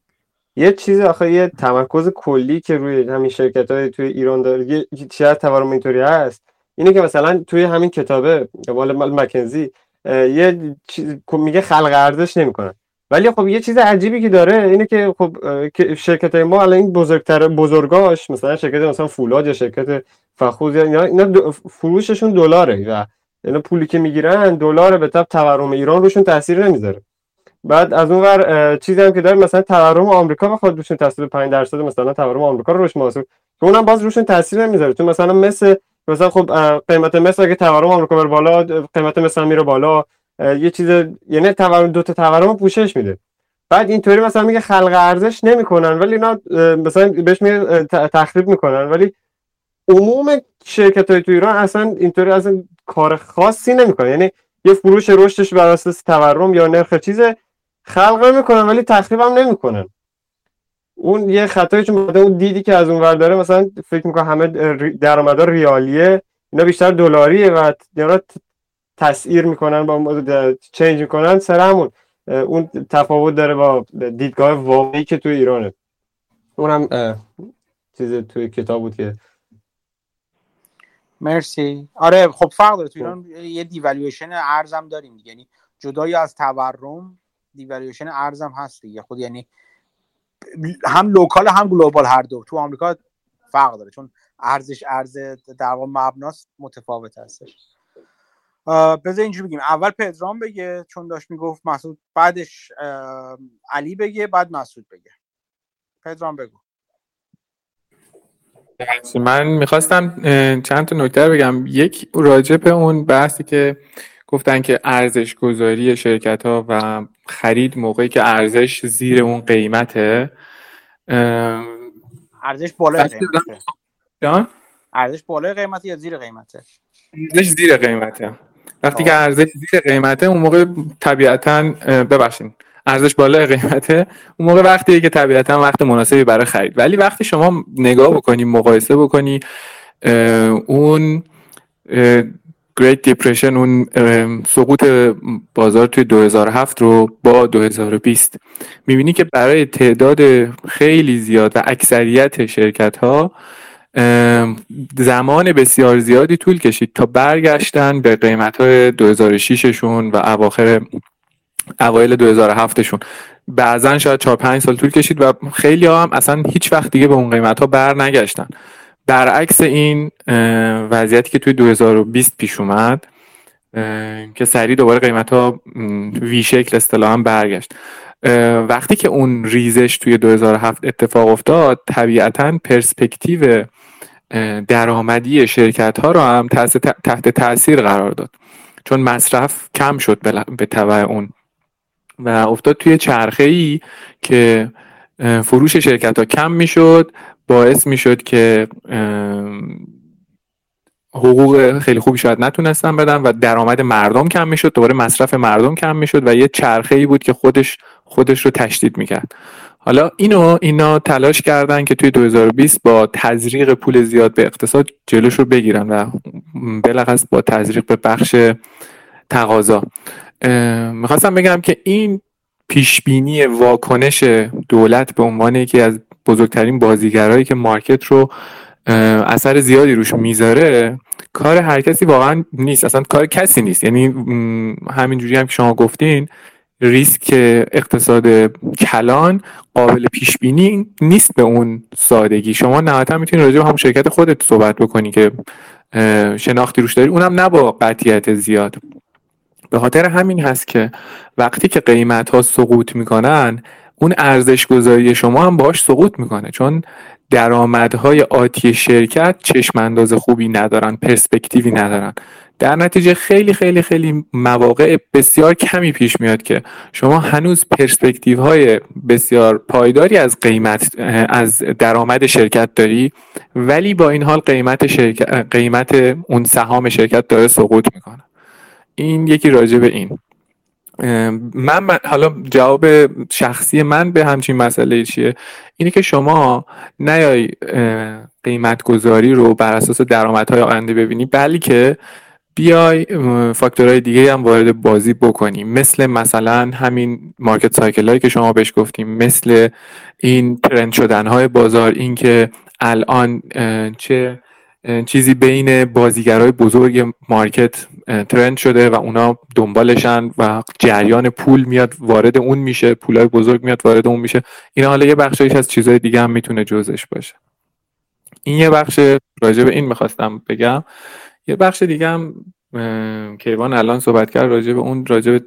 یه چیزی آخه یه تمرکز کلی که روی همین شرکت های توی ایران داره یه چیز تورم اینطوری هست. اینه که مثلا توی همین کتابه مال مکنزی یه میگه خلق ارزش نمی‌کنن ولی خب یه چیز عجیبی که داره اینه که خب شرکت ما الان این بزرگتر بزرگاش مثلا شرکت مثلا فولاد یا شرکت فخوز یا اینا فروششون دلاره و اینا پولی که می‌گیرن دلار به تب تورم ایران روشون تاثیر نمی‌ذاره. بعد از اون ور چیزی هم که داره مثلا تورم آمریکا بخواد روشون تاثیر 5 درصد مثلا تورم آمریکا رو روش محاسب که اونم باز روشون تاثیر نمی‌ذاره. تو مثلا مثل مثلا خب قیمت مثل اگه تورم آمریکا بره بالا قیمت مثلا میره بالا یه چیز یعنی تورم دو تا تورم پوشش میده. بعد اینطوری مثلا میگه خلق ارزش نمی‌کنن ولی اینا مثلا بهش میگه تخریب می‌کنن. ولی عموم شرکت های تو ایران اصلا اینطوری اصلا کار خاصی نمی‌کنن. یعنی یه فروش رشدش بر اساس تورم یا نرخ چیز خلق می‌کنن ولی تخریب هم نمی‌کنن. اون یه خطایی چون اون دیدی که از اون ور داره مثلا فکر می‌کنم همه درآمدار ریالیه اینا بیشتر دلاریه و تسعیر می‌کنن با چنج می‌کنن سر همون. اون تفاوت داره با دیدگاه واقعی که تو ایرانه. اونم چیز توی کتاب بود که مرسی. آره خب فرق داره. تو ایران یه دیوالویشن ارزم داریم یعنی جدای از تورم دیوالویشن ارزم هست دیگه. خود یعنی هم local هم global هر دو. تو آمریکا فرق داره چون ارزش ارز در واقع مبناست متفاوت هستش. بذار اینجوری بگیم. اول پدرام بگه چون داشت می‌گفت مسعود بعدش علی بگه بعد مسعود بگه. پدرام بگو. من می‌خواستم چند تا نکته بگم. یک راجع به اون بحثی که گفتن که ارزش گذاری شرکت ها و خرید موقعی که ارزش زیر اون قیمته ارزش بالای قیمته. ارزش بالای قیمته یا زیر قیمته؟ ارزش زیر قیمته. وقتی که ارزش زیر قیمته اون موقع طبیعتا ببخشید. ارزش بالای قیمته اون موقع وقتیه که طبیعتا وقت مناسبی برای خرید. ولی وقتی شما نگاه بکنی مقایسه بکنی اون Great Depression اون سقوط بازار توی 2007 رو با 2020 می‌بینی که برای تعداد خیلی زیاد و اکثریت شرکت ها زمان بسیار زیادی طول کشید تا برگشتن به قیمت های 2006 شون و اواخر اوایل 2007 شون بعضا شاید 4 5 سال طول کشید و خیلی ها هم اصلا هیچ وقت دیگه به اون قیمت ها بر نگشتن. برعکس این وضعیتی که توی 2020 پیش اومد که سریع دوباره قیمت ها وی شکل اصطلاحا برگشت. وقتی که اون ریزش توی 2007 اتفاق افتاد طبیعتا پرسپکتیو درآمدی شرکت ها رو هم تحت تاثیر قرار داد. چون مصرف کم شد به تبع اون. و افتاد توی چرخه ای که فروش شرکت ها کم می‌شد باعث می‌شد که حقوق خیلی خوبی شاید نتونستن بدن و درآمد مردم کم می‌شد دوباره مصرف مردم کم می‌شد و یه چرخه ای بود که خودش خودش رو تشدید می‌کرد. حالا اینو اینا تلاش کردن که توی 2020 با تزریق پول زیاد به اقتصاد جلوش رو بگیرن و بلخص با تزریق به بخش تقاضا. می‌خواستم بگم که این پیشبینی واکنش دولت به عنوان یکی از بزرگترین بازیگرایی که مارکت رو اثر زیادی روش می‌ذاره کار هر کسی واقعا نیست. اصلا کار کسی نیست. یعنی همینجوری هم که شما گفتین ریسک اقتصاد کلان قابل پیش بینی نیست به اون سادگی. شما نهایتا می‌تونید راجع به همون شرکت خودت صحبت بکنی که شناختی روش داری. اونم نه با قطعیت زیاد. به خاطر همین هست که وقتی که قیمت ها سقوط می‌کنن اون ارزش گذاری شما هم باش سقوط می‌کنه چون درآمدهای آتی شرکت چشم انداز خوبی ندارن پرسپکتیوی ندارن. در نتیجه خیلی خیلی خیلی مواقع بسیار کمی پیش میاد که شما هنوز پرسپکتیو های بسیار پایداری از قیمت از درآمد شرکت داری ولی با این حال قیمت شرکت قیمت اون سهام شرکت داره سقوط می‌کنه. این یکی راجع به این. من حالا جواب شخصی من به همچین مسئله چیه؟ اینه که شما نیای قیمت گذاری رو بر اساس درآمدهای آینده ببینی بلکه بیای فاکتورهای دیگه هم وارد بازی بکنی. مثل مثلا همین مارکت سایکل هایی که شما بهش گفتیم مثل این ترند شدن های بازار اینکه الان چه چیزی بین بازیگرای بزرگ مارکت ترند شده و اونا دنبالشن و جریان پول میاد وارد اون میشه پولای بزرگ میاد وارد اون میشه. این حالا یه بخشش از چیزهای دیگه هم می‌تونه جزش باشه. این یه بخش راجع به این می‌خواستم بگم. یه بخش دیگه هم کیوان الان صحبت کرد راجع به اون راجع به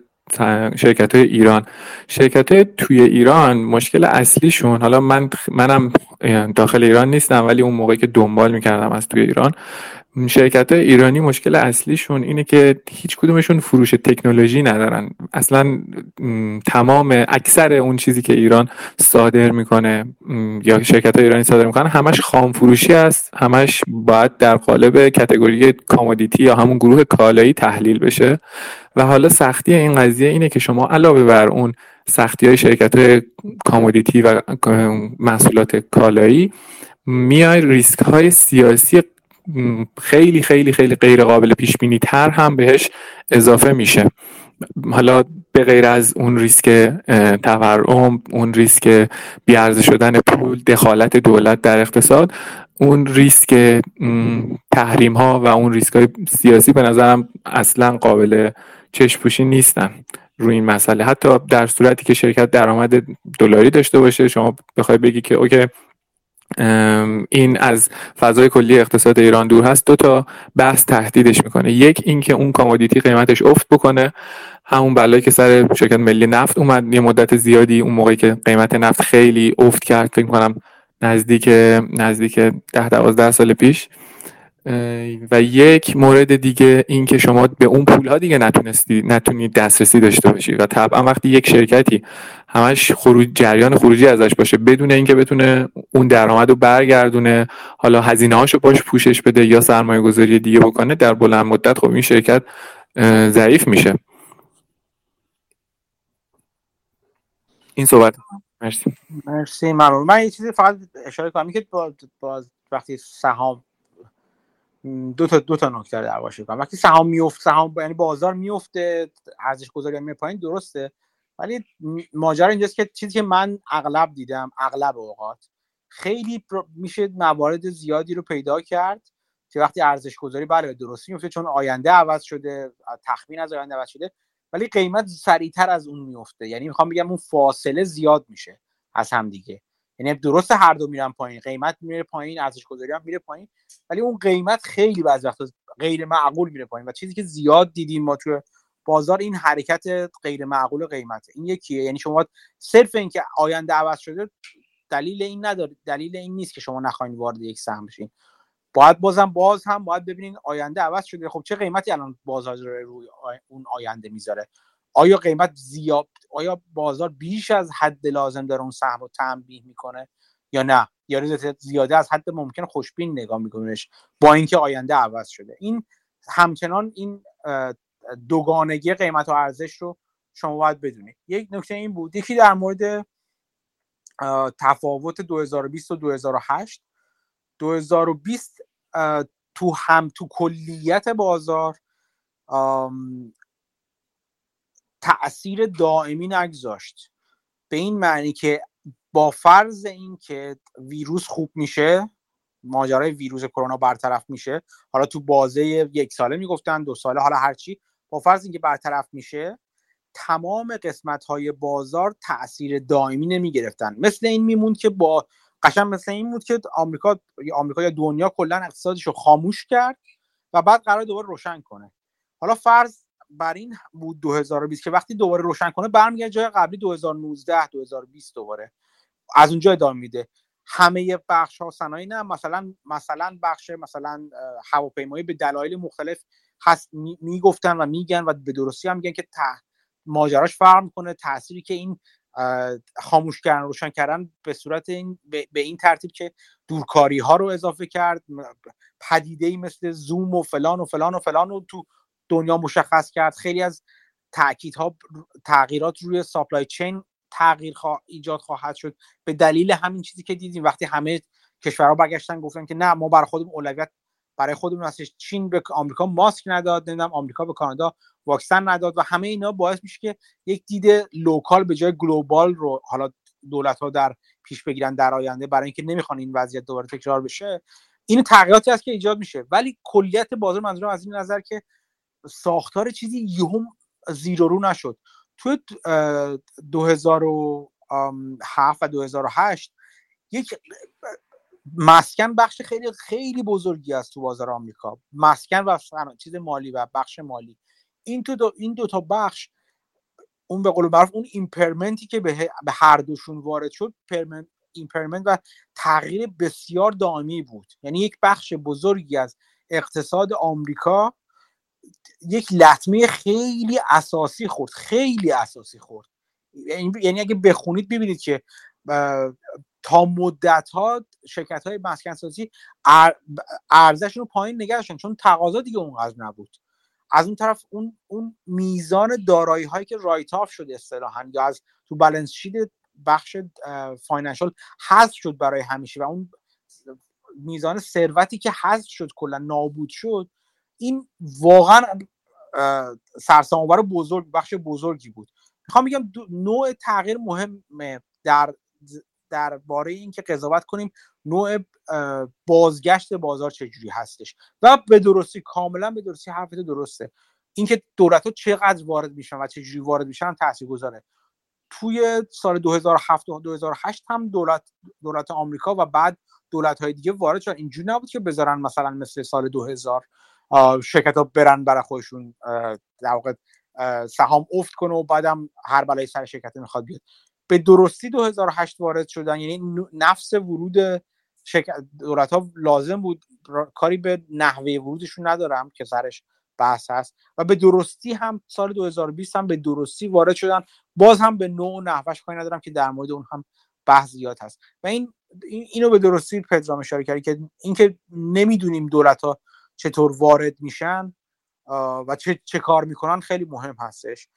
شرکت های ایران. شرکت های توی ایران مشکل اصلیشون حالا من منم داخل ایران نیستم ولی اون موقعی که دنبال می‌کردم از توی ایران شرکت ایرانی مشکل اصلیشون اینه که هیچ کدومشون فروش تکنولوژی ندارن. اصلا تمام اکثر اون چیزی که ایران صادر می‌کنه یا شرکت ایرانی صادر می‌کنه همش خام فروشی است. همش باید در قالب کتگوری کامودیتی یا همون گروه کالایی تحلیل بشه. و حالا سختی این قضیه اینه که شما علاوه بر اون سختی های شرکت کامودیتی و محصولات کالایی میای ریسک های سیاسی خیلی خیلی خیلی غیر قابل پیش بینی تر هم بهش اضافه میشه. حالا به غیر از اون ریسک تورم اون ریسک بیارزه شدن پول دخالت دولت در اقتصاد اون ریسک تحریم ها و اون ریسک های سیاسی به نظرم اصلا قابل چشم پوشی نیستن روی این مسئله. حتی در صورتی که شرکت درآمد دلاری داشته باشه شما بخوای بگی که OK این از فضای کلی اقتصاد ایران دور هست. دو تا بحث تهدیدش می‌کنه. یک اینکه اون commodity قیمتش افت بکنه. همون بلایی که سر شرکت ملی نفت اومد یه مدت زیادی اون موقعی که قیمت نفت خیلی افت کرد فکر کنم نزدیک نزدیک ده دوازده سال پیش. و یک مورد دیگه این که شما به اون پول ها دیگه نتونستی نتونید دسترسی داشته باشی. و طبعا وقتی یک شرکتی همش خروج جریان خروجی ازش باشه. بدون اینکه بتونه اون درآمد رو برگردونه حالا هزینه هاشو باش پوشش بده یا سرمایه گذاری دیگه بکنه در بلند مدت خب این شرکت ضعیف میشه. این صحبت. مرسی. مرسی ممنون. من یه چیزی فقط اشاره کنم. که باز وقتی سهام دو تا دو تا نکته در کنم. وقتی سهام میفته سهام یعنی بازار میفته ارزش گذاری می پایین درسته. ولی ماجرا اینجاست که چیزی که من اغلب دیدم اغلب اوقات خیلی میشه موارد زیادی رو پیدا کرد که وقتی ارزش گذاری بله درستی میفته چون آینده عوض شده تخمین از آینده عوض شده ولی قیمت سریعتر از اون میفته یعنی می‌خوام بگم اون فاصله زیاد میشه از هم دیگه. یعنی درست هر دو میرن پایین قیمت میره پایین ارزش گذاری هم میره پایین ولی اون قیمت خیلی بعضی وقتا غیر معقول میره پایین. و چیزی که زیاد دیدیم ما تو بازار این حرکت غیر معقول قیمته. این یکیه. یعنی شما صرف اینکه آینده عوض شده دلیل این نداره دلیل این نیست که شما نخواین وارد یک سهم بشین. باید بازم باز هم باید ببینین آینده عوض شده. خب چه قیمتی الان بازار روی اون آینده می‌ذاره؟ آیا قیمت زیاد آیا بازار بیش از حد لازم داره اون سهم رو تنبیه می‌کنه یا نه؟ یا زیاده از حد ممکن خوشبین نگاه میکنهش با اینکه آینده عوض شده. این همچنان این دوگانگی قیمت و ارزش رو شما باید بدونید. یک نکته این بود یکی در مورد تفاوت 2020 و 2008 2020 تو هم تو کلیت بازار تاثیر دائمی نگذاشت. به این معنی که با فرض اینکه ویروس خوب میشه ماجرای ویروس کرونا برطرف میشه حالا تو بازه یک ساله می‌گفتن دو ساله حالا هرچی فرض اینکه برطرف میشه تمام قسمت های بازار تاثیر دائمی نمی گرفتن مثل این میموند که با قشن مثل این بود که آمریکا آمریکا یا دنیا کلا اقتصادش رو خاموش کرد و بعد قرار دوباره روشن کنه. حالا فرض بر این بود 2020 که وقتی دوباره روشن کنه برمیگرده جای قبلی 2019 2020 دوباره. از اونجا ادامه میده. همه بخش ها صنایع نه مثلا مثلا بخش مثلا هواپیمایی به دلایل مختلف هست می‌گفتن و میگن و به درستی هم میگن که ماجراش فرق می‌کنه. تأثیری که این خاموش کردن روشن کردن به صورت این به, این ترتیب که دورکاری ها رو اضافه کرد پدیده ای مثل زوم و فلان و فلان و فلان رو تو دنیا مشخص کرد. خیلی از تاکیدها تغییرات روی ساپلای چین تغییر ایجاد خواهد شد. به دلیل همین چیزی که دیدیم وقتی همه کشورها برگشتن گفتن که نه ما برای خودمون اولویت برای خودمون هستش چین به آمریکا ماسک نداد نمی‌دونم آمریکا به کانادا واکسن نداد و همه اینا باعث میشه که یک دید local به جای global رو حالا دولت ها در پیش بگیرن در آینده برای اینکه نمی‌خوان این وضعیت دوباره تکرار بشه این تغییراتی هست که ایجاد میشه. ولی کلیت بازار منظورم از این نظر که ساختار چیزی یهو زیر و رو نشد. تو 2007 و 2008 یک مسکن بخش خیلی خیلی بزرگی است تو بازار آمریکا. مسکن و چیز مالی و بخش مالی. این تو دو این دو تا بخش اون به قول معروف اون impairment ی که به هر دوشون وارد شد permanent impairment و تغییر بسیار دائمی بود. یعنی یک بخش بزرگی از اقتصاد آمریکا یک لطمه خیلی اساسی خورد خیلی اساسی خورد. یعنی, یعنی اگه بخونید ببینید که تا مدت ها شرکت های مسکن سازی ارزششون رو پایین نگه چون تقاضا دیگه اونقدر نبود. از اون طرف اون اون میزان دارایی هایی که write off شده اصطلاحا یا از تو balance sheet بخش financial حذف شد برای همیشه و اون میزان ثروتی که حذف شد کلا نابود شد این واقعا سرسام‌آور بزرگ بخش بزرگی بود. می‌خوام بگم نوع تغییر مهم در درباره اینکه قضاوت کنیم نوع بازگشت بازار چجوری هستش. و به درستی کاملا به درستی حرفت درسته. اینکه دولت ها چقدر وارد میشن و چجوری وارد میشن تاثیر گذاره توی سال 2007 و 2008 هم دولت دولت آمریکا و بعد دولت های دیگه وارد شدن. اینجوری نبود که بذارن مثلا مثل سال 2000 شرکت ها برن برای خودشون در واقع سهام افت کنه و بعدم هر بلای سر شرکت می‌خواد بیاد. به درستی 2008 وارد شدن. یعنی نفس ورود دولت ها لازم بود کاری به نحوه ورودشون ندارم که سرش بحث هست. و به درستی هم سال 2020 هم به درستی وارد شدن. باز هم به نوع و نحوش کاری ندارم که در مورد اون هم بحث زیاد هست. و این اینو به درستی پدرام اشاره کردی که اینکه نمی‌دونیم دولت ها چطور وارد میشن و چه, چه کار می‌کنن خیلی مهم هستش.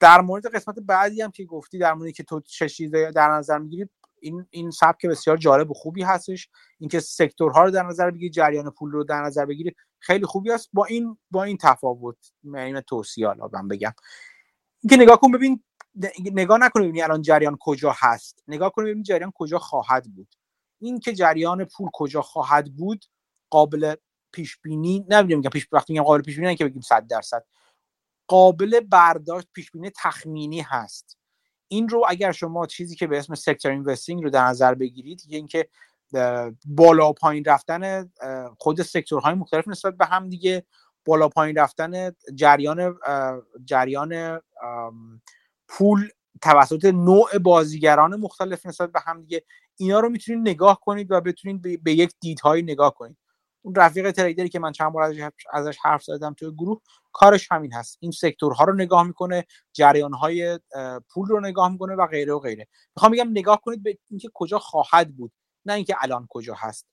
در مورد قسمت بعدی هم که گفتی در مورد که تو چه در نظر می‌گیری این این سبک بسیار جالب و خوبی هستش. اینکه سکتورها رو در نظر بگیری جریان پول رو در نظر بگیری خیلی خوبی است. با این با این تفاوت این توصیه حالا بگم. اینکه نگاه کن ببین نگاه نکنه ببینی الان جریان کجا هست. نگاه کن ببین جریان کجا خواهد بود. این که جریان پول کجا خواهد بود قابل پیش بینی نمی‌دونم. میگم پیش وقتی میگم قابل پیش بینی که بگیم 100 درصد. قابل برداشت پیش بینی تخمینی هست. این رو اگر شما چیزی که به اسم سکتور اینوستینگ رو در نظر بگیرید اینکه بالا و پایین رفتن خود سکتورهای مختلف نسبت به هم دیگه بالا پایین رفتن جریان جریان پول توسط نوع بازیگران مختلف نسبت به هم دیگه اینا رو می‌تونید نگاه کنید و بتونید به یک دیدهایی نگاه کنید. اون رفیق تریدری که من چند بار ازش حرف زدم توی گروه کارش همین هست. این سکتورها رو نگاه می‌کنه جریان های پول رو نگاه می‌کنه و غیره و غیره. می‌خوام بگم نگاه کنید به اینکه کجا خواهد بود نه اینکه الان کجا هست.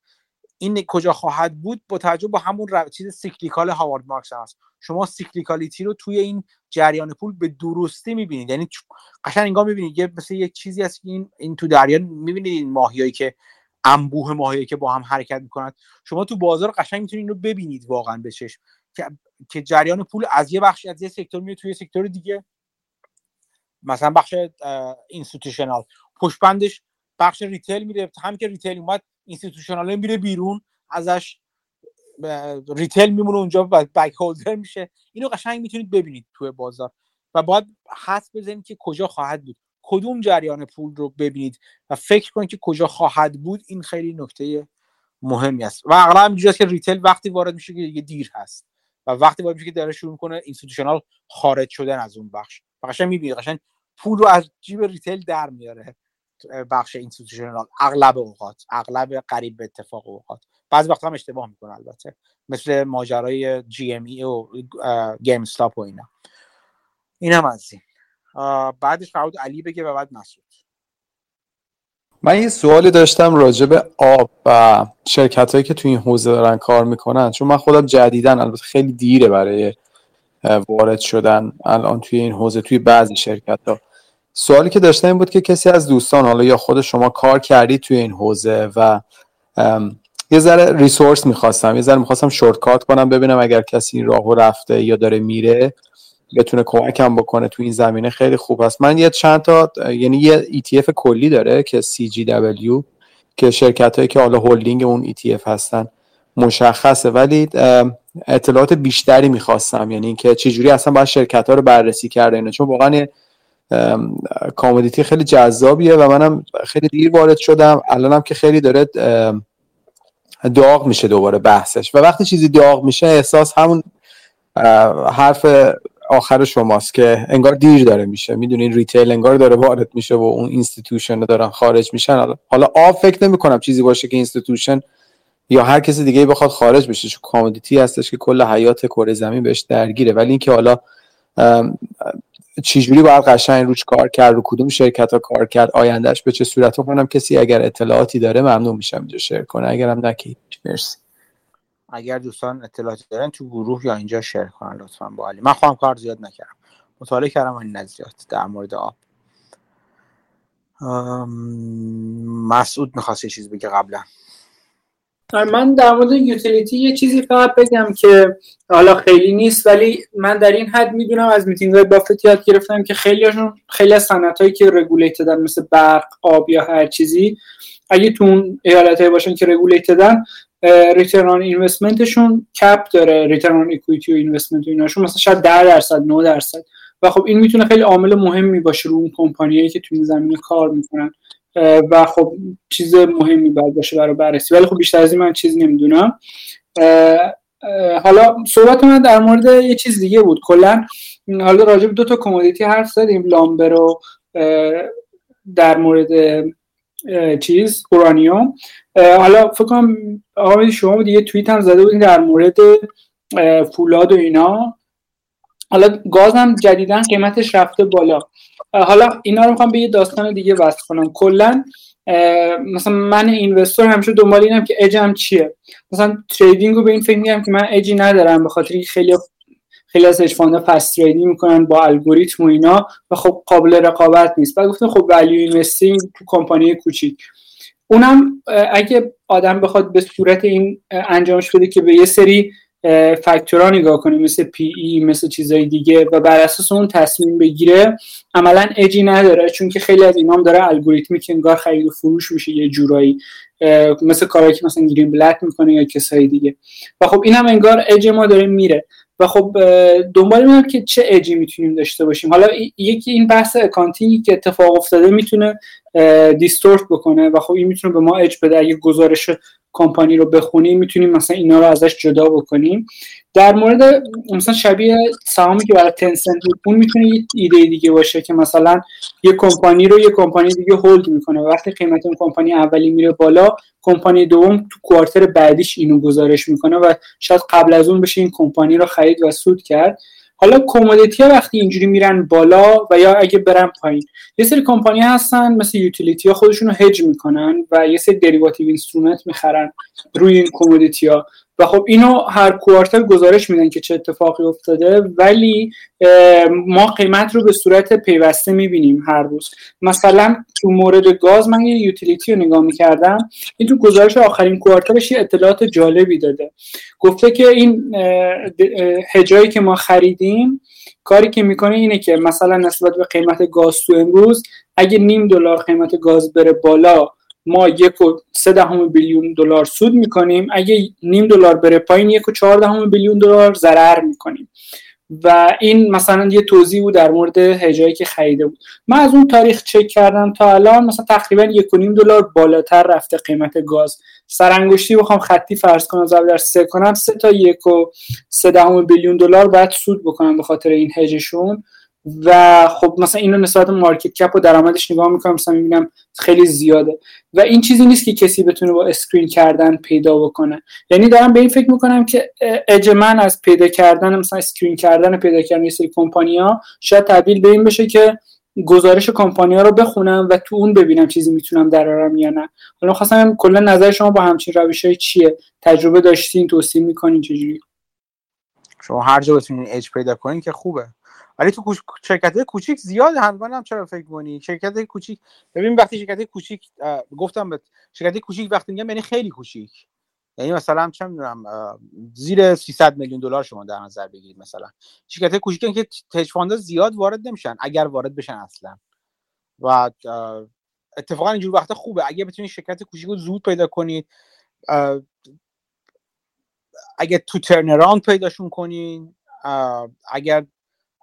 این کجا خواهد بود با توجه با همون رو... چیز cyclical هاوارد مارکس هست. شما cyclicality رو توی این جریان پول به درستی می‌بینید. یعنی قشنگ انگار می‌بینید یه مثل یک چیزی هست که این این تو دریا می‌بینید این ماهیایی که انبوه ماهی که با هم حرکت می‌کنند شما تو بازار قشنگ می‌تونید اینو ببینید واقعا به چشم. که جریان پول از یه بخش از یه sector میاد توی sector دیگه. مثلا بخش institutional پشت بخش retail میره هم که retail اومد institutional میره بیرون ازش retail میمونه اونجا bag holder میشه. اینو قشنگ می‌تونید ببینید توی بازار. و باید حدس بزنید که کجا خواهد بود. کدوم جریان پول رو ببینید و فکر کنید که کجا خواهد بود این خیلی نکته مهمی است. و اغلب اینجوری که retail وقتی وارد میشه که دیگه دیر هست و وقتی وارد میشه که داره شروع می‌کنه institutional خارج شدن از اون بخش. قشنگ می‌بینید قشنگ پول رو از جیب retail در میاره بخش institutional. اغلب اوقات اغلب قریب به اتفاق اوقات. بعضی وقتا هم اشتباه می‌کنه البته. مثل ماجرای GME و GameStop و اینا. این هم از این. بعدش فرود علی بگه و بعد مسعود. من یه سوالی داشتم راجع به آب و شرکت هایی که توی این حوزه دارن کار می‌کنن چون من خودم جدیدا البته خیلی دیره برای وارد شدن الان توی این حوزه توی بعضی شرکت ها سوالی که داشتم این بود که کسی از دوستان حالا یا خود شما کار کردید توی این حوزه و یه ذره ریسورس می‌خواستم یه ذره می‌خواستم شورتکات کنم ببینم اگر کسی راهو رفته یا داره میره. بتونه کمکم بکنه تو این زمینه خیلی خوب هست. من یه چند تا یعنی یه ETF کلی داره که CGW که شرکت هایی که حالا هولدینگ اون ETF هستن مشخصه. ولی اطلاعات بیشتری می‌خواستم. یعنی اینکه چجوری اصلا باید شرکت ها رو بررسی کرده اینه چون واقعا commodity خیلی جذابیه و منم خیلی دیر وارد شدم. الانم که خیلی داره داغ میشه دوباره بحثش. و وقتی چیزی داغ میشه احساس همون حرف آخر شماست که انگار دیر داره میشه. می‌دونین retail انگار داره وارد میشه و اون institution دارن خارج میشن. حالا آب فکر نمی کنم چیزی باشه که institution یا هر کسی دیگه بخواد خارج بشه چون کامودیتی هستش که کل حیات کره زمین بهش درگیره. ولی اینکه حالا چجوری باید قشنگ روش کار کرد رو کدوم شرکت ها کار کرد آیندهش به چه صورت کنم کسی اگر اطلاعاتی داره ممنون میشم اینجا شیر کنه. اگرم نکی مرسی. اگر دوستان اطلاعاتی دارن تو گروه یا اینجا شیر کنن لطفا با علی. من خواهم کار زیاد نکردم. مطالعه کردم این نظریات در مورد آب. مسعود می‌خواست یه چیز بگه قبلا. من در مورد utility یه چیزی فقط بگم که حالا خیلی نیست ولی من در این حد می‌دونم از میتینگ های بافت یاد گرفتم که خیلی هاشون خیلی از صنعت هایی که regulated ن مثل برق آب یا هر چیزی اگه تو اون ایالت باشن که regulated ن return on investment شون cap داره return on equity و investment و ایناشون. مثلا شاید 10 درصد 9 درصد. و خب این می‌تونه خیلی عامل مهمی باشه رو اون کمپانیایی که تو این زمینه کار می‌کنن. و خب چیز مهمی باید باشه برای بررسی. ولی خب بیشتر از این من چیزی نمی‌دونم. حالا صحبت من در مورد یه چیز دیگه بود. کلا حالا راجع به دو تا کمودیتی حرف زدیم لامبر رو در مورد چیز اورانیوم. حالا فکر کنم آقا شما یه توییت هم زده بودین در مورد فولاد و اینا. حالا گاز هم جدیدا قیمتش رفته بالا. حالا اینا رو می‌خوام به یه داستان دیگه وصل کنم. کلا مثلا من investor همیشه دنبال اینم که اجم چیه. مثلا trading رو به این فکر میگم که من اجی ندارم به خاطر خیلی خیلی از hedge fund ا پس trading می‌کنن با الگوریتم و اینا و خب قابل رقابت نیست. بعد گفتم خب value investing تو کمپانی کوچیک. اونم اگه آدم بخواد به صورت این انجامش بده که به یه سری فاکتورها نگاه کنه مثل P/E مثل چیزهای دیگه و بر اساس اون تصمیم بگیره عملا اجی نداره چون که خیلی از اینام داره الگوریتمی که انگار خرید و فروش میشه یه جورایی. مثل کارهایی که مثلا گرین بلک می‌کنه یا کسایی دیگه. و خب اینم انگار اج ما داره میره. و خب دنبال می‌دونم که چه اجی می‌تونیم داشته باشیم. حالا یکی این بحث اکانتینگی که اتفاق افتاده می‌تونه دیستورت بکنه و خب این می‌تونه به ما اج بده. اگه گزارش کمپانی رو بخونیم می‌تونیم مثلا اینا رو ازش جدا بکنیم. در مورد مثلا شبیه سهامی که برای تنسنت بود می‌تونه یه ایده دیگه باشه که مثلا یه کمپانی رو یه کمپانی دیگه hold می‌کنه. وقتی قیمت اون کمپانی اولی میره بالا کمپانی دوم تو quarter بعدیش اینو گزارش می‌کنه و شاید قبل از اون بشه این کمپانی رو خرید و سود کرد. حالا commodity ها وقتی اینجوری میرن بالا و یا اگه برن پایین یه سری کمپانی هستن مثل utility ها خودشون رو هج می‌کنن و یه سری derivative instrument می‌خرن روی این کمودیتی ها. و خب اینو هر کوارتر گزارش میدن که چه اتفاقی افتاده ولی ما قیمت رو به صورت پیوسته می‌بینیم هر روز. مثلا تو مورد گاز من یه یوتیلیتی رو نگاه می‌کردم. این تو گزارش آخرین کوارترش یه اطلاعات جالبی داده. گفته که این هجایی که ما خریدیم کاری که می‌کنه اینه که مثلا نسبت به قیمت گاز تو امروز اگه نیم دلار قیمت گاز بره بالا ما یک و سه دهم بیلیون دلار سود می‌کنیم. اگه نیم دلار بره پایین یک و چهار دهم بیلیون دلار ضرر می‌کنیم. و این مثلا یه توضیح بود در مورد هجایی که خریده بود. من از اون تاریخ چک کردم تا الان مثلا تقریبا یک و نیم دلار بالاتر رفته قیمت گاز. سرانگشتی بخوام خطی فرض کنم ضرب در سه کنم سه تا یک و سه دهم بیلیون دلار باید سود بکنم به خاطر این هجشون. و خب مثلا اینو نسبت مارکت کپ و درآمدش نگاه می‌کنم مثلا می‌بینم خیلی زیاده. و این چیزی نیست که کسی بتونه با screen کردن پیدا بکنه. یعنی دارم به این فکر می‌کنم که اج من از پیدا کردن مثلا screen کردن پیدا کردن یه سری کمپانیا شاید تبدیل به این بشه که گزارش کمپانیا رو بخونم و تو اون ببینم چیزی می‌تونم درارم یا نه. حالا خواستم کلا نظر شما با همچین روش های چیه؟ تجربه داشتین توصیه می‌کنین چجوری شما هر جا بتونین اج پیدا کنین که خوبه. ولی تو شرکت کوچیک زیاد هم چرا فکر کنی شرکت کوچیک ببین وقتی شرکت کوچیک گفتم به شرکت کوچیک وقتی میگم یعنی خیلی کوچیک. یعنی مثلا چه می‌دونم زیر 300 میلیون دلار شما در نظر بگیرید مثلا. شرکت کوچیک که تج زیاد وارد نمیشن اگر وارد بشن اصلا. و اتفاقا اینجور وقتا خوبه. اگه بتونید شرکت کوچیک رو زود پیدا کنید اگه تو turnaround پیداشون کنین اگر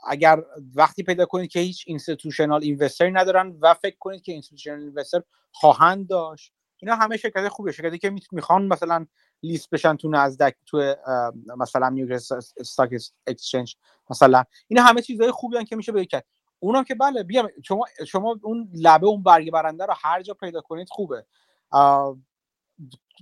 اگر وقتی پیدا کنید که هیچ institutional investor ی ندارن و فکر کنید که institutional investor خواهند داشت اینا همه شرکت خوبه. شرکتی که می‌خوان مثلا لیست بشن تو نزدک تو مثلا نیویورک استاک اکسچنج مثلا اینا همه چیزهای خوبی که میشه بگید اونم که بله بیام شما شما اون لبه اون برگ برنده رو هر جا پیدا کنید خوبه.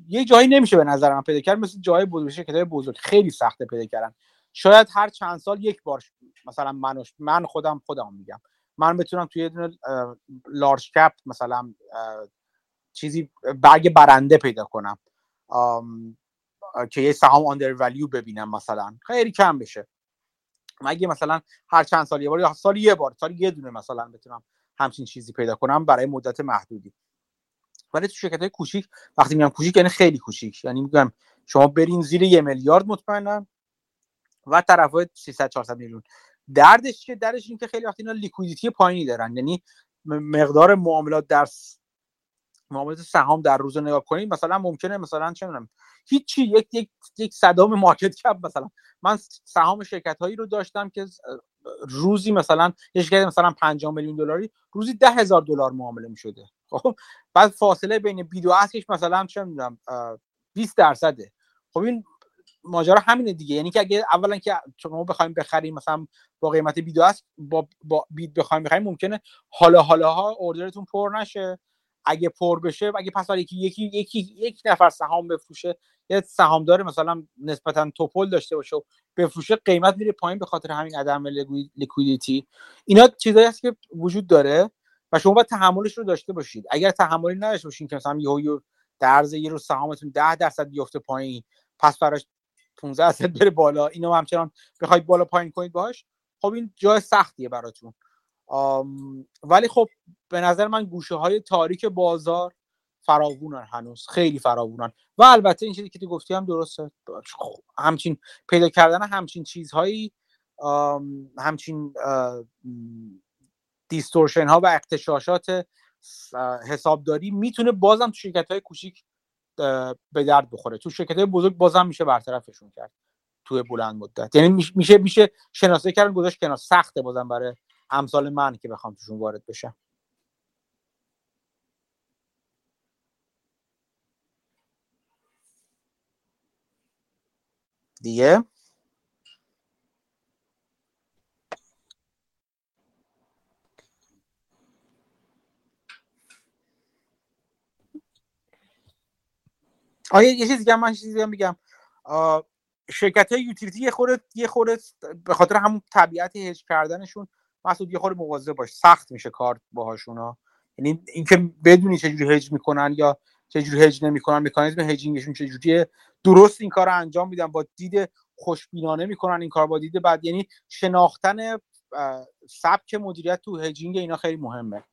یه جایی نمیشه به نظر من پیدا کرد مثل جای بزرگ شرکت‌های بزرگ خیلی سخته پیدا کردن. شاید هر چند سال یک بار مثلا من من خودم خودم میگم. من بتونم توی یه دونه لارج کپ مثلا چیزی برگ برنده پیدا کنم. که یه سهام آندر ولیو ببینم مثلا. خیلی کم بشه. مگه مثلا هر چند سال یه بار یا سال یه بار سال یه دونه مثلا بتونم همچین چیزی پیدا کنم برای مدت محدودی. ولی تو شرکت های کوچیک وقتی میگم کوچیک یعنی خیلی کوچیک. یعنی میگم شما برین زیر یه میلیارد مطمئنا و طرف 300 400 میلیون. دردش که دردش این که خیلی وقتی اینا liquidity پایینی دارن. یعنی مقدار معاملات در معاملات سهام در روز نگاه کنید مثلا ممکنه مثلا چه می‌دونم هیچی یک یک یک صدم market cap مثلا. من سهام شرکت هایی رو داشتم که روزی مثلا یه شرکت مثلا 5 میلیون دلاری روزی ده هزار دلار معامله می شده خب بعد فاصله بین بید و اصلش مثلا چه می‌دونم 20 درصده. خب این ماجرا همینه دیگه. یعنی که اگه اولا که شما بخوایم بخریم مثلا با قیمت بید و با, با بید بخوایم بخریم ممکنه حالا حالا ها اوردرتون پر نشه. اگه پر بشه اگه پس یکی یکی یکی یک نفر سهام بفروشه یه سهامدار مثلا نسبتا توپل داشته باشه و بفروشه قیمت میره پایین به خاطر همین عدم لیکویدیتی اینا چیزایی هست که وجود داره و شما باید تحملش رو داشته باشید. اگر تحملی نداشته باشین که مثلا یهو در عرض یه روز سهامتون 10 درصد بیفته پایین پس براش 15 درصد بره بالا. اینو همچنان بخواید بالا پایین کنید باش خب این جای سختیه براتون. ولی خب به نظر من گوشه های تاریک بازار فراوونن هنوز. خیلی فراوونن. و البته این چیزی که تو گفتی هم درسته. همچین پیدا کردن همچین چیزهایی همچین دیستورشن ها و اقتشاشات حسابداری می‌تونه بازم تو شرکت های کوچیک به درد بخوره. تو شرکت های بزرگ بازم میشه برطرفشون کرد توی بلند مدت. یعنی میشه میشه شناسایی کردن گذاشت کنار. سخته بازم برای امثال من که بخوام توشون وارد بشم. دیگه؟ آیا یه چیزی دیگه من چیزی میگم شرکت های یوتیلیتی یه خورده یه خورده به خاطر همون طبیعت هج کردنشون مسعود یه خورده مواظب باش. سخت میشه کار باهاشون ها یعنی اینکه بدونی چجوری هج می‌کنن یا چجوری هج نمی‌کنن مکانیزم هجینگشون چجوریه درست این کار رو انجام میدن با دید خوشبینانه می‌کنن این کار با دید بعد. یعنی شناختن سبک مدیریت تو هجینگ اینا خیلی مهمه.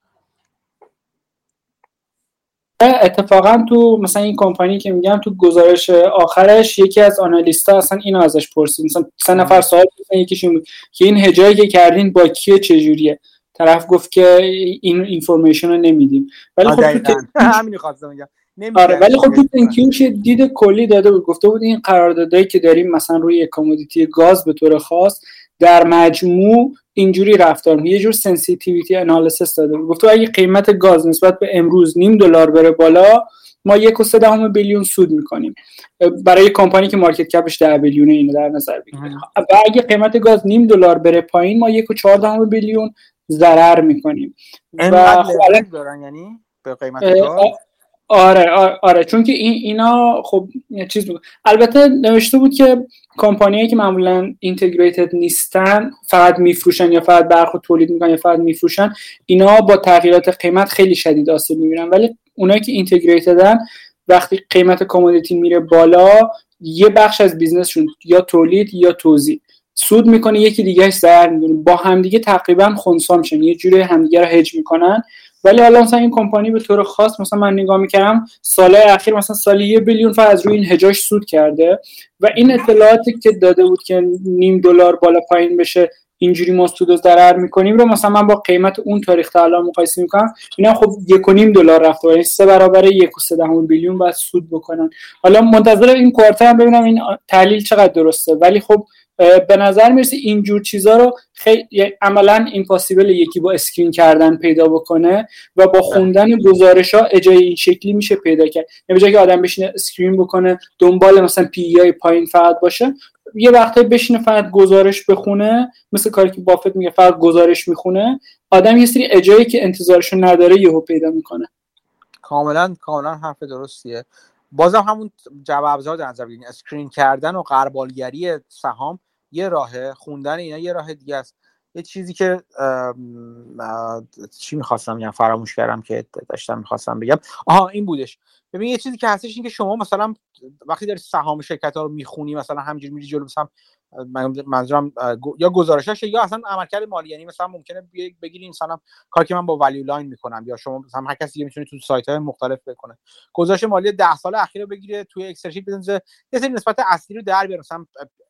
اتفاقا تو مثلا این کمپانی که میگم تو گزارش آخرش یکی از آنالیستا اصلا اینو ازش پرسید. مثلا سه نفر سوال مثلا یکیشون بود که این هجایی که کردین با کیه چجوریه؟ طرف گفت که این information رو نمیدیم. ولی خب تو همین خواستم میگم آره ولی خب تو 10-Qش دیدم کلی داده بود. گفته بود این قراردادایی که داریم مثلا روی commodity گاز به طور خاص در مجموع اینجوری رفتار یه جور sensitivity analysis داده بود. گفته اگه قیمت گاز نسبت به امروز نیم دلار بره بالا ما یک و سه دهم billion سود می‌کنیم. برای کمپانی که market capش ده billionه اینو در نظر بگیرید و اگه قیمت گاز نیم دلار بره پایین ما یک و چهار دهم billion ضرر می‌کنیم. و دارن یعنی؟ به قیمت گاز؟ آره آره, آره. چون که این اینا خب چیز بود. البته نوشته بود که companyایی که معمولا integrated نیستن فقط میفروشن یا فقط برق تولید می‌کنن یا فقط میفروشن اینا با تغییرات قیمت خیلی شدید آسیب می‌بینن ولی اونایی که integratedن وقتی قیمت commodity میره بالا یه بخش از businessشون یا تولید یا توزیع. سود می‌کنه یکی دیگه ضرر می‌کنه با همدیگه تقریبا خونسا میشن. یه جوری همدیگه رو هج می‌کنن. ولی حالا مثلا این کمپانی به طور خاص مثلا من نگاه می‌کردم سالهای اخیر مثلا سالی یه بیلیون فقط از روی این هجاش سود کرده و این اطلاعاتی که داده بود که نیم دلار بالا پایین بشه اینجوری ما سود و ضرر می‌کنیم رو مثلا من با قیمت اون تاریخ تا الان مقایسه می‌کنم اینا خب یک و نیم دلار رفته یعنی سه برابر یک و سه دهم بیلیون باید سود بکنن. حالا منتظر این quarter هم ببینم این تحلیل چقدر درسته ولی خب به نظر می‌رسه اینجور چیزها رو خیلی عملا impossibleه یکی با screen کردن پیدا بکنه و با خوندن گزارش ها edgeای این شکلی میشه پیدا کرد. یعنی به که آدم بشینه screen بکنه دنبال مثلا P/E پایین فقط باشه یه وقتی بشینه فقط گزارش بخونه مثل کاری که بافت میگه فقط گزارش می‌خونه. آدم یه سری edgeایی که انتظارشو نداره یهو پیدا می‌کنه. کاملا کاملا حرف درستیه. بازم همون جواب ابزار در نظر بگیرین اسکرین کردن و قربالگری سهام یه راهه خوندن اینا یه راه دیگه است. یه چیزی که چی می‌خواستم بگم؟ فراموش کردم که داشتم می‌خواستم بگم. آها این بودش. ببین یه چیزی که هستش این که شما مثلا وقتی داری سهام شرکت ها رو می‌خونی مثلا همینجوری میری جلو مثلا منظورم یا گزارشاش یا اصلا عملکرد مالی. یعنی مثلا ممکنه بگیری مثلا کار که من با Value Line می‌کنم یا شما مثلا هر کسی می‌تونه تو سایت های مختلف بکنه. گزارش مالی 10 سال اخیر رو بگیره توی Excel sheet بزنه یه سری نسبت اصلی رو در بیاره. مثلا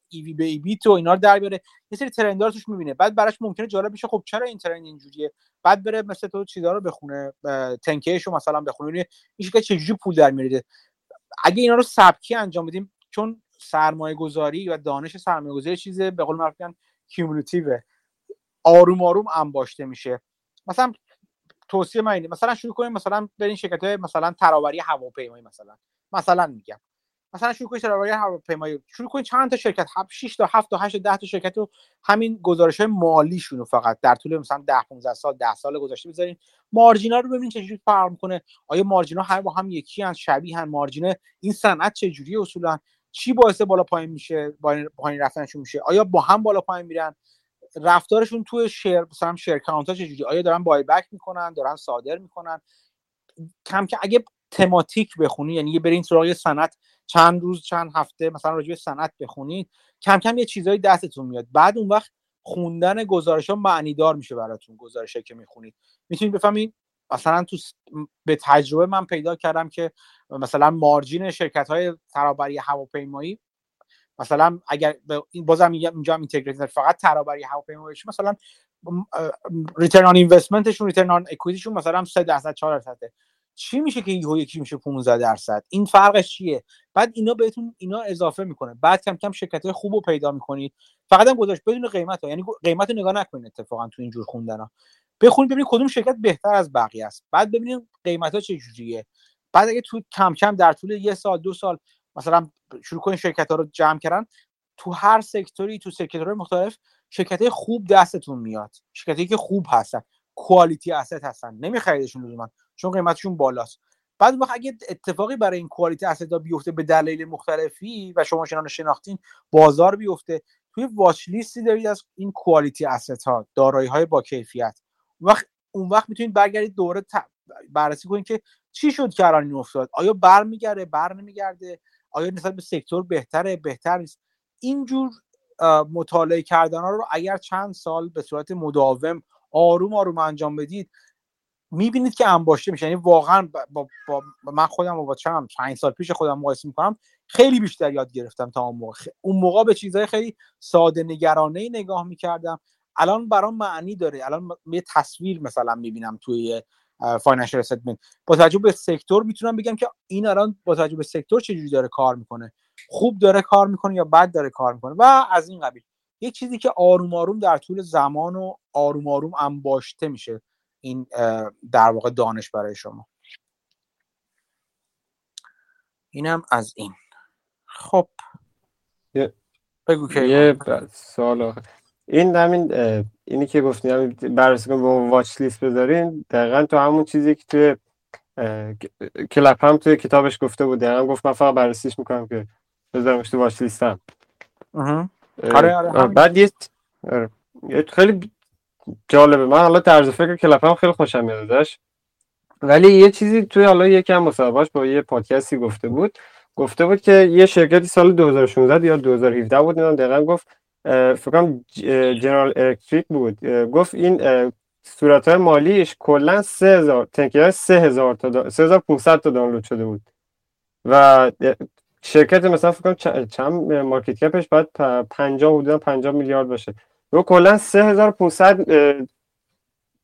ای وی بی بی تو اینا رو در بیاره. یه سری trend رو توش می‌بینه. بعد براش ممکنه جالب بشه خب چرا این trend اینجوریه؟ بعد بره مثل تو چیزا رو بخونه 10-Kشو مثلا بخونه. این شکل چجوری پول در میاره اگه اینا رو سبکی انجام بدیم چون سرمایه گذاری و دانش سرمایه گذاری چیز به قول معروف کیومولتیوه آروم آروم انباشته میشه. مثلا توصیه من اینه. مثلا شروع کنیم مثلا برین شرکت های مثلا ترابری هواپیمایی مثلا. مثلا میگم. مثلا شروع کنید ترابری هواپیمایی. شروع کنید چند تا شرکت؟ 6 تا 7 تا 8 تا 10 تا شرکت رو همین گزارش های مالیشون رو فقط در طول مثلا 10 15 سال 10 سال گذشته بذارین. مارجینا رو ببینید چجوری فرق می‌کنه آیا مارجینا هم با هم یکی ان شبیه هم مارجین این صنعت چجوری اصولا؟ چی باعث بالا پایین میشه؟ پایین رفتنشون میشه؟ آیا با هم بالا پایین میرن؟ رفتارشون توی شیر مثلا شیر کانت ها چجوری؟ آیا دارن بای بک می‌کنن؟ دارن صادر می‌کنن؟ کم که اگه تماتیک بخونی یعنی یه برین سراغ صنعت چند روز چند هفته مثلا راجع به صنعت بخونید کم کم یه چیزایی دستتون میاد. بعد اون وقت خوندن گزارش ها معنی دار میشه براتون گزارش که می‌خونید. می‌تونید بفهمید مثلا تو به تجربه من پیدا کردم که مثلا margin شرکت های ترابری هواپیمایی مثلا اگر بازم اینجا هم فقط ترابری هواپیمایی مثلا return on investmentشون return on equityشون مثلا 3 درصد 4 درصد چی میشه که یهو یکی میشه 15 درصد؟ این فرقش چیه؟ بعد اینا بهتون اینا اضافه می‌کنه. بعد کم کم شرکت های خوب پیدا می‌کنید. فقط هم گذاشت. بدون قیمت ها. یعنی قیمت رو نگاه نکنید اتفاقا تو اینجور خوندن ها. بخونید ببینید کدوم شرکت بهتر از بقیه است. بعد ببینید قیمت ها چه جوریه. بعد اگه تو کم کم در طول یه سال دو سال مثلا شروع کنید شرکت ها رو جمع کردن تو هر سکتوری تو سکتورهای مختلف شرکت خوب دستتون میاد. شرکتی که خوب هستن. کوالیتی اسست هستن. نمیخریدشون لزوما. چون قیمتشون بالاست. بعد وقت اگه اتفاقی برای این کوالیتی اسست بیفته به دلایل مختلفی و شما شنان شناختین بازار بیفته. توی واچ لیستی دارید از این کوالیتی اسست ها دارایی های با کیفیت. وقت اون وقت می‌تونید برگردید دوره بررسی کنید که چی شد که الان افتاد؟ آیا برمیگرده بر نمیگرده آیا نسبت به سکتور بهتره بهتر نیست؟ اینجور مطالعه کردن ها رو اگر چند سال به صورت مداوم آروم آروم انجام بدید می‌بینید که انباشته میشه. یعنی واقعا با, با, من خودم با چند سال پیش خودم مقایسه می‌کنم خیلی بیشتر یاد گرفتم تا اون موقع. اون موقع به چیزهای خیلی ساده نگرانه نگاه می‌کردم. الان برام معنی داره. الان یه تصویر مثلا می‌بینم توی financial statement با توجه به sector می‌تونم بگم که این الان با توجه به sector چجوری داره کار می‌کنه. خوب داره کار می‌کنه یا بد داره کار می‌کنه؟ و از این قبیل. یه چیزی که آروم آروم در طول زمان و آروم آروم انباشته میشه. این در واقع دانش برای شما. اینم از این. خب. بگو که یه سوال این همین اینی که گفتیم همین بررسی کنیم با واچ لیست بذارین. دقیقا تو همون چیزی که توی کلپ هم توی کتابش گفته بود دقیقا گفت من فقط بررسیش می‌کنم که بذارمش تو واچ لیستم آره آره بعد یه آره. خیلی جالبه. من حالا طرز فکر کلپ هم خیلی خوشم میاد ازش. ولی یه چیزی توی حالا یکم مصاحبهش با یه پادکستی گفته بود. گفته بود که یه شرکتی سال 2016 یا 2017 بود اینا دقیقا گفت فکر کنم جنرال الکتریک بود. گفت این صورت های مالیش کلا 3000 تنکیه 3000 تا 3500 تا دانلود شده بود. و شرکت مثلا فکر کنم چند مارکت کپش باید 50 حدودا 50 میلیارد باشه. رو کلا 3500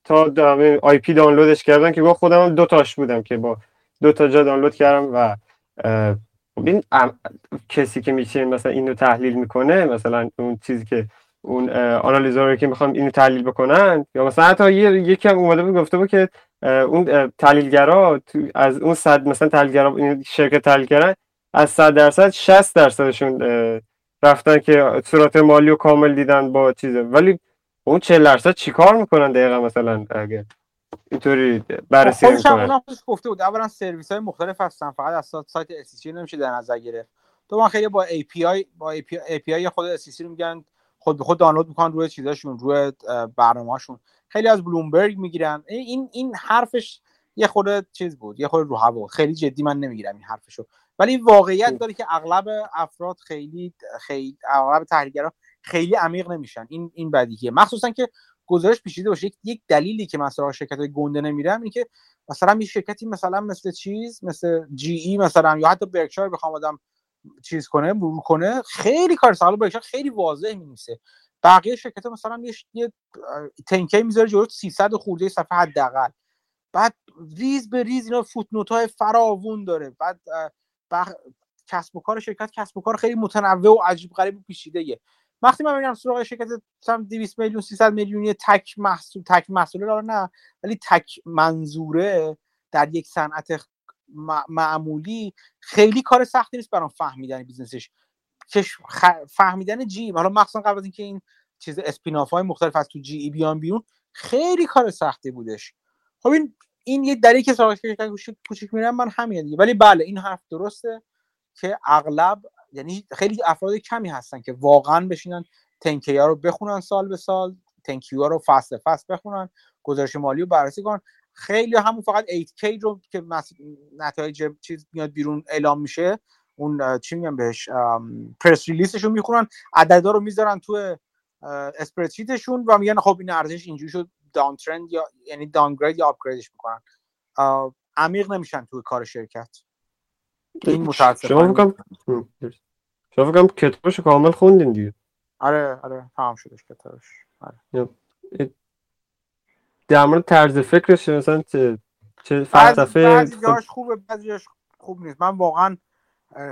تا آی پی دانلودش کردن که با خودم دو تاش بودم که با دو تا جا دانلود کردم و خب این کسی که میشه مثلا اینو تحلیل می‌کنه مثلا اون چیزی که اون آنالیزور که می‌خوام اینو تحلیل بکنن یا مثلا حتی یکی هم اومده بود گفته بود که اون تحلیلگرا از اون صد مثلا تحلیلگرا شرکت تحلیلگرا از 100 درصد 60 درصدشون رفتن که صورت مالی و کامل دیدن با چیزه. ولی اون 40 درصد چیکار می‌کنن دقیقا مثلا اگه اینطوری بررسی می‌کنن؟ گفته بود. اولا سرویس های مختلف هستن. فقط از سایت اس نمیشه در نظر گرفت. تو من خیلی با API با API خود SEC رو میگن. خود به خود دانلود می‌کنن روی چیزاشون روی برنامه‌شون خیلی از بلومبرگ می‌گیرن. این این حرفش یه خورده چیز بود. یه خورده رو هوا. خیلی جدی من نمی‌گیرم این حرفشو. ولی واقعیت داره که اغلب افراد خیلی خیلی اغلب تحلیلگرا خیلی عمیق نمیشن. این این بدیهیه مخصوصا که گزارش پیچیده باشه یک دلیلی که مثلا شرکت های گنده نمیرن این که مثلا یه شرکتی مثلا مثل چیز مثل GE مثلا یا حتی برکشایر بخوام آدم چیز کنه مرور کنه خیلی کار سال برکشایر خیلی واضح می‌نویسه. بقیه شرکت مثلا یه, یه تنکی می‌ذاره جلو 300 خورده صفحه حداقل. بعد ریز به ریز اینا footnote های فراوون داره. بعد کسب و کار شرکت کسب و کار خیلی متنوع و عجیب غریب و پیچیده وقتی من میرم سراغ شرکت مثلا 200 میلیون 300 میلیونی تک محصول تک محصول رو نه ولی تک منظوره در یک صنعت معمولی خیلی کار سختی نیست برام فهمیدن businessش. فهمیدن GE حالا مخصوصا قبل از اینکه این چیز spin-off های مختلف از تو GE بیان بیرون خیلی کار سختی بودش. خب این این یه دلیلی که شرکت کوچیک میرم من همینه دیگه. ولی بله این حرف درسته که اغلب یعنی خیلی افراد کمی هستن که واقعا بشینن تنکی ها رو بخونن سال به سال تنکی رو فصل فصل بخونن گزارش مالی رو بررسی کنن. خیلی همون فقط 8K رو که نتایج چیز میاد بیرون اعلام میشه اون چی میگم بهش؟ پرس ریلیسشون می‌خونن عددا رو می‌ذارن تو اسپردشیتشون و میگن خب این ارزش اینجوری شد داون ترند یا یعنی داونگرید یا آپگریدش می‌کنن. عمیق نمیشن توی کار شرکت. این شما فکرم شما فکرم کتابش کامل خوندین دیگه. آره آره تمام شدش کتابش. آره. در مورد طرز فکرش مثلا چه چه فلسفه بعضی جاش خوبه بعضی جاش خوب نیست. من واقعا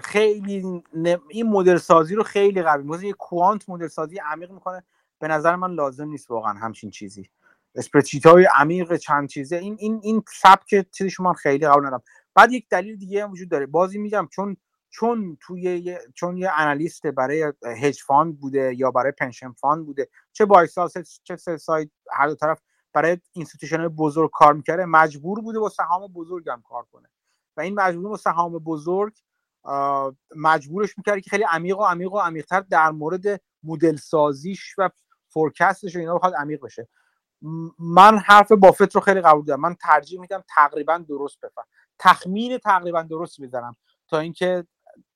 خیلی این مدل سازی رو خیلی قوی. مثلا یه کوانت مدل سازی عمیق می‌کنه. به نظر من لازم نیست واقعا همچین چیزی. spreadsheet های عمیق چند چیزه. این این این سبک چیزی من خیلی قبول ندارم. بعد یک دلیل دیگه هم وجود داره. بازی میگم چون چون توی چون یه analyst برای hedge fund بوده یا برای pension fund بوده چه buy-side چه sell-side هر دو طرف برای institution بزرگ کار می‌کرده مجبور بوده با سهام بزرگ هم کار کنه. و این مجبور با سهام بزرگ مجبورش می‌کرده که خیلی عمیق و عمیق و عمیقتر در مورد مدل سازیش و فورکستش و اینا بخواد عمیق بشه. من حرف بافت رو خیلی قبول دارم. من ترجیح میدم تقریبا درست بفهم. تخمین تقریبا درست بزنم تا اینکه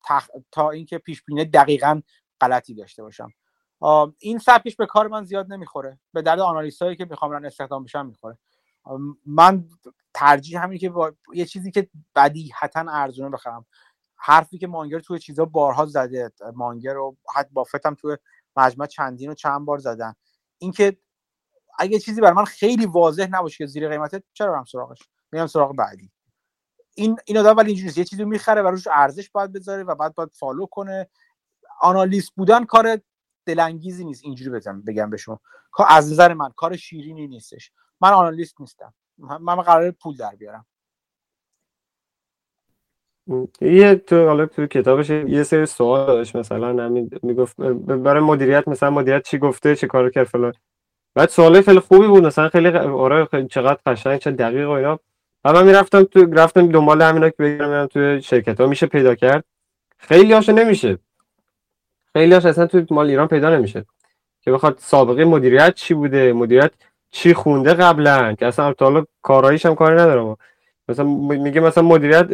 تخ... تا اینکه پیش بینی دقیقا غلطی داشته باشم. این سبکش به کار من زیاد نمی‌خوره. به درد آنالیست هایی که می‌خوام رن استخدام بشم می‌خوره. من ترجیح همین که با... یه چیزی که بدیهتا ارزونه بخرم. حرفی که مانگر توی چیزا بارها زده مانگر رو حتی بافت هم توی مجمع چندین و چند بار زدن. اینکه اگه چیزی برای من خیلی واضح نباشه که زیر قیمته چرا برم سراغش؟ میرم سراغ بعدی. این این آدم ولی اینجوریه یه چیزی می‌خره و روش ارزش باید بذاره و بعد باید فالو کنه. آنالیست بودن کار دلانگیزی نیست. اینجوری بگم بگم به شما. از نظر من کار شیرینی نیستش. من آنالیست نیستم. من قرار پول در بیارم. یه تو حالا تو کتابش یه سری سوال داشت مثلا همین می‌گفت برای مدیریت مثلا مدیریت چی گفته چه کارو کرد فلان. بعد سوالای خیلی خوبی بود. مثلا خیلی آره چقدر قشنگ چه دقیق و اینا. من می‌رفتم تو رفتم دنبال همینا که بگیرم تو شرکت ها میشه پیدا کرد. خیلی هاشو نمیشه. خیلی هاش اصلا تو مال ایران پیدا نمیشه. که بخواد سابقه مدیریت چی بوده؟ مدیریت چی خونده قبلا که اصلا تا حالا کاراییش هم کاری ندارم مثلا میگه مثلا مدیریت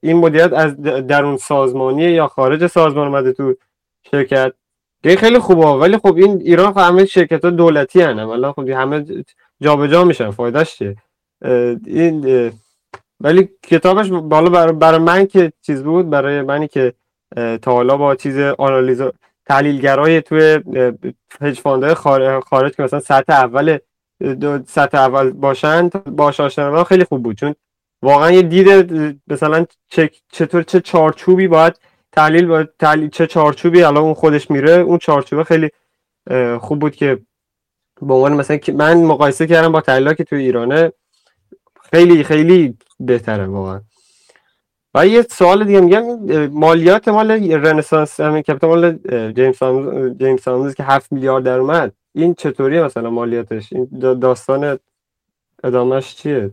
این مدیریت از درون سازمانی یا خارج سازمان اومده تو شرکت؟ که خیلی خوبه. ولی خب این ایران خب همه شرکت ها دولتی هن. ولی خب همه جابجا جا میشن. فایدهش چیه؟ این ولی کتابش بالا برای, برای من که چیز بود برای منی که تا حالا با چیز آنالیز تحلیلگرای توی هج فاندهای خارج که مثلا سطح اول سطح اول باشن باش آشنا خیلی خوب بود. چون واقعا یه دید مثلا چطور چه چارچوبی باید تحلیل باید تحلیل چه چارچوبی الان اون خودش میره اون چارچوبه خیلی خوب بود که به عنوان مثلا من مقایسه کردم با تحلیل که توی ایرانه خیلی خیلی بهتره واقعا. و یه سوال دیگه میگم مالیات مال رنسانس همین کپیتال مال جیمز جیمز که 7 میلیارد در اومد این چطوریه مثلا مالیاتش؟ این داستان ادامهش چیه؟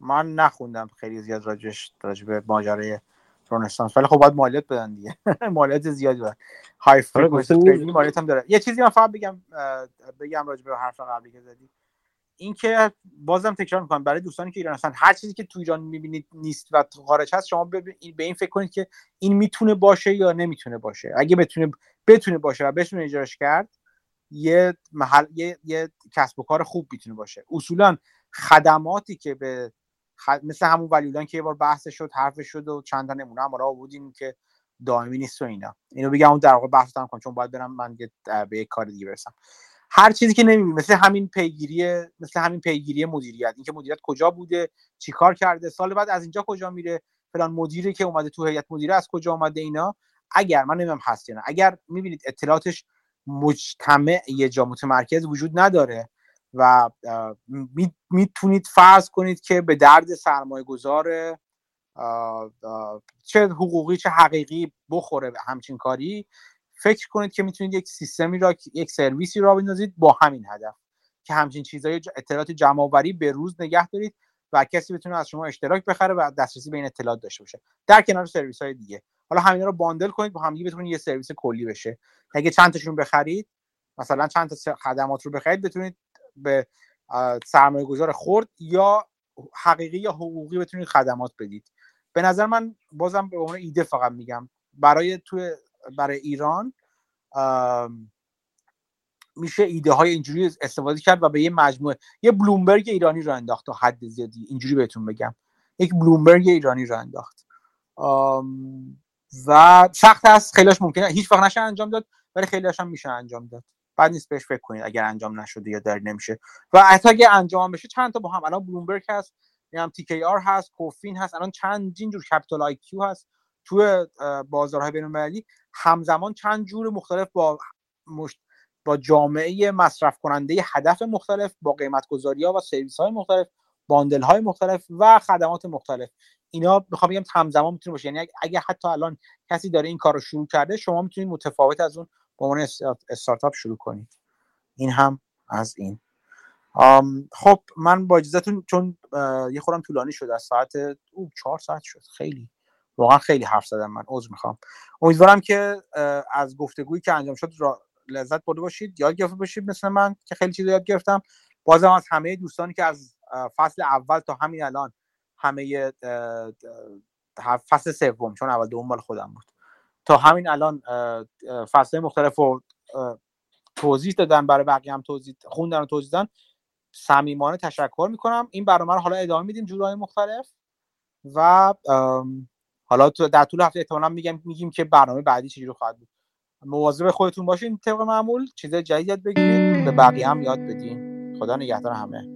من نخوندم خیلی زیاد راجش راجع به ماجرای رنسانس. ولی خب باید مالیات بدن دیگه. مالیات زیادی داره های مالیات هم داره. یه چیزی من فقط بگم بگم راجع به حرف قبلی که زدی. اینکه بازم تکرار می‌کنم برای دوستانی که ایران هستن هر چیزی که تو ایران می‌بینید نیست و خارج هست شما به این فکر کنید که این می‌تونه باشه یا نمی‌تونه باشه. اگه بتونه بتونه باشه و بتونه اجراش کرد یه محل یه, یه کسب و کار خوب می‌تونه باشه. اصولا خدماتی که به مثل همون ولیودان که یه بار بحث شد حرف شد و چند تا نمونه هم بودیم که دائمی نیست و اینا. اینو بگم اون در واقع بحث کنم چون باید برم من به یک کار دیگه برسم. هر چیزی که نمی‌بینی مثل همین پیگیری مثل همین پیگیری مدیریت. اینکه مدیریت کجا بوده چیکار کرده سال بعد از اینجا کجا میره فلان مدیری که اومده تو هیئت مدیره از کجا اومده اینا. اگر من نمی‌دونم هست یا نه. اگر می‌بینید اطلاعاتش مجتمع یه جا متمرکز وجود نداره و می‌تونید فرض کنید که به درد سرمایه گذار چه حقوقی چه حقیقی بخوره همچین کاری فکر کنید که می‌تونید یک سیستمی را یک سرویسی را بندازید با همین هدف که همچین چیزهای اطلاعات جمع آوری به روز نگه دارید و کسی بتونه از شما اشتراک بخره و دسترسی به این اطلاعات داشته باشه. در کنار سرویس های دیگه. حالا همینا رو باندل کنید با همدیگه بتونید یه سرویس کلی بشه. اگه چند تاشون بخرید مثلا چند تا خدمات رو بخرید بتونید به سرمایه گذار خرد یا حقیقی یا حقوقی بتونید خدمات بدید. به نظر من بازم به عنوان ایده فقط میگم. برای تو برای ایران میشه ایده های اینجوری استفاده کرد و به یه مجموعه یه بلومبرگ ایرانی رو انداخت تا حد زیادی. اینجوری بهتون بگم. یک بلومبرگ ایرانی رو انداخت. و سخت هست خیلیش ممکنه. هیچ وقت نشه انجام داد ولی خیلیش هم میشه انجام داد. بد نیست بهش فکر کنید اگر انجام نشده یا داری نمیشه. و حتی اگه انجام بشه چند تا با هم. الان بلومبرگ هست هم TR هست Koyfin هست. الان چند جور Capital IQ هست. تو بازارهای بین همزمان چند جور مختلف با با جامعه مصرف کننده هدف مختلف با قیمت گذاری ها و سرویس های مختلف باندل های مختلف و خدمات مختلف. اینا می‌خوام بگم همزمان می‌تونه باشه. یعنی اگه حتی الان کسی داره این کار رو شروع کرده شما می‌تونید متفاوت از اون با عنوان استارتاپ شروع کنید. این هم از این. خب من با اجازهتون چون یه خورم طولانی شد از ساعت او چهار ساعت شد. خیلی. واقعا خیلی حرف زدم من. عذر می‌خوام. امیدوارم که از گفتگویی که انجام شد را لذت برده باشید یاد گرفته باشید مثل من که خیلی چیز یاد گرفتم. بازم از همه دوستانی که از فصل اول تا همین الان همه فصل سوم چون اول دوم مال خودم بود. تا همین الان فصل مختلف رو توضیح دادن برای بقیه هم توضیح خوندن و توضیح دادن. صمیمانه تشکر می‌کنم. این برنامه رو حالا ادامه میدیم جورهای مختلف. و حالا در طول هفته احتمالاً میگم میگیم که برنامه بعدی چجوری خواهد بود. مواظب خودتون باشین طبق معمول. چیزای جدید بگیرید. به بقیه هم یاد بدین. خدا نگهدار همه.